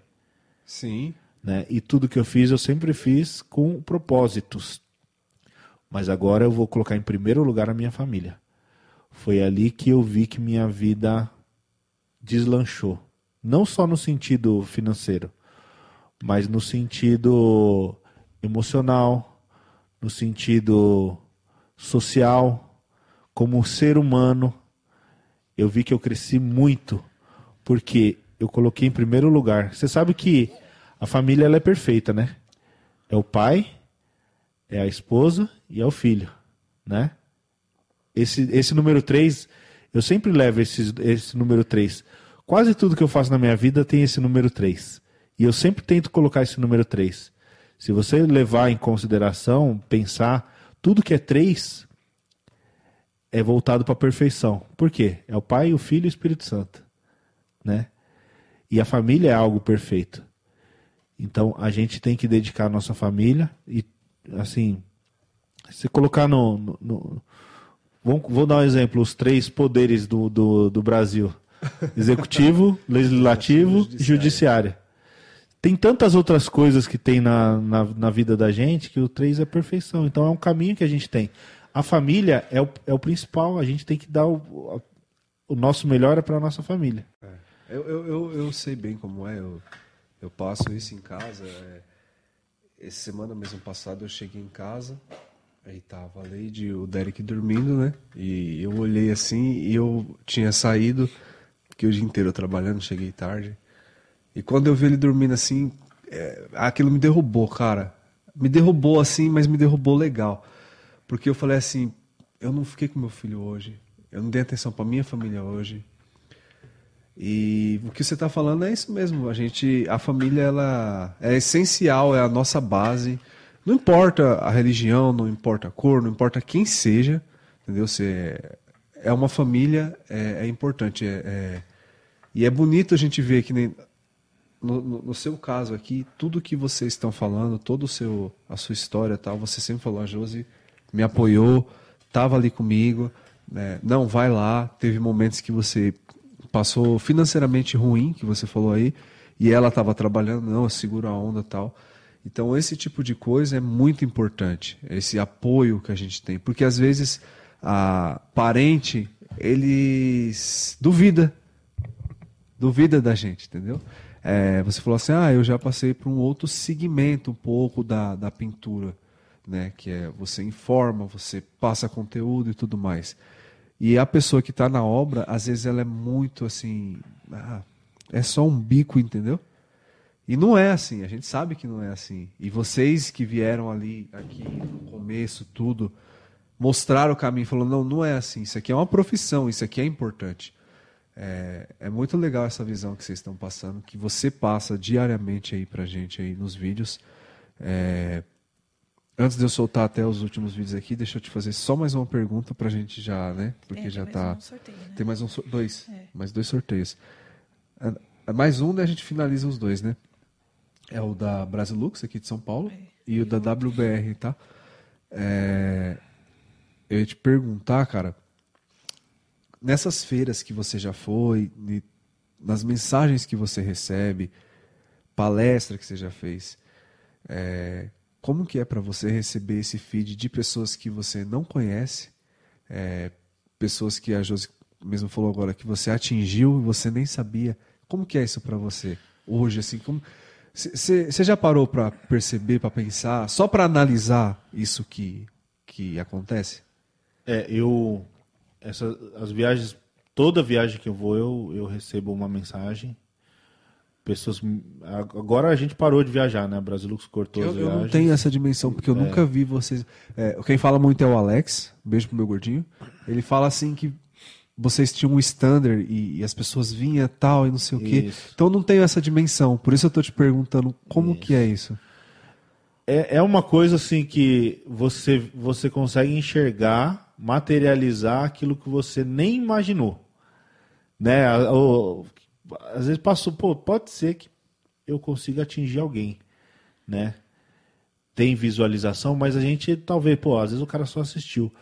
Sim.
Né? E tudo que eu fiz, eu sempre fiz com propósitos. Mas agora eu vou colocar em primeiro lugar a minha família. Foi ali que eu vi que minha vida deslanchou. Não só no sentido financeiro, mas no sentido emocional, no sentido social, como ser humano. Eu vi que eu cresci muito porque eu coloquei em primeiro lugar. Você sabe que a família ela é perfeita, né? É o pai, é a esposa e é o filho, né? Esse, esse número 3, eu sempre levo esse, esse número 3. Quase tudo que eu faço na minha vida tem esse número 3. E eu sempre tento colocar esse número 3. Se você levar em consideração, pensar, tudo que é 3 é voltado para a perfeição. Por quê? É o Pai, o Filho e o Espírito Santo. Né? E a família é algo perfeito. Então a gente tem que dedicar a nossa família e assim, se colocar no, no, no- vamos, vou dar um exemplo, os três poderes do, do, do Brasil, (laughs) Executivo, legislativo e judiciária. Tem tantas outras coisas que tem na, na, na vida da gente que o três é perfeição. Então é um caminho que a gente tem. A família é o, é o principal, a gente tem que dar o, o nosso melhor é para a nossa família.
Eu, eu, eu, eu sei bem como é, eu, eu passo isso em casa. É, essa semana mesmo passada eu cheguei em casa, aí tava a Lady o Derek dormindo, né? E eu olhei assim e eu tinha saído, porque o dia inteiro trabalhando, cheguei tarde. E quando eu vi ele dormindo assim, é, aquilo me derrubou, cara. Me derrubou assim, mas me derrubou legal. Porque eu falei assim, eu não fiquei com meu filho hoje, eu não dei atenção para minha família hoje, e o que você está falando é isso mesmo. A gente, a família, ela é essencial, é a nossa base. Não importa a religião, não importa a cor, não importa quem seja, entendeu? Você é uma família, é, é importante. É, é, e é bonito a gente ver que nem no, no, no, seu caso aqui, tudo que vocês estão falando, todo o seu a sua história, tal, você sempre falou, a Josi me apoiou, estava ali comigo, né? não vai lá. Teve momentos que você passou financeiramente ruim, que você falou aí, e ela estava trabalhando, não, segura a onda tal. Então, esse tipo de coisa é muito importante, esse apoio que a gente tem. Porque às vezes a parente, eles duvida, duvida da gente, entendeu? É, você falou assim, ah, eu já passei por um outro segmento um pouco da, da pintura, né? Que é você informa, você passa conteúdo e tudo mais. E a pessoa que está na obra, às vezes ela é muito assim. Ah, é só um bico, entendeu? E não é assim, a gente sabe que não é assim. E vocês que vieram ali, aqui no começo, tudo, mostraram o caminho, falando: não, não é assim, isso aqui é uma profissão, isso aqui é importante. É, é muito legal essa visão que vocês estão passando, que você passa diariamente aí pra gente aí nos vídeos. É, Antes de eu soltar até os últimos vídeos aqui, deixa eu te fazer só mais uma pergunta pra gente já, né? Porque é, já tá. Um sorteio, né? Tem mais um dois. É. Mais dois sorteios. É, é mais um, né? A gente finaliza os dois, né? É o da Brasilux, aqui de São Paulo, é. e o da WBR, tá? É... Eu ia te perguntar, cara, nessas feiras que você já foi, nas mensagens que você recebe, palestra que você já fez, é, como que é para você receber esse feed de pessoas que você não conhece, é, pessoas que a Josi mesmo falou agora que você atingiu e você nem sabia. Como que é isso para você hoje? Assim, como você já parou para perceber, para pensar, só para analisar isso que que acontece?
É, eu essa, as viagens, toda viagem que eu vou, eu, eu recebo uma mensagem pessoas. Agora a gente parou de viajar, né? Brasilux cortou
eu,
as viagens.
Eu não tenho essa dimensão, porque eu é. nunca vi vocês. É, quem fala muito é o Alex, beijo pro meu gordinho. Ele fala assim que vocês tinham um standard e, e as pessoas vinham tal e não sei o quê. Isso. Então eu não tenho essa dimensão. Por isso eu tô te perguntando como isso. que é isso.
É, é uma coisa assim que você, você consegue enxergar, materializar aquilo que você nem imaginou. Né? O, às vezes passou, pô, pode ser que eu consiga atingir alguém, né? Tem visualização, mas a gente talvez, pô, às vezes o cara só assistiu.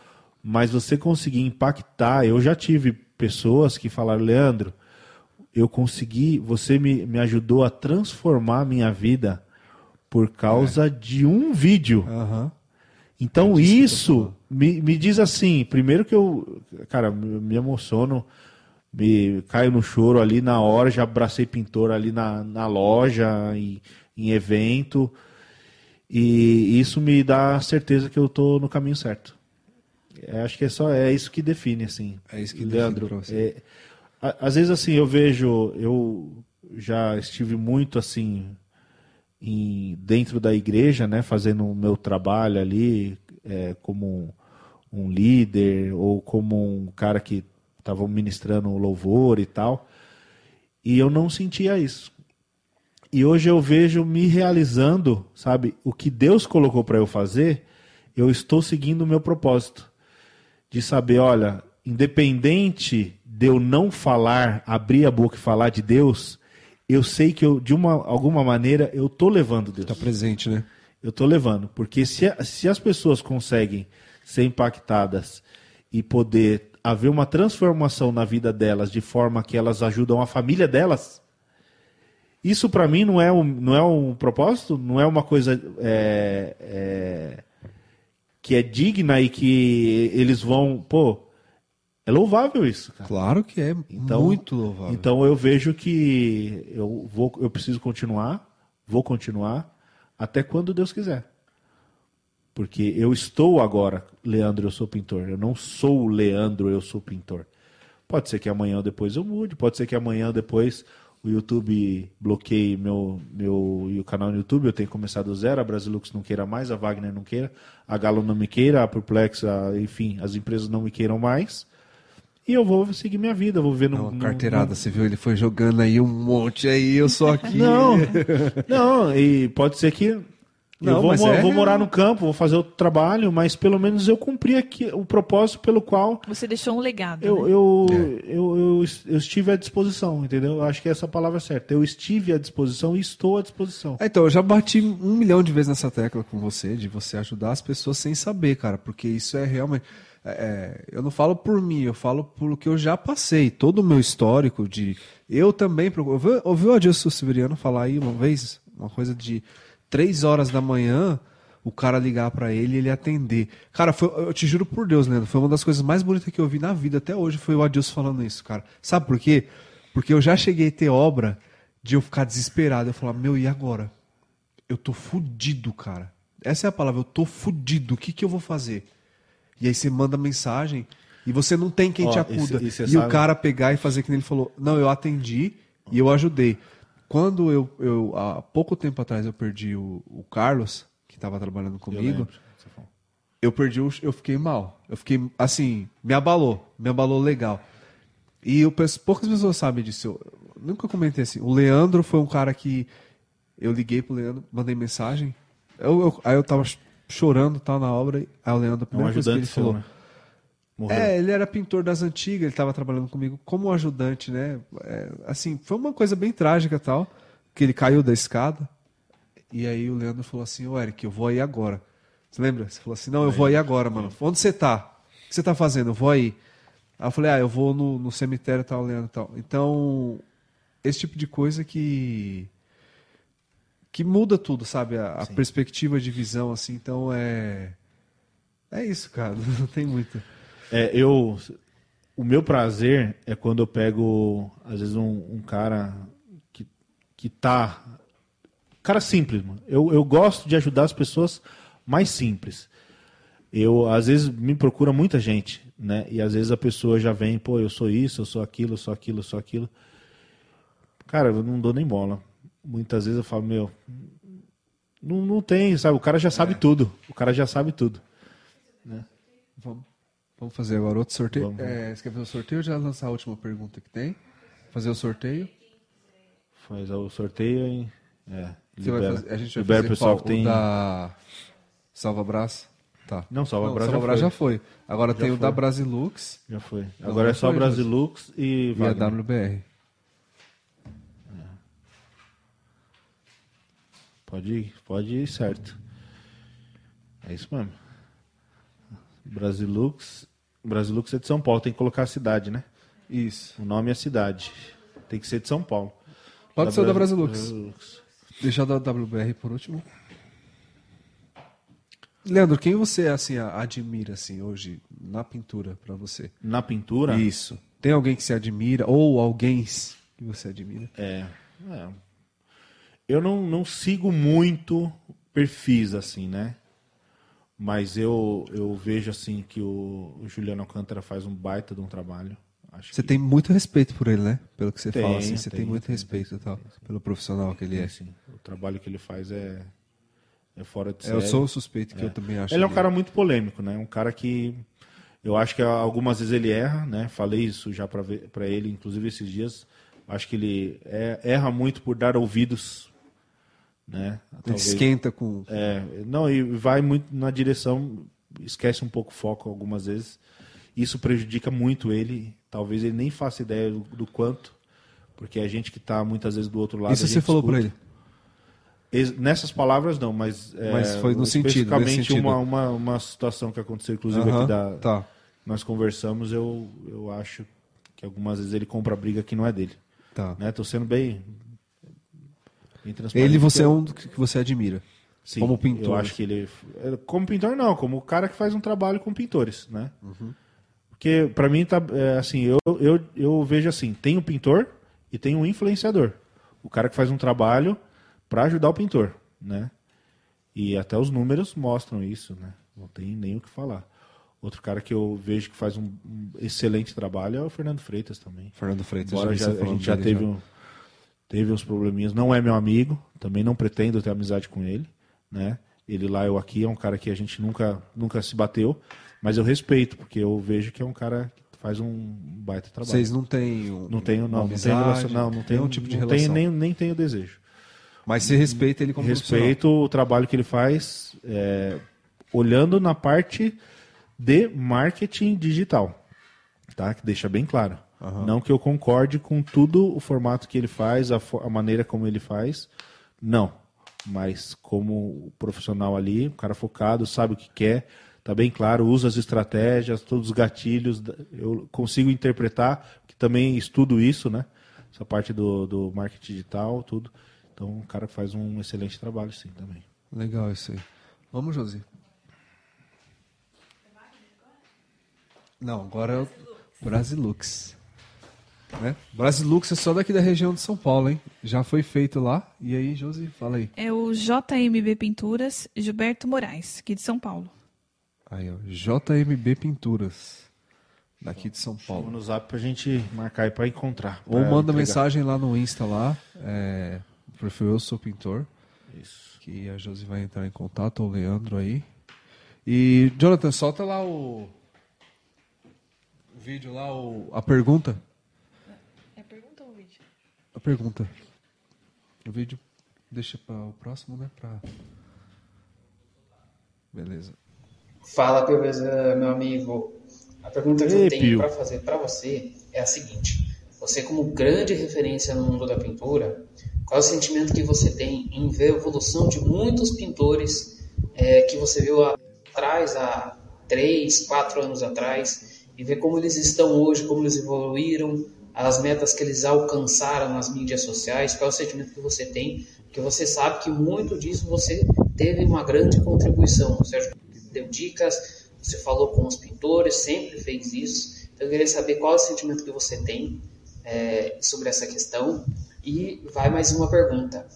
Mas você conseguir impactar, eu já tive pessoas que falaram, Leandro, eu consegui, você me, me ajudou a transformar a minha vida por causa é. de um vídeo.
Uhum.
Então isso me, me diz assim, primeiro que eu, cara, me emociono me caio no choro ali na hora, já abracei pintor ali na, na loja, em, em evento. E isso me dá certeza que eu estou no caminho certo. É, acho que é só é isso que define, assim.
É isso que Leandro. Define
é, às vezes, assim, eu vejo, eu já estive muito assim em, dentro da igreja, né, fazendo o meu trabalho ali é, como um líder ou como um cara que estavam ministrando louvor e tal. E eu não sentia isso. E hoje eu vejo me realizando, sabe, o que Deus colocou para eu fazer, eu estou seguindo o meu propósito. De saber, olha, independente de eu não falar, abrir a boca e falar de Deus, eu sei que eu, de uma, alguma maneira eu estou levando Deus.
Está presente, né?
Eu estou levando. Porque se, se as pessoas conseguem ser impactadas e poder haver uma transformação na vida delas de forma que elas ajudam a família delas, isso para mim não é um, não é um propósito, não é uma coisa é, é, que é digna e que eles vão, pô, é louvável isso, cara.
Claro que é
Então-
muito louvável.
Então eu vejo que eu vou, eu preciso continuar, vou continuar até quando Deus quiser. Porque eu estou agora, Leandro, eu sou pintor. Eu não sou o Leandro, eu sou pintor. Pode ser que amanhã ou depois eu mude, pode ser que amanhã ou depois o YouTube bloqueie meu, meu e o canal no YouTube, eu tenho que começar do zero, a Brasilux não queira mais, a Wagner não queira, a Galo não me queira, a Perplex, a- enfim, as empresas não me queiram mais. E eu vou seguir minha vida, vou viver
É
no, no-
carteirada, você viu? Ele foi jogando aí um monte aí, eu sou aqui.
Não, (laughs) não, e pode ser que
Não,
eu vou, mo-
é
vou morar no campo, vou fazer outro trabalho, mas pelo menos eu cumpri aqui o propósito pelo qual
Você deixou um legado.
eu,
né?
eu,
É.
eu, eu, eu estive à disposição, entendeu? Eu acho que essa palavra é certa. Eu estive à disposição e estou à disposição.
É, Então, eu já bati um milhão de vezes nessa tecla com você, de você ajudar as pessoas sem saber, cara, porque isso é realmente. é, é, eu não falo por mim, eu falo pelo que eu já passei. Todo o meu histórico de. Eu também. Ouviu, ouviu o Adilson Severiano falar aí uma vez? Uma coisa de três horas da manhã, o cara ligar pra ele e ele atender. Cara, foi- eu te juro por Deus, Leandro, foi uma das coisas mais bonitas que eu vi na vida até hoje, foi o Adilson falando isso, cara. Sabe por quê? Porque eu já cheguei a ter obra de eu ficar desesperado. Eu falar, meu, e agora? eu tô fudido, cara. Essa é a palavra, eu tô fudido. O que que eu vou fazer? E aí você manda mensagem e você não tem quem te
e
acuda.
e
E,
sabe-
o cara pegar e fazer que nem ele falou, não, eu atendi e eu ajudei. Quando eu, eu há pouco tempo atrás eu perdi o, o Carlos, que estava trabalhando comigo,
falou.
eu perdi, o, eu fiquei mal. Eu fiquei, assim, me abalou. Me abalou legal. E eu penso, poucas pessoas sabem disso. Eu nunca comentei assim. O Leandro foi um cara que eu liguei pro Leandro, mandei mensagem. Eu, eu- aí eu tava chorando, tal, na obra. Aí o Leandro, a
É um
primeira coisa que ele
seu,
falou...
né? Morreu.
É, ele era pintor das antigas, ele estava trabalhando comigo como ajudante, né? É, assim, foi uma coisa bem trágica tal, que ele caiu da escada. E aí o Leandro falou assim, ô Eric, eu vou aí agora. Você lembra? Você falou assim, não, eu vou aí agora, mano. Onde você tá? O que você tá fazendo? Eu vou aí. Aí eu falei, ah, eu vou no, no cemitério tal, Leandro tal. Então, esse tipo de coisa que que muda tudo, sabe? A, a perspectiva de visão, assim. Então, é... É isso, cara. (laughs) Não tem muito.
É, eu. O meu prazer é quando eu pego, às vezes, um, um cara que, que tá. Cara simples, mano. Eu, eu gosto de ajudar as pessoas mais simples. Eu, às vezes, me procura muita gente, né? E às vezes a pessoa já vem, pô, eu sou isso, eu sou aquilo, eu sou aquilo, eu sou aquilo. Cara, eu não dou nem bola. Muitas vezes eu falo, meu, não, não tem, sabe? O cara já sabe tudo. O cara já sabe tudo.
Vamos, vamos fazer agora outro sorteio. É, você quer fazer o sorteio ou já lançar a última pergunta que tem? Fazer o sorteio?
Faz o sorteio e. É, libera.
fazer- a gente vai
libera
fazer
o pessoal
qual?
que tem.
O da Salva Brás? Tá.
Não, Salva Brás já
Salva Brás
foi.
já foi. Agora
Já
tem o
foi.
da Brasilux
Já foi. Agora é só
foi,
Brasilux e,
e a
Wagner.
WBR.
Pode ir, pode ir certo. É isso mesmo. Brasilux. Brasilux é de São Paulo, tem que colocar a cidade, né?
Isso.
O nome é a cidade. Tem que ser de São Paulo.
Pode ser o da
Bra-
Brasilux. Deixar da WBR por último. Leandro, quem você assim admira assim hoje na pintura pra você?
Na pintura?
Isso. Tem alguém que se admira ou alguém que você admira?
É. é. Eu não, não sigo muito perfis assim, né? Mas eu, eu vejo assim que o, o Juliano Alcântara faz um baita de um trabalho. Acho
Você
que
tem muito respeito por ele, né? Pelo que você
Tenho,
fala, assim, você tem
tenho,
muito
tenho,
respeito tal, pelo profissional que ele é.
assim, o trabalho que ele faz é, é fora de
É, eu
série.
sou suspeito que eu também acho.
Ele é um cara muito polêmico, né? Um cara que eu acho que algumas vezes ele erra, né? Falei isso já pra ele, inclusive esses dias. Acho que ele é- erra muito por dar ouvidos, né? Talvez-
esquenta com.
é, não, e vai muito na direção, esquece um pouco o foco algumas vezes. Isso prejudica muito ele. Talvez ele nem faça ideia do, do quanto, porque a gente que está muitas vezes do outro lado.
Isso você falou
escuta.
ele.
Nessas palavras não, mas, é,
Mas foi no sentido,
especificamente
sentido.
Uma, uma, uma situação que aconteceu, inclusive aqui da,
tá.
nós conversamos, eu, eu acho que algumas vezes ele compra briga que não é dele.
Tá.
Né? Tô sendo bem.
Ele você é um que você admira.
Sim,
como pintor.
Eu acho que ele. é, Como pintor, não, como o cara que faz um trabalho com pintores, né?
Uhum.
Porque, pra mim, tá, é, assim, eu, eu, eu vejo assim: tem o pintor e tem o influenciador. O cara que faz um trabalho pra ajudar o pintor, né? E até os números mostram isso, né? Não tem nem o que falar. Outro cara que eu vejo que faz um, um excelente trabalho é o Fernando Freitas também.
Fernando Freitas,
Embora
já
a gente já
dele
teve,
já.
um, teve uns probleminhas. Não é meu amigo, também não pretendo ter amizade com ele, né? Ele lá, eu aqui, é um cara que a gente nunca, nunca se bateu, mas eu respeito, porque eu vejo que é um cara que faz um baita trabalho.
Vocês não têm um-
Não tenho, não, não
amizade,
tenho relação, não, não tenho
nenhum tipo de
não
relação.
Tenho, nem, nem tenho desejo.
Mas você respeita ele como
Respeito o trabalho que ele faz, é, olhando na parte de marketing digital, tá? Que deixa bem claro. Não que eu concorde com tudo o formato que ele faz, a, a maneira como ele faz, não. Mas como profissional ali, um cara focado, sabe o que quer, tá bem claro, usa as estratégias, todos os gatilhos, eu consigo interpretar, que também estudo isso, né? Essa parte do, do marketing digital, tudo. Então, um cara faz um excelente trabalho, sim, também.
Legal isso aí. Vamos, Josi. Não, agora é o Brasilux. Né? Brasilux é só daqui da região de São Paulo, hein? Já foi feito lá. E aí, Josi, fala aí.
É o JMB Pinturas Gilberto Moraes, aqui de São Paulo.
Aí, ó. JMB Pinturas. Daqui de São
Chama
Paulo.
no zap pra gente marcar aí pra encontrar.
Ou
pra
manda
entregar.
mensagem lá no Insta lá. É, perfil Eu Sou Pintor.
Isso.
Que a Josi vai entrar em contato, ou o Leandro aí. E, Jonathan, solta lá o, o vídeo lá, o, a pergunta.
É pergunta ou vídeo?
A pergunta. O vídeo deixa para o próximo, né? Pra... Beleza.
Fala, Piovesan, meu amigo. A pergunta que
Ei,
eu tenho para fazer para você é a seguinte: você, como grande referência no mundo da pintura, qual é o sentimento que você tem em ver a evolução de muitos pintores é, que você viu atrás, há três, quatro anos atrás, e ver como eles estão hoje, como eles evoluíram, as metas que eles alcançaram nas mídias sociais? Qual é o sentimento que você tem? Porque você sabe que muito disso você teve uma grande contribuição. O Sérgio deu dicas, você falou com os pintores, sempre fez isso. Então eu queria saber qual é o sentimento que você tem é, sobre essa questão. E vai mais uma pergunta.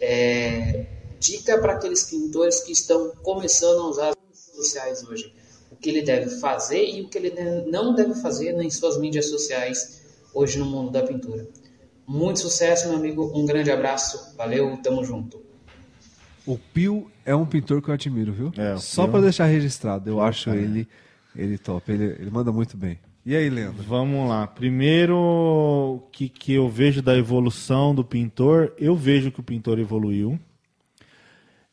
É, dica para aqueles pintores que estão começando a usar as redes sociais hoje. O que ele deve fazer e o que ele não deve fazer nas suas mídias sociais hoje no mundo da pintura. Muito sucesso, meu amigo. Um grande abraço. Valeu, tamo junto.
O Pio é um pintor que eu admiro, viu?
É, o
Só para deixar registrado, eu
Pio,
acho
cara.
ele ele top. Ele, ele manda muito bem. E aí, Leandro?
Vamos lá. Primeiro, o que, que eu vejo da evolução do pintor, eu vejo que o pintor evoluiu.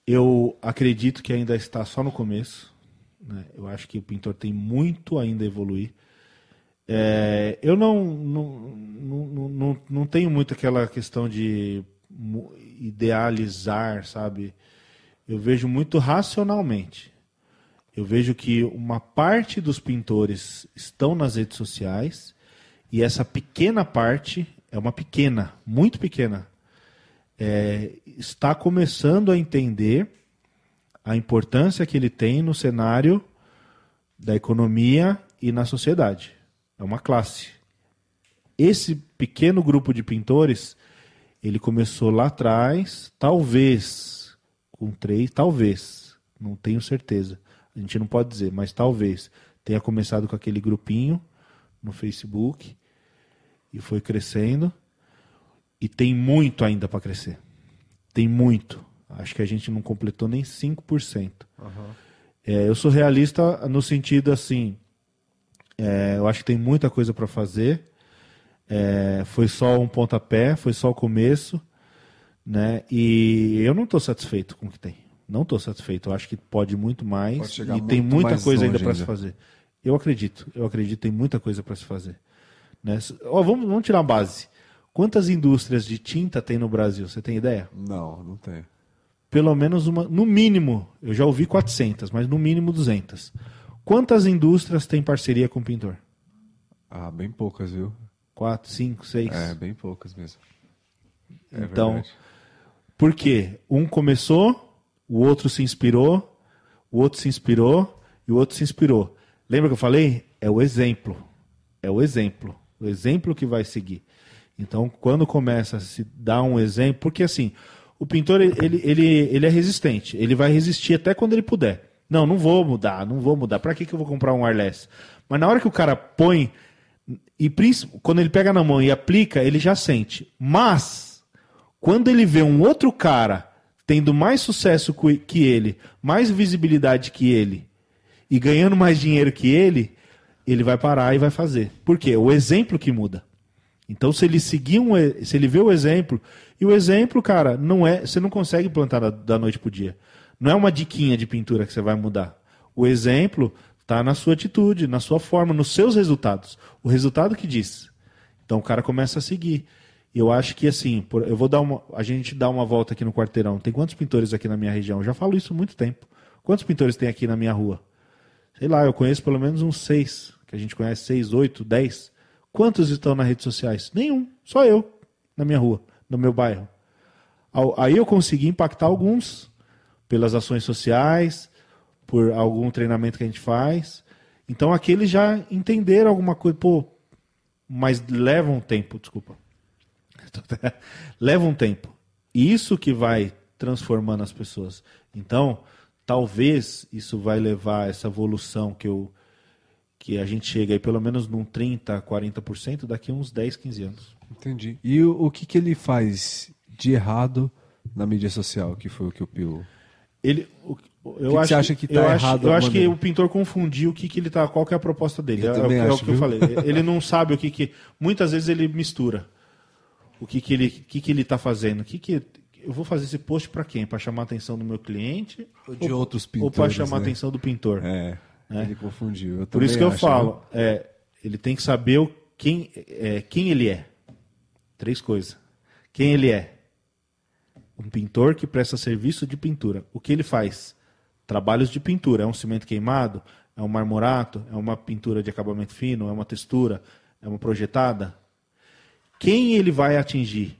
Eu acredito que ainda está só no começo. né? Eu acho que o pintor tem muito ainda a evoluir. É, eu não, não, não, não, não, tenho muito aquela questão de idealizar, sabe? Eu vejo muito racionalmente. Eu vejo que uma parte dos pintores estão nas redes sociais e essa pequena parte é uma pequena, muito pequena, é, está começando a entender a importância que ele tem no cenário da economia e na sociedade. É uma classe. Esse pequeno grupo de pintores, ele começou lá atrás, talvez com três, talvez, não tenho certeza. A gente não pode dizer, mas talvez tenha começado com aquele grupinho no Facebook e foi crescendo e tem muito ainda para crescer. Tem muito. Acho que a gente não completou nem 5%. É, eu sou realista no sentido assim, é, eu acho que tem muita coisa para fazer. É, foi só um pontapé, foi só o começo, né? E eu não estou satisfeito com o que tem. Não estou satisfeito. Eu acho que pode muito mais
Pode
e tem
muito
muita
mais
coisa ainda para se fazer. Eu acredito. Eu acredito que tem muita coisa para se fazer. Né? Ó, vamos, vamos tirar a base. Quantas indústrias de tinta tem no Brasil? Você tem ideia?
Não, não tem.
Pelo menos uma, no mínimo, eu já ouvi 400, mas no mínimo 200. Quantas indústrias têm parceria com o pintor?
Ah, bem poucas, viu?
Quatro, cinco, seis?
É, bem poucas mesmo. É
então,
verdade.
por quê? Um começou, o outro se inspirou, o outro se inspirou e o outro se inspirou. Lembra que eu falei? É o exemplo. É o exemplo. O exemplo que vai seguir. Então, quando começa a se dar um exemplo, porque assim, o pintor ele, ele, ele é resistente, ele vai resistir até quando ele puder. Não, não vou mudar, não vou mudar. Para que, que eu vou comprar um wireless? Mas na hora que o cara põe e quando ele pega na mão e aplica, ele já sente. Mas quando ele vê um outro cara tendo mais sucesso que ele, mais visibilidade que ele e ganhando mais dinheiro que ele, ele vai parar e vai fazer. Por quê? O exemplo que muda. Então, se ele seguir um, se ele vê o exemplo, e o exemplo, cara, não é, você não consegue plantar da, da noite pro dia. Não é uma diquinha de pintura que você vai mudar. O exemplo está na sua atitude, na sua forma, nos seus resultados. O resultado que diz. Então o cara começa a seguir. E eu acho que assim, eu vou dar uma, a gente dá uma volta aqui no quarteirão. Tem quantos pintores aqui na minha região? Eu já falo isso há muito tempo. Quantos pintores tem aqui na minha rua? Sei lá, eu conheço pelo menos uns seis, que a gente conhece seis, oito, dez. Quantos estão nas redes sociais? Nenhum, só eu na minha rua, no meu bairro. Aí eu consegui impactar alguns pelas ações sociais, por algum treinamento que a gente faz. Então aqueles já entenderam alguma coisa, pô, mas leva um tempo, desculpa. (laughs) leva um tempo. Isso que vai transformando as pessoas. Então, talvez isso vai levar essa evolução que eu que a gente chega aí pelo menos num 30, 40% daqui a uns 10, 15 anos.
Entendi. E o, o que, que ele faz de errado na mídia social, que foi o que o Pio...
Ele, eu
que
acho,
você acha que tá
eu acho-
errado
Eu
da
acho que
maneira?
o pintor confundiu o que, que ele tá, qual que é a proposta dele.
Eu
é,
também
é o
acho,
que eu
viu?
falei. Ele não sabe o que que muitas vezes ele mistura. O que que ele, que que ele tá fazendo? O que que eu vou fazer esse post para quem? Para chamar a atenção do meu cliente
Ou de outros
Ou para
pintores,
chamar a
né?
atenção do pintor?
É,
né?
ele confundiu. Eu
Por isso que eu
acho,
falo, é, ele tem que saber quem, é, quem ele é. Três coisas. Quem ele é? Um pintor que presta serviço de pintura. O que ele faz? Trabalhos de pintura. É um cimento queimado? É um marmorato? É uma pintura de acabamento fino? É uma textura? É uma projetada? Quem ele vai atingir?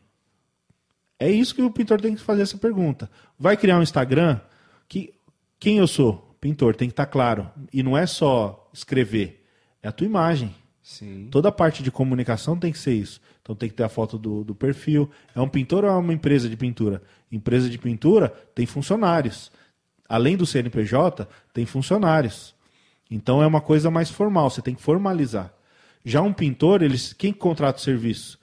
É isso que o pintor tem que fazer essa pergunta. Vai criar um Instagram? Que, quem eu sou? Pintor, tem que estar claro. E não é só escrever, é a tua imagem.
Sim.
Toda a parte de comunicação tem que ser isso. Então tem que ter a foto do, do perfil. É um pintor ou é uma empresa de pintura? Empresa de pintura tem funcionários. Além do CNPJ, tem funcionários. Então é uma coisa mais formal, você tem que formalizar. Já um pintor, eles, quem contrata o serviço?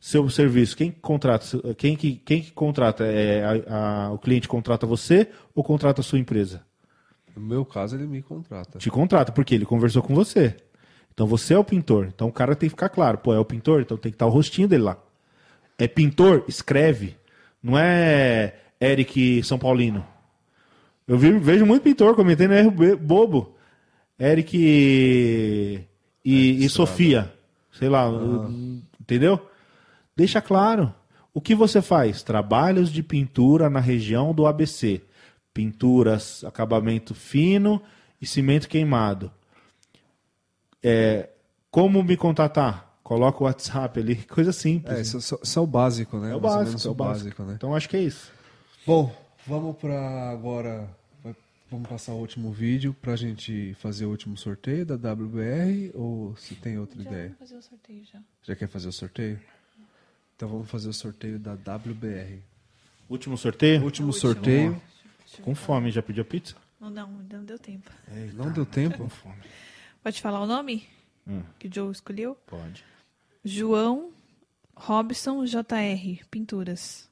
Seu serviço, quem contrata? Quem que, quem que contrata? É, a- a- o cliente contrata você ou contrata a sua empresa?
No meu caso, ele me contrata.
Te contrata, porque ele conversou com você. Então você é o pintor. Então o cara tem que ficar claro. Pô, é o pintor, então tem que estar o rostinho dele lá. É pintor? Escreve. Não é Eric São Paulino. Eu vejo muito pintor cometendo erro bobo. Eric e, e Sofia. Sei lá, entendeu? Deixa claro. O que você faz? Trabalhos de pintura na região do ABC. Pinturas, acabamento fino e cimento queimado. É, como me contatar? Coloca o WhatsApp ali, (laughs) coisa simples.
É, isso, isso- isso é o básico, né?
É o
Mais ou
básico,
menos
é o básico.
né?
Então acho que é isso.
Bom, vamos para agora. Vamos passar o último vídeo pra gente fazer o último sorteio da WBR ou se tem outra
Já
ideia?
fazer o sorteio já.
Já quer fazer o sorteio? Então vamos fazer o sorteio da WBR.
Último sorteio?
Último sorteio.
Com fome, já pediu pizza?
Não, não, não deu tempo.
Não deu tempo?
Pode falar o nome
Hum.
que o Joe escolheu?
Pode.
João Robson JR, Pinturas.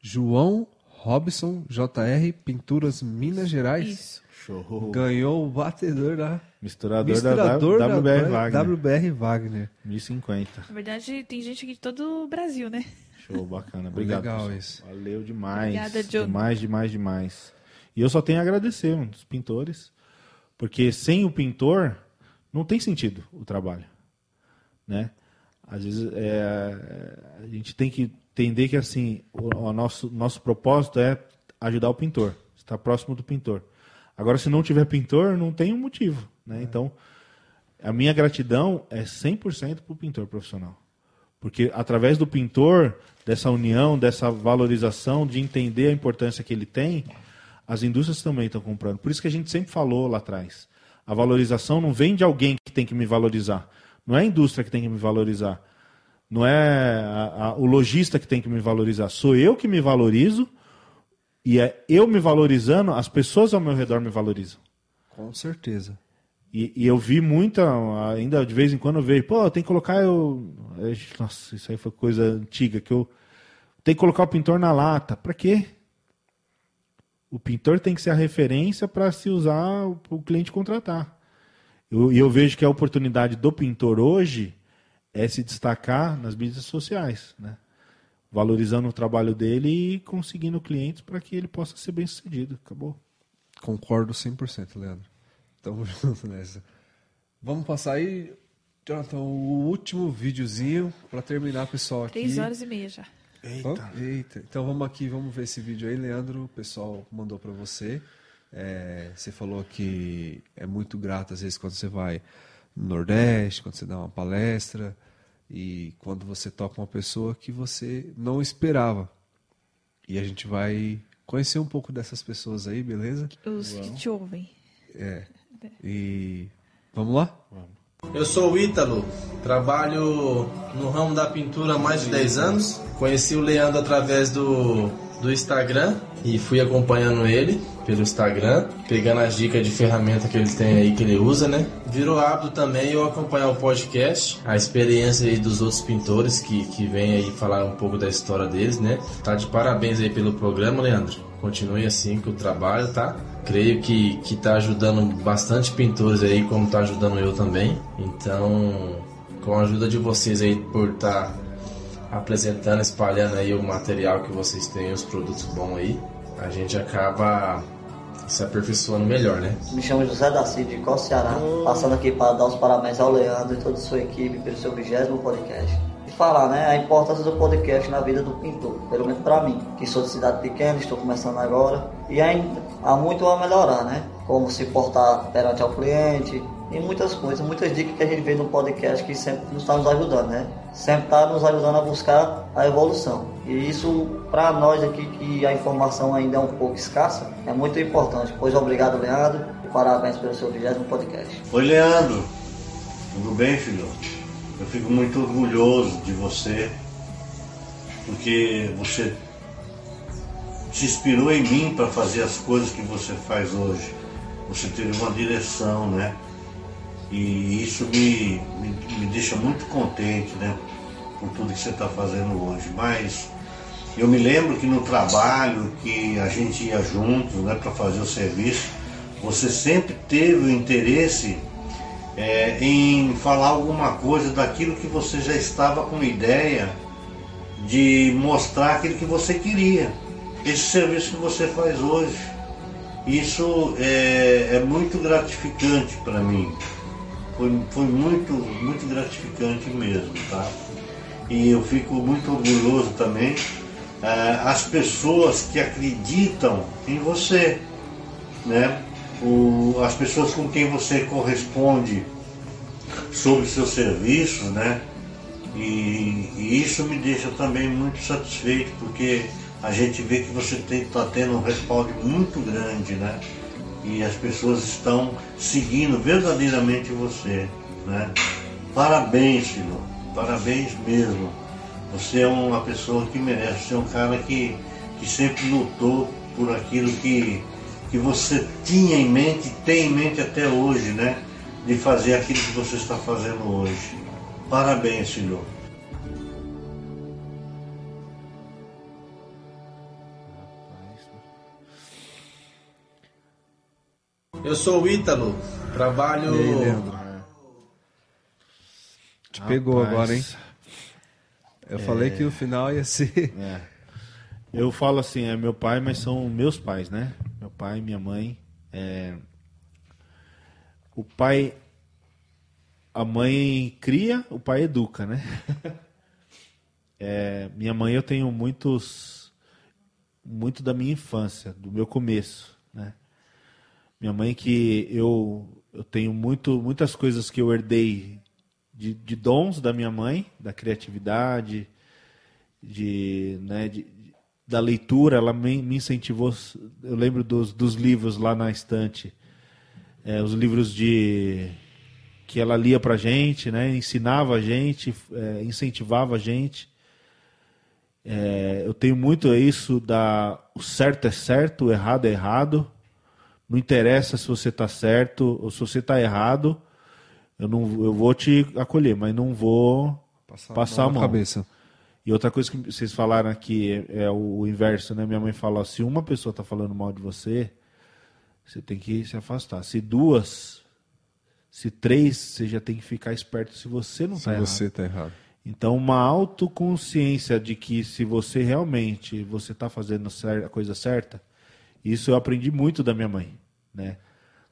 João Robson JR Pinturas Minas Gerais.
Isso.
Show.
Ganhou o batedor da
Misturador,
Misturador
da,
da
WBR Wagner.
WBR Wagner.
1050.
Na verdade, tem gente aqui de todo o Brasil, né?
Show, bacana. Obrigado.
Legal isso.
Valeu demais.
Obrigada, John.
Demais, demais, demais. E eu só tenho a agradecer um, os pintores, porque sem o pintor não tem sentido o trabalho, né? Às vezes é, a gente tem que entender que assim o, o nosso nosso propósito é ajudar o pintor, estar próximo do pintor. Agora, se não tiver pintor, não tem um motivo. Né? Então, a minha gratidão é 100% para o pintor profissional. Porque através do pintor, dessa união, dessa valorização, de entender a importância que ele tem, as indústrias também estão comprando. Por isso que a gente sempre falou lá atrás. A valorização não vem de alguém que tem que me valorizar. Não é a indústria que tem que me valorizar. Não é a, a, o lojista que tem que me valorizar. Sou eu que me valorizo e é eu me valorizando, as pessoas ao meu redor me valorizam.
Com certeza.
E, e eu vi muita, ainda de vez em quando eu vejo, pô, tem que colocar eu. Nossa, isso aí foi coisa antiga, que eu. Tem que colocar o pintor na lata. Para quê? O pintor tem que ser a referência para se usar o cliente contratar. E eu, eu vejo que a oportunidade do pintor hoje é se destacar nas mídias sociais, né? valorizando o trabalho dele e conseguindo clientes para que ele possa ser bem sucedido. Acabou.
Concordo 100%, Leandro. Tamo (laughs) junto nessa. Vamos passar aí, Jonathan, o último videozinho para terminar, pessoal. Aqui.
Três horas e meia já.
Eita. Eita. Então vamos aqui, vamos ver esse vídeo aí, Leandro. O pessoal mandou para você. É, você falou que é muito grato às vezes quando você vai no Nordeste, quando você dá uma palestra. E quando você toca uma pessoa que você não esperava. E a gente vai conhecer um pouco dessas pessoas aí, beleza?
Os que te ouvem.
É. E vamos lá?
Eu sou o Ítalo, trabalho no ramo da pintura há mais de 10 anos. Conheci o Leandro através do, do Instagram e fui acompanhando ele pelo Instagram, pegando as dicas de ferramenta que ele tem aí que ele usa, né? Virou hábito também eu acompanhar o podcast, a experiência aí dos outros pintores que, que vêm aí falar um pouco da história deles, né? Tá de parabéns aí pelo programa, Leandro. Continue assim com o trabalho, tá? Creio que, que tá ajudando bastante pintores aí, como tá ajudando eu também. Então, com a ajuda de vocês aí por estar tá apresentando, espalhando aí o material que vocês têm, os produtos bons aí, a gente acaba se aperfeiçoando melhor, né?
Me chamo José da de Có Ceará, passando aqui para dar os parabéns ao Leandro e toda a sua equipe pelo seu vigésimo podcast. E falar, né, a importância do podcast na vida do pintor, pelo menos para mim, que sou de cidade pequena, estou começando agora, e ainda há muito a melhorar, né? Como se portar perante ao cliente, e muitas coisas, muitas dicas que a gente vê no podcast que sempre está nos ajudando, né? Sempre está nos ajudando a buscar a evolução. E isso, para nós aqui, que a informação ainda é um pouco escassa, é muito importante. Pois obrigado, Leandro, e parabéns pelo seu vigésimo podcast.
Oi, Leandro. Tudo bem, filho? Eu fico muito orgulhoso de você, porque você se inspirou em mim para fazer as coisas que você faz hoje. Você teve uma direção, né? E isso me, me, me deixa muito contente, né? Por tudo que você está fazendo hoje. Mas eu me lembro que no trabalho que a gente ia juntos, né, para fazer o serviço, você sempre teve o interesse é, em falar alguma coisa daquilo que você já estava com ideia de mostrar aquilo que você queria. Esse serviço que você faz hoje. Isso é, é muito gratificante para mim foi, foi muito, muito gratificante mesmo, tá? E eu fico muito orgulhoso também é, as pessoas que acreditam em você, né? O, as pessoas com quem você corresponde sobre seus serviços, né? E, e, isso me deixa também muito satisfeito, porque a gente vê que você está tendo um respaldo muito grande, né? E as pessoas estão seguindo verdadeiramente você. Né? Parabéns, filho, parabéns mesmo. Você é uma pessoa que merece, você é um cara que, que sempre lutou por aquilo que, que você tinha em mente, tem em mente até hoje, né? De fazer aquilo que você está fazendo hoje. Parabéns, filho.
Eu sou o Ítalo, trabalho.
E aí, Leandro? Te pegou
Rapaz.
agora, hein? Eu
É.
falei que o final ia ser.
É. Eu falo assim, é meu pai, mas são meus pais, né? Meu pai e minha mãe. é, O pai. A mãe cria, o pai educa, né? (laughs) É, minha mãe eu tenho muitos. Muito da minha infância, do meu começo, né? Minha mãe que eu, eu tenho muito, muitas coisas que eu herdei de, de dons da minha mãe, da criatividade, de, né, de, da leitura, ela me, me, incentivou. Eu lembro dos, dos livros lá na estante, é, os livros de que ela lia para gente, né, ensinava a gente, é, incentivava a gente. É, eu tenho muito isso da o certo é certo, o errado é errado. Não interessa se você está certo ou se você está errado. Eu não, eu vou te acolher, mas não vou passar, passar a mão.
cabeça.
E outra coisa que vocês falaram aqui é, é o inverso, né? Minha mãe fala: se uma pessoa está falando mal de você, você tem que se afastar. Se duas, se três, você já tem que ficar esperto se você não está errado.
Se você está errado.
Então, uma autoconsciência de que se você realmente você está fazendo a coisa certa, isso eu aprendi muito da minha mãe, né?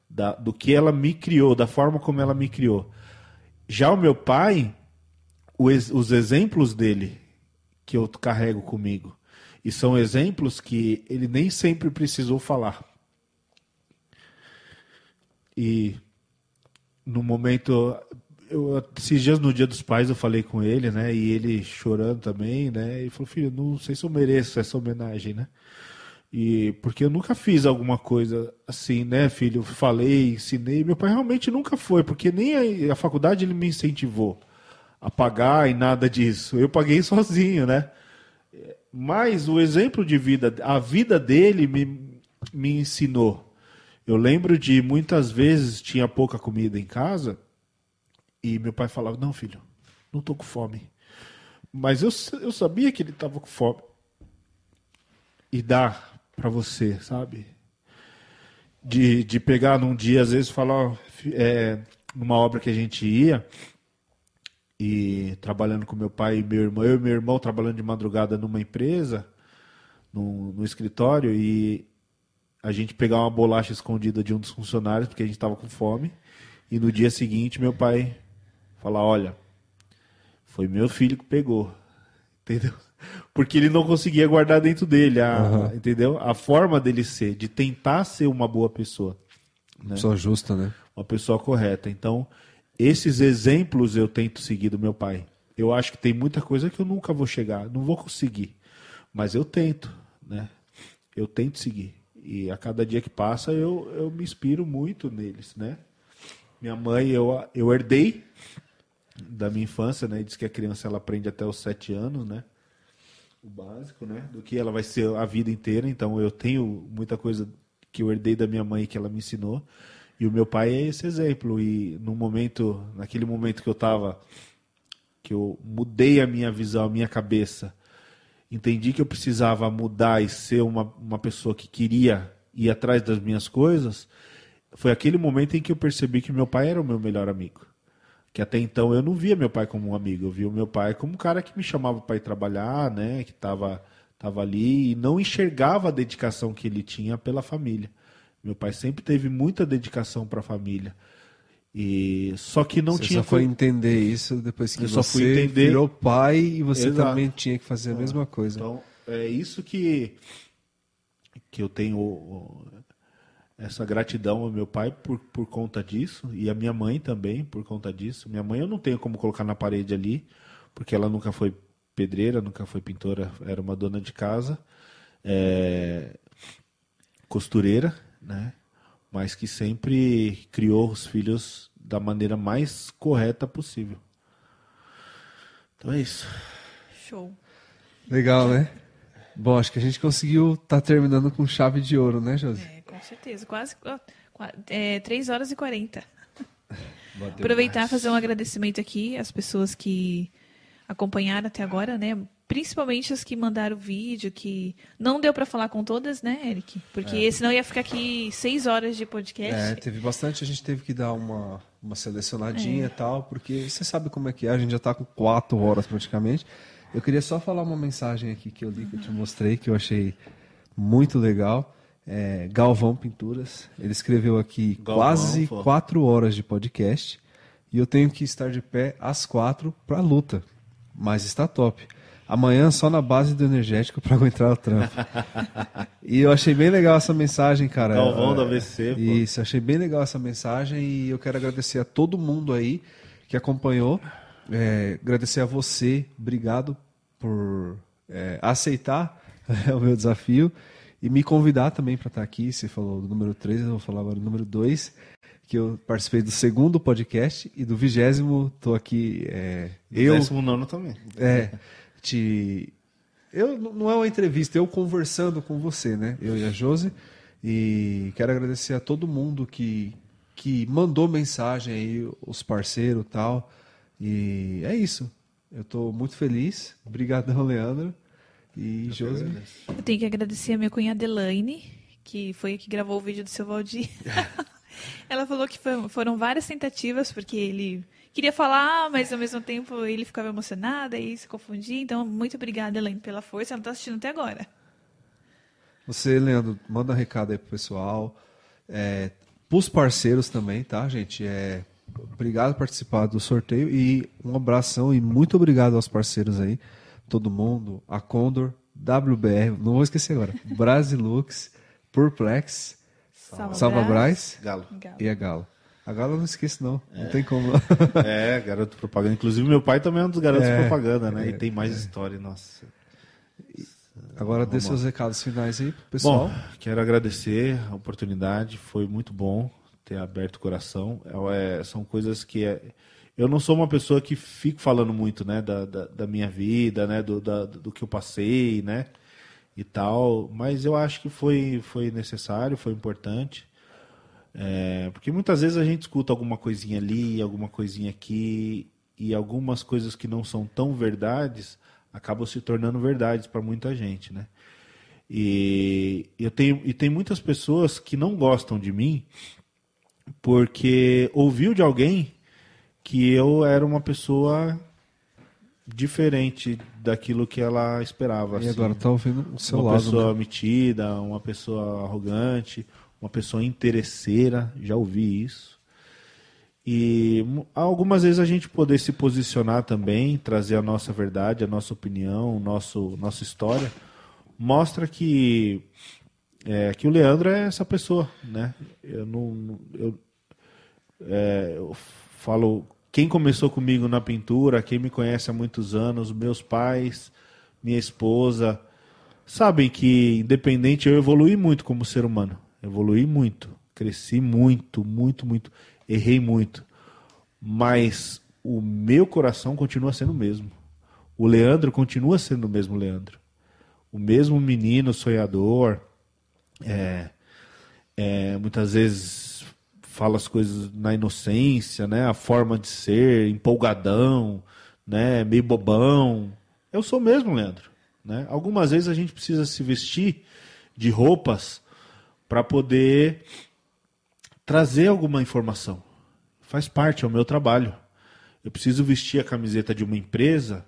Da, do que ela me criou, da forma como ela me criou. Já o meu pai, os exemplos dele que eu carrego comigo, e são exemplos que ele nem sempre precisou falar. E no momento eu, esses dias no Dia dos Pais eu falei com ele, né? E ele chorando também, né? E falou, filho, não sei se eu mereço essa homenagem, né? E porque eu nunca fiz alguma coisa assim, né, filho? Falei, ensinei. Meu pai realmente nunca foi, porque nem a, a faculdade ele me incentivou a pagar e nada disso. Eu paguei (laughs) sozinho, né? Mas o exemplo de vida, a vida dele me, me ensinou. Eu lembro de muitas vezes tinha pouca comida em casa e meu pai falava: Não, filho, não estou com fome. Mas eu, eu sabia que ele estava com fome. E dar para você, sabe? De, de pegar num dia, às vezes, falar, é, numa obra que a gente ia, e trabalhando com meu pai e meu irmão, eu e meu irmão trabalhando de madrugada numa empresa, no, no escritório, e a gente pegar uma bolacha escondida de um dos funcionários, porque a gente estava com fome, e no dia seguinte meu pai falar, olha, foi meu filho que pegou, (laughs) entendeu? Porque ele não conseguia guardar dentro dele, a, uhum. entendeu? A forma dele ser, de tentar ser uma boa pessoa.
Né? Pessoa justa, né?
Uma pessoa correta. Então, esses exemplos eu tento seguir do meu pai. Eu acho que tem muita coisa que eu nunca vou chegar, não vou conseguir. Mas eu tento, né? Eu tento seguir. E a cada dia que passa eu, eu me inspiro muito neles, né? Minha mãe, eu, eu herdei da minha infância, né? Diz que a criança ela aprende até os sete anos, né? O básico, né? Do que ela vai ser a vida inteira. Então eu tenho muita coisa que eu herdei da minha mãe que ela me ensinou. E o meu pai é esse exemplo. E no momento, naquele momento que eu estava, que eu mudei a minha visão, a minha cabeça, entendi que eu precisava mudar e ser uma, uma pessoa que queria ir atrás das minhas coisas, foi aquele momento em que eu percebi que meu pai era o meu melhor amigo que até então eu não via meu pai como um amigo, eu via o meu pai como um cara que me chamava para ir trabalhar, né, que estava tava ali e não enxergava a dedicação que ele tinha pela família. Meu pai sempre teve muita dedicação para a família. E só que não
você
tinha
só foi entender isso depois que eu você virou pai e você Exato. também tinha que fazer a mesma coisa.
Então, é isso que que eu tenho essa gratidão ao meu pai por, por conta disso e a minha mãe também por conta disso. Minha mãe eu não tenho como colocar na parede ali, porque ela nunca foi pedreira, nunca foi pintora, era uma dona de casa, é, costureira, né? Mas que sempre criou os filhos da maneira mais correta possível. Então é isso.
Show.
Legal, né? Bom, acho que a gente conseguiu estar tá terminando com chave de ouro, né, José?
É certeza. Quase é, 3 horas e 40. (laughs) Aproveitar e fazer um agradecimento aqui às pessoas que acompanharam até agora, né? Principalmente as que mandaram o vídeo, que não deu para falar com todas, né, Eric? Porque é. senão ia ficar aqui seis horas de podcast.
É, teve bastante, a gente teve que dar uma, uma selecionadinha é. e tal, porque você sabe como é que é, a gente já está com quatro horas praticamente. Eu queria só falar uma mensagem aqui que eu li, que eu te mostrei, que eu achei muito legal é, Galvão Pinturas. Ele escreveu aqui Galvão, quase pô. quatro horas de podcast e eu tenho que estar de pé às quatro para a luta. Mas está top. Amanhã só na base do energético para (laughs) aguentar o trampo. e eu achei bem legal essa mensagem, cara.
Galvão
É,
do AVC, pô.
Isso, achei bem legal essa mensagem e eu quero agradecer a todo mundo aí que acompanhou. É, agradecer a você, obrigado por é, aceitar (laughs) o meu desafio e me convidar também para estar aqui. Você falou do número 3, eu vou falar agora do número 2, que eu participei do segundo podcast e do vigésimo tô aqui. É, eu,
Décimo nono também.
é, te. Eu não é uma entrevista, eu conversando com você, né? Eu e a Josi. E quero agradecer a todo mundo que, que mandou mensagem aí, os parceiros e tal. E é isso. Eu tô muito feliz. Obrigadão, Leandro. E Josi.
Eu tenho que agradecer a minha cunhada Elaine, que foi a que gravou o vídeo do seu Valdir. (laughs) Ela falou que foi- foram várias tentativas, porque ele queria falar, mas ao mesmo tempo ele ficava emocionado e se confundia. Então, muito obrigada, Elaine, pela força. Ela está assistindo até agora.
Você, Leandro, manda um recado aí pro pessoal. É, pros parceiros também, tá, gente? É, obrigado por participar do sorteio e um abração e muito obrigado aos parceiros aí. Todo mundo, a Condor, WBR, não vou esquecer agora, Brasilux, Purplex,
Salva
Salva
Brás,
Galo.
e a Galo. A Galo eu não esqueço não, não tem como. (laughs)
É, garoto propaganda. Inclusive, meu pai também é um dos garotos
É,
propaganda, né?
é,
e tem mais história, nossa.
Agora dê seus recados finais aí pro pessoal.
Bom, quero agradecer a oportunidade, foi muito bom ter aberto o coração. É, são coisas que é- eu não sou uma pessoa que fico falando muito, né, da, da, da minha vida, né, do, da- do que eu passei, né, e tal. Mas eu acho que foi, foi necessário, foi importante. É, porque muitas vezes a gente escuta alguma coisinha ali, alguma coisinha aqui, e algumas coisas que não são tão verdades acabam se tornando verdades para muita gente, né? E eu tenho e tem muitas pessoas que não gostam de mim porque ouviu de alguém que eu era uma pessoa diferente daquilo que ela esperava.
E
assim.
agora tá ouvindo o seu
uma
lado,
pessoa
né?
metida, uma pessoa arrogante, uma pessoa interesseira, já ouvi isso. E algumas vezes a gente poder se posicionar também, trazer a nossa verdade, a nossa opinião, nosso, nossa história, mostra que é, que o Leandro é essa pessoa, né? Eu não- eu, é, eu falo quem começou comigo na pintura, quem me conhece há muitos anos, meus pais, minha esposa, sabem que independente eu evolui muito como ser humano, evolui muito, cresci muito, muito, muito, errei muito, mas o meu coração continua sendo o mesmo. O Leandro continua sendo o mesmo Leandro, o mesmo menino sonhador, é, é, muitas vezes fala as coisas na inocência, né? A forma de ser, empolgadão, né? Meio bobão. Eu sou mesmo, Leandro. Né? Algumas vezes a gente precisa se vestir de roupas para poder trazer alguma informação. Faz parte, é o meu trabalho. Eu preciso vestir a camiseta de uma empresa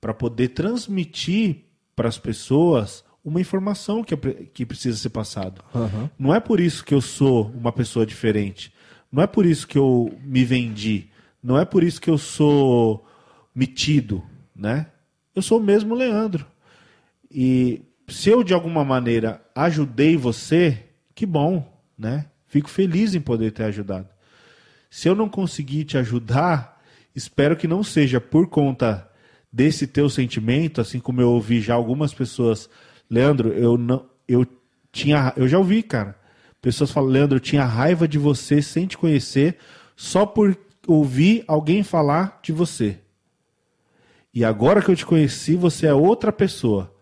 para poder transmitir para as pessoas uma informação que, que precisa ser passada.
Aham.
Não é por isso que eu sou uma pessoa diferente. Não é por isso que eu me vendi. Não é por isso que eu sou metido, né? Eu sou o mesmo Leandro. E se eu de alguma maneira ajudei você, que bom, né? Fico feliz em poder ter ajudado. Se eu não conseguir te ajudar, espero que não seja por conta desse teu sentimento, assim como eu ouvi já algumas pessoas, Leandro, eu não eu tinha eu já ouvi, cara. Pessoas falam, Leandro, eu tinha raiva de você sem te conhecer, só por ouvir alguém falar de você. E agora que eu te conheci, você é outra pessoa.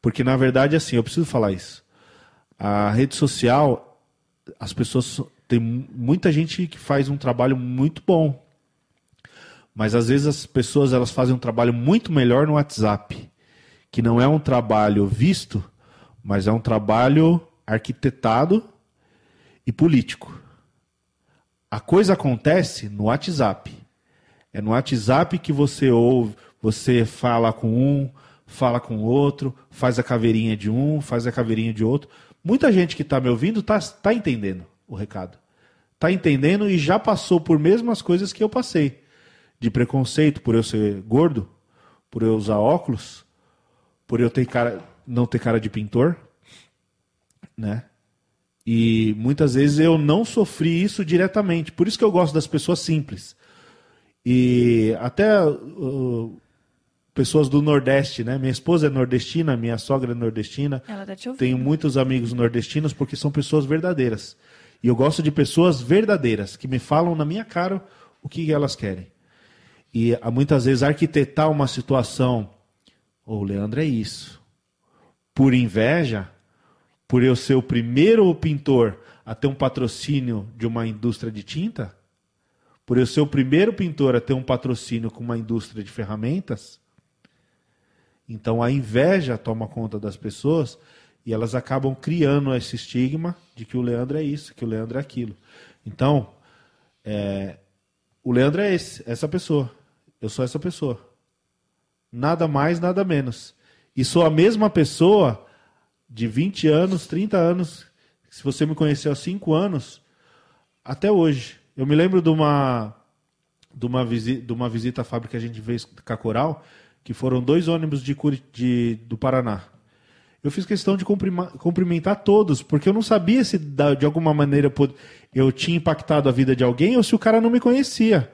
Porque na verdade assim, eu preciso falar isso. A rede social, as pessoas tem mu- muita gente que faz um trabalho muito bom. Mas às vezes as pessoas elas fazem um trabalho muito melhor no WhatsApp, que não é um trabalho visto, mas é um trabalho arquitetado e político. A coisa acontece no WhatsApp. É no WhatsApp que você ouve, você fala com um, fala com outro, faz a caveirinha de um, faz a caveirinha de outro. Muita gente que está me ouvindo está tá entendendo o recado. Está entendendo e já passou por mesmas coisas que eu passei. De preconceito por eu ser gordo, por eu usar óculos, por eu ter cara, não ter cara de pintor, né? E muitas vezes eu não sofri isso diretamente. Por isso que eu gosto das pessoas simples. E até uh, pessoas do Nordeste, né? Minha esposa é nordestina, minha sogra é nordestina.
Ela tá te ouvindo.
Tenho muitos amigos nordestinos porque são pessoas verdadeiras. E eu gosto de pessoas verdadeiras, que me falam na minha cara o que elas querem. E há muitas vezes arquitetar uma situação, o Leandro é isso. Por inveja, por eu ser o primeiro pintor a ter um patrocínio de uma indústria de tinta, por eu ser o primeiro pintor a ter um patrocínio com uma indústria de ferramentas, então a inveja toma conta das pessoas e elas acabam criando esse estigma de que o Leandro é isso, que o Leandro é aquilo. Então, é, o Leandro é esse, essa pessoa. Eu sou essa pessoa. Nada mais, nada menos. E sou a mesma pessoa de 20 anos, 30 anos. Se você me conheceu há 5 anos, até hoje. Eu me lembro de uma, de uma, visita, de uma visita à fábrica que a gente fez com a Coral, que foram dois ônibus de, de, do Paraná. Eu fiz questão de cumprimentar todos, porque eu não sabia se de alguma maneira eu tinha impactado a vida de alguém ou se o cara não me conhecia.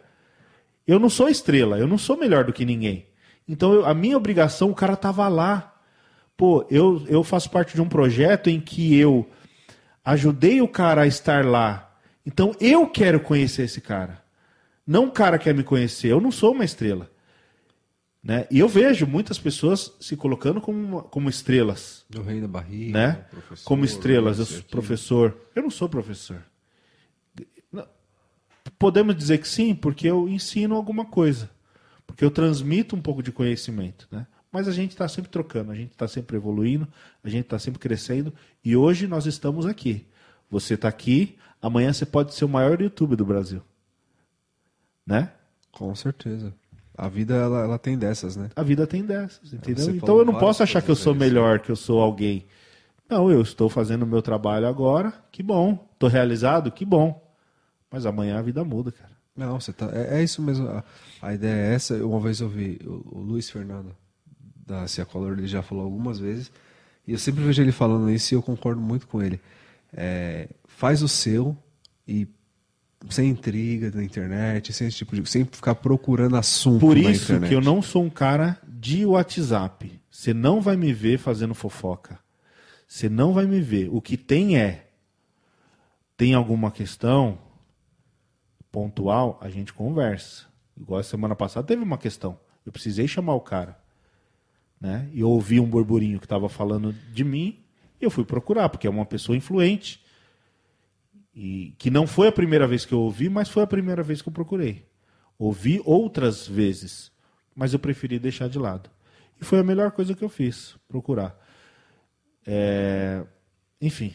Eu não sou estrela, eu não sou melhor do que ninguém. Então eu- a minha obrigação, o cara tava lá. Pô, eu, eu faço parte de um projeto em que eu ajudei o cara a estar lá. Então eu quero conhecer esse cara. Não o cara quer me conhecer. Eu não sou uma estrela. Né? E eu vejo muitas pessoas se colocando como, como estrelas.
Do rei da barriga,
Né? Como estrelas. Eu sou professor. Eu não sou professor. Podemos dizer que sim, porque eu ensino alguma coisa. Porque eu transmito um pouco de conhecimento. Né? Mas a gente está sempre trocando, a gente está sempre evoluindo, a gente está sempre crescendo. E hoje nós estamos aqui. Você está aqui, amanhã você pode ser o maior YouTube do Brasil. Né?
Com certeza. A vida, ela, ela tem dessas, né?
A vida tem dessas, entendeu? Então eu não posso achar que eu sou
aí,
melhor, que eu sou alguém. Não, eu estou fazendo o meu trabalho agora, que bom. Estou realizado, que bom. Mas amanhã a vida muda, cara.
Não, você tá. É, é isso mesmo. A, a ideia é essa. Uma vez eu vi o, o Luiz Fernando da Cia Color, ele já falou algumas vezes. E eu sempre vejo ele falando isso e eu concordo muito com ele. É, faz o seu e sem intriga na internet, sem esse tipo de. Sem ficar procurando assunto
Por isso que eu não sou um cara de WhatsApp. Você não vai me ver fazendo fofoca. Você não vai me ver. O que tem é. Tem alguma questão pontual, a gente conversa. Igual a semana passada teve uma questão. Eu precisei chamar o cara. Né? E eu ouvi um burburinho que estava falando de mim. E eu fui procurar, porque é uma pessoa influente. E que não foi a primeira vez que eu ouvi, mas foi a primeira vez que eu procurei. Ouvi outras vezes, mas eu preferi deixar de lado. E foi a melhor coisa que eu fiz, procurar. É, Enfim,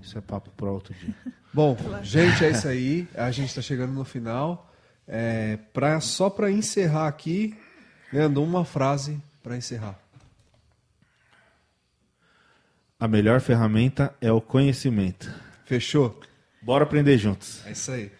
isso é papo para outro dia. (laughs)
Bom, gente, é isso aí. A gente está chegando no final. É, pra, só para encerrar aqui, Leandro, uma frase para encerrar.
A melhor ferramenta é o conhecimento.
Fechou?
Bora aprender juntos.
É isso aí.